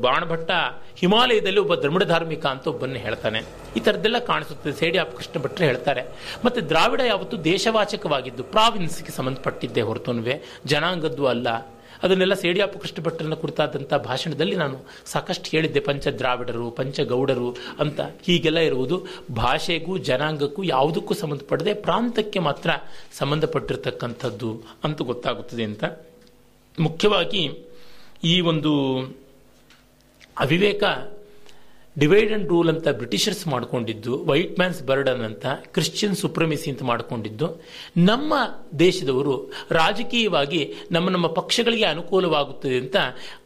ಬಾಣಭಟ್ಟ ಹಿಮಾಲಯದಲ್ಲಿ ಒಬ್ಬ ದ್ರಮಿಡ ಧಾರ್ಮಿಕ ಅಂತ ಒಬ್ಬನ್ನು ಹೇಳ್ತಾನೆ. ಈ ಥರದ್ದೆಲ್ಲ ಕಾಣಿಸುತ್ತದೆ. ಸೇಡಿ ಆಪ್ ಕೃಷ್ಣ ಭಟ್ರು ಹೇಳ್ತಾರೆ. ಮತ್ತೆ ದ್ರಾವಿಡ ಯಾವತ್ತು ದೇಶವಾಚಕವಾಗಿದ್ದು ಪ್ರಾವಿನ್ಸ್ಗೆ ಸಂಬಂಧಪಟ್ಟಿದ್ದೆ ಹೊರತುನುವೆ. ಜನಾಂಗದ್ದು ಅಲ್ಲ. ಅದನ್ನೆಲ್ಲ ಸೇಡಿಯಾಪು ಕೃಷ್ಣ ಭಟ್ಟರನ್ನ ಕುರಿತಾದಂಥ ಭಾಷಣದಲ್ಲಿ ನಾನು ಸಾಕಷ್ಟು ಹೇಳಿದ್ದೆ. ಪಂಚ ದ್ರಾವಿಡರು ಪಂಚಗೌಡರು ಅಂತ ಹೀಗೆಲ್ಲ ಇರುವುದು ಭಾಷೆಗೂ, ಜನಾಂಗಕ್ಕೂ ಯಾವುದಕ್ಕೂ ಸಂಬಂಧಪಡದೆ ಪ್ರಾಂತಕ್ಕೆ ಮಾತ್ರ ಸಂಬಂಧಪಟ್ಟಿರ್ತಕ್ಕಂಥದ್ದು ಅಂತ ಗೊತ್ತಾಗುತ್ತದೆ ಅಂತ. ಮುಖ್ಯವಾಗಿ ಈ ಒಂದು ಅವಿವೇಕ ಡಿವೈಡ್ ಅಂಡ್ ರೂಲ್ ಅಂತ ಬ್ರಿಟಿಷರ್ಸ್ ಮಾಡಿಕೊಂಡಿದ್ದು ವೈಟ್ ಮ್ಯಾನ್ಸ್ ಬರ್ಡನ್ ಅಂತ ಕ್ರಿಶ್ಚಿಯನ್ ಸುಪ್ರಮಿಸಿ ಅಂತ ಮಾಡಿಕೊಂಡಿದ್ದು. ನಮ್ಮ ದೇಶದವರು ರಾಜಕೀಯವಾಗಿ ನಮ್ಮ ನಮ್ಮ ಪಕ್ಷಗಳಿಗೆ ಅನುಕೂಲವಾಗುತ್ತದೆ ಅಂತ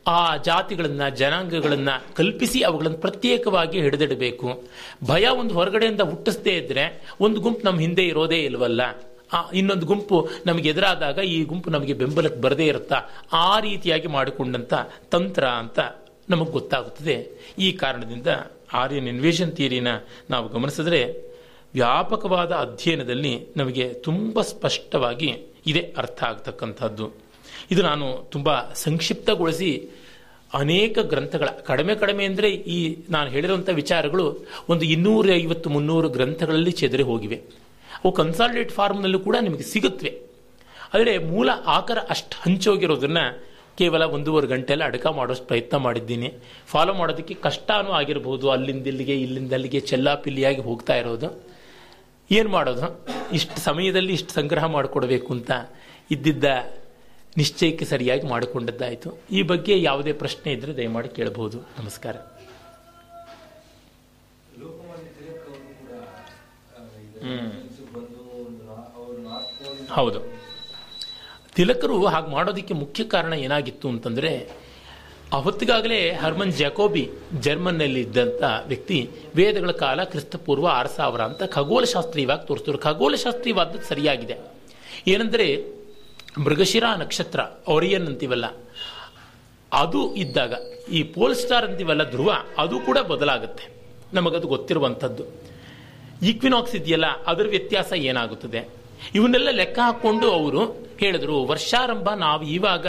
ಆ ಜಾತಿಗಳನ್ನು, ಜನಾಂಗಗಳನ್ನು ಕಲ್ಪಿಸಿ ಅವುಗಳನ್ನು ಪ್ರತ್ಯೇಕವಾಗಿ ಹಿಡಿದಿಡಬೇಕು. ಭಯ ಒಂದು ಹೊರಗಡೆಯಿಂದ ಹುಟ್ಟಿಸದೇ ಇದ್ರೆ ಒಂದು ಗುಂಪು ನಮ್ಮ ಹಿಂದೆ ಇರೋದೇ ಇಲ್ವಲ್ಲ? ಇನ್ನೊಂದು ಗುಂಪು ನಮಗೆ ಎದುರಾದಾಗ ಈ ಗುಂಪು ನಮಗೆ ಬೆಂಬಲಕ್ಕೆ ಬರದೇ ಇರುತ್ತಾ? ಆ ರೀತಿಯಾಗಿ ಮಾಡಿಕೊಂಡಂಥ ತಂತ್ರ ಅಂತ ನಮಗೆ ಗೊತ್ತಾಗುತ್ತದೆ. ಈ ಕಾರಣದಿಂದ ಆರ್ಯನ್ ಇನ್ವೇಷನ್ ಥಿಯರಿನ ನಾವು ಗಮನಿಸಿದ್ರೆ ವ್ಯಾಪಕವಾದ ಅಧ್ಯಯನದಲ್ಲಿ ನಮಗೆ ತುಂಬ ಸ್ಪಷ್ಟವಾಗಿ ಇದೆ ಅರ್ಥ ಆಗ್ತಕ್ಕಂಥದ್ದು. ಇದು ನಾನು ತುಂಬ ಸಂಕ್ಷಿಪ್ತಗೊಳಿಸಿ ಅನೇಕ ಗ್ರಂಥಗಳ, ಕಡಿಮೆ ಕಡಿಮೆ ಅಂದರೆ ಈ ನಾನು ಹೇಳಿರುವಂಥ ವಿಚಾರಗಳು ಒಂದು ಇನ್ನೂರ ಐವತ್ತು ಮುನ್ನೂರು ಗ್ರಂಥಗಳಲ್ಲಿ ಚೆದರಿ ಹೋಗಿವೆ. ಅವು ಕನ್ಸಾಲ್ಟೇಟ್ ಫಾರ್ಮ್ನಲ್ಲೂ ಕೂಡ ನಿಮಗೆ ಸಿಗುತ್ತವೆ ಆದರೆ ಮೂಲ ಆಕಾರ ಅಷ್ಟು ಹಂಚೋಗಿರೋದನ್ನ ಕೇವಲ ಒಂದೂವರೆ ಗಂಟೆಯಲ್ಲಿ ಅಡಕ ಮಾಡೋಷ್ಟು ಪ್ರಯತ್ನ ಮಾಡಿದ್ದೀನಿ. ಫಾಲೋ ಮಾಡೋದಕ್ಕೆ ಕಷ್ಟನೂ ಆಗಿರ್ಬೋದು. ಅಲ್ಲಿಂದ ಇಲ್ಲಿಗೆ ಇಲ್ಲಿಂದ ಅಲ್ಲಿಗೆ ಚೆಲ್ಲಾಪಿಲ್ಲಿಯಾಗಿ ಹೋಗ್ತಾ ಇರೋದು. ಏನು ಮಾಡೋದು? ಇಷ್ಟು ಸಮಯದಲ್ಲಿ ಇಷ್ಟು ಸಂಗ್ರಹ ಮಾಡಿಕೊಡ್ಬೇಕು ಅಂತ ಇದ್ದಿದ್ದ ನಿಶ್ಚಯಕ್ಕೆ ಸರಿಯಾಗಿ ಮಾಡಿಕೊಂಡದ್ದಾಯಿತು. ಈ ಬಗ್ಗೆ ಯಾವುದೇ ಪ್ರಶ್ನೆ ಇದ್ದರೆ ದಯಮಾಡಿ ಕೇಳಬಹುದು ನಮಸ್ಕಾರ. ಹೌದು. ತಿಲಕರು ಹಾಗೆ ಮಾಡೋದಕ್ಕೆ ಮುಖ್ಯ ಕಾರಣ ಏನಾಗಿತ್ತು ಅಂತಂದರೆ, ಅವತ್ತಿಗಾಗಲೇ ಹರ್ಮನ್ ಜಾಕೋಬಿ ಜರ್ಮನ್ನಲ್ಲಿ ಇದ್ದಂಥ ವ್ಯಕ್ತಿ ವೇದಗಳ ಕಾಲ ಕ್ರಿಸ್ತಪೂರ್ವ ಆರು ಸಾವಿರ ಅಂತ ಖಗೋಳಶಾಸ್ತ್ರೀಯವಾಗಿ ತೋರಿಸ್ತಾರೆ. ಖಗೋಳಶಾಸ್ತ್ರೀಯವಾದದ್ದು ಸರಿಯಾಗಿದೆ. ಏನಂದರೆ, ಮೃಗಶಿರ ನಕ್ಷತ್ರ, ಒರಿಯನ್ ಅಂತೀವಲ್ಲ, ಅದು ಇದ್ದಾಗ, ಈ ಪೋಲ್ ಸ್ಟಾರ್ ಅಂತೀವಲ್ಲ ಧ್ರುವ, ಅದು ಕೂಡ ಬದಲಾಗುತ್ತೆ. ನಮಗದು ಗೊತ್ತಿರುವಂಥದ್ದು ಈಕ್ವಿನಾಕ್ಸ್ ಇದೆಯಲ್ಲ, ಅದರ ವ್ಯತ್ಯಾಸ ಏನಾಗುತ್ತದೆ? ಇವನ್ನೆಲ್ಲ ಲೆಕ್ಕ ಹಾಕೊಂಡು ಅವರು ಹೇಳಿದ್ರು, ವರ್ಷಾರಂಭ ನಾವು ಇವಾಗ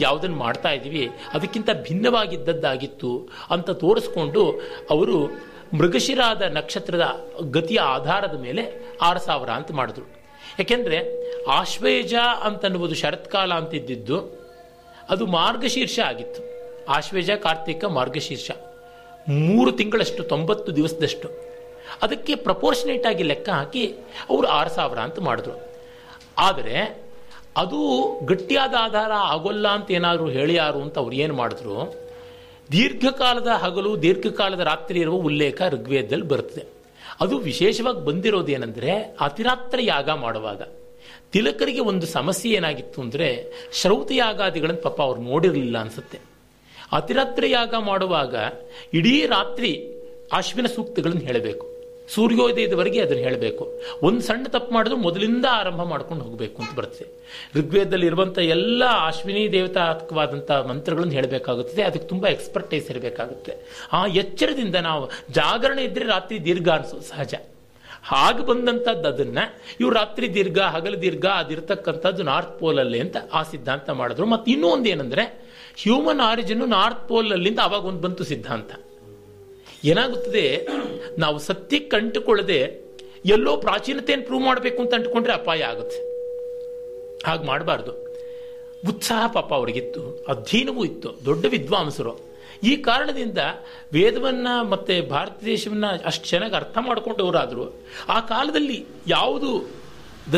ಯಾವುದನ್ನು ಮಾಡ್ತಾ ಇದ್ದೀವಿ ಅದಕ್ಕಿಂತ ಭಿನ್ನವಾಗಿದ್ದದ್ದಾಗಿತ್ತು ಅಂತ ತೋರಿಸ್ಕೊಂಡು ಅವರು ಮೃಗಶಿರಾದ ನಕ್ಷತ್ರದ ಗತಿಯ ಆಧಾರದ ಮೇಲೆ ಆರು ಸಾವಿರ ಅಂತ ಮಾಡಿದ್ರು. ಯಾಕೆಂದರೆ ಆಶ್ವೇಜ ಅಂತನ್ನುವುದು ಶರತ್ಕಾಲ ಅಂತಿದ್ದಿದ್ದು, ಅದು ಮಾರ್ಗಶೀರ್ಷ ಆಗಿತ್ತು. ಆಶ್ವೇಜ, ಕಾರ್ತಿಕ, ಮಾರ್ಗಶೀರ್ಷ. ಮೂರು ತಿಂಗಳಷ್ಟು, ತೊಂಬತ್ತು ದಿವಸದಷ್ಟು. ಅದಕ್ಕೆ ಪ್ರಪೋರ್ಷನೇಟ್ ಆಗಿ ಲೆಕ್ಕ ಹಾಕಿ ಅವರು ಆರು ಸಾವಿರ ಅಂತ ಮಾಡಿದ್ರು. ಆದರೆ ಅದು ಗಟ್ಟಿಯಾದ ಆಧಾರ ಆಗೋಲ್ಲ ಅಂತ ಏನಾದರೂ ಹೇಳ್ಯಾರು ಅಂತ ಅವ್ರು ಏನು ಮಾಡಿದ್ರು? ದೀರ್ಘಕಾಲದ ಹಗಲು, ದೀರ್ಘಕಾಲದ ರಾತ್ರಿ ಇರುವ ಉಲ್ಲೇಖ ಋಗ್ವೇದದಲ್ಲಿ ಬರ್ತದೆ. ಅದು ವಿಶೇಷವಾಗಿ ಬಂದಿರೋದೇನೆಂದರೆ ಅತಿರಾತ್ರ ಯಾಗ ಮಾಡುವಾಗ. ತಿಲಕರಿಗೆ ಒಂದು ಸಮಸ್ಯೆ ಏನಾಗಿತ್ತು ಅಂದರೆ ಶ್ರೌತಯಾಗಾದಿಗಳನ್ನು ಪಾಪ ಅವ್ರು ನೋಡಿರಲಿಲ್ಲ ಅನಿಸುತ್ತೆ. ಅತಿರಾತ್ರ ಯಾಗ ಮಾಡುವಾಗ ಇಡೀ ರಾತ್ರಿ ಅಶ್ವಿನ ಸೂಕ್ತಗಳನ್ನು ಹೇಳಬೇಕು. ಸೂರ್ಯೋದಯದವರೆಗೆ ಅದನ್ನು ಹೇಳಬೇಕು. ಒಂದು ಸಣ್ಣ ತಪ್ಪು ಮಾಡಿದ್ರು ಮೊದಲಿಂದ ಆರಂಭ ಮಾಡ್ಕೊಂಡು ಹೋಗಬೇಕು ಅಂತ ಬರ್ತದೆ. ಋಗ್ವೇದದಲ್ಲಿ ಇರುವಂಥ ಎಲ್ಲ ಅಶ್ವಿನಿ ದೇವತಾತ್ಮಕವಾದಂಥ ಮಂತ್ರಗಳನ್ನು ಹೇಳಬೇಕಾಗುತ್ತದೆ. ಅದಕ್ಕೆ ತುಂಬ ಎಕ್ಸ್ಪರ್ಟೈಸ್ ಇರಬೇಕಾಗುತ್ತೆ. ಆ ಎಚ್ಚರದಿಂದ ನಾವು ಜಾಗರಣೆ ಇದ್ದರೆ ರಾತ್ರಿ ದೀರ್ಘ ಅನಿಸೋದು ಸಹಜ. ಹಾಗೆ ಬಂದಂಥದ್ದು ಅದನ್ನ ಇವ್ರು ರಾತ್ರಿ ದೀರ್ಘ, ಹಗಲು ದೀರ್ಘ, ಅದಿರ್ತಕ್ಕಂಥದ್ದು ನಾರ್ತ್ ಪೋಲಲ್ಲಿ ಅಂತ ಆ ಸಿದ್ಧಾಂತ ಮಾಡಿದ್ರು. ಮತ್ತು ಇನ್ನೂ ಒಂದು ಏನಂದ್ರೆ ಹ್ಯೂಮನ್ ಆರಿಜಿನ್ ನಾರ್ತ್ ಪೋಲಲ್ಲಿಂದ ಅವಾಗ ಒಂದು ಬಂತು ಸಿದ್ಧಾಂತ. ಏನಾಗುತ್ತದೆ? ನಾವು ಸತ್ಯಕ್ಕೆ ಅಂಟುಕೊಳ್ಳದೆ ಎಲ್ಲೋ ಪ್ರಾಚೀನತೆಯನ್ನು ಪ್ರೂವ್ ಮಾಡಬೇಕು ಅಂತ ಅಂಟ್ಕೊಂಡ್ರೆ ಅಪಾಯ ಆಗುತ್ತೆ. ಹಾಗೆ ಮಾಡಬಾರ್ದು. ಉತ್ಸಾಹ ಪಾಪ ಅವರಿಗಿತ್ತು ಅಧ್ಯಯನವೂ ಇತ್ತು, ದೊಡ್ಡ ವಿದ್ವಾಂಸರು. ಈ ಕಾರಣದಿಂದ ವೇದವನ್ನ ಮತ್ತೆ ಭಾರತ ದೇಶವನ್ನ ಅಷ್ಟು ಚೆನ್ನಾಗಿ ಅರ್ಥ ಮಾಡಿಕೊಂಡವರಾದರು. ಆ ಕಾಲದಲ್ಲಿ ಯಾವುದು ದ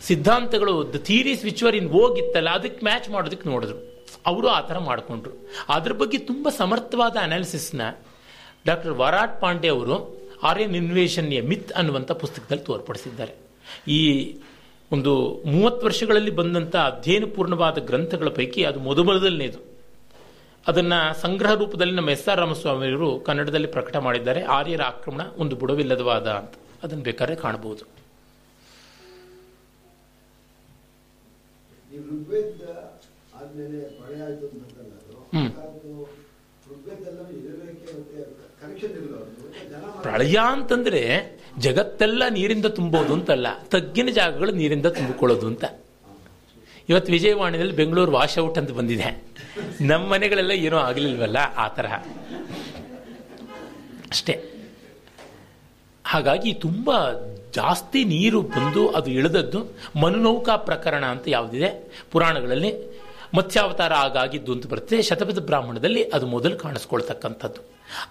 ಸಿದ್ಧಾಂತಗಳು, the theories which were in ಹೋಗಿತ್ತಲ್ಲ ಅದಕ್ಕೆ ಮ್ಯಾಚ್ ಮಾಡೋದಕ್ಕೆ ನೋಡಿದ್ರು. ಅವರು ಆ ಥರ ಮಾಡಿಕೊಂಡ್ರು. ಅದ್ರ ಬಗ್ಗೆ ತುಂಬ ಸಮರ್ಥವಾದ ಅನಾಲಿಸಿಸ್ನ ಡಾಕ್ಟರ್ ವರಾಟ್ ಪಾಂಡೆ ಅವರು ಆರ್ಯನ್ ಇನ್ವೇಷನ್ ಎ ಮಿತ್ ಅನ್ನುವಂಥ ಪುಸ್ತಕದಲ್ಲಿ ತೋರ್ಪಡಿಸಿದ್ದಾರೆ. ಈ ಒಂದು ಮೂವತ್ತು ವರ್ಷಗಳಲ್ಲಿ ಬಂದಂಥ ಅಧ್ಯಯನಪೂರ್ಣವಾದ ಗ್ರಂಥಗಳ ಪೈಕಿ ಅದು ಮೊದಮೊದಲನೇದು ಅದನ್ನು ಸಂಗ್ರಹ ರೂಪದಲ್ಲಿ ನಮ್ಮ ಎಸ್ ಆರ್ ರಾಮಸ್ವಾಮಿಯವರು ಕನ್ನಡದಲ್ಲಿ ಪ್ರಕಟ ಮಾಡಿದ್ದಾರೆ. ಆರ್ಯರ ಆಕ್ರಮಣ ಒಂದು ಬುಡವಿಲ್ಲದವಾದ ಅಂತ. ಅದನ್ನು ಬೇಕಾದ್ರೆ ಕಾಣಬಹುದು. ಆದ್ಮೇಲೆ ಆಯ್ತು ಅಂತಲ್ಲ ಅದು. ಪ್ರಳಯ ಅಂತಂದ್ರೆ ಜಗತ್ತೆಲ್ಲ ನೀರಿಂದ ತುಂಬೋದು ಅಂತಲ್ಲ. ತಗ್ಗಿನ ಜಾಗಗಳು ನೀರಿಂದ ತುಂಬಿಕೊಳ್ಳೋದು ಅಂತ. ಇವತ್ತು ವಿಜಯವಾಣಿಯಲ್ಲಿ ಬೆಂಗಳೂರು ವಾಶ್ ಔಟ್ ಅಂತ ಬಂದಿದೆ. ನಮ್ಮ ಮನೆಗಳೆಲ್ಲ ಏನೂ ಆಗಲಿಲ್ವಲ್ಲ ಆ ತರಹ. ಅಷ್ಟೇ. ಹಾಗಾಗಿ ತುಂಬ ಜಾಸ್ತಿ ನೀರು ಬಂದು ಅದು ಇಳಿದದ್ದು ಮನುನೌಕಾ ಪ್ರಕರಣ ಅಂತ ಯಾವುದಿದೆ? ಪುರಾಣಗಳಲ್ಲಿ ಮತ್ಸ್ಯಾವತಾರ ಆಗಾಗಿದ್ದು ಅಂತ ಬರುತ್ತೆ. ಶತಪಥ ಬ್ರಾಹ್ಮಣದಲ್ಲಿ ಅದು ಮೊದಲು ಕಾಣಿಸ್ಕೊಳ್ತಕ್ಕಂಥದ್ದು.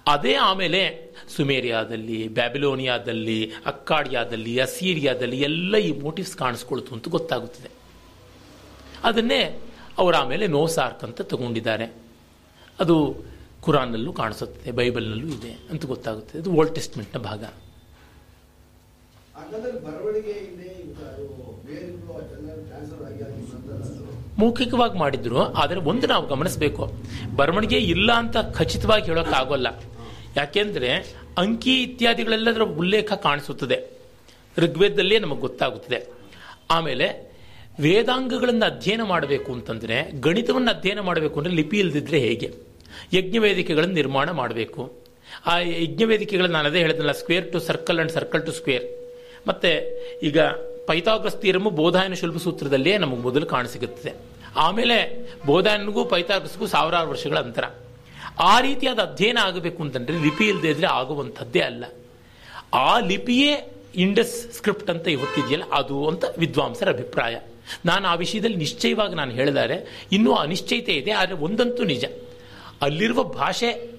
ಅದೇ ಆಮೇಲೆ ಸುಮೇರಿಯಾದಲ್ಲಿ, ಬ್ಯಾಬಿಲೋನಿಯಾದಲ್ಲಿ, ಅಕ್ಕಾಡಿಯಾದಲ್ಲಿ, ಅಸೀರಿಯಾದಲ್ಲಿ ಎಲ್ಲ ಈ ಮೋಟಿವ್ಸ್ ಕಾಣಿಸ್ಕೊಳ್ತು ಅಂತ ಗೊತ್ತಾಗುತ್ತದೆ. ಅದನ್ನೇ ಅವರು ಆಮೇಲೆ ನೋಸಾರ್ಕ್ ಅಂತ ತಗೊಂಡಿದ್ದಾರೆ. ಅದು ಕುರಾನ್ನಲ್ಲೂ ಕಾಣಿಸುತ್ತದೆ, ಬೈಬಲ್ನಲ್ಲೂ ಇದೆ ಅಂತ ಗೊತ್ತಾಗುತ್ತೆ ಅದು ಓಲ್ಡ್ ಟೆಸ್ಟ್ಮೆಂಟ್ನ ಭಾಗ ಹಾಗಾದ್ರೆ ಬರವಣಿಗೆ ಇದೆ ಅದು ಬೇರೆಗಳು ಅದೆಲ್ಲ ಟ್ರಾನ್ಸ್ಫರ್ ಆಗಿ ಆಗಿ ಬಂದಲ್ಲ ಅದು ಮೌಖಿಕವಾಗಿ ಮಾಡಿದ್ರು, ಆದರೆ ಒಂದು ನಾವು ಗಮನಿಸಬೇಕು. ಬರವಣಿಗೆ ಇಲ್ಲ ಅಂತ ಖಚಿತವಾಗಿ ಹೇಳೋಕ್ಕಾಗೋಲ್ಲ ಯಾಕೆಂದ್ರೆ ಅಂಕಿ ಇತ್ಯಾದಿಗಳೆಲ್ಲದರ ಉಲ್ಲೇಖ ಕಾಣಿಸುತ್ತದೆ. ಋಗ್ವೇದದಲ್ಲೇ ನಮಗೆ ಗೊತ್ತಾಗುತ್ತದೆ. ಆಮೇಲೆ ವೇದಾಂಗಗಳನ್ನು ಅಧ್ಯಯನ ಮಾಡಬೇಕು ಅಂತಂದ್ರೆ, ಗಣಿತವನ್ನು ಅಧ್ಯಯನ ಮಾಡಬೇಕು ಅಂದ್ರೆ ಲಿಪಿ ಇಲ್ಲದಿದ್ದರೆ ಹೇಗೆ? ಯಜ್ಞ ವೇದಿಕೆಗಳನ್ನು ನಿರ್ಮಾಣ ಮಾಡಬೇಕು. ಆ ಯಜ್ಞ ವೇದಿಕೆಗಳನ್ನು ನಾನು ಅದೇ ಹೇಳಿದ್ನಲ್ಲ square to circle and circle to square ಮತ್ತೆ ಈಗ ಪೈತಾಗ್ರಸ್ ತೀರಮು ಬೋಧಾಯನ ಶುಲ್ಭ ಸೂತ್ರದಲ್ಲಿಯೇ ನಮಗೆ ಮೊದಲು ಕಾಣಸಿಗುತ್ತದೆ ಆಮೇಲೆ ಬೋಧಾಯನಿಗೂ ಪೈತಾಗ್ರಸ್ಗೂ ಸಾವಿರಾರು ವರ್ಷಗಳ ಅಂತರ. ಆ ರೀತಿಯಾದ ಅಧ್ಯಯನ ಆಗಬೇಕು ಅಂತಂದ್ರೆ ಲಿಪಿ ಇಲ್ಲದೆ ಇದ್ರೆ ಆಗುವಂಥದ್ದೇ ಅಲ್ಲ. ಆ ಲಿಪಿಯೇ ಇಂಡಸ್ ಸ್ಕ್ರಿಪ್ಟ್ ಅಂತ ಇವತ್ತಿದೆಯಲ್ಲ, ಅದು ಅಂತ ವಿದ್ವಾಂಸರ ಅಭಿಪ್ರಾಯ. ನಾನು ಆ ವಿಷಯದಲ್ಲಿ ನಿಶ್ಚಯವಾಗಿ ನಾನು ಹೇಳಿದರೆ, ಇನ್ನೂ ಅನಿಶ್ಚಯತೆ ಇದೆ, ಆದರೆ ಒಂದಂತೂ ನಿಜ. ಅಲ್ಲಿರುವ ಭಾಷೆ,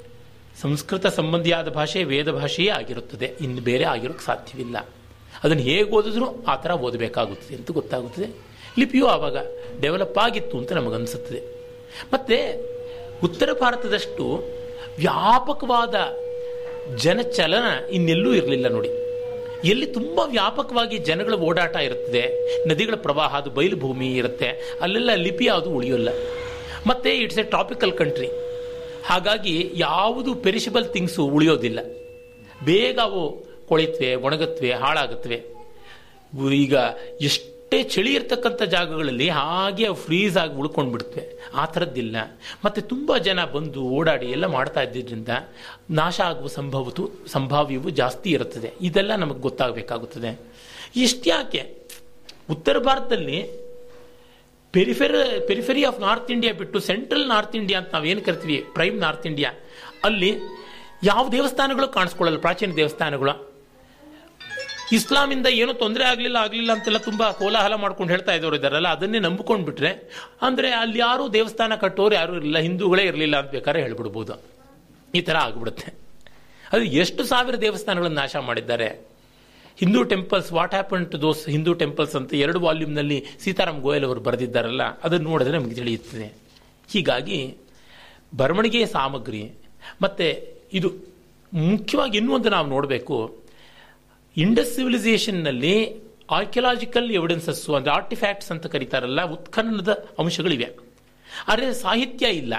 ಸಂಸ್ಕೃತ ಸಂಬಂಧಿಯಾದ ಭಾಷೆ, ವೇದ ಭಾಷೆಯೇ ಆಗಿರುತ್ತದೆ. ಇನ್ನು ಬೇರೆ ಆಗಿರೋಕ್ಕೆ ಸಾಧ್ಯವಿಲ್ಲ. ಅದನ್ನು ಹೇಗೆ ಓದಿದ್ರು ಆ ಥರ ಓದಬೇಕಾಗುತ್ತದೆ ಅಂತ ಗೊತ್ತಾಗುತ್ತದೆ. ಲಿಪಿಯು ಆವಾಗ ಡೆವಲಪ್ ಆಗಿತ್ತು ಅಂತ ನಮಗನ್ಸುತ್ತದೆ. ಮತ್ತು ಉತ್ತರ ಭಾರತದಷ್ಟು ವ್ಯಾಪಕವಾದ ಜನಚಲನ ಇನ್ನೆಲ್ಲೂ ಇರಲಿಲ್ಲ ನೋಡಿ. ಎಲ್ಲಿ ತುಂಬ ವ್ಯಾಪಕವಾಗಿ ಜನಗಳ ಓಡಾಟ ಇರುತ್ತದೆ, ನದಿಗಳ ಪ್ರವಾಹ ಅದು ಬಯಲು ಭೂಮಿ ಇರುತ್ತೆ, ಅಲ್ಲೆಲ್ಲ ಲಿಪಿ ಯಾವುದು ಉಳಿಯೋಲ್ಲ. ಮತ್ತು ಇಟ್ಸ್ ಎ ಟ್ರಾಪಿಕಲ್ ಕಂಟ್ರಿ ಹಾಗಾಗಿ ಯಾವುದು ಪೆರಿಷಬಲ್ ಥಿಂಗ್ಸು ಉಳಿಯೋದಿಲ್ಲ. ಬೇಗ ಅವು ಕೊಳಿತ್ವೆ ಒಣಗತ್ವೆ, ಹಾಳಾಗತ್ವೆ. ಈಗ ಎಷ್ಟೇ ಚಳಿ ಇರ್ತಕ್ಕಂಥ ಜಾಗಗಳಲ್ಲಿ ಹಾಗೆ ಫ್ರೀಸ್ ಆಗಿ ಉಳ್ಕೊಂಡು ಬಿಡ್ತವೆ ಆ ಥರದ್ದಿಲ್ಲ. ಮತ್ತು ತುಂಬ ಜನ ಬಂದು ಓಡಾಡಿ ಎಲ್ಲ ಮಾಡ್ತಾ ಇದ್ದಿದ್ದರಿಂದ ನಾಶ ಆಗುವ ಸಂಭವತು, ಸಂಭಾವ್ಯವು ಜಾಸ್ತಿ ಇರುತ್ತದೆ. ಇದೆಲ್ಲ ನಮಗೆ ಗೊತ್ತಾಗಬೇಕಾಗುತ್ತದೆ. ಇಷ್ಟ್ಯಾಕೆ ಉತ್ತರ ಭಾರತದಲ್ಲಿ periphery periphery of North India ಬಿಟ್ಟು ಸೆಂಟ್ರಲ್ ನಾರ್ತ್ ಇಂಡಿಯಾ ಅಂತ ನಾವೇನು ಕರಿತೀವಿ? ಪ್ರೈಮ್ ನಾರ್ತ್ ಇಂಡಿಯಾ ಅಲ್ಲಿ ಯಾವ ದೇವಸ್ಥಾನಗಳು ಕಾಣಿಸ್ಕೊಳ್ಳಲ್ಲ? ಪ್ರಾಚೀನ ದೇವಸ್ಥಾನಗಳು. ಇಸ್ಲಾಮಿಂದ ಏನೂ ತೊಂದರೆ ಆಗಲಿಲ್ಲ ಆಗಲಿಲ್ಲ ಅಂತೆಲ್ಲ ತುಂಬ ಕೋಲಾಹಲ ಮಾಡ್ಕೊಂಡು ಹೇಳ್ತಾ ಇದ್ದವರು ಇದ್ದಾರಲ್ಲ, ಅದನ್ನೇ ನಂಬಿಕೊಂಡು ಬಿಟ್ರೆ ಅಂದರೆ ಅಲ್ಲಿ ಯಾರು ದೇವಸ್ಥಾನ ಕಟ್ಟೋರು ಯಾರೂ ಇರಲಿಲ್ಲ, ಹಿಂದೂಗಳೇ ಇರಲಿಲ್ಲ ಅಂತ ಬೇಕಾದ್ರೆ ಹೇಳ್ಬಿಡ್ಬೋದು. ಈ ಥರ ಆಗ್ಬಿಡುತ್ತೆ. ಅದು ಎಷ್ಟು ಸಾವಿರ ದೇವಸ್ಥಾನಗಳನ್ನು ನಾಶ ಮಾಡಿದ್ದಾರೆ. Hindu temples, what happen to those Hindu temples ಅಂತ ಎರಡು ವಾಲ್ಯೂಮ್ನಲ್ಲಿ ಸೀತಾರಾಮ್ ಗೋಯಲ್ ಅವರು ಬರೆದಿದ್ದಾರಲ್ಲ, ಅದನ್ನು ನೋಡಿದ್ರೆ ನಮಗೆ ತಿಳಿಯುತ್ತದೆ. ಹೀಗಾಗಿ, ಬರವಣಿಗೆಯ ಸಾಮಗ್ರಿ, ಮತ್ತು ಇದು ಮುಖ್ಯವಾಗಿ ಇನ್ನೂ ಒಂದು ನಾವು ನೋಡಬೇಕು ಇಂಡಸ್ ಸಿವಿಲೈಸೇಷನ್ನಲ್ಲಿ ಆರ್ಕಿಯಲಾಜಿಕಲ್ ಎವಿಡೆನ್ಸಸ್ ಅಂದ್ರೆ ಆರ್ಟಿಫ್ಯಾಕ್ಟ್ಸ್ ಅಂತ ಕರೀತಾರಲ್ಲ, ಉತ್ಖನನದ ಅಂಶಗಳಿವೆ. ಆದರೆ ಸಾಹಿತ್ಯ ಇಲ್ಲ.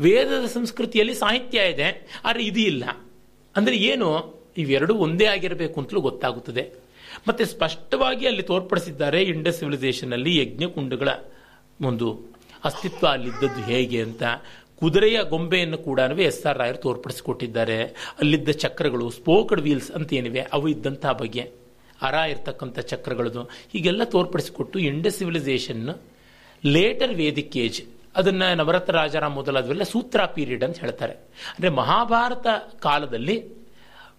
ವೇದದ ಸಂಸ್ಕೃತಿಯಲ್ಲಿ ಸಾಹಿತ್ಯ ಇದೆ, ಆದರೆ ಇದು ಇಲ್ಲ. ಅಂದರೆ ಏನು? ಇವೆರಡೂ ಒಂದೇ ಆಗಿರಬೇಕು ಅಂತಲೂ ಗೊತ್ತಾಗುತ್ತದೆ. ಮತ್ತೆ ಸ್ಪಷ್ಟವಾಗಿ ಅಲ್ಲಿ ತೋರ್ಪಡಿಸಿದ್ದಾರೆ ಇಂಡಸ್ ಸಿವಿಲೈಸೇಷನ್ ಅಲ್ಲಿ ಯಜ್ಞಕುಂಡಗಳ ಒಂದು ಅಸ್ತಿತ್ವ ಅಲ್ಲಿದ್ದದ್ದು ಹೇಗೆ ಅಂತ. ಕುದುರೆಯ ಗೊಂಬೆಯನ್ನು ಕೂಡ ಎಸ್ ಆರ್ ರಾಯರು ತೋರ್ಪಡಿಸಿಕೊಟ್ಟಿದ್ದಾರೆ. ಅಲ್ಲಿದ್ದ ಚಕ್ರಗಳು, ಸ್ಪೋಕಡ್ ವೀಲ್ಸ್ ಅಂತ ಏನಿವೆ ಅವು ಇದ್ದಂತಹ ಬಗ್ಗೆ. ಅರ ಇರ್ತಕ್ಕಂಥ ಚಕ್ರಗಳದು. ಹೀಗೆಲ್ಲ ತೋರ್ಪಡಿಸಿಕೊಟ್ಟು Indus civilisation, later Vedic age, ಅದನ್ನ ನವರತ್ನ ರಾಜಾರಾಮ್ ಮೊದಲಾದವೆಲ್ಲ ಸೂತ್ರ ಪೀರಿಯಡ್ ಅಂತ ಹೇಳ್ತಾರೆ. ಅಂದ್ರೆ ಮಹಾಭಾರತ ಕಾಲದಲ್ಲಿ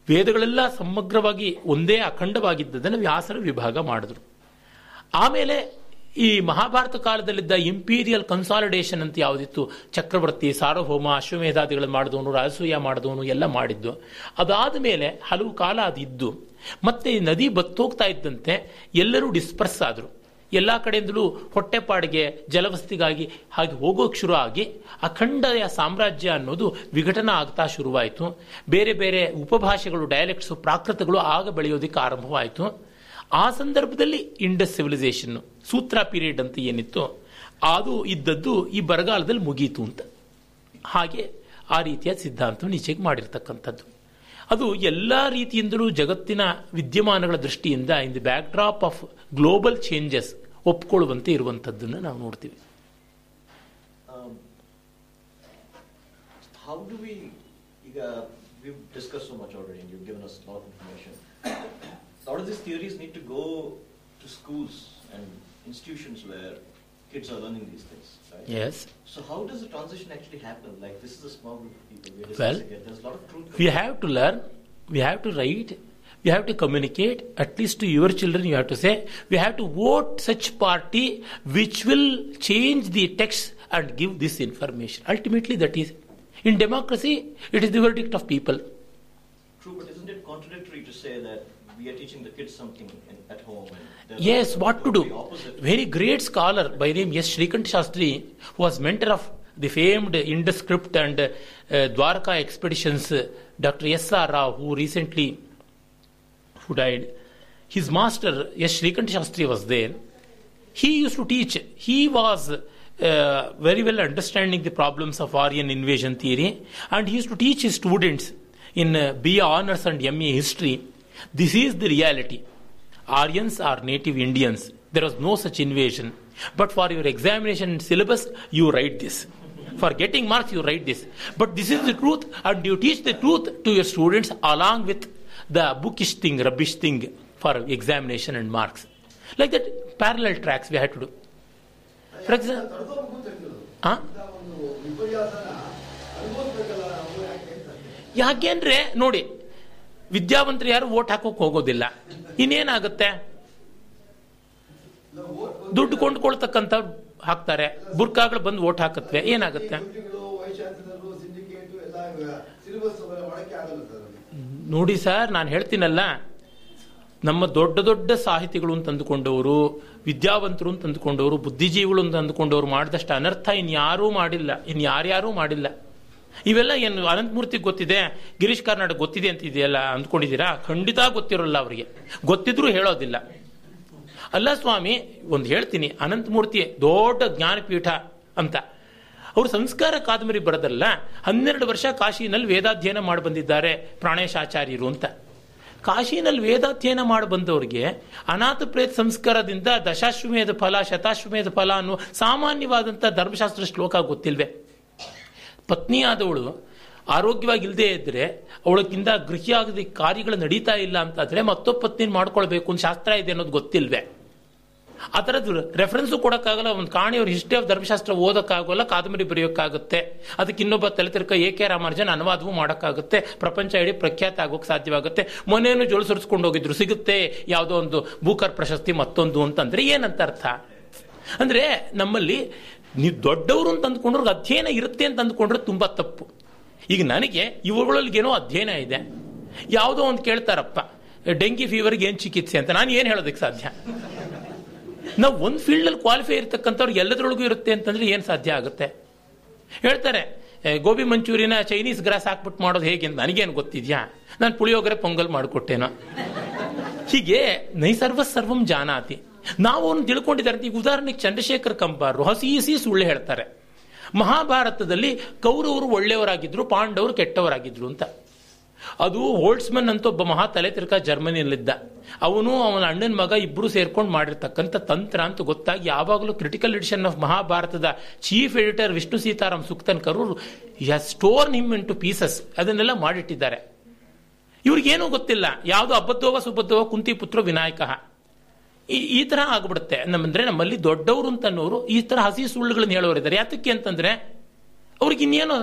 ವೇದಗಳೆಲ್ಲ ಸಮಗ್ರವಾಗಿ ಒಂದೇ ಅಖಂಡವಾಗಿದ್ದದನ್ನು ವ್ಯಾಸರ ವಿಭಾಗ ಮಾಡಿದ್ರು. ಆಮೇಲೆ ಈ ಮಹಾಭಾರತ ಕಾಲದಲ್ಲಿದ್ದ ಇಂಪೀರಿಯಲ್ ಕನ್ಸಾಲಿಡೇಷನ್ ಅಂತ ಯಾವುದಿತ್ತು? ಚಕ್ರವರ್ತಿ, ಸಾರ್ವಭೌಮ, ಅಶ್ವಮೇಧಾದಿಗಳು ಮಾಡಿದವನು, ರಾಜಸೂಯ ಮಾಡಿದವನು, ಎಲ್ಲ ಮಾಡಿದ್ದು. ಅದಾದ ಮೇಲೆ ಹಲವು ಕಾಲ ಅದಿದ್ದು ಮತ್ತೆ ಈ ನದಿ ಬತ್ತೋಗ್ತಾ ಇದ್ದಂತೆ ಎಲ್ಲರೂ ಡಿಸ್ಪರ್ಸ್ ಆದರು. ಎಲ್ಲ ಕಡೆಯಿಂದಲೂ ಹೊಟ್ಟೆಪಾಡಿಗೆ, ಜಲವಸ್ತಿಗಾಗಿ ಹಾಗೆ ಹೋಗೋಕೆ ಶುರು ಆಗಿ ಅಖಂಡ ಸಾಮ್ರಾಜ್ಯ ಅನ್ನೋದು ವಿಘಟನ ಆಗ್ತಾ ಶುರುವಾಯಿತು. ಬೇರೆ ಬೇರೆ ಉಪಭಾಷೆಗಳು ಡೈಲೆಕ್ಟ್ಸು ಪ್ರಾಕೃತಗಳು ಆಗ ಬೆಳೆಯೋದಕ್ಕೆ ಆರಂಭವಾಯಿತು. ಆ ಸಂದರ್ಭದಲ್ಲಿ ಇಂಡಸ್ ಸಿವಿಲೈಸೇಷನ್ ಸೂತ್ರ ಪೀರಿಯಡ್ ಅಂತ ಏನಿತ್ತು ಅದು ಇದ್ದದ್ದು ಈ ಬರಗಾಲದಲ್ಲಿ ಮುಗೀತು ಅಂತ. ಹಾಗೆ ಆ ರೀತಿಯ ಸಿದ್ಧಾಂತವನ್ನು ಈಚೆಗೆ ಮಾಡಿರ್ತಕ್ಕಂಥದ್ದು. ಅದು ಎಲ್ಲ ರೀತಿಯಿಂದಲೂ ಜಗತ್ತಿನ ವಿದ್ಯಮಾನಗಳ ದೃಷ್ಟಿಯಿಂದ in the backdrop of global changes ಒಪ್ಕೊಳ್ಳುವಂತೆ ಇರುವಂಥದ್ದನ್ನು ನಾವು ನೋಡ್ತೀವಿ. Um, ಈಗ. A lot of these theories need to go to schools and institutions where kids are learning these things, right? Yes So how does the transition actually happen? Like this is a small group of people we're Well, it. There's a lot of truth. we have to learn, we have to write, we have to communicate, at least to your children, you have to say, we have to vote such party which will change the text and give this information. Ultimately, that is. In democracy, it is the verdict of people. True, but isn't it contradictory to say that we are teaching the kids something in, at home? And Yes, what to do? Very great scholar by name S. Shrikant Shastri, who was mentor of the famed Indus script and uh, Dwarka expeditions, uh, Dr. S. R. Rao, who recently who died. His master S. Shrikant Shastri was there. He used to teach. He was uh, very well understanding the problems of Aryan invasion theory, and he used to teach his students in uh, BA honors and MA history. This is the reality. Aryans are native Indians. There was no such invasion. But for your examination syllabus, you write this. For getting marks, you write this. But this is the truth, and you teach the truth to your students along with the bookish thing, rubbish thing for examination and marks. Like that, parallel tracks we had to do. For example, ತಡ್ಕೋಬೇಕು ಅಂತ ಹೇಳಿದ್ರು ಆ? ಇಂಥ ಒಂದು ವಿಪರ್ಯಾಸನ ಅನುಭವಿಸ್ಬೇಕಲ್ಲ ನಾವು ಯಾಕೆ ಹೇಳ್ತಾರೆ ಯಾಕೆಂದ್ರೆ ನೋಡಿ ವಿದ್ಯಾವಂತರು ಯಾರು ಓಟ್ ಹಾಕೋಕೆ ಹೋಗೋದಿಲ್ಲ. ಇನ್ನೇನಾಗುತ್ತೆ? ದುಡ್ಡು ಕೊಂಡ್ಕೊಳ್ತಕ್ಕಂಥ ಹಾಕ್ತಾರೆ. ಬುರ್ಕಾಗಳು ಬಂದು ಓಟ್ ಹಾಕತ್ವೆ. ಏನಾಗುತ್ತೆ? ನೋಡಿ ಸರ್, ನಾನು ಹೇಳ್ತೀನಲ್ಲ. ನಮ್ಮ ದೊಡ್ಡ ದೊಡ್ಡ ಸಾಹಿತಿಗಳು ತಂದುಕೊಂಡವರು ವಿದ್ಯಾವಂತರು ಅಂತ ಅಂದುಕೊಂಡವರು, ಬುದ್ಧಿಜೀವಿಗಳು ಅಂತ ಅಂದುಕೊಂಡವರು ಮಾಡಿದಷ್ಟು ಅನರ್ಥ ಇನ್ಯಾರೂ ಮಾಡಿಲ್ಲ. ಇನ್ಯಾರ್ಯಾರೂ ಮಾಡಿಲ್ಲ. ಇವೆಲ್ಲ ಏನು ಅನಂತಮೂರ್ತಿಗೆ ಗೊತ್ತಿದೆ, ಗಿರೀಶ್ ಕಾರ್ನಾಡ್ ಗೊತ್ತಿದೆ ಅಂತ ಇದೆಯಲ್ಲ ಅಂದ್ಕೊಂಡಿದ್ದೀರಾ? ಖಂಡಿತ ಗೊತ್ತಿರೋಲ್ಲ ಅವರಿಗೆ. ಗೊತ್ತಿದ್ರೂ ಹೇಳೋದಿಲ್ಲ. ಅಲ್ಲ ಸ್ವಾಮಿ, ಒಂದು ಹೇಳ್ತೀನಿ, ಅನಂತಮೂರ್ತಿ ದೊಡ್ಡ ಜ್ಞಾನಪೀಠ ಅಂತ. ಅವರು ಸಂಸ್ಕಾರ ಕಾದಂಬರಿ ಬರೆದಲ್ಲ, ಹನ್ನೆರಡು ವರ್ಷ ಕಾಶಿನಲ್ಲಿ ವೇದಾಧ್ಯಯನ ಮಾಡಿ ಬಂದಿದ್ದಾರೆ ಪ್ರಾಣೇಶಾಚಾರ್ಯರು ಅಂತ. ಕಾಶಿನಲ್ಲಿ ವೇದಾಧ್ಯಯನ ಮಾಡಿ ಬಂದವರಿಗೆ ಅನಾಥ ಪ್ರೇತ ಸಂಸ್ಕಾರದಿಂದ ದಶಾಶ್ವಮೇಧ ಫಲ, ಶತಾಶ್ವಮೇಧ ಫಲ ಅನ್ನೋ ಸಾಮಾನ್ಯವಾದಂಥ ಧರ್ಮಶಾಸ್ತ್ರ ಶ್ಲೋಕ ಗೊತ್ತಿಲ್ವೇ? ಪತ್ನಿಯಾದವಳು ಆರೋಗ್ಯವಾಗಿ ಇಲ್ಲದೆ ಇದ್ರೆ ಅವಳಕ್ಕಿಂತ ಗೃಹಿಯಾಗದ ಕಾರ್ಯಗಳು ನಡೀತಾ ಇಲ್ಲ ಅಂತಾದರೆ ಮತ್ತೊಬ್ಬ ಪತ್ನಿ ಮಾಡ್ಕೊಳ್ಬೇಕು ಅಂತ ಶಾಸ್ತ್ರ ಇದೆ ಅನ್ನೋದು ಗೊತ್ತಿಲ್ವೇ? ಆ ಥರದ್ದು ರೆಫರೆನ್ಸು ಕೊಡೋಕ್ಕಾಗಲ್ಲ, ಒಂದು ಕಾಣಿಯವ್ರ ಹಿಸ್ಟ್ರಿ ಆಫ್ ಧರ್ಮಶಾಸ್ತ್ರ ಓದೋಕ್ಕಾಗೋಲ್ಲ, ಕಾದಂಬರಿ ಬರೆಯೋಕ್ಕಾಗುತ್ತೆ. ಅದಕ್ಕೆ ಇನ್ನೊಬ್ಬ ತಲೆತಿರ್ಕ ಎ ಕೆ ರಾಮಾನುಜನ್ ಅನುವಾದವೂ ಮಾಡೋಕ್ಕಾಗುತ್ತೆ. ಪ್ರಪಂಚ ಇಡೀ ಪ್ರಖ್ಯಾತ ಆಗೋಕೆ ಸಾಧ್ಯವಾಗುತ್ತೆ. ಮೊನೆಯನ್ನು ಜೋಳು ಸುರಿಸ್ಕೊಂಡು ಹೋಗಿದ್ರು, ಸಿಗುತ್ತೆ ಯಾವುದೋ ಒಂದು ಭೂಕರ್ ಪ್ರಶಸ್ತಿ ಮತ್ತೊಂದು ಅಂತಂದ್ರೆ ಏನಂತ ಅರ್ಥ? ಅಂದ್ರೆ ನಮ್ಮಲ್ಲಿ ನೀವು ದೊಡ್ಡವರು ಅಂತ ಅಧ್ಯಯನ ಇರುತ್ತೆ ಅಂತ ಅಂದ್ಕೊಂಡ್ರೆ ತುಂಬ ತಪ್ಪು. ಈಗ ನನಗೆ ಇವುಗಳಲ್ಲಿ ಏನೋ ಅಧ್ಯಯನ ಇದೆ. ಯಾವುದೋ ಒಂದು ಕೇಳ್ತಾರಪ್ಪ ಡೆಂಗಿ ಫೀವರ್ಗೆ ಏನು ಚಿಕಿತ್ಸೆ ಅಂತ. ನಾನು ಏನು ಹೇಳೋದಕ್ಕೆ ಸಾಧ್ಯ? ನಾವು ಒಂದು ಫೀಲ್ಡಲ್ಲಿ ಕ್ವಾಲಿಫೈ ಇರತಕ್ಕಂಥವ್ರು ಎಲ್ಲದರೊಳಗೂ ಇರುತ್ತೆ ಅಂತಂದ್ರೆ ಏನು ಸಾಧ್ಯ ಆಗುತ್ತೆ? ಹೇಳ್ತಾರೆ "ಏ, ಗೋಬಿ ಮಂಚೂರಿನ ಚೈನೀಸ್ ಗ್ರಾಸ್ ಹಾಕ್ಬಿಟ್ಟು ಮಾಡೋದು ಹೇಗೆ ಅಂತ ನನಗೇನು ಗೊತ್ತಿದ್ಯಾ? ನಾನು ಪುಳಿಯೋಗರೆ ಪೊಂಗಲ್ ಮಾಡಿಕೊಟ್ಟೇನೋ. ಹೀಗೆ ನೈಸರ್ವ ಸರ್ವಂ ಜಾನಾತಿ. ನಾವು ಅವನು ತಿಳ್ಕೊಂಡಿದ್ದಾರೆ ಈಗ ಉದಾಹರಣೆಗೆ ಚಂದ್ರಶೇಖರ್ ಕಂಬಾರರು ಹಸಿ ಸುಳ್ಳು ಹೇಳ್ತಾರೆ. ಮಹಾಭಾರತದಲ್ಲಿ ಕೌರವರು ಒಳ್ಳೆಯವರಾಗಿದ್ರು, ಪಾಂಡವರು ಕೆಟ್ಟವರಾಗಿದ್ರು ಅಂತ. ಅದು ಹೋಲ್ಟ್ಸ್ಮನ್ ಅಂತ ಒಬ್ಬ ಮಹಾ ತಲೆ ತಿರ್ಕ ಜರ್ಮನಿಯಲ್ಲಿದ್ದ. ಅವನು ಅವನ ಅಣ್ಣನ ಮಗ ಇಬ್ಬರು ಸೇರ್ಕೊಂಡು ಮಾಡಿರ್ತಕ್ಕಂಥ ತಂತ್ರ ಅಂತ ಗೊತ್ತಾಗಿ ಯಾವಾಗಲೂ ಕ್ರಿಟಿಕಲ್ ಎಡಿಷನ್ ಆಫ್ ಮಹಾಭಾರತದ chief editor Vishnu Sitaram Sukthankar ಸ್ಟೋರ್ ನಿಮ್ ಇನ್ ಟು ಪೀಸಸ್ ಅದನ್ನೆಲ್ಲ ಮಾಡಿಟ್ಟಿದ್ದಾರೆ. ಇವ್ರಿಗೇನೂ ಗೊತ್ತಿಲ್ಲ. ಯಾವುದು ಅಬದ್ಧವ, ಸುಬದ್ಧವ, ಕುಂತಿ ಪುತ್ರ, ವಿನಾಯಕ. ಈ ತರ ಆಗ್ಬಿಡುತ್ತೆ. ನಮ್ಮಂದ್ರೆ ನಮ್ಮಲ್ಲಿ ದೊಡ್ಡವರು ಅಂತನ್ನೋರು ಈ ತರ ಹಸಿ ಸುಳ್ಳುಗಳನ್ನ ಹೇಳೋರಿದ್ದಾರೆ ಯಾತಕ್ಕೆ ಅಂತಂದ್ರೆ ಅವ್ರಿಗೆ ಇನ್ನೇನು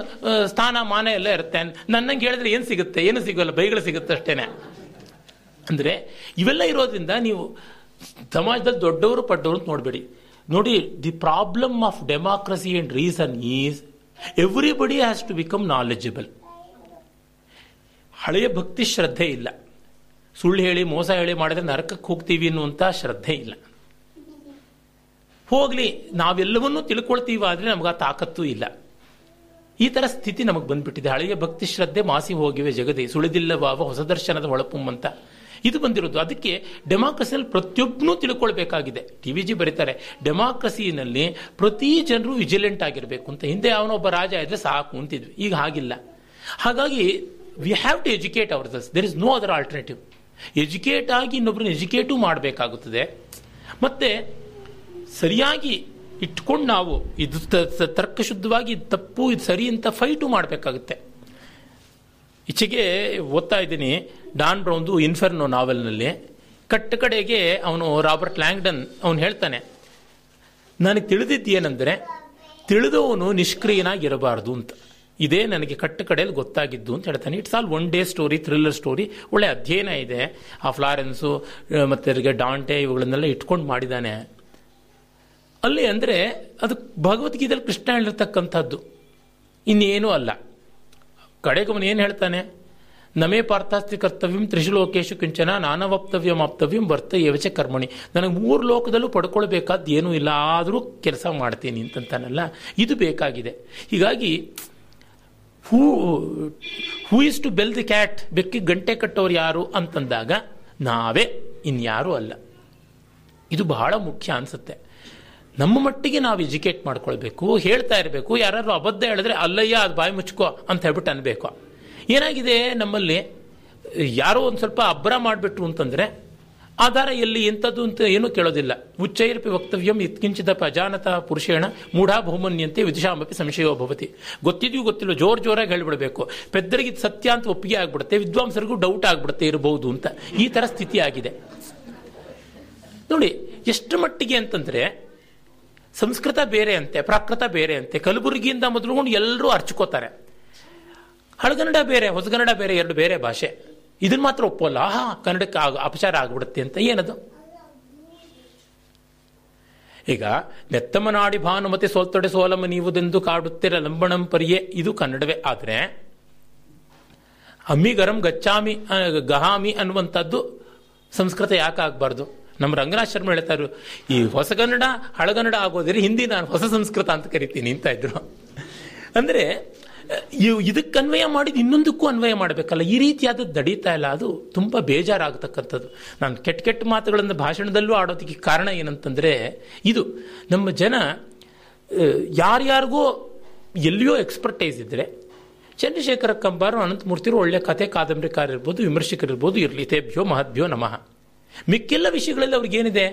ಸ್ಥಾನ, ಮಾನ ಎಲ್ಲ ಇರುತ್ತೆ. ನನ್ನಂಗೆ ಹೇಳಿದ್ರೆ ಏನು ಸಿಗುತ್ತೆ? ಏನು ಸಿಗೋಲ್ಲ? ಬೈಗಳು ಸಿಗುತ್ತೆ ಅಷ್ಟೇನೆ. ಅಂದ್ರೆ ಇವೆಲ್ಲ ಇರೋದ್ರಿಂದ ನೀವು ಸಮಾಜದಲ್ಲಿ ದೊಡ್ಡವರು ಪಡ್ಡವರು ಅಂತ ನೋಡಬೇಡಿ. ನೋಡಿ, the problem of democracy and reason is everybody has to become knowledgeable ಹಳೆಯ ಭಕ್ತಿ ಶ್ರದ್ಧೆ ಇಲ್ಲ. ಸುಳ್ಳು ಹೇಳಿ, ಮೋಸ ಹೇಳಿ ಮಾಡಿದ್ರೆ ನರಕಕ್ಕೆ ಹೋಗ್ತೀವಿ ಅನ್ನುವಂಥ ಶ್ರದ್ಧೆ ಇಲ್ಲ. ಹೋಗ್ಲಿ, ನಾವೆಲ್ಲವನ್ನೂ ತಿಳ್ಕೊಳ್ತೀವಿ ಆದರೆ ನಮ್ಗೆ ಆ ತಾಕತ್ತು ಇಲ್ಲ. ಈ ಥರ ಸ್ಥಿತಿ ನಮಗೆ ಬಂದ್ಬಿಟ್ಟಿದೆ. ಹಳೆಯ ಭಕ್ತಿ ಶ್ರದ್ಧೆ ಮಾಸಿ ಹೋಗಿವೆ ಜಗದೇ. ಸುಳಿದಿಲ್ಲವಾವ ಹೊಸ ದರ್ಶನದ ಹೊಳಪುಂ ಅಂತ. ಇದು ಬಂದಿರೋದು. ಅದಕ್ಕೆ ಡೆಮಾಕ್ರಸಿಯಲ್ಲಿ ಪ್ರತಿಯೊಬ್ಬನೂ ತಿಳ್ಕೊಳ್ಬೇಕಾಗಿದೆ. ಟಿ ವಿ ಜಿ ಬರೀತಾರೆ, ಡೆಮಾಕ್ರಸಿನಲ್ಲಿ ಪ್ರತಿ ಜನರು ವಿಜಿಲೆಂಟ್ ಆಗಿರಬೇಕು ಅಂತ. ಹಿಂದೆ ಅವನೊಬ್ಬ ರಾಜ ಇದ್ರೆ ಸಾಕು ಅಂತಿದ್ವಿ. ಈಗ ಹಾಗಿಲ್ಲ. ಹಾಗಾಗಿ we have to educate ourselves there is no other alternative educate ಆಗಿ ಇನ್ನೊಬ್ಬರನ್ನ ಎಜುಕೇಟು ಮಾಡಬೇಕಾಗುತ್ತದೆ. ಮತ್ತು ಸರಿಯಾಗಿ ಇಟ್ಕೊಂಡು ನಾವು ಇದು ತರ್ಕಶುದ್ಧವಾಗಿ ತಪ್ಪು, ಇದು ಸರಿ ಅಂತ ಫೈಟು ಮಾಡಬೇಕಾಗುತ್ತೆ. ಈಚೆಗೆ ಓದ್ತಾ ಇದ್ದೀನಿ. ಡಾನ್ ಬ್ರೌನ್ದು ಇನ್ಫರ್ನೋ ನಾವೆಲ್ನಲ್ಲಿ. ಕಟ್ಟ ಕಡೆಗೆ ಅವನು ರಾಬರ್ಟ್ ಲ್ಯಾಂಗ್ಡನ್ ಅವನು ಹೇಳ್ತಾನೆ, ನನಗೆ ತಿಳಿದಿದ್ದು ಏನಂದರೆ, ತಿಳಿದವನು ನಿಷ್ಕ್ರಿಯನಾಗಿರಬಾರ್ದು ಅಂತ. ಇದೇ ನನಗೆ ಕಟ್ಟು ಕಡೆಯಲ್ಲಿ ಗೊತ್ತಾಗಿದ್ದು ಅಂತ ಹೇಳ್ತಾನೆ. It's all one day story thriller story ಒಳ್ಳೆ ಅಧ್ಯಯನ ಇದೆ. ಆ ಫ್ಲಾರೆನ್ಸು ಮತ್ತೆ ಡಾಂಟೆ ಇವುಗಳನ್ನೆಲ್ಲ ಇಟ್ಕೊಂಡು ಮಾಡಿದ್ದಾನೆ ಅಲ್ಲಿ ಅಂದರೆ ಅದು ಭಗವದ್ಗೀತೆಯಲ್ಲಿ ಕೃಷ್ಣ ಹೇಳಿರ್ತಕ್ಕಂಥದ್ದು. ಇನ್ನೇನೂ ಅಲ್ಲ. ಅವನು ಏನು ಹೇಳ್ತಾನೆ? ನಮೇ ಪಾರ್ಥಾಸ್ತಿ ಕರ್ತವ್ಯಂ ತ್ರಿಶುಲೋಕೇಶು ಕಿಂಚನ ನಾನವಪ್ತವ್ಯಂ ಆಪ್ತವ್ಯಂ ಬರ್ತ ಯವಚ ಕರ್ಮಣಿ. ನನಗೆ ಮೂರು ಲೋಕದಲ್ಲೂ ಪಡ್ಕೊಳ್ಬೇಕಾದ್ದು ಏನೂ ಇಲ್ಲ, ಆದರೂ ಕೆಲಸ ಮಾಡ್ತೀನಿ ಅಂತಂತಾನಲ್ಲ. ಇದು ಬೇಕಾಗಿದೆ. ಹೀಗಾಗಿ who who is to bell the cat ಬೆಕ್ಕಿ ಗಂಟೆ ಕಟ್ಟೋರು ಯಾರು ಅಂತಂದಾಗ, ನಾವೇ, ಇನ್ಯಾರೂ ಅಲ್ಲ. ಇದು ಬಹಳ ಮುಖ್ಯ ಅನ್ಸುತ್ತೆ. ನಮ್ಮ ಮಟ್ಟಿಗೆ ನಾವು ಎಜುಕೇಟ್ ಮಾಡ್ಕೊಳ್ಬೇಕು, ಹೇಳ್ತಾ ಇರಬೇಕು, ಯಾರಾದರೂ ಅಬದ್ಧ ಹೇಳಿದ್ರೆ, ಅಲ್ಲಯ್ಯ, ಅದು ಬಾಯಿ ಮುಚ್ಕೋ ಅಂತ ಹೇಳ್ಬಿಟ್ಟು ಅನ್ಬೇಕು. ಏನಾಗಿದೆ ನಮ್ಮಲ್ಲಿ, ಯಾರೋ ಒಂದು ಸ್ವಲ್ಪ ಅಬ್ಬರ ಮಾಡಿಬಿಟ್ರು ಅಂತಂದ್ರೆ ಆಧಾರ ಎಲ್ಲಿ ಎಂಥದ್ದು ಅಂತ ಏನೂ ಕೇಳೋದಿಲ್ಲ. ಉಚ್ಚೈರಪಿ ವಕ್ತವ್ಯಂ ಇತ್ಕಿಂಚಿತ ಪಜಾನತ ಪುರುಷೇಣ ಮೂಢಾ ಬಹುಮನ್ಯಂತೆ ವಿದುಷಾಮಪಿ ಸಂಶಯೋ ಭವತಿ. ಗೊತ್ತಿದೆಯೂ ಗೊತ್ತಿಲ್ಲ, ಜೋರ್ ಜೋರಾಗಿ ಹೇಳಿಬಿಡಬೇಕು. ಪೆದ್ದರಿಗೆ ಸತ್ಯ ಅಂತ ಒಪ್ಪಿಗೆ ಆಗ್ಬಿಡುತ್ತೆ, ವಿದ್ವಾಂಸರಿಗೂ ಡೌಟ್ ಆಗ್ಬಿಡುತ್ತೆ ಇರಬಹುದು ಅಂತ. ಈ ತರ ಸ್ಥಿತಿ ಆಗಿದೆ. ನೋಡಿ, ಎಷ್ಟು ಮಟ್ಟಿಗೆ ಅಂತಂದ್ರೆ, ಸಂಸ್ಕೃತ ಬೇರೆ ಅಂತೆ, ಪ್ರಾಕೃತ ಬೇರೆ ಅಂತೆ, ಕಲಬುರಗಿಯಿಂದ ಮೊದಲುಗೊಂಡು ಎಲ್ಲರೂ ಅರ್ಚ್ಕೋತಾರೆ. ಹಳಗನ್ನಡ ಬೇರೆ, ಹೊಸಗನ್ನಡ ಬೇರೆ, ಎರಡು ಬೇರೆ ಭಾಷೆ. ಇದನ್ನ ಮಾತ್ರ ಒಪ್ಪಲ್ಲ. ಆಹಾ, ಕನ್ನಡಕ್ಕೆ ಅಪಚಾರ ಆಗ್ಬಿಡುತ್ತೆ ಅಂತ ಏನದು? ಈಗ ನೆತ್ತಮನಾಡಿ ಭಾನುಮತಿ ಸೋಲ್ತೊಡೆ ಸೋಲಮ ನೀವುದೆಂದು ಕಾಡುತ್ತಿರ ಲಂಬಣಂ ಪರಿಯೆ, ಇದು ಕನ್ನಡವೇ. ಆದ್ರೆ, ಅಮ್ಮಿ ಗರಂ ಗಚ್ಚಾಮಿ ಗಹಾಮಿ ಅನ್ನುವಂಥದ್ದು ಸಂಸ್ಕೃತ ಯಾಕೆ ಆಗಬಾರ್ದು? ನಮ್ಮ ರಂಗನಾಥ್ ಶರ್ಮ ಹೇಳ್ತಾರು, ಈ ಹೊಸಗನ್ನಡ ಹಳಗನ್ನಡ ಆಗೋದ್ರೆ ಹಿಂದಿ ನಾನು ಹೊಸ ಸಂಸ್ಕೃತ ಅಂತ ಕರಿತೀನಿ ಅಂತ ಇದ್ರು. ಅಂದ್ರೆ ಇದಕ್ಕೆ ಅನ್ವಯ ಮಾಡಿದ ಇನ್ನೊಂದಕ್ಕೂ ಅನ್ವಯ ಮಾಡಬೇಕಲ್ಲ. ಈ ರೀತಿಯಾದ ನಡೀತಾ ಇಲ್ಲ. ಅದು ತುಂಬ ಬೇಜಾರಾಗತಕ್ಕಂಥದ್ದು. ನಾನು ಕೆಟ್ಟ ಕೆಟ್ಟ ಮಾತುಗಳನ್ನು ಭಾಷಣದಲ್ಲೂ ಆಡೋದಕ್ಕೆ ಕಾರಣ ಏನಂತಂದರೆ, ಇದು ನಮ್ಮ ಜನ ಯಾರ್ಯಾರಿಗೋ ಎಲ್ಲಿಯೋ ಎಕ್ಸ್ಪರ್ಟೈಸ್ ಇದ್ದರೆ ಚಂದ್ರಶೇಖರ ಕಂಬಾರು, ಅನಂತಮೂರ್ತಿರು ಒಳ್ಳೆ ಕಥೆ ಕಾದಂಬರಿಕಾರ ಇರ್ಬೋದು ವಿಮರ್ಶಕರಿರ್ಬೋದು ಇರಲಿ, ತೇಭ್ಯೋ, ಮಹದ್ಭ್ಯೋ ನಮಃ. ಮಿಕ್ಕೆಲ್ಲ ವಿಷಯಗಳಲ್ಲಿ ಅವ್ರಿಗೇನಿದೆ?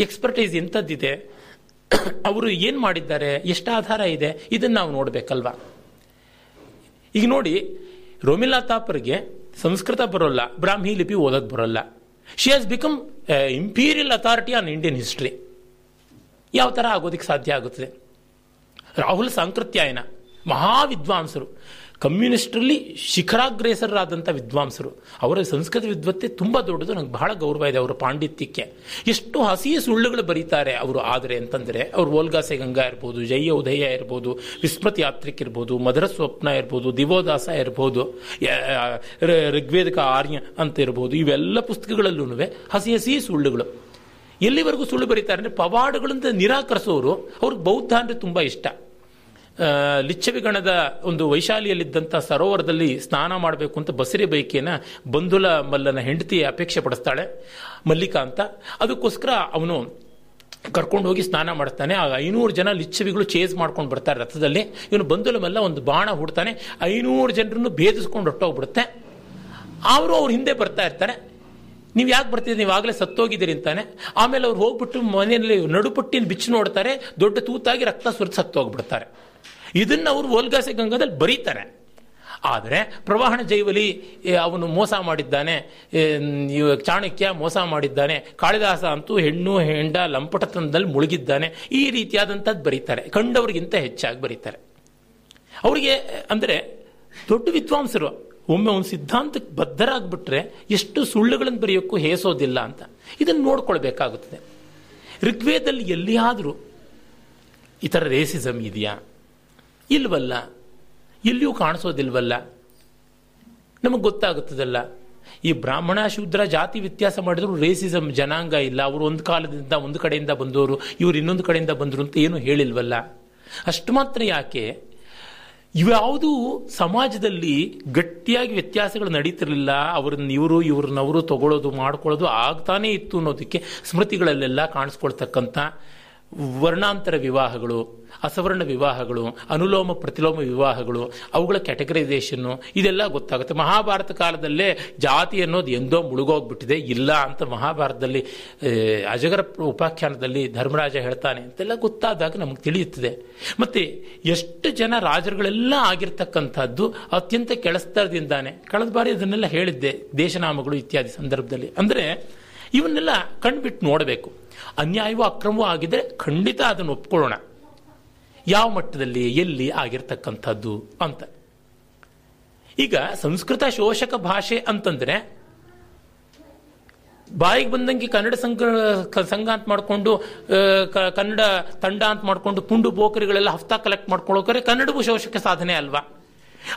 ಎಕ್ಸ್ಪರ್ಟೈಸ್ ಎಂಥದ್ದಿದೆ ಅವರು ಏನು ಮಾಡಿದ್ದಾರೆ? ಎಷ್ಟು ಆಧಾರ ಇದೆ? ಇದನ್ನು ನಾವು ನೋಡಬೇಕಲ್ವಾ? ಈಗ ನೋಡಿ ರೋಮಿಲಾ ತಾಪರ್ಗೆ ಸಂಸ್ಕೃತ ಬರೋಲ್ಲ, ಬ್ರಾಹ್ಮಿ ಲಿಪಿ ಓದಕ್ ಬರೋಲ್ಲ. She has become imperial authority on Indian history ಯಾವ ಥರ ಆಗೋದಕ್ಕೆ ಸಾಧ್ಯ ಆಗುತ್ತದೆ ರಾಹುಲ್ ಸಾಂಕೃತ್ಯಾಯನ ಮಹಾವಿದ್ವಾಂಸರು. ಕಮ್ಯುನಿಸ್ಟ್ರಲ್ಲಿ ಶಿಖರಾಗ್ರೇಸರಾದಂಥ ವಿದ್ವಾಂಸರು. ಅವರ ಸಂಸ್ಕೃತ ವಿದ್ವತ್ತೆ ತುಂಬ ದೊಡ್ಡದು. ನಂಗೆ ಬಹಳ ಗೌರವ ಇದೆ ಅವರ ಪಾಂಡಿತ್ಯಕ್ಕೆ. ಎಷ್ಟು ಹಸಿ ಸುಳ್ಳುಗಳು ಬರೀತಾರೆ ಅವರು. ಆದರೆ ಅಂತಂದರೆ, ಅವರು ಓಲ್ಗಾಸೆ ಗಂಗಾ ಇರ್ಬೋದು ಜಯ ಉದಯ ಇರ್ಬೋದು, ವಿಸ್ಮೃತಿ ಯಾತ್ರಿಕ್ ಇರ್ಬೋದು ಮಧುರ ಸ್ವಪ್ನ ಇರ್ಬೋದು, ದಿವೋದಾಸ ಇರ್ಬೋದು ಋಗ್ವೇದಕ ಆರ್ಯ ಅಂತ ಇರ್ಬೋದು, ಇವೆಲ್ಲ ಪುಸ್ತಕಗಳಲ್ಲೂ ಹಸಿ ಹಸಿ ಸುಳ್ಳುಗಳು. ಎಲ್ಲಿವರೆಗೂ ಸುಳ್ಳು ಬರೀತಾರೆ ಅಂದರೆ ಪವಾಡಗಳಿಂದ ನಿರಾಕರಿಸೋರು ಅವ್ರಿಗೆ ಬೌದ್ಧ ಅಂದರೆ ತುಂಬ ಇಷ್ಟ. ಲಿಚ್ಚವಿಗಣದ ಒಂದು ವೈಶಾಲಿಯಲ್ಲಿದ್ದಂಥ ಸರೋವರದಲ್ಲಿ ಸ್ನಾನ ಮಾಡಬೇಕು ಅಂತ ಬಸರಿ ಬೈಕಿಯನ್ನ ಬಂಧುಲ ಮಲ್ಲನ ಹೆಂಡತಿ ಅಪೇಕ್ಷೆ ಪಡಿಸ್ತಾಳೆ ಮಲ್ಲಿಕಾ ಅಂತ ಅದಕ್ಕೋಸ್ಕರ ಅವನು ಕರ್ಕೊಂಡು ಹೋಗಿ ಸ್ನಾನ ಮಾಡ್ತಾನೆ ಆಗ ಐನೂರು ಜನ ಲಿಚ್ಚವಿಗಳು ಚೇಸ್ ಮಾಡ್ಕೊಂಡು ಬರ್ತಾರೆ ರಥದಲ್ಲಿ. ಇವನು ಬಂಧುಲ ಮಲ್ಲ ಒಂದು ಬಾಣ ಹುಡ್ತಾನೆ. ಐನೂರು ಜನರನ್ನು ಭೇದಿಸ್ಕೊಂಡು ಹೊಟ್ಟೋಗ್ಬಿಡುತ್ತೆ ಅವರು ಅವ್ರ ಹಿಂದೆ ಬರ್ತಾ ಇರ್ತಾರೆ. ನೀವು ಯಾಕೆ ಬರ್ತಿದ್ದೀರಿ? ನೀವು ಆಗಲೇ ಸತ್ತೋಗಿದ್ದೀರಿ ಅಂತಾನೆ. ಆಮೇಲೆ ಅವ್ರು ಹೋಗ್ಬಿಟ್ಟು ಮನೆಯಲ್ಲಿ ನಡುಪಟ್ಟಿನ ಬಿಚ್ಚು ನೋಡ್ತಾರೆ. ದೊಡ್ಡ ತೂತಾಗಿ ರಕ್ತ ಸುರಿದು ಸತ್ತೋಗ್ಬಿಡ್ತಾರೆ. ಇದನ್ನ ಅವರು ಓಲ್ಗಾಸೆ ಗಂಗಾದಲ್ಲಿ ಬರೀತಾರೆ. ಆದರೆ ಪ್ರವಾಹಣ ಜೈವಲಿ ಅವನು ಮೋಸ ಮಾಡಿದ್ದಾನೆ ಚಾಣಕ್ಯ ಮೋಸ ಮಾಡಿದ್ದಾನೆ, ಕಾಳಿದಾಸ ಅಂತೂ ಹೆಣ್ಣು, ಹೆಂಡ, ಲಂಪಟತನದಲ್ಲಿ ಮುಳುಗಿದ್ದಾನೆ, ಈ ರೀತಿಯಾದಂಥದ್ದು ಬರೀತಾರೆ. ಕಂಡವರಿಗಿಂತ ಹೆಚ್ಚಾಗಿ ಬರೀತಾರೆ. ಅವರಿಗೆ, ಅಂದರೆ, ದೊಡ್ಡ ವಿದ್ವಾಂಸರು, ಒಮ್ಮೆ ಒಂದು ಸಿದ್ಧಾಂತಕ್ಕೆ ಬದ್ಧರಾಗ್ಬಿಟ್ರೆ ಎಷ್ಟು ಸುಳ್ಳುಗಳನ್ನು ಬರೆಯೋಕ್ಕೂ ಹೇಸೋದಿಲ್ಲ ಅಂತ. ಇದನ್ನು ನೋಡ್ಕೊಳ್ಬೇಕಾಗುತ್ತದೆ. ಋಗ್ವೇದಲ್ಲಿ ಎಲ್ಲಿಯಾದರೂ ಈ ಥರ ರೇಸಿಸಮ್ ಇದೆಯಾ? ಇಲ್ವಲ್ಲ? ಎಲ್ಲಿಯೂ ಕಾಣಿಸೋದಿಲ್ವಲ್ಲ? ನಮಗೆ ಗೊತ್ತಾಗುತ್ತದಲ್ಲ? ಈ ಬ್ರಾಹ್ಮಣ ಶೂದ್ರ ಜಾತಿ ವ್ಯತ್ಯಾಸ ಮಾಡಿದ್ರು ರೇಸಿಸಮ್ ಜನಾಂಗ ಇಲ್ಲ. ಅವರು ಒಂದು ಕಾಲದಿಂದ ಒಂದು ಕಡೆಯಿಂದ ಬಂದವರು ಇವರು ಇನ್ನೊಂದು ಕಡೆಯಿಂದ ಬಂದರು ಅಂತ ಏನು ಹೇಳಿಲ್ವಲ್ಲ? ಅಷ್ಟು ಮಾತ್ರ ಯಾಕೆ? ಇವ್ಯಾವುದೂ ಸಮಾಜದಲ್ಲಿ ಗಟ್ಟಿಯಾಗಿ ವ್ಯತ್ಯಾಸಗಳು ನಡೀತಿರಲಿಲ್ಲ. ಅವ್ರನ್ನ ಇವರು, ಇವ್ರನ್ನವರು ತಗೊಳ್ಳೋದು ಮಾಡ್ಕೊಳ್ಳೋದು ಆಗ್ತಾನೇ ಇತ್ತು ಅನ್ನೋದಕ್ಕೆ ಸ್ಮೃತಿಗಳಲ್ಲೆಲ್ಲ ಕಾಣಿಸ್ಕೊಳ್ತಕ್ಕಂಥ ವರ್ಣಾಂತರ ವಿವಾಹಗಳು, ಅಸವರ್ಣ ವಿವಾಹಗಳು, ಅನುಲೋಮ ಪ್ರತಿಲೋಮ ವಿವಾಹಗಳು, ಅವುಗಳ ಕ್ಯಾಟಗರೈಸೇಷನ್ನು ಇದೆಲ್ಲ ಗೊತ್ತಾಗುತ್ತೆ. ಮಹಾಭಾರತ ಕಾಲದಲ್ಲೇ ಜಾತಿ ಅನ್ನೋದು ಎಂದೋ ಮುಳುಗೋಗ್ಬಿಟ್ಟಿದೆ. ಇಲ್ಲ ಅಂತ ಮಹಾಭಾರತದಲ್ಲಿ ಅಜಗರ ಉಪಾಖ್ಯಾನದಲ್ಲಿ ಧರ್ಮರಾಜ ಹೇಳ್ತಾನೆ ಅಂತೆಲ್ಲ ಗೊತ್ತಾದಾಗ ನಮಗೆ ತಿಳಿಯುತ್ತದೆ. ಮತ್ತು ಎಷ್ಟು ಜನ ರಾಜರುಗಳೆಲ್ಲ ಆಗಿರ್ತಕ್ಕಂಥದ್ದು ಅತ್ಯಂತ ಕೆಳಸ್ತರದಿಂದಾನೆ. ಕಳೆದ ಬಾರಿ ಅದನ್ನೆಲ್ಲ ಹೇಳಿದ್ದೆ, ದೇಶನಾಮಗಳು ಇತ್ಯಾದಿ ಸಂದರ್ಭದಲ್ಲಿ. ಅಂದರೆ ಇವನ್ನೆಲ್ಲ ಕಣ್ಬಿಟ್ಟು ನೋಡಬೇಕು. ಅನ್ಯಾಯವೂ ಅಕ್ರಮವೂ ಆಗಿದ್ರೆ ಖಂಡಿತ ಅದನ್ನು ಒಪ್ಕೊಳ್ಳೋಣ. ಯಾವ ಮಟ್ಟದಲ್ಲಿ ಎಲ್ಲಿ ಆಗಿರ್ತಕ್ಕಂಥದ್ದು ಅಂತ. ಈಗ ಸಂಸ್ಕೃತ ಶೋಷಕ ಭಾಷೆ ಅಂತಂದ್ರೆ ಬಾಯಿಗೆ ಬಂದಂಗೆ ಕನ್ನಡ ಸಂಘ ಸಂಘ ಅಂತ ಮಾಡಿಕೊಂಡು ಕನ್ನಡ ತಂಡ ಅಂತ ಮಾಡಿಕೊಂಡು, ಪುಂಡು ಬೋಕರಿಗಳೆಲ್ಲ ಹಫ್ತಾ ಕಲೆಕ್ಟ್ ಮಾಡ್ಕೊಳ್ಳೋಕರೆ ಕನ್ನಡವು ಶೋಷಕ ಸಾಧನೆ ಅಲ್ವಾ?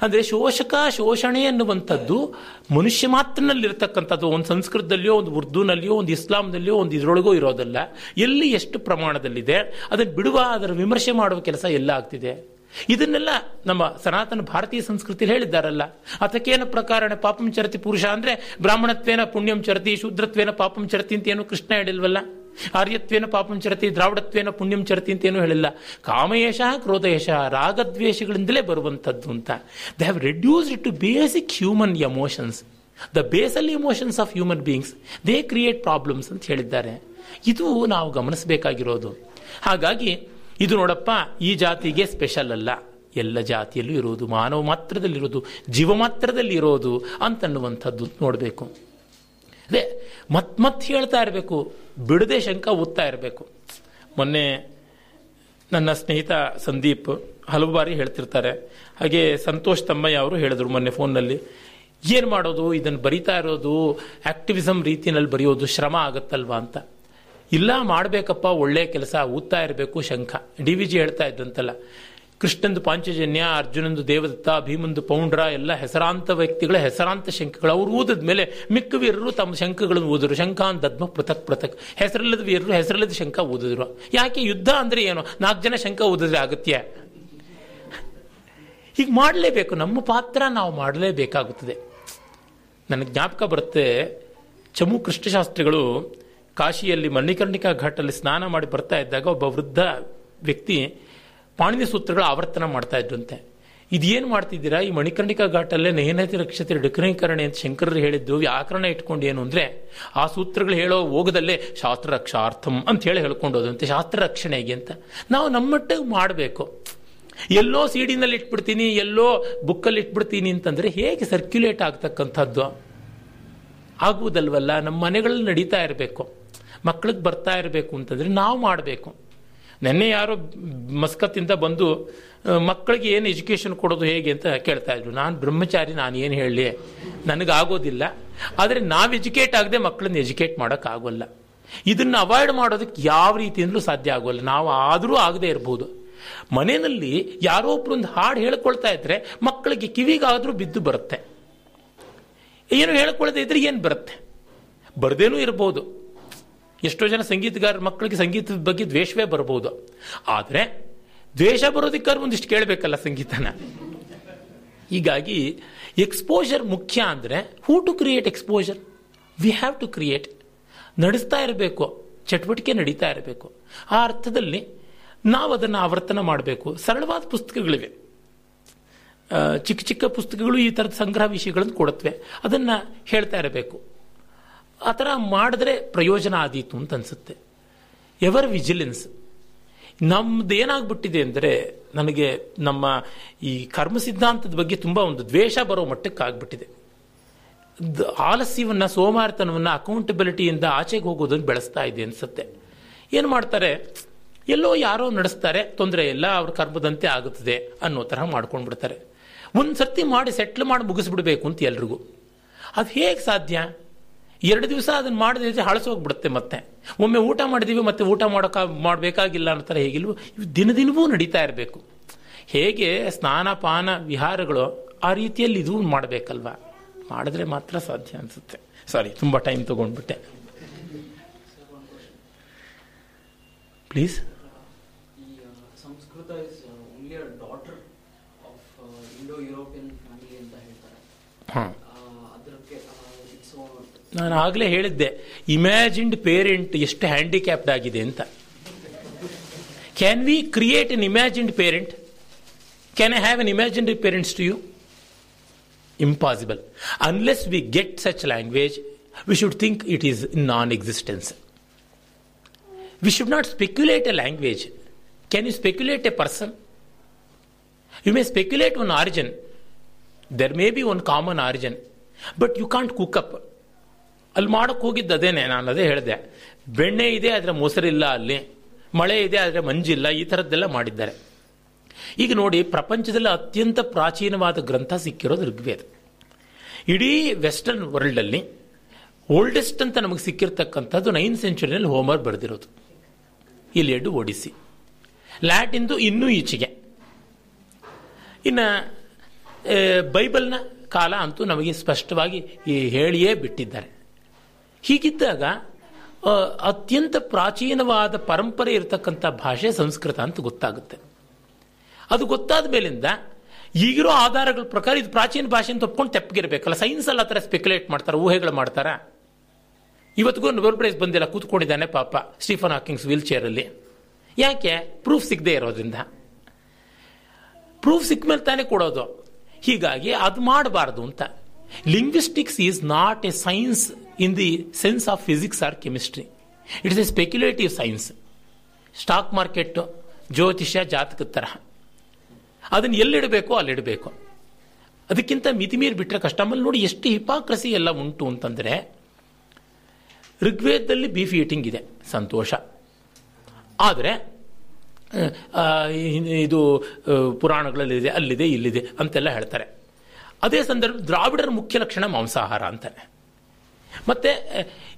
ಅಂದ್ರೆ ಶೋಷಕ, ಶೋಷಣೆ ಎನ್ನುವಂಥದ್ದು ಮನುಷ್ಯ ಮಾತ್ರನಲ್ಲಿರ್ತಕ್ಕಂಥದ್ದು, ಒಂದು ಸಂಸ್ಕೃತದಲ್ಲಿಯೋ, ಒಂದು ಉರ್ದುನಲ್ಲಿಯೋ, ಒಂದು ಇಸ್ಲಾಂನಲ್ಲಿಯೋ, ಒಂದು ಇದರೊಳಗೋ ಇರೋದಲ್ಲ. ಎಲ್ಲಿ ಎಷ್ಟು ಪ್ರಮಾಣದಲ್ಲಿದೆ, ಅದನ್ನು ಬಿಡುವ, ಅದರ ವಿಮರ್ಶೆ ಮಾಡುವ ಕೆಲಸ ಎಲ್ಲ ಆಗ್ತಿದೆ. ಇದನ್ನೆಲ್ಲ ನಮ್ಮ ಸನಾತನ ಭಾರತೀಯ ಸಂಸ್ಕೃತಿಯಲ್ಲಿ ಹೇಳಿದ್ದಾರಲ್ಲ. ಅದಕ್ಕೇನ ಪ್ರಕಾರಣ ಪಾಪಂ ಚರತಿ ಪುರುಷ ಅಂದ್ರೆ ಬ್ರಾಹ್ಮಣತ್ವೇನ ಪುಣ್ಯಂ ಚರತಿ, ಶೂದ್ರತ್ವೇನ ಪಾಪಂ ಚರತಿ ಅಂತ ಏನು ಕೃಷ್ಣ ಹೇಳಿಲ್ವಲ್ಲ? ಆರ್ಯತ್ವೇನ ಪಾಪಂ ಚರತಿ, ದ್ರಾವಿಡತ್ವೇನ ಪುಣ್ಯಂ ಚರತಿ ಅಂತ ಏನೂ ಹೇಳಿಲ್ಲ. ಕಾಮಯೇಶ ಕ್ರೋಧಯೇಶ ರಾಗದ್ವೇಷಗಳಿಂದಲೇ ಬರುವಂಥದ್ದು ಅಂತ. They have reduced to basic human emotions the basal emotions of human beings they create problems ಅಂತ ಹೇಳಿದ್ದಾರೆ. ಇದು ನಾವು ಗಮನಿಸಬೇಕಾಗಿರೋದು. ಹಾಗಾಗಿ, ಇದು ನೋಡಪ್ಪ, ಈ ಜಾತಿಗೆ ಸ್ಪೆಷಲ್ ಅಲ್ಲ. ಎಲ್ಲ ಜಾತಿಯಲ್ಲೂ ಇರೋದು, ಮಾನವ ಮಾತ್ರದಲ್ಲಿರೋದು, ಜೀವ ಮಾತ್ರದಲ್ಲಿ ಇರೋದು ಅಂತನ್ನುವಂಥದ್ದು ನೋಡಬೇಕು. ಅದೇ ಮತ್ ಮತ್ ಹೇಳ್ತಾ ಇರಬೇಕು. ಬಿಡದೆ ಶಂಕ ಓದ್ತಾ ಇರಬೇಕು. ಮೊನ್ನೆ ನನ್ನ ಸ್ನೇಹಿತ ಸಂದೀಪ್ ಹಲವು ಬಾರಿ ಹೇಳ್ತಿರ್ತಾರೆ. ಹಾಗೆ ಸಂತೋಷ್ ತಮ್ಮಯ್ಯ ಅವರು ಹೇಳಿದ್ರು ಮೊನ್ನೆ ಫೋನ್ನಲ್ಲಿ, ಏನು ಮಾಡೋದು? ಇದನ್ನು ಬರಿತಾ ಇರೋದು? ಆ್ಯಕ್ಟಿವಿಸಮ್ ರೀತಿಯಲ್ಲಿ ಬರೆಯೋದು ಶ್ರಮ ಆಗುತ್ತಲ್ವಾ? ಅಂತ. ಇಲ್ಲ, ಮಾಡಬೇಕಪ್ಪ ಒಳ್ಳೆಯ ಕೆಲಸ ಓದ್ತಾ ಇರಬೇಕು ಶಂಖ ಡಿ ವಿ ಜಿ ಹೇಳ್ತಾ ಇದ್ದಂತಲ್ಲ. ಕೃಷ್ಣಂದು ಪಾಂಚಜನ್ಯ, ಅರ್ಜುನಂದು ದೇವದತ್ತ, ಭೀಮಂದು ಪೌಂಡ್ರ, ಎಲ್ಲ ಹೆಸರಾಂತ ವ್ಯಕ್ತಿಗಳ ಹೆಸರಾಂತ ಶಂಖಗಳು. ಅವರು ಊದಿದ ಮೇಲೆ ಮಿಕ್ಕ ವೀರರು ತಮ್ಮ ಶಂಖಗಳನ್ನು ಓದಿದ್ರು ಶಂಖ ದದ್ಮ ಪೃಥಕ್ ಪೃಥಕ್. ಹೆಸರಿಲ್ಲದ ವೀರರು ಹೆಸರಿಲ್ಲದ ಶಂಖ ಓದಿದ್ರು ಯಾಕೆ ಯುದ್ಧ ಅಂದ್ರೆ ಏನು? ನಾಲ್ಕು ಜನ ಶಂಖ ಓದಿದ್ರೆ ಅಗತ್ಯ ಹೀಗೆ ಮಾಡಲೇಬೇಕು. ನಮ್ಮ ಪಾತ್ರ ನಾವು ಮಾಡಲೇಬೇಕಾಗುತ್ತದೆ. ನನಗೆ ಜ್ಞಾಪಕ ಬರುತ್ತೆ, ಚಮು ಕೃಷ್ಣಶಾಸ್ತ್ರಿಗಳು ಕಾಶಿಯಲ್ಲಿ ಮಣಿಕರ್ಣಿಕಾ ಘಾಟಲ್ಲಿ ಸ್ನಾನ ಮಾಡಿ ಬರ್ತಾ ಇದ್ದಾಗ ಒಬ್ಬ ವೃದ್ಧ ವ್ಯಕ್ತಿ ಪಾಣಿನಿ ಸೂತ್ರಗಳ ಆವರ್ತನ ಮಾಡ್ತಾ ಇದ್ರಂತೆ ಇದೇನು ಮಾಡ್ತಿದ್ದೀರಾ? ಈ ಮಣಿಕರ್ಣಿಕಾ ಘಾಟಲ್ಲೇ ನೇನತಿ ರಕ್ಷತೆ ಡಿಕರಣೀಕರಣೆ ಅಂತ ಶಂಕರರು ಹೇಳಿದ್ದು ವ್ಯಾಕರಣ ಇಟ್ಕೊಂಡು ಏನು ಅಂದರೆ, ಆ ಸೂತ್ರಗಳು ಹೇಳೋ ಹೋಗದಲ್ಲೇ ಶಾಸ್ತ್ರ ರಕ್ಷಾರ್ಥಂ ಅಂತ ಹೇಳಿ ಹೇಳ್ಕೊಂಡು ಹೋದಂತೆ. ಶಾಸ್ತ್ರ ರಕ್ಷಣೆಗೆ ಅಂತ. ನಾವು ನಮ್ಮಟ್ಟಿಗೆ ಮಾಡಬೇಕು. ಎಲ್ಲೋ ಸಿಡಿನಲ್ಲಿ ಇಟ್ಬಿಡ್ತೀನಿ, ಎಲ್ಲೋ ಬುಕ್ಕಲ್ಲಿ ಇಟ್ಬಿಡ್ತೀನಿ ಅಂತಂದರೆ ಹೇಗೆ ಸರ್ಕ್ಯುಲೇಟ್ ಆಗ್ತಕ್ಕಂಥದ್ದು? ಆಗುವುದಲ್ವಲ್ಲ, ನಮ್ಮ ಮನೆಗಳಲ್ಲಿ ನಡೀತಾ ಇರಬೇಕು. ಮಕ್ಕಳಿಗೆ ಬರ್ತಾ ಇರಬೇಕು ಅಂತಂದರೆ ನಾವು ಮಾಡಬೇಕು. ನೆನ್ನೆ ಯಾರೋ ಮಸ್ಕತ್ತಿಂದ ಬಂದು ಮಕ್ಕಳಿಗೆ ಏನು ಎಜುಕೇಷನ್ ಕೊಡೋದು ಹೇಗೆ ಅಂತ ಕೇಳ್ತಾ ಇದ್ರು. ನಾನು ಬ್ರಹ್ಮಚಾರಿ, ನಾನು ಏನು ಹೇಳಲಿ? ನನಗಾಗೋದಿಲ್ಲ. ಆದರೆ ನಾವು ಎಜುಕೇಟ್ ಆಗದೆ ಮಕ್ಕಳನ್ನ ಎಜುಕೇಟ್ ಮಾಡೋಕ್ಕಾಗೋಲ್ಲ ಇದನ್ನು ಅವಾಯ್ಡ್ ಮಾಡೋದಕ್ಕೆ ಯಾವ ರೀತಿಯಿಂದಲೂ ಸಾಧ್ಯ ಆಗೋಲ್ಲ. ನಾವು ಆದರೂ ಆಗದೆ ಇರ್ಬೋದು. ಮನೆಯಲ್ಲಿ ಯಾರೋ ಒಬ್ರೊಂದು ಹಾಡು ಹೇಳ್ಕೊಳ್ತಾ ಇದ್ರೆ ಮಕ್ಕಳಿಗೆ ಕಿವಿಗಾದರೂ ಬಿದ್ದು ಬರುತ್ತೆ. ಏನು ಹೇಳ್ಕೊಳ್ಳದೆ ಇದ್ರೆ ಏನು ಬರುತ್ತೆ? ಬರದೇನೂ ಇರಬಹುದು ಎಷ್ಟೋ ಜನ ಸಂಗೀತಗಾರ ಮಕ್ಕಳಿಗೆ ಸಂಗೀತದ ಬಗ್ಗೆ ದ್ವೇಷವೇ ಬರಬಹುದು. ಆದರೆ ದ್ವೇಷ ಬರೋದಕ್ಕಾದ್ರೆ ಒಂದಿಷ್ಟು ಕೇಳಬೇಕಲ್ಲ ಸಂಗೀತನ. ಹೀಗಾಗಿ ಎಕ್ಸ್ಪೋಜರ್ ಮುಖ್ಯ ಅಂದರೆ who to create exposure we have to create ನಡೆಸ್ತಾ ಇರಬೇಕು. ಚಟುವಟಿಕೆ ನಡೀತಾ ಇರಬೇಕು. ಆ ಅರ್ಥದಲ್ಲಿ ನಾವು ಅದನ್ನು ಆವರ್ತನ ಮಾಡಬೇಕು. ಸರಳವಾದ ಪುಸ್ತಕಗಳಿವೆ. ಚಿಕ್ಕ ಚಿಕ್ಕ ಪುಸ್ತಕಗಳು ಈ ಥರದ ಸಂಗ್ರಹ ವಿಷಯಗಳನ್ನು ಕೊಡುತ್ತವೆ. ಅದನ್ನು ಹೇಳ್ತಾ ಇರಬೇಕು. ಆ ಥರ ಮಾಡಿದ್ರೆ ಪ್ರಯೋಜನ ಆದೀತು ಅಂತ ಅನಿಸುತ್ತೆ. ಎವರ್ ವಿಜಿಲೆನ್ಸ್ ನಮ್ದು ಏನಾಗ್ಬಿಟ್ಟಿದೆ ಅಂದರೆ ನನಗೆ ನಮ್ಮ ಈ ಕರ್ಮ ಸಿದ್ಧಾಂತದ ಬಗ್ಗೆ ತುಂಬ ಒಂದು ದ್ವೇಷ ಬರೋ ಮಟ್ಟಕ್ಕೆ ಆಗ್ಬಿಟ್ಟಿದೆ. ಆಲಸ್ಯವನ್ನು, ಸೋಮಾರಿತನವನ್ನು ಅಕೌಂಟಬಿಲಿಟಿಯಿಂದ ಆಚೆಗೆ ಹೋಗೋದನ್ನು ಬೆಳೆಸ್ತಾ ಇದೆ ಅನಿಸುತ್ತೆ. ಏನು ಮಾಡ್ತಾರೆ? ಎಲ್ಲೋ ಯಾರೋ ನಡೆಸ್ತಾರೆ, ತೊಂದರೆ ಇಲ್ಲ, ಅವ್ರ ಕರ್ಮದಂತೆ ಆಗುತ್ತದೆ ಅನ್ನೋ ತರಹ ಮಾಡ್ಕೊಂಡು ಬಿಡ್ತಾರೆ ಒಂದು ಸರ್ತಿ ಮಾಡಿ ಸೆಟ್ಲ್ ಮಾಡಿ ಮುಗಿಸ್ಬಿಡ್ಬೇಕು ಅಂತ ಎಲ್ರಿಗೂ. ಅದು ಹೇಗೆ ಸಾಧ್ಯ? ಎರಡು ದಿವಸ ಅದನ್ನು ಮಾಡಿದ್ರೆ ಹಳಸೋಗ್ಬಿಡುತ್ತೆ ಮತ್ತೆ. ಒಮ್ಮೆ ಊಟ ಮಾಡಿದೀವಿ ಮತ್ತೆ ಊಟ ಮಾಡೋಕ ಮಾಡಬೇಕಾಗಿಲ್ಲ ಅನ್ನೋ ಥರ ಹೇಗಿಲ್ವೋ ಇವು ದಿನ ದಿನವೂ ನಡೀತಾ ಇರಬೇಕು. ಹೇಗೆ ಸ್ನಾನ ಪಾನ ವಿಹಾರಗಳು ಆ ರೀತಿಯಲ್ಲಿ ಇದು ಮಾಡಬೇಕಲ್ವಾ? ಮಾಡಿದ್ರೆ ಮಾತ್ರ ಸಾಧ್ಯ ಅನಿಸುತ್ತೆ. ಸಾರಿ ತುಂಬ ಟೈಮ್ ತಗೊಂಡ್ಬಿಟ್ಟೆ. ಪ್ಲೀಸ್ ಹಾಂ Sanskrit is only a daughter of Indo European family ಅಂತ ಹೇಳ್ತಾರೆ ಹಾಂ ಆ, ಅದಕ್ಕೆ ಇಟ್ಸ್ ನಾನು ಆಗಲೇ ಹೇಳಿದ್ದೆ ಇಮ್ಯಾಜಿನ್ಡ್ ಪೇರೆಂಟ್ ಎಷ್ಟು ಹ್ಯಾಂಡಿಕ್ಯಾಪ್ಡ್ ಆಗಿದೆ ಅಂತ. Can we create an imagined parent can I have an imagined parents to you impossible unless we get such language we should think it is in non existence we should not speculate a language can you speculate a person you may speculate one origin there may be one common origin but you can't cook up ಅಲ್ಲಿ ಮಾಡೋಕ್ಕೆ ಹೋಗಿದ್ದು ಅದೇನೆ, ನಾನು ಅದೇ ಹೇಳಿದೆ. ಬೆಣ್ಣೆ ಇದೆ, ಆದರೆ ಮೊಸರಿಲ್ಲ ಅಲ್ಲಿ. ಮಳೆ ಇದೆ, ಆದರೆ ಮಂಜಿಲ್ಲ, ಈ ಥರದ್ದೆಲ್ಲ ಮಾಡಿದ್ದಾರೆ. ಈಗ ನೋಡಿ, ಪ್ರಪಂಚದಲ್ಲಿ ಅತ್ಯಂತ ಪ್ರಾಚೀನವಾದ ಗ್ರಂಥ ಸಿಕ್ಕಿರೋದು ಋಗ್ವೇದ. ಇಡೀ ವೆಸ್ಟರ್ನ್ ವರ್ಲ್ಡಲ್ಲಿ ಓಲ್ಡೆಸ್ಟ್ ಅಂತ ನಮಗೆ ಸಿಕ್ಕಿರ್ತಕ್ಕಂಥದ್ದು ನೈನ್ ಸೆಂಚುರಿನಲ್ಲಿ ಹೋಮರ್ ಬರೆದಿರೋದು. ಇಲ್ಲಿಯಡ್ಡು ಓಡಿಸಿ. ಲ್ಯಾಟಿಂದು ಇನ್ನೂ ಈಚೆಗೆ. ಇನ್ನು ಬೈಬಲ್ನ ಕಾಲ ಅಂತೂ ನಮಗೆ ಸ್ಪಷ್ಟವಾಗಿ ಈ ಹೇಳಿಯೇ ಬಿಟ್ಟಿದ್ದಾರೆ. ಹೀಗಿದ್ದಾಗ ಅತ್ಯಂತ ಪ್ರಾಚೀನವಾದ ಪರಂಪರೆ ಇರತಕ್ಕಂಥ ಭಾಷೆ ಸಂಸ್ಕೃತ ಅಂತ ಗೊತ್ತಾಗುತ್ತೆ. ಅದು ಗೊತ್ತಾದ ಮೇಲಿಂದ, ಈಗಿರೋ ಆಧಾರಗಳ ಪ್ರಕಾರ ಇದು ಪ್ರಾಚೀನ ಭಾಷೆ ಅಂತ ಒಪ್ಕೊಂಡು ಸೈನ್ಸ್ ಸೈನ್ಸಲ್ಲಿ ಆ ಥರ ಸ್ಪೆಕ್ಯುಲೇಟ್ ಮಾಡ್ತಾರೆ, ಊಹೆಗಳು ಮಾಡ್ತಾರ? ಇವತ್ತಿಗೂ ನೊಬೆಲ್ ಪ್ರೈಸ್ ಬಂದಿಲ್ಲ, ಕೂತ್ಕೊಂಡಿದ್ದಾನೆ ಪಾಪ, ಸ್ಟೀಫನ್ ಹಾಕಿಂಗ್ಸ್ ವೀಲ್ ಚೇರಲ್ಲಿ ಯಾಕೆ? ಪ್ರೂಫ್ ಸಿಗದೆ ಇರೋದ್ರಿಂದ. ಪ್ರೂಫ್ ಸಿಕ್ಕ ಮೇಲೆ ತಾನೇ ಕೊಡೋದು. ಹೀಗಾಗಿ ಅದು ಮಾಡಬಾರ್ದು ಅಂತ. Linguistics is not a science in the sense of physics or chemistry it's a speculative science stock market ಜ್ಯೋತಿಷ್ಯ ಜಾತಕದ ತರಹ. ಅದನ್ನು ಎಲ್ಲಿಡಬೇಕೋ, ಅಲ್ಲಿಡಬೇಕು. ಅದಕ್ಕಿಂತ ಮಿತಿಮೀರಿ ಬಿಟ್ಟರೆ ಕಷ್ಟ ನೋಡಿ ಎಷ್ಟು ಹಿಪಾಕ್ರಸಿ ಎಲ್ಲ ಉಂಟು ಅಂತಂದರೆ, ಋಗ್ವೇದದಲ್ಲಿ ಬೀಫ್ ಈಟಿಂಗ್ ಇದೆ, ಸಂತೋಷ. ಆದರೆ ಇದು ಪುರಾಣಗಳಲ್ಲಿದೆ ಅಲ್ಲಿದೆ, ಇಲ್ಲಿದೆ ಅಂತೆಲ್ಲ ಹೇಳ್ತಾರೆ. ಅದೇ ಸಂದರ್ಭ ದ್ರಾವಿಡರ ಮುಖ್ಯ ಲಕ್ಷಣ ಮಾಂಸಾಹಾರ ಅಂತಾನೆ. ಮತ್ತೆ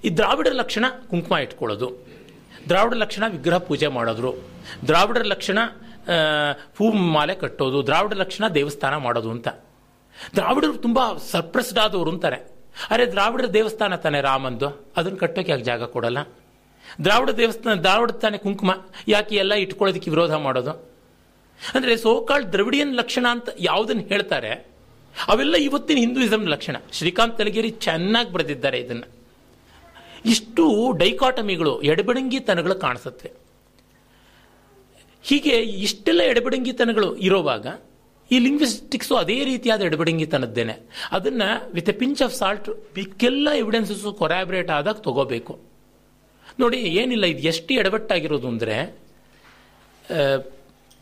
ಈ ದ್ರಾವಿಡರ ಲಕ್ಷಣ ಕುಂಕುಮ ಇಟ್ಕೊಳ್ಳೋದು. ದ್ರಾವಿಡ ಲಕ್ಷಣ ವಿಗ್ರಹ ಪೂಜೆ ಮಾಡೋದ್ರು. ದ್ರಾವಿಡರ ಲಕ್ಷಣ ಹೂ ಮಾಲೆ ಕಟ್ಟೋದು. ದ್ರಾವಿಡ ಲಕ್ಷಣ ದೇವಸ್ಥಾನ ಮಾಡೋದು ಅಂತ. ದ್ರಾವಿಡರು ತುಂಬ ಸರ್ಪ್ರೆಸ್ಡ್ ಆದವರು ಅಂತಾರೆ ಅರೆ, ದ್ರಾವಿಡರ ದೇವಸ್ಥಾನ ತಾನೆ ರಾಮಂದು? ಅದನ್ನು ಕಟ್ಟೋಕೆ ಯಾಕೆ ಜಾಗ ಕೊಡಲ್ಲ? ದ್ರಾವಿಡ ದೇವಸ್ಥಾನ, ದ್ರಾವಿಡ ತಾನೆ ಕುಂಕುಮ. ಯಾಕೆ ಎಲ್ಲ ಇಟ್ಕೊಳ್ಳೋದಕ್ಕೆ ವಿರೋಧ ಮಾಡೋದು? ಅಂದರೆ, ಸೋಕಾಳ್ ದ್ರವಿಡಿಯನ್ ಲಕ್ಷಣ ಅಂತ ಯಾವುದನ್ನು ಹೇಳ್ತಾರೆ? ಅವೆಲ್ಲ ಇವತ್ತಿನ ಹಿಂದೂಯಿಸಂ ಲಕ್ಷಣ. ಶ್ರೀಕಾಂತ್ ತಲಗೇರಿ ಚೆನ್ನಾಗಿ ಬರೆದಿದ್ದಾರೆ ಇದನ್ನ. ಇಷ್ಟು ಡೈಕಾಟಮಿಗಳು, ಎಡಬಡಂಗಿತನಗಳು ಕಾಣಿಸುತ್ತೆ. ಹೀಗೆ ಇಷ್ಟೆಲ್ಲ ಎಡಬಡಂಗಿತನಗಳು ಇರೋವಾಗ ಈ ಲಿಂಗ್ವಿಸ್ಟಿಕ್ಸು ಅದೇ ರೀತಿಯಾದ ಎಡಬಡಂಗಿತನದ್ದೇನೆ. ಅದನ್ನ with a pinch of salt ಮಿಕ್ಕೆಲ್ಲ evidences corroborate ಆದಾಗ ತಗೋಬೇಕು. ನೋಡಿ, ಏನಿಲ್ಲ, ಇದು ಎಷ್ಟು ಎಡಬಟ್ಟಾಗಿರೋದು ಅಂದರೆ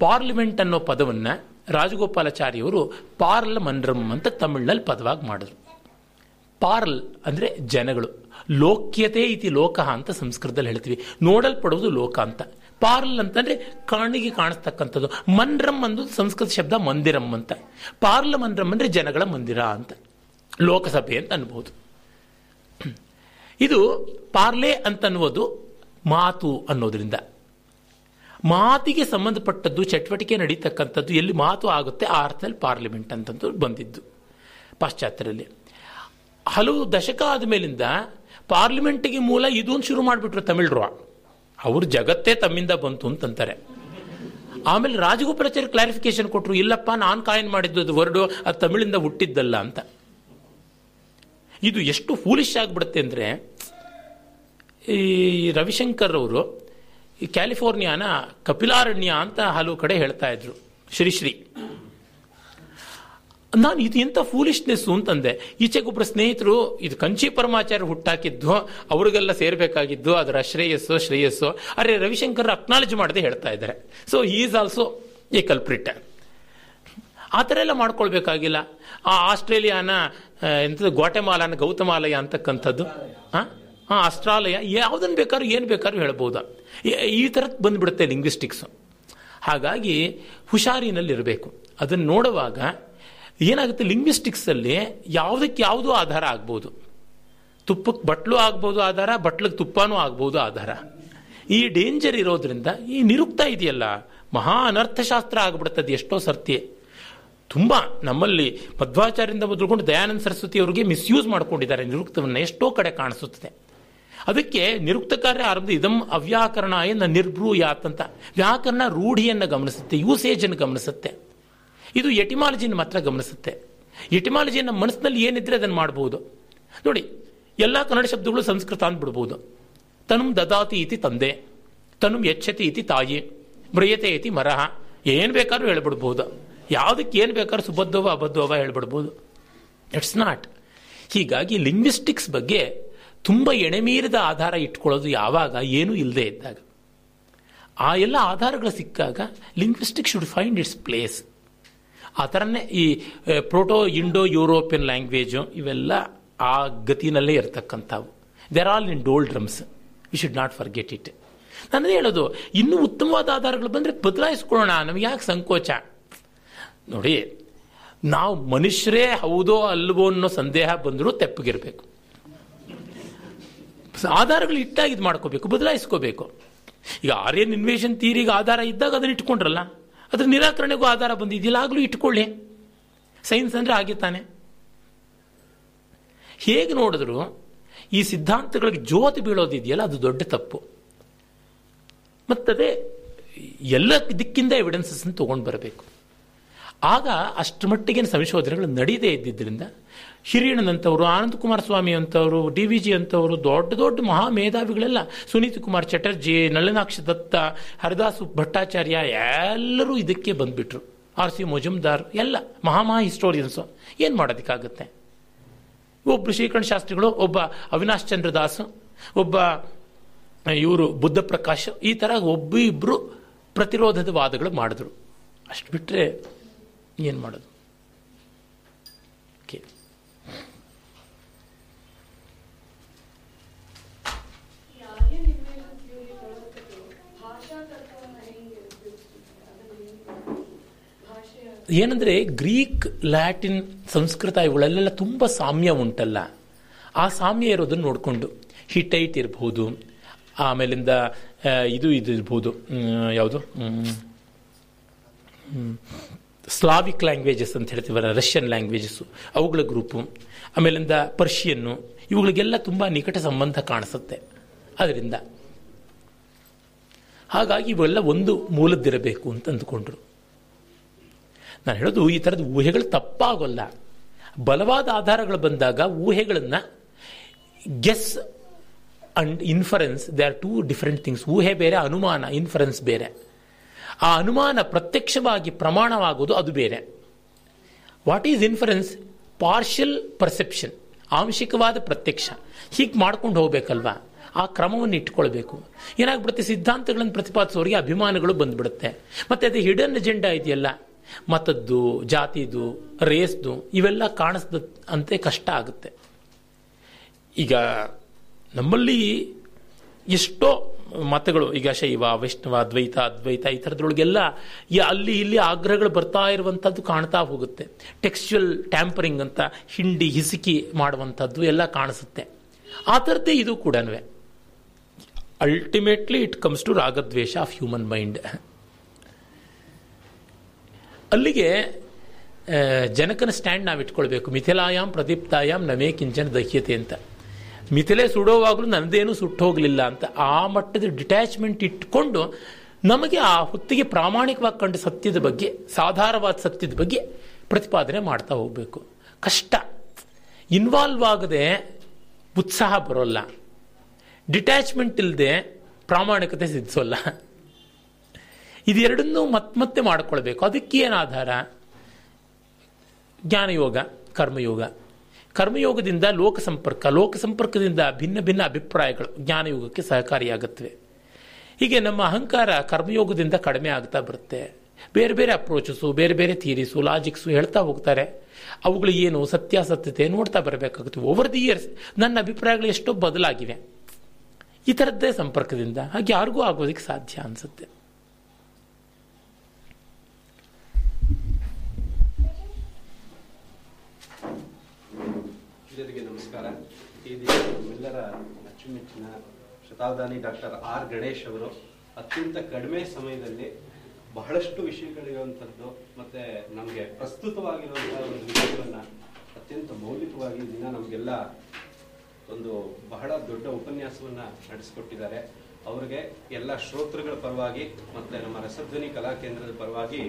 ಪಾರ್ಲಿಮೆಂಟ್ ಅನ್ನೋ ಪದವನ್ನು ರಾಜಗೋಪಾಲಾಚಾರ್ಯವರು ಪಾರ್ಲ್ ಮನ್ರಮ್ ಅಂತ ತಮಿಳಿನಲ್ಲಿ ಪದವಾಗಿ ಮಾಡಿದ್ರು. ಪಾರ್ಲ್ ಅಂದರೆ ಜನಗಳು. ಲೋಕ್ಯತೆ ಇತಿ ಲೋಕ ಅಂತ ಸಂಸ್ಕೃತದಲ್ಲಿ ಹೇಳ್ತೀವಿ. ನೋಡಲ್ಪಡುವುದು ಲೋಕ ಅಂತ. ಪಾರ್ಲ್ ಅಂತಂದರೆ ಕಣ್ಣಿಗೆ ಕಾಣಿಸ್ತಕ್ಕಂಥದ್ದು. ಮನ್ರಮ್ ಅಂದು ಸಂಸ್ಕೃತ ಶಬ್ದ ಮಂದಿರಂ ಅಂತ. ಪಾರ್ಲ್ ಮನ್ರಮ್ ಅಂದರೆ ಜನಗಳ ಮಂದಿರ ಅಂತ. ಲೋಕಸಭೆ ಅಂತ ಅನ್ಬೋದು. ಇದು ಪಾರ್ಲೆ ಅಂತನ್ನುವುದು ಮಾತು ಅನ್ನೋದ್ರಿಂದ. ಮಾತಿಗೆ ಸಂಬಂಧಪಟ್ಟದ್ದು, ಚಟುವಟಿಕೆ ನಡೀತಕ್ಕಂಥದ್ದು ಎಲ್ಲಿ ಮಾತು ಆಗುತ್ತೆ, ಆ ಅರ್ಥದಲ್ಲಿ ಪಾರ್ಲಿಮೆಂಟ್ ಅಂತಂದು ಬಂದಿದ್ದು ಪಾಶ್ಚಾತ್ಯರಲ್ಲಿ. ಹಲವು ದಶಕ ಆದ ಮೇಲಿಂದ ಪಾರ್ಲಿಮೆಂಟ್ಗೆ ಮೂಲ ಇದೊಂದು ಶುರು ಮಾಡಿಬಿಟ್ರು ತಮಿಳ್ರು. ಅವರು ಜಗತ್ತೇ ತಮ್ಮಿಂದ ಬಂತು ಅಂತಂತಾರೆ. ಆಮೇಲೆ ರಾಜಗೋಪಾಲಾಚಾರ್ಯ ಕ್ಲಾರಿಫಿಕೇಶನ್ ಕೊಟ್ಟರು ಇಲ್ಲಪ್ಪ, ನಾನು ಕಾಯಿನ್ ಮಾಡಿದ್ದು, ಅದು ವರ್ಡು, ಅದು ತಮಿಳಿಂದ ಹುಟ್ಟಿದ್ದಲ್ಲ ಅಂತ. ಇದು ಎಷ್ಟು ಫೂಲಿಶ್ ಆಗಿಬಿಡುತ್ತೆ ಅಂದರೆ, ಈ ರವಿಶಂಕರ್ ಅವರು ಕ್ಯಾಲಿಫೋರ್ನಿಯಾನ ಕಪಿಲಾರಣ್ಯ ಅಂತ ಹಲವು ಕಡೆ ಹೇಳ್ತಾ ಇದ್ರು. ಶ್ರೀಶ್ರೀ ನಾನು ಇದು ಎಂಥ ಫೂಲಿಶ್ನೆಸ್ಸು ಅಂತಂದೆ. ಈಚೆಗೊಬ್ಬರು ಸ್ನೇಹಿತರು ಇದು ಕಂಚಿ ಪರಮಾಚಾರ್ಯ ಹುಟ್ಟಾಕಿದ್ದು, ಅವ್ರಿಗೆಲ್ಲ ಸೇರಬೇಕಾಗಿದ್ದು, ಅದರ ಶ್ರೇಯಸ್ಸು ಶ್ರೇಯಸ್ಸು. ಅರೆ ರವಿಶಂಕರ್ ಅಕ್ನಾಲಜ್ ಮಾಡದೆ ಹೇಳ್ತಾ ಇದ್ದಾರೆ. So is also a culprit ಆ ಥರ ಎಲ್ಲ ಮಾಡ್ಕೊಳ್ಬೇಕಾಗಿಲ್ಲ. ಆ ಆಸ್ಟ್ರೇಲಿಯಾನ ಎಂಥದ್ದು ಗ್ವಾಟೆಮಾಲಾನ ಗೌತಮಾಲಯ ಅಂತಕ್ಕಂಥದ್ದು. ಹಾಂ ಹಾಂ ಅಸ್ಟ್ರಾಲಯ ಯಾವುದನ್ನು ಬೇಕಾದ್ರೂ ಏನು ಬೇಕಾದ್ರೂ ಹೇಳ್ಬೋದಾ. ಈ- ಥರದ್ದು ಬಂದುಬಿಡುತ್ತೆ ಲಿಂಗ್ವಿಸ್ಟಿಕ್ಸು. ಹಾಗಾಗಿ ಹುಷಾರಿನಲ್ಲಿರಬೇಕು. ಅದನ್ನು ನೋಡುವಾಗ ಏನಾಗುತ್ತೆ ಲಿಂಗ್ವಿಸ್ಟಿಕ್ಸಲ್ಲಿ ಯಾವುದಕ್ಕೆ ಯಾವುದೂ ಆಧಾರ ಆಗ್ಬೋದು. ತುಪ್ಪಕ್ಕೆ ಬಟ್ಲು ಆಗ್ಬೋದು ಆಧಾರ, ಬಟ್ಲಿಗೆ ತುಪ್ಪನೂ ಆಗ್ಬೋದು ಆಧಾರ. ಈ ಡೇಂಜರ್ ಇರೋದ್ರಿಂದ ಈ ನಿರುಕ್ತ ಇದೆಯಲ್ಲ, ಮಹಾ ಅನರ್ಥಶಾಸ್ತ್ರ ಆಗ್ಬಿಡ್ತದೆ ಎಷ್ಟೋ ಸರ್ತಿ. ತುಂಬ ನಮ್ಮಲ್ಲಿ ಮಧ್ವಾಚಾರ್ಯದಿಂದ ಮೊದಲುಕೊಂಡು ದಯಾನಂದ ಸರಸ್ವತಿ ಅವರಿಗೆ ಮಿಸ್ಯೂಸ್ ಮಾಡ್ಕೊಂಡಿದ್ದಾರೆ ನಿರುಕ್ತವನ್ನು, ಎಷ್ಟೋ ಕಡೆ ಕಾಣಿಸುತ್ತದೆ. ಅದಕ್ಕೆ ನಿರುಕ್ತ ಕಾರ್ಯ ಆರಂಭ ಇದಂ ಅವ್ಯಾಕರಣ ಎನ್ನ ನಿರ್ಭ್ರೂಯಾತ್ ಅಂತ ವ್ಯಾಕರಣ ರೂಢಿಯನ್ನು ಗಮನಿಸುತ್ತೆ, ಯೂಸೇಜನ್ನು ಗಮನಿಸುತ್ತೆ. ಇದು ಎಟಿಮಾಲಜಿನ ಮಾತ್ರ ಗಮನಿಸುತ್ತೆ. ಎಟಿಮಾಲಜಿ ನಮ್ಮ ಮನಸ್ಸಿನಲ್ಲಿ ಏನಿದ್ರೆ ಅದನ್ನು ಮಾಡಬಹುದು ನೋಡಿ, ಎಲ್ಲ ಕನ್ನಡ ಶಬ್ದಗಳು ಸಂಸ್ಕೃತ ಅಂದ್ಬಿಡ್ಬೋದು. ತನು ದದಾತಿ ಇತಿ ತಂದೆ, ತನುಂ ಯಚ್ಛತಿ ಇತಿ ತಾಯಿ ಮೃಯತೆ ಇತಿ ಮರಹ. ಏನು ಬೇಕಾದ್ರೂ ಹೇಳ್ಬಿಡ್ಬೋದು. ಯಾವುದಕ್ಕೆ ಏನು ಬೇಕಾದ್ರೂ ಸುಬದ್ಧವ, ಅಬದ್ಧವ ಹೇಳ್ಬಿಡ್ಬೋದು. ಇಟ್ಸ್ ನಾಟ್ ಹೀಗಾಗಿ ಲಿಂಗ್ವಿಸ್ಟಿಕ್ಸ್ ಬಗ್ಗೆ ತುಂಬ ಎಣೆಮೀರಿದ ಆಧಾರ ಇಟ್ಕೊಳ್ಳೋದು ಯಾವಾಗ ಏನೂ ಇಲ್ಲದೆ ಇದ್ದಾಗ. ಆ ಎಲ್ಲ ಆಧಾರಗಳು ಸಿಕ್ಕಾಗ linguistic should find its place. ಆ ಥರನೇ ಈ ಪ್ರೋಟೋ ಇಂಡೋ ಯುರೋಪಿಯನ್ ಲ್ಯಾಂಗ್ವೇಜು ಇವೆಲ್ಲ ಆ ಗತಿನಲ್ಲೇ ಇರತಕ್ಕಂಥವು. They're all in doldrums we should not forget it ನಾನು ಹೇಳೋದು, ಇನ್ನೂ ಉತ್ತಮವಾದ ಆಧಾರಗಳು ಬಂದರೆ ಬದಲಾಯಿಸ್ಕೊಳ್ಳೋಣ, ನಮಗೆ ಯಾಕೆ ಸಂಕೋಚ? ನೋಡಿ, ನಾವು ಮನುಷ್ಯರೇ ಹೌದೋ ಅಲ್ವೋ ಅನ್ನೋ ಸಂದೇಹ ಬಂದರೂ ತೆಪ್ಪಗಿರಬೇಕು. ಆಧಾರಗಳು ಇಟ್ಟಾಗ ಇದು ಮಾಡ್ಕೋಬೇಕು, ಬದಲಾಯಿಸ್ಕೋಬೇಕು. ಈಗ ಆರ್ಯನ್ ಇನ್ವೇಷನ್ ತೀರಿಗೆ ಆಧಾರ ಇದ್ದಾಗ ಅದನ್ನು ಇಟ್ಕೊಂಡ್ರಲ್ಲ, ಅದ್ರ ನಿರಾಕರಣೆಗೂ ಆಧಾರ ಬಂದಿದ್ದಿಲ್ಲ ಆಗಲೂ ಇಟ್ಕೊಳ್ಳಿ. ಸೈನ್ಸ್ ಅಂದರೆ ಹಾಗೆ ತಾನೆ. ಹೇಗೆ ನೋಡಿದ್ರು, ಈ ಸಿದ್ಧಾಂತಗಳಿಗೆ ಜ್ಯೋತಿ ಬೀಳೋದಿದೆಯಲ್ಲ, ಅದು ದೊಡ್ಡ ತಪ್ಪು. ಮತ್ತದೇ, ಎಲ್ಲ ದಿಕ್ಕಿಂದ ಎವಿಡೆನ್ಸಸ್ ತಗೊಂಡು ಬರಬೇಕು. ಆಗ ಅಷ್ಟು ಮಟ್ಟಿಗೆ ಸಂಶೋಧನೆಗಳು ನಡೀದೇ ಇದ್ದಿದ್ದರಿಂದ ಹಿರಿಯಣ್ಣನಂಥವರು ಆನಂದ ಕುಮಾರ್ ಸ್ವಾಮಿ ಅಂತವರು, ಡಿ ವಿ ಜಿ ಅಂತವರು, ದೊಡ್ಡ ದೊಡ್ಡ ಮಹಾ ಮೇಧಾವಿಗಳೆಲ್ಲ ಸುನೀತ್ ಕುಮಾರ್ ಚಟರ್ಜಿ, ನಳನಾಕ್ಷ ದತ್ತ, ಹರಿದಾಸ್ ಭಟ್ಟಾಚಾರ್ಯ ಎಲ್ಲರೂ ಇದಕ್ಕೆ ಬಂದ್ಬಿಟ್ರು. ಆರ್ ಸಿ ಮೊಜುಮ್ದಾರ್ ಎಲ್ಲ ಮಹಾಮಹಾ ಹಿಸ್ಟೋರಿಯನ್ಸು. ಏನು ಮಾಡೋದಕ್ಕಾಗುತ್ತೆ? ಒಬ್ಬರು ಶ್ರೀಕಂಠ ಶಾಸ್ತ್ರಿಗಳು, ಒಬ್ಬ ಅವಿನಾಶ್ ಚಂದ್ರ ದಾಸ್, ಒಬ್ಬ ಇವರು ಬುದ್ಧ ಪ್ರಕಾಶ್ ಈ ಥರ ಒಬ್ಬ ಇಬ್ಬರು ಪ್ರತಿರೋಧದ ವಾದಗಳು ಮಾಡಿದ್ರು. ಅಷ್ಟು ಬಿಟ್ಟರೆ ಏನು ಮಾಡೋದು ಓಕೆ ಯಾರೇ ನಿರ್ಣಯ ಥಿಯರಿ ಬರೋದಕ್ಕೆ ಭಾಷಾ ತತ್ವವನ್ನು ಹೆಂಗೆ ಉಪಯೋಗಿಸ್ತಿದ್ದಾರೆ ಅದನ್ನು ಭಾಷೆಯ ಏನಂದ್ರೆ ಗ್ರೀಕ್, ಲ್ಯಾಟಿನ್ ಸಂಸ್ಕೃತ ಇವುಗಳಲ್ಲೆಲ್ಲ ತುಂಬ ಸಾಮ್ಯ ಉಂಟಲ್ಲ. ಆ ಸಾಮ್ಯ ಇರೋದನ್ನು ನೋಡಿಕೊಂಡು ಹಿಟೈಟ್ ಇರಬಹುದು ಆಮೇಲಿಂದ ಇದು ಇದು ಇರ್ಬೋದು ಯಾವುದು? ಸ್ಲಾವಿಕ್ ಲ್ಯಾಂಗ್ವೇಜಸ್ ಅಂತ ಹೇಳ್ತೀವಲ್ಲ ರಷ್ಯನ್ ಲ್ಯಾಂಗ್ವೇಜಸ್ಸು ಅವುಗಳ ಗ್ರೂಪು, ಆಮೇಲಿಂದ ಪರ್ಷಿಯನ್ನು, ಇವುಗಳಿಗೆಲ್ಲ ತುಂಬ ನಿಕಟ ಸಂಬಂಧ ಕಾಣಿಸುತ್ತೆ ಅದರಿಂದ. ಹಾಗಾಗಿ ಇವೆಲ್ಲ ಒಂದು ಮೂಲದ್ದಿರಬೇಕು ಅಂತ ಅಂದುಕೊಂಡ್ರು. ನಾನು ಹೇಳೋದು ಈ ಥರದ ಊಹೆಗಳು ತಪ್ಪಾಗೋಲ್ಲ. ಬಲವಾದ ಆಧಾರಗಳು ಬಂದಾಗ ಊಹೆಗಳನ್ನು guess and inference they are two different things ಊಹೆ ಬೇರೆ, ಅನುಮಾನ ಇನ್ಫರೆನ್ಸ್ ಬೇರೆ. ಆ ಅನುಮಾನ ಪ್ರತ್ಯಕ್ಷವಾಗಿ ಪ್ರಮಾಣವಾಗೋದು ಅದು ಬೇರೆ. What is inference partial perception ಆಂಶಿಕವಾದ ಪ್ರತ್ಯಕ್ಷ. ಹೀಗೆ ಮಾಡ್ಕೊಂಡು ಹೋಗ್ಬೇಕಲ್ವಾ? ಆ ಕ್ರಮವನ್ನು ಇಟ್ಕೊಳ್ಬೇಕು. ಏನಾಗ್ಬಿಡುತ್ತೆ? ಸಿದ್ಧಾಂತಗಳನ್ನು ಪ್ರತಿಪಾದಿಸೋರಿಗೆ ಅಭಿಮಾನಗಳು ಬಂದ್ಬಿಡುತ್ತೆ. ಮತ್ತೆ ಅದು ಹಿಡನ್ ಎಜೆಂಡಾ ಇದೆಯಲ್ಲ? ಮತದ್ದು, ಜಾತಿದು ರೇಸ್ದು ಇವೆಲ್ಲ ಕಾಣಿಸ್ದ ಅಂತೆ ಕಷ್ಟ ಆಗುತ್ತೆ. ಈಗ ನಮ್ಮಲ್ಲಿ ಎಷ್ಟೋ ಮತಗಳು, ಈಗ ಶೈವ, ವೈಷ್ಣವ, ದ್ವೈತ, ಅದ್ವೈತ ಈ ಥರದ್ರೊಳಗೆಲ್ಲ ಅಲ್ಲಿ ಇಲ್ಲಿ ಆಗ್ರಹಗಳು ಬರ್ತಾ ಇರುವಂಥದ್ದು ಕಾಣ್ತಾ ಹೋಗುತ್ತೆ. ಟೆಕ್ಸ್ಚುಯಲ್ ಟ್ಯಾಂಪರಿಂಗ್ ಅಂತ, ಹಿಂಡಿ, ಹಿಸುಕಿ ಮಾಡುವಂಥದ್ದು ಎಲ್ಲ ಕಾಣಿಸುತ್ತೆ. ಆ ಥರದ್ದೇ ಇದು ಕೂಡ ಅಲ್ಟಿಮೇಟ್ಲಿ ಇಟ್ ಕಮ್ಸ್ ಟು ರಾಗದ್ವೇಷ ಆಫ್ ಹ್ಯೂಮನ್ ಮೈಂಡ್ ಅಲ್ಲಿಗೆ ಜನಕನ ಸ್ಟ್ಯಾಂಡ್ ನಾವು ಇಟ್ಕೊಳ್ಬೇಕು. ಮಿಥಿಲಾಯಾಮ್ ಪ್ರದೀಪ್ತಾಯಾಮ್ ನಮೇ ಕಿಂಚನ ದಹ್ಯತೆ ಅಂತ. ಮಿಥಿಲೆ ಸುಡೋವಾಗಲೂ ನನ್ನದೇನು ಹೋಗಲಿಲ್ಲ ಅಂತ ಆ ಮಟ್ಟದ ಡಿಟ್ಯಾಚ್ಮೆಂಟ್ ಇಟ್ಕೊಂಡು ನಮಗೆ ಆ ಹೊತ್ತಿಗೆ ಪ್ರಾಮಾಣಿಕವಾಗಿ ಕಂಡ ಸತ್ಯದ ಬಗ್ಗೆ, ಸಾಧಾರವಾದ ಸತ್ಯದ ಬಗ್ಗೆ ಪ್ರತಿಪಾದನೆ ಮಾಡ್ತಾ ಹೋಗಬೇಕು. ಕಷ್ಟ. ಇನ್ವಾಲ್ವ್ ಆಗದೆ ಉತ್ಸಾಹ ಬರೋಲ್ಲ. ಡಿಟ್ಯಾಚ್ಮೆಂಟ್ ಇಲ್ಲದೆ ಪ್ರಾಮಾಣಿಕತೆ ಸಿದ್ಧಿಸೋಲ್ಲ. ಇದೆರಡನ್ನೂ ಮತ್ತೆ ಮತ್ತೆ ಮಾಡಿಕೊಳ್ಬೇಕು. ಅದಕ್ಕೆ ಏನು ಆಧಾರ? ಜ್ಞಾನಯೋಗ, ಕರ್ಮಯೋಗ. ಕರ್ಮಯೋಗದಿಂದ ಲೋಕ ಸಂಪರ್ಕ, ಲೋಕ ಸಂಪರ್ಕದಿಂದ ಭಿನ್ನ ಭಿನ್ನ ಅಭಿಪ್ರಾಯಗಳು ಜ್ಞಾನಯೋಗಕ್ಕೆ ಸಹಕಾರಿಯಾಗುತ್ತವೆ. ಹೀಗೆ ನಮ್ಮ ಅಹಂಕಾರ ಕರ್ಮಯೋಗದಿಂದ ಕಡಿಮೆ ಆಗ್ತಾ ಬರುತ್ತೆ. ಬೇರೆ ಬೇರೆ ಅಪ್ರೋಚಸ್ಸು ಬೇರೆ ಬೇರೆ ಥಿಯರೀಸು ಲಾಜಿಕ್ಸು ಹೇಳ್ತಾ ಹೋಗ್ತಾರೆ. ಅವುಗಳು ಏನು ಸತ್ಯಾಸತ್ಯತೆ ನೋಡ್ತಾ ಬರಬೇಕಾಗುತ್ತೆ. ಓವರ್ ದಿ ಇಯರ್ಸ್ ನನ್ನ ಅಭಿಪ್ರಾಯಗಳು ಎಷ್ಟೋ ಬದಲಾಗಿವೆ. ಈ ಥರದ್ದೇ ಸಂಪರ್ಕದಿಂದ ಹಾಗೆ ಯಾರಿಗೂ ಆಗೋದಕ್ಕೆ ಸಾಧ್ಯ ಅನಿಸುತ್ತೆ. ಎಲ್ಲರಿಗೆ ನಮಸ್ಕಾರ. ಈ ದಿನ ನಮ್ಮೆಲ್ಲರ ಅಚ್ಚುಮೆಚ್ಚಿನ ಶತಾಬ್ದಾನಿ ಡಾಕ್ಟರ್ ಆರ್ ಗಣೇಶ್ ಅವರು ಅತ್ಯಂತ ಕಡಿಮೆ ಸಮಯದಲ್ಲಿ ಬಹಳಷ್ಟು ವಿಷಯಗಳಿರುವಂಥದ್ದು ಮತ್ತೆ ನಮಗೆ ಪ್ರಸ್ತುತವಾಗಿರುವಂತಹ ಒಂದು ವಿಷಯವನ್ನ ಅತ್ಯಂತ ಮೌಲಿಕವಾಗಿ ದಿನ ನಮಗೆಲ್ಲ ಒಂದು ಬಹಳ ದೊಡ್ಡ ಉಪನ್ಯಾಸವನ್ನ ನಡೆಸಿಕೊಟ್ಟಿದ್ದಾರೆ. ಅವರಿಗೆ ಎಲ್ಲ ಶ್ರೋತೃಗಳ ಪರವಾಗಿ ಮತ್ತೆ ನಮ್ಮ ರಸಧ್ವನಿ ಕಲಾ ಕೇಂದ್ರದ ಪರವಾಗಿ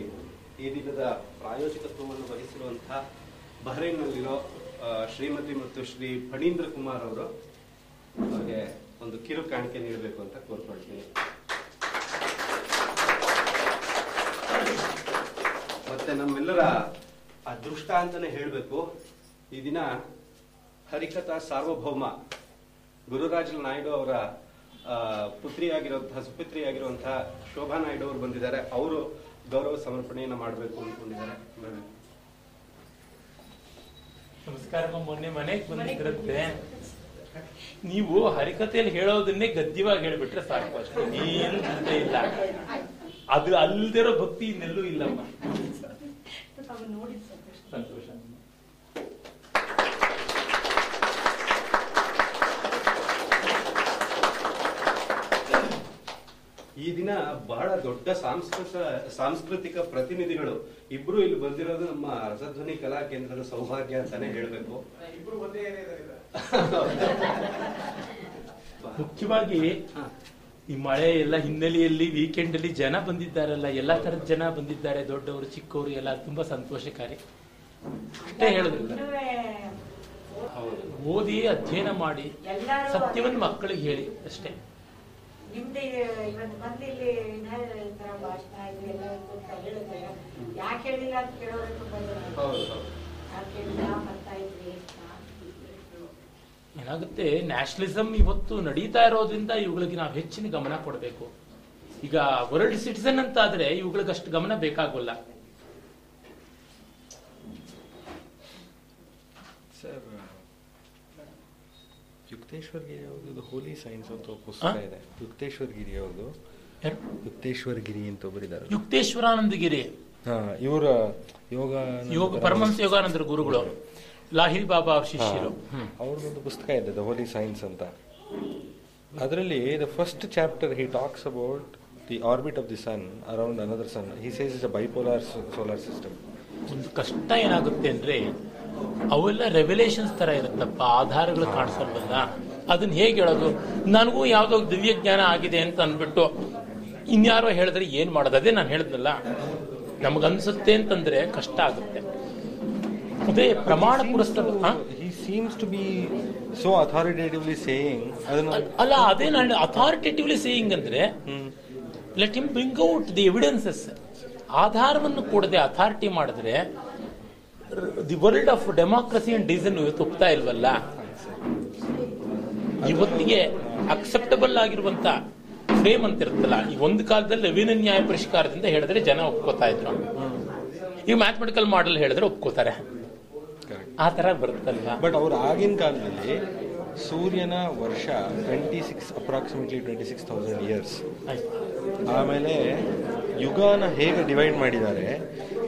ಈ ದಿನದ ಪ್ರಾಯೋಜಕತ್ವವನ್ನು ವಹಿಸಿರುವಂತಹ ಬಹ್ರೈನ್ನಲ್ಲಿರೋ ಶ್ರೀಮತಿ ಮತ್ತು ಶ್ರೀ ಫಣೀಂದ್ರ ಕುಮಾರ್ ಅವರು ಅವರಿಗೆ ಒಂದು ಕಿರು ಕಾಣಿಕೆ ನೀಡಬೇಕು ಅಂತ ಕೋರ್ಕೊಳ್ತೀನಿ. ಮತ್ತೆ ನಮ್ಮೆಲ್ಲರ ಅದೃಷ್ಟ ಅಂತಾನೆ ಹೇಳಬೇಕು. ಈ ದಿನ ಹರಿಕಥಾ ಸಾರ್ವಭೌಮ ಗುರುರಾಜ ನಾಯ್ಡು ಅವರ ಪುತ್ರಿಯಾಗಿರುವಂತಹ, ಸುಪುತ್ರಿಯಾಗಿರುವಂತಹ ಶೋಭಾ ನಾಯ್ಡು ಅವರು ಬಂದಿದ್ದಾರೆ. ಅವರು ಗೌರವ ಸಮರ್ಪಣೆಯನ್ನ ಮಾಡಬೇಕು ಅಂದ್ಕೊಂಡಿದ್ದಾರೆ. ಬರ್ಬೇಕು. ನಮಸ್ಕಾರ ಮೊನ್ನೆ ಮನೆಗೆ ಬಂದಿದ್ರಂತೆ ನೀವು ಹರಿಕತೆಯಲ್ಲಿ ಹೇಳೋದನ್ನೇ ಗದ್ಯವಾಗಿ ಹೇಳ್ಬಿಟ್ರೆ ಸಾಕು ಅಷ್ಟೇ. ಏನು ಚಿಂತೆ ಇಲ್ಲ. ಅದು ಅಲ್ದಿರೋ ಭಕ್ತಿ ಇನ್ನೆಲ್ಲೂ ಇಲ್ಲಮ್ಮ. ಸಂತೋಷ. ಈ ದಿನ ಬಹಳ ದೊಡ್ಡ ಸಾಂಸ್ಕೃತ ಸಾಂಸ್ಕೃತಿಕ ಪ್ರತಿನಿಧಿಗಳು ಇಬ್ರು ಇಲ್ಲಿ ಬಂದಿರೋದು ನಮ್ಮ ರಸಧ್ವನಿ ಕಲಾ ಕೇಂದ್ರದ ಸೌಭಾಗ್ಯ ಅಂತಾನೆ ಹೇಳ್ಬೇಕು. ಇಬ್ರು ಒಂದೇ ಏರಿಯಾದಲ್ಲಿ ಮುಖ್ಯವಾಗಿ ಈ ಮಳೆ ಎಲ್ಲ ಹಿನ್ನೆಲೆಯಲ್ಲಿ ವೀಕೆಂಡ್ ಅಲ್ಲಿ ಜನ ಬಂದಿದ್ದಾರಲ್ಲ ಎಲ್ಲಾ ತರದ ಜನ ಬಂದಿದ್ದಾರೆ ದೊಡ್ಡವರು ಚಿಕ್ಕವರು ಎಲ್ಲ ತುಂಬಾ ಸಂತೋಷಕಾರಿ. ಅಷ್ಟೇ ಹೇಳಿದ್ರು ಹೌದು. ಓದಿ ಅಧ್ಯಯನ ಮಾಡಿ ಸತ್ಯವನ್ನು ಮಕ್ಕಳಿಗೆ ಹೇಳಿ ಅಷ್ಟೇ. ನಿಮ್ದು ಇವತ್ತು ಬಂದು ಇಲ್ಲಿ ತರ ಭಾಷಣ ಇದು ಎಲ್ಲ ಅಂತ ಹೇಳಿದ್ರೆ ಯಾಕೆ ಹೇಳಿಲ್ಲ ಅಂತ ಕೇಳೋರು ತುಂಬಾ ಜನ. ಹೌದು ಹೌದು. ಯಾಕೆ ಹೇಳಿಲ್ಲ ಬರ್ತಾ ಇದ್ರಿ ಅಂತ. ಏನಾಗುತ್ತೆ ನ್ಯಾಷನಲಿಸಮ್ ಇವತ್ತು ನಡೀತಾ ಇರೋದ್ರಿಂದ ಇವುಗಳಿಗೆ ನಾವು ಹೆಚ್ಚಿನ ಗಮನ ಕೊಡಬೇಕು. ಈಗ ವರ್ಲ್ಡ್ ಸಿಟಿಸನ್ ಅಂತ ಆದ್ರೆ ಇವುಗಳಿಗೆ ಅಷ್ಟು ಗಮನ ಬೇಕಾಗೋಲ್ಲ ಸರ್ ಯುಕ್ತೇಶ್ವರ್ ಗಿರಿ ಅವ್ರದ್ದು ಹೋಲಿ ಸೈನ್ಸ್ ಅಂತ ಪುಸ್ತಕ ಇದೆ. ಯುಕ್ತೇಶ್ವರ್ ಗಿರಿ ಅವ್ರದ್ದು? ಯುಕ್ತೇಶ್ವರ್ ಗಿರಿ ಅಂತ ಒಬ್ಬರಿದ್ದಾರೆ ಯುಕ್ತೇಶ್ವರಾನಂದಗಿರಿ. ಹಾ ಇವರ ಯೋಗ ಯೋಗ ಪರಮಹಂಸ ಯೋಗಾನಂದರ ಗುರುಗಳು. ಲಾಹಿಲ್ ಬಾಬಾ ಅವ್ರ ಶಿಷ್ಯರು. ಅವ್ರದ್ದೊಂದು ಪುಸ್ತಕ ಇದೆ ದ ಹೋಲಿ ಸೈನ್ಸ್ ಅಂತ. ಅದರಲ್ಲಿ the first chapter he talks about the orbit of the sun around another sun he says is a bipolar solar system ಒಂದು ಕಷ್ಟ ಏನಾಗುತ್ತೆ ಅಂದ್ರೆ ಅವೆಲ್ಲ ರೆವಲ್ಯೂಷನ್ಸ್ ತರ ಇರುತ್ತಪ್ಪ ಆಧಾರಗಳು ಕಾಣಿಸಲ್ವಲ್ಲ? ಅದನ್ನ ಹೇಗೆ ಹೇಳೋದು? ನನಗೂ ಯಾವ್ದೋ ದಿವ್ಯ ಜ್ಞಾನ ಆಗಿದೆ ಅಂತ ಅಂದ್ಬಿಟ್ಟು ಇನ್ಯಾರೋ ಹೇಳಿದ್ರೆ ಏನ್ ಮಾಡೋದು? ಅದೇ ನಾನು ಹೇಳಿದ್ನಲ್ಲ ನಮಗನ್ಸುತ್ತೆ ಅಂತಂದ್ರೆ ಕಷ್ಟ ಆಗುತ್ತೆ. ಅದೇ ಪ್ರಮಾಣ ಪುರಸ್ಕಾರ seems to be so authoritatively saying ಅದನ್ನ ಅಲ್ಲ ಅದೇ ನಾನು ಅಥಾರಿಟೇಟಿವ್ಲಿ ಸೇಯಿಂಗ್ ಅಂದ್ರೆ let him bring out the evidences ಆಧಾರವನ್ನು ಕೊಡದೆ ಅಥಾರಿಟಿ ಮಾಡಿದ್ರೆ the world of democracy and dissent ಇವತ್ತು ಒಪ್ತಾ ಇಲ್ವಲ್ಲ? ಇವತ್ತಿಗೆ ಅಕ್ಸೆಪ್ಟಬಲ್ ಆಗಿರುವಂತ ಫ್ರೇಮ್ ಅಂತ ಇರುತ್ತಲ್ಲ ಈ ಒಂದು ಕಾಲದಲ್ಲಿ ಅವಿನ ನ್ಯಾಯ ಪರಿಷ್ಕಾರದಿಂದ ಹೇಳಿದ್ರೆ ಜನ ಒಪ್ಕೋತಾ ಇದ್ರು. ಈಗ ಮ್ಯಾಥಮೆಟಿಕಲ್ ಮಾಡೆಲ್ ಹೇಳಿದ್ರೆ ಒಪ್ಕೋತಾರೆ. ಆ ತರ ಬರುತ್ತಲ್ಲ ಬಟ್ ಅವ್ರು ಆಗಿನ ಕಾಲದಲ್ಲಿ ಸೂರ್ಯನ ವರ್ಷ twenty six approximately twenty six thousand years ಆಮೇಲೆ ಯುಗಾನ ಹೇಗೆ ಡಿವೈಡ್ ಮಾಡಿದ್ದಾರೆ?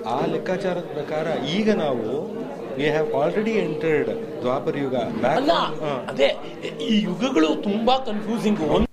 ಆ ಲೆಕ್ಕಾಚಾರದ ಪ್ರಕಾರ ಈಗ ನಾವು ವಿ ಹ್ಯಾವ್ ಆಲ್ರೆಡಿ ಎಂಟರ್ಡ್ ದ್ವಾಪರ ಯುಗ. ಅದೇ ಈ ಯುಗಗಳು ತುಂಬಾ ಕನ್ಫ್ಯೂಸಿಂಗ್ ಒಂದು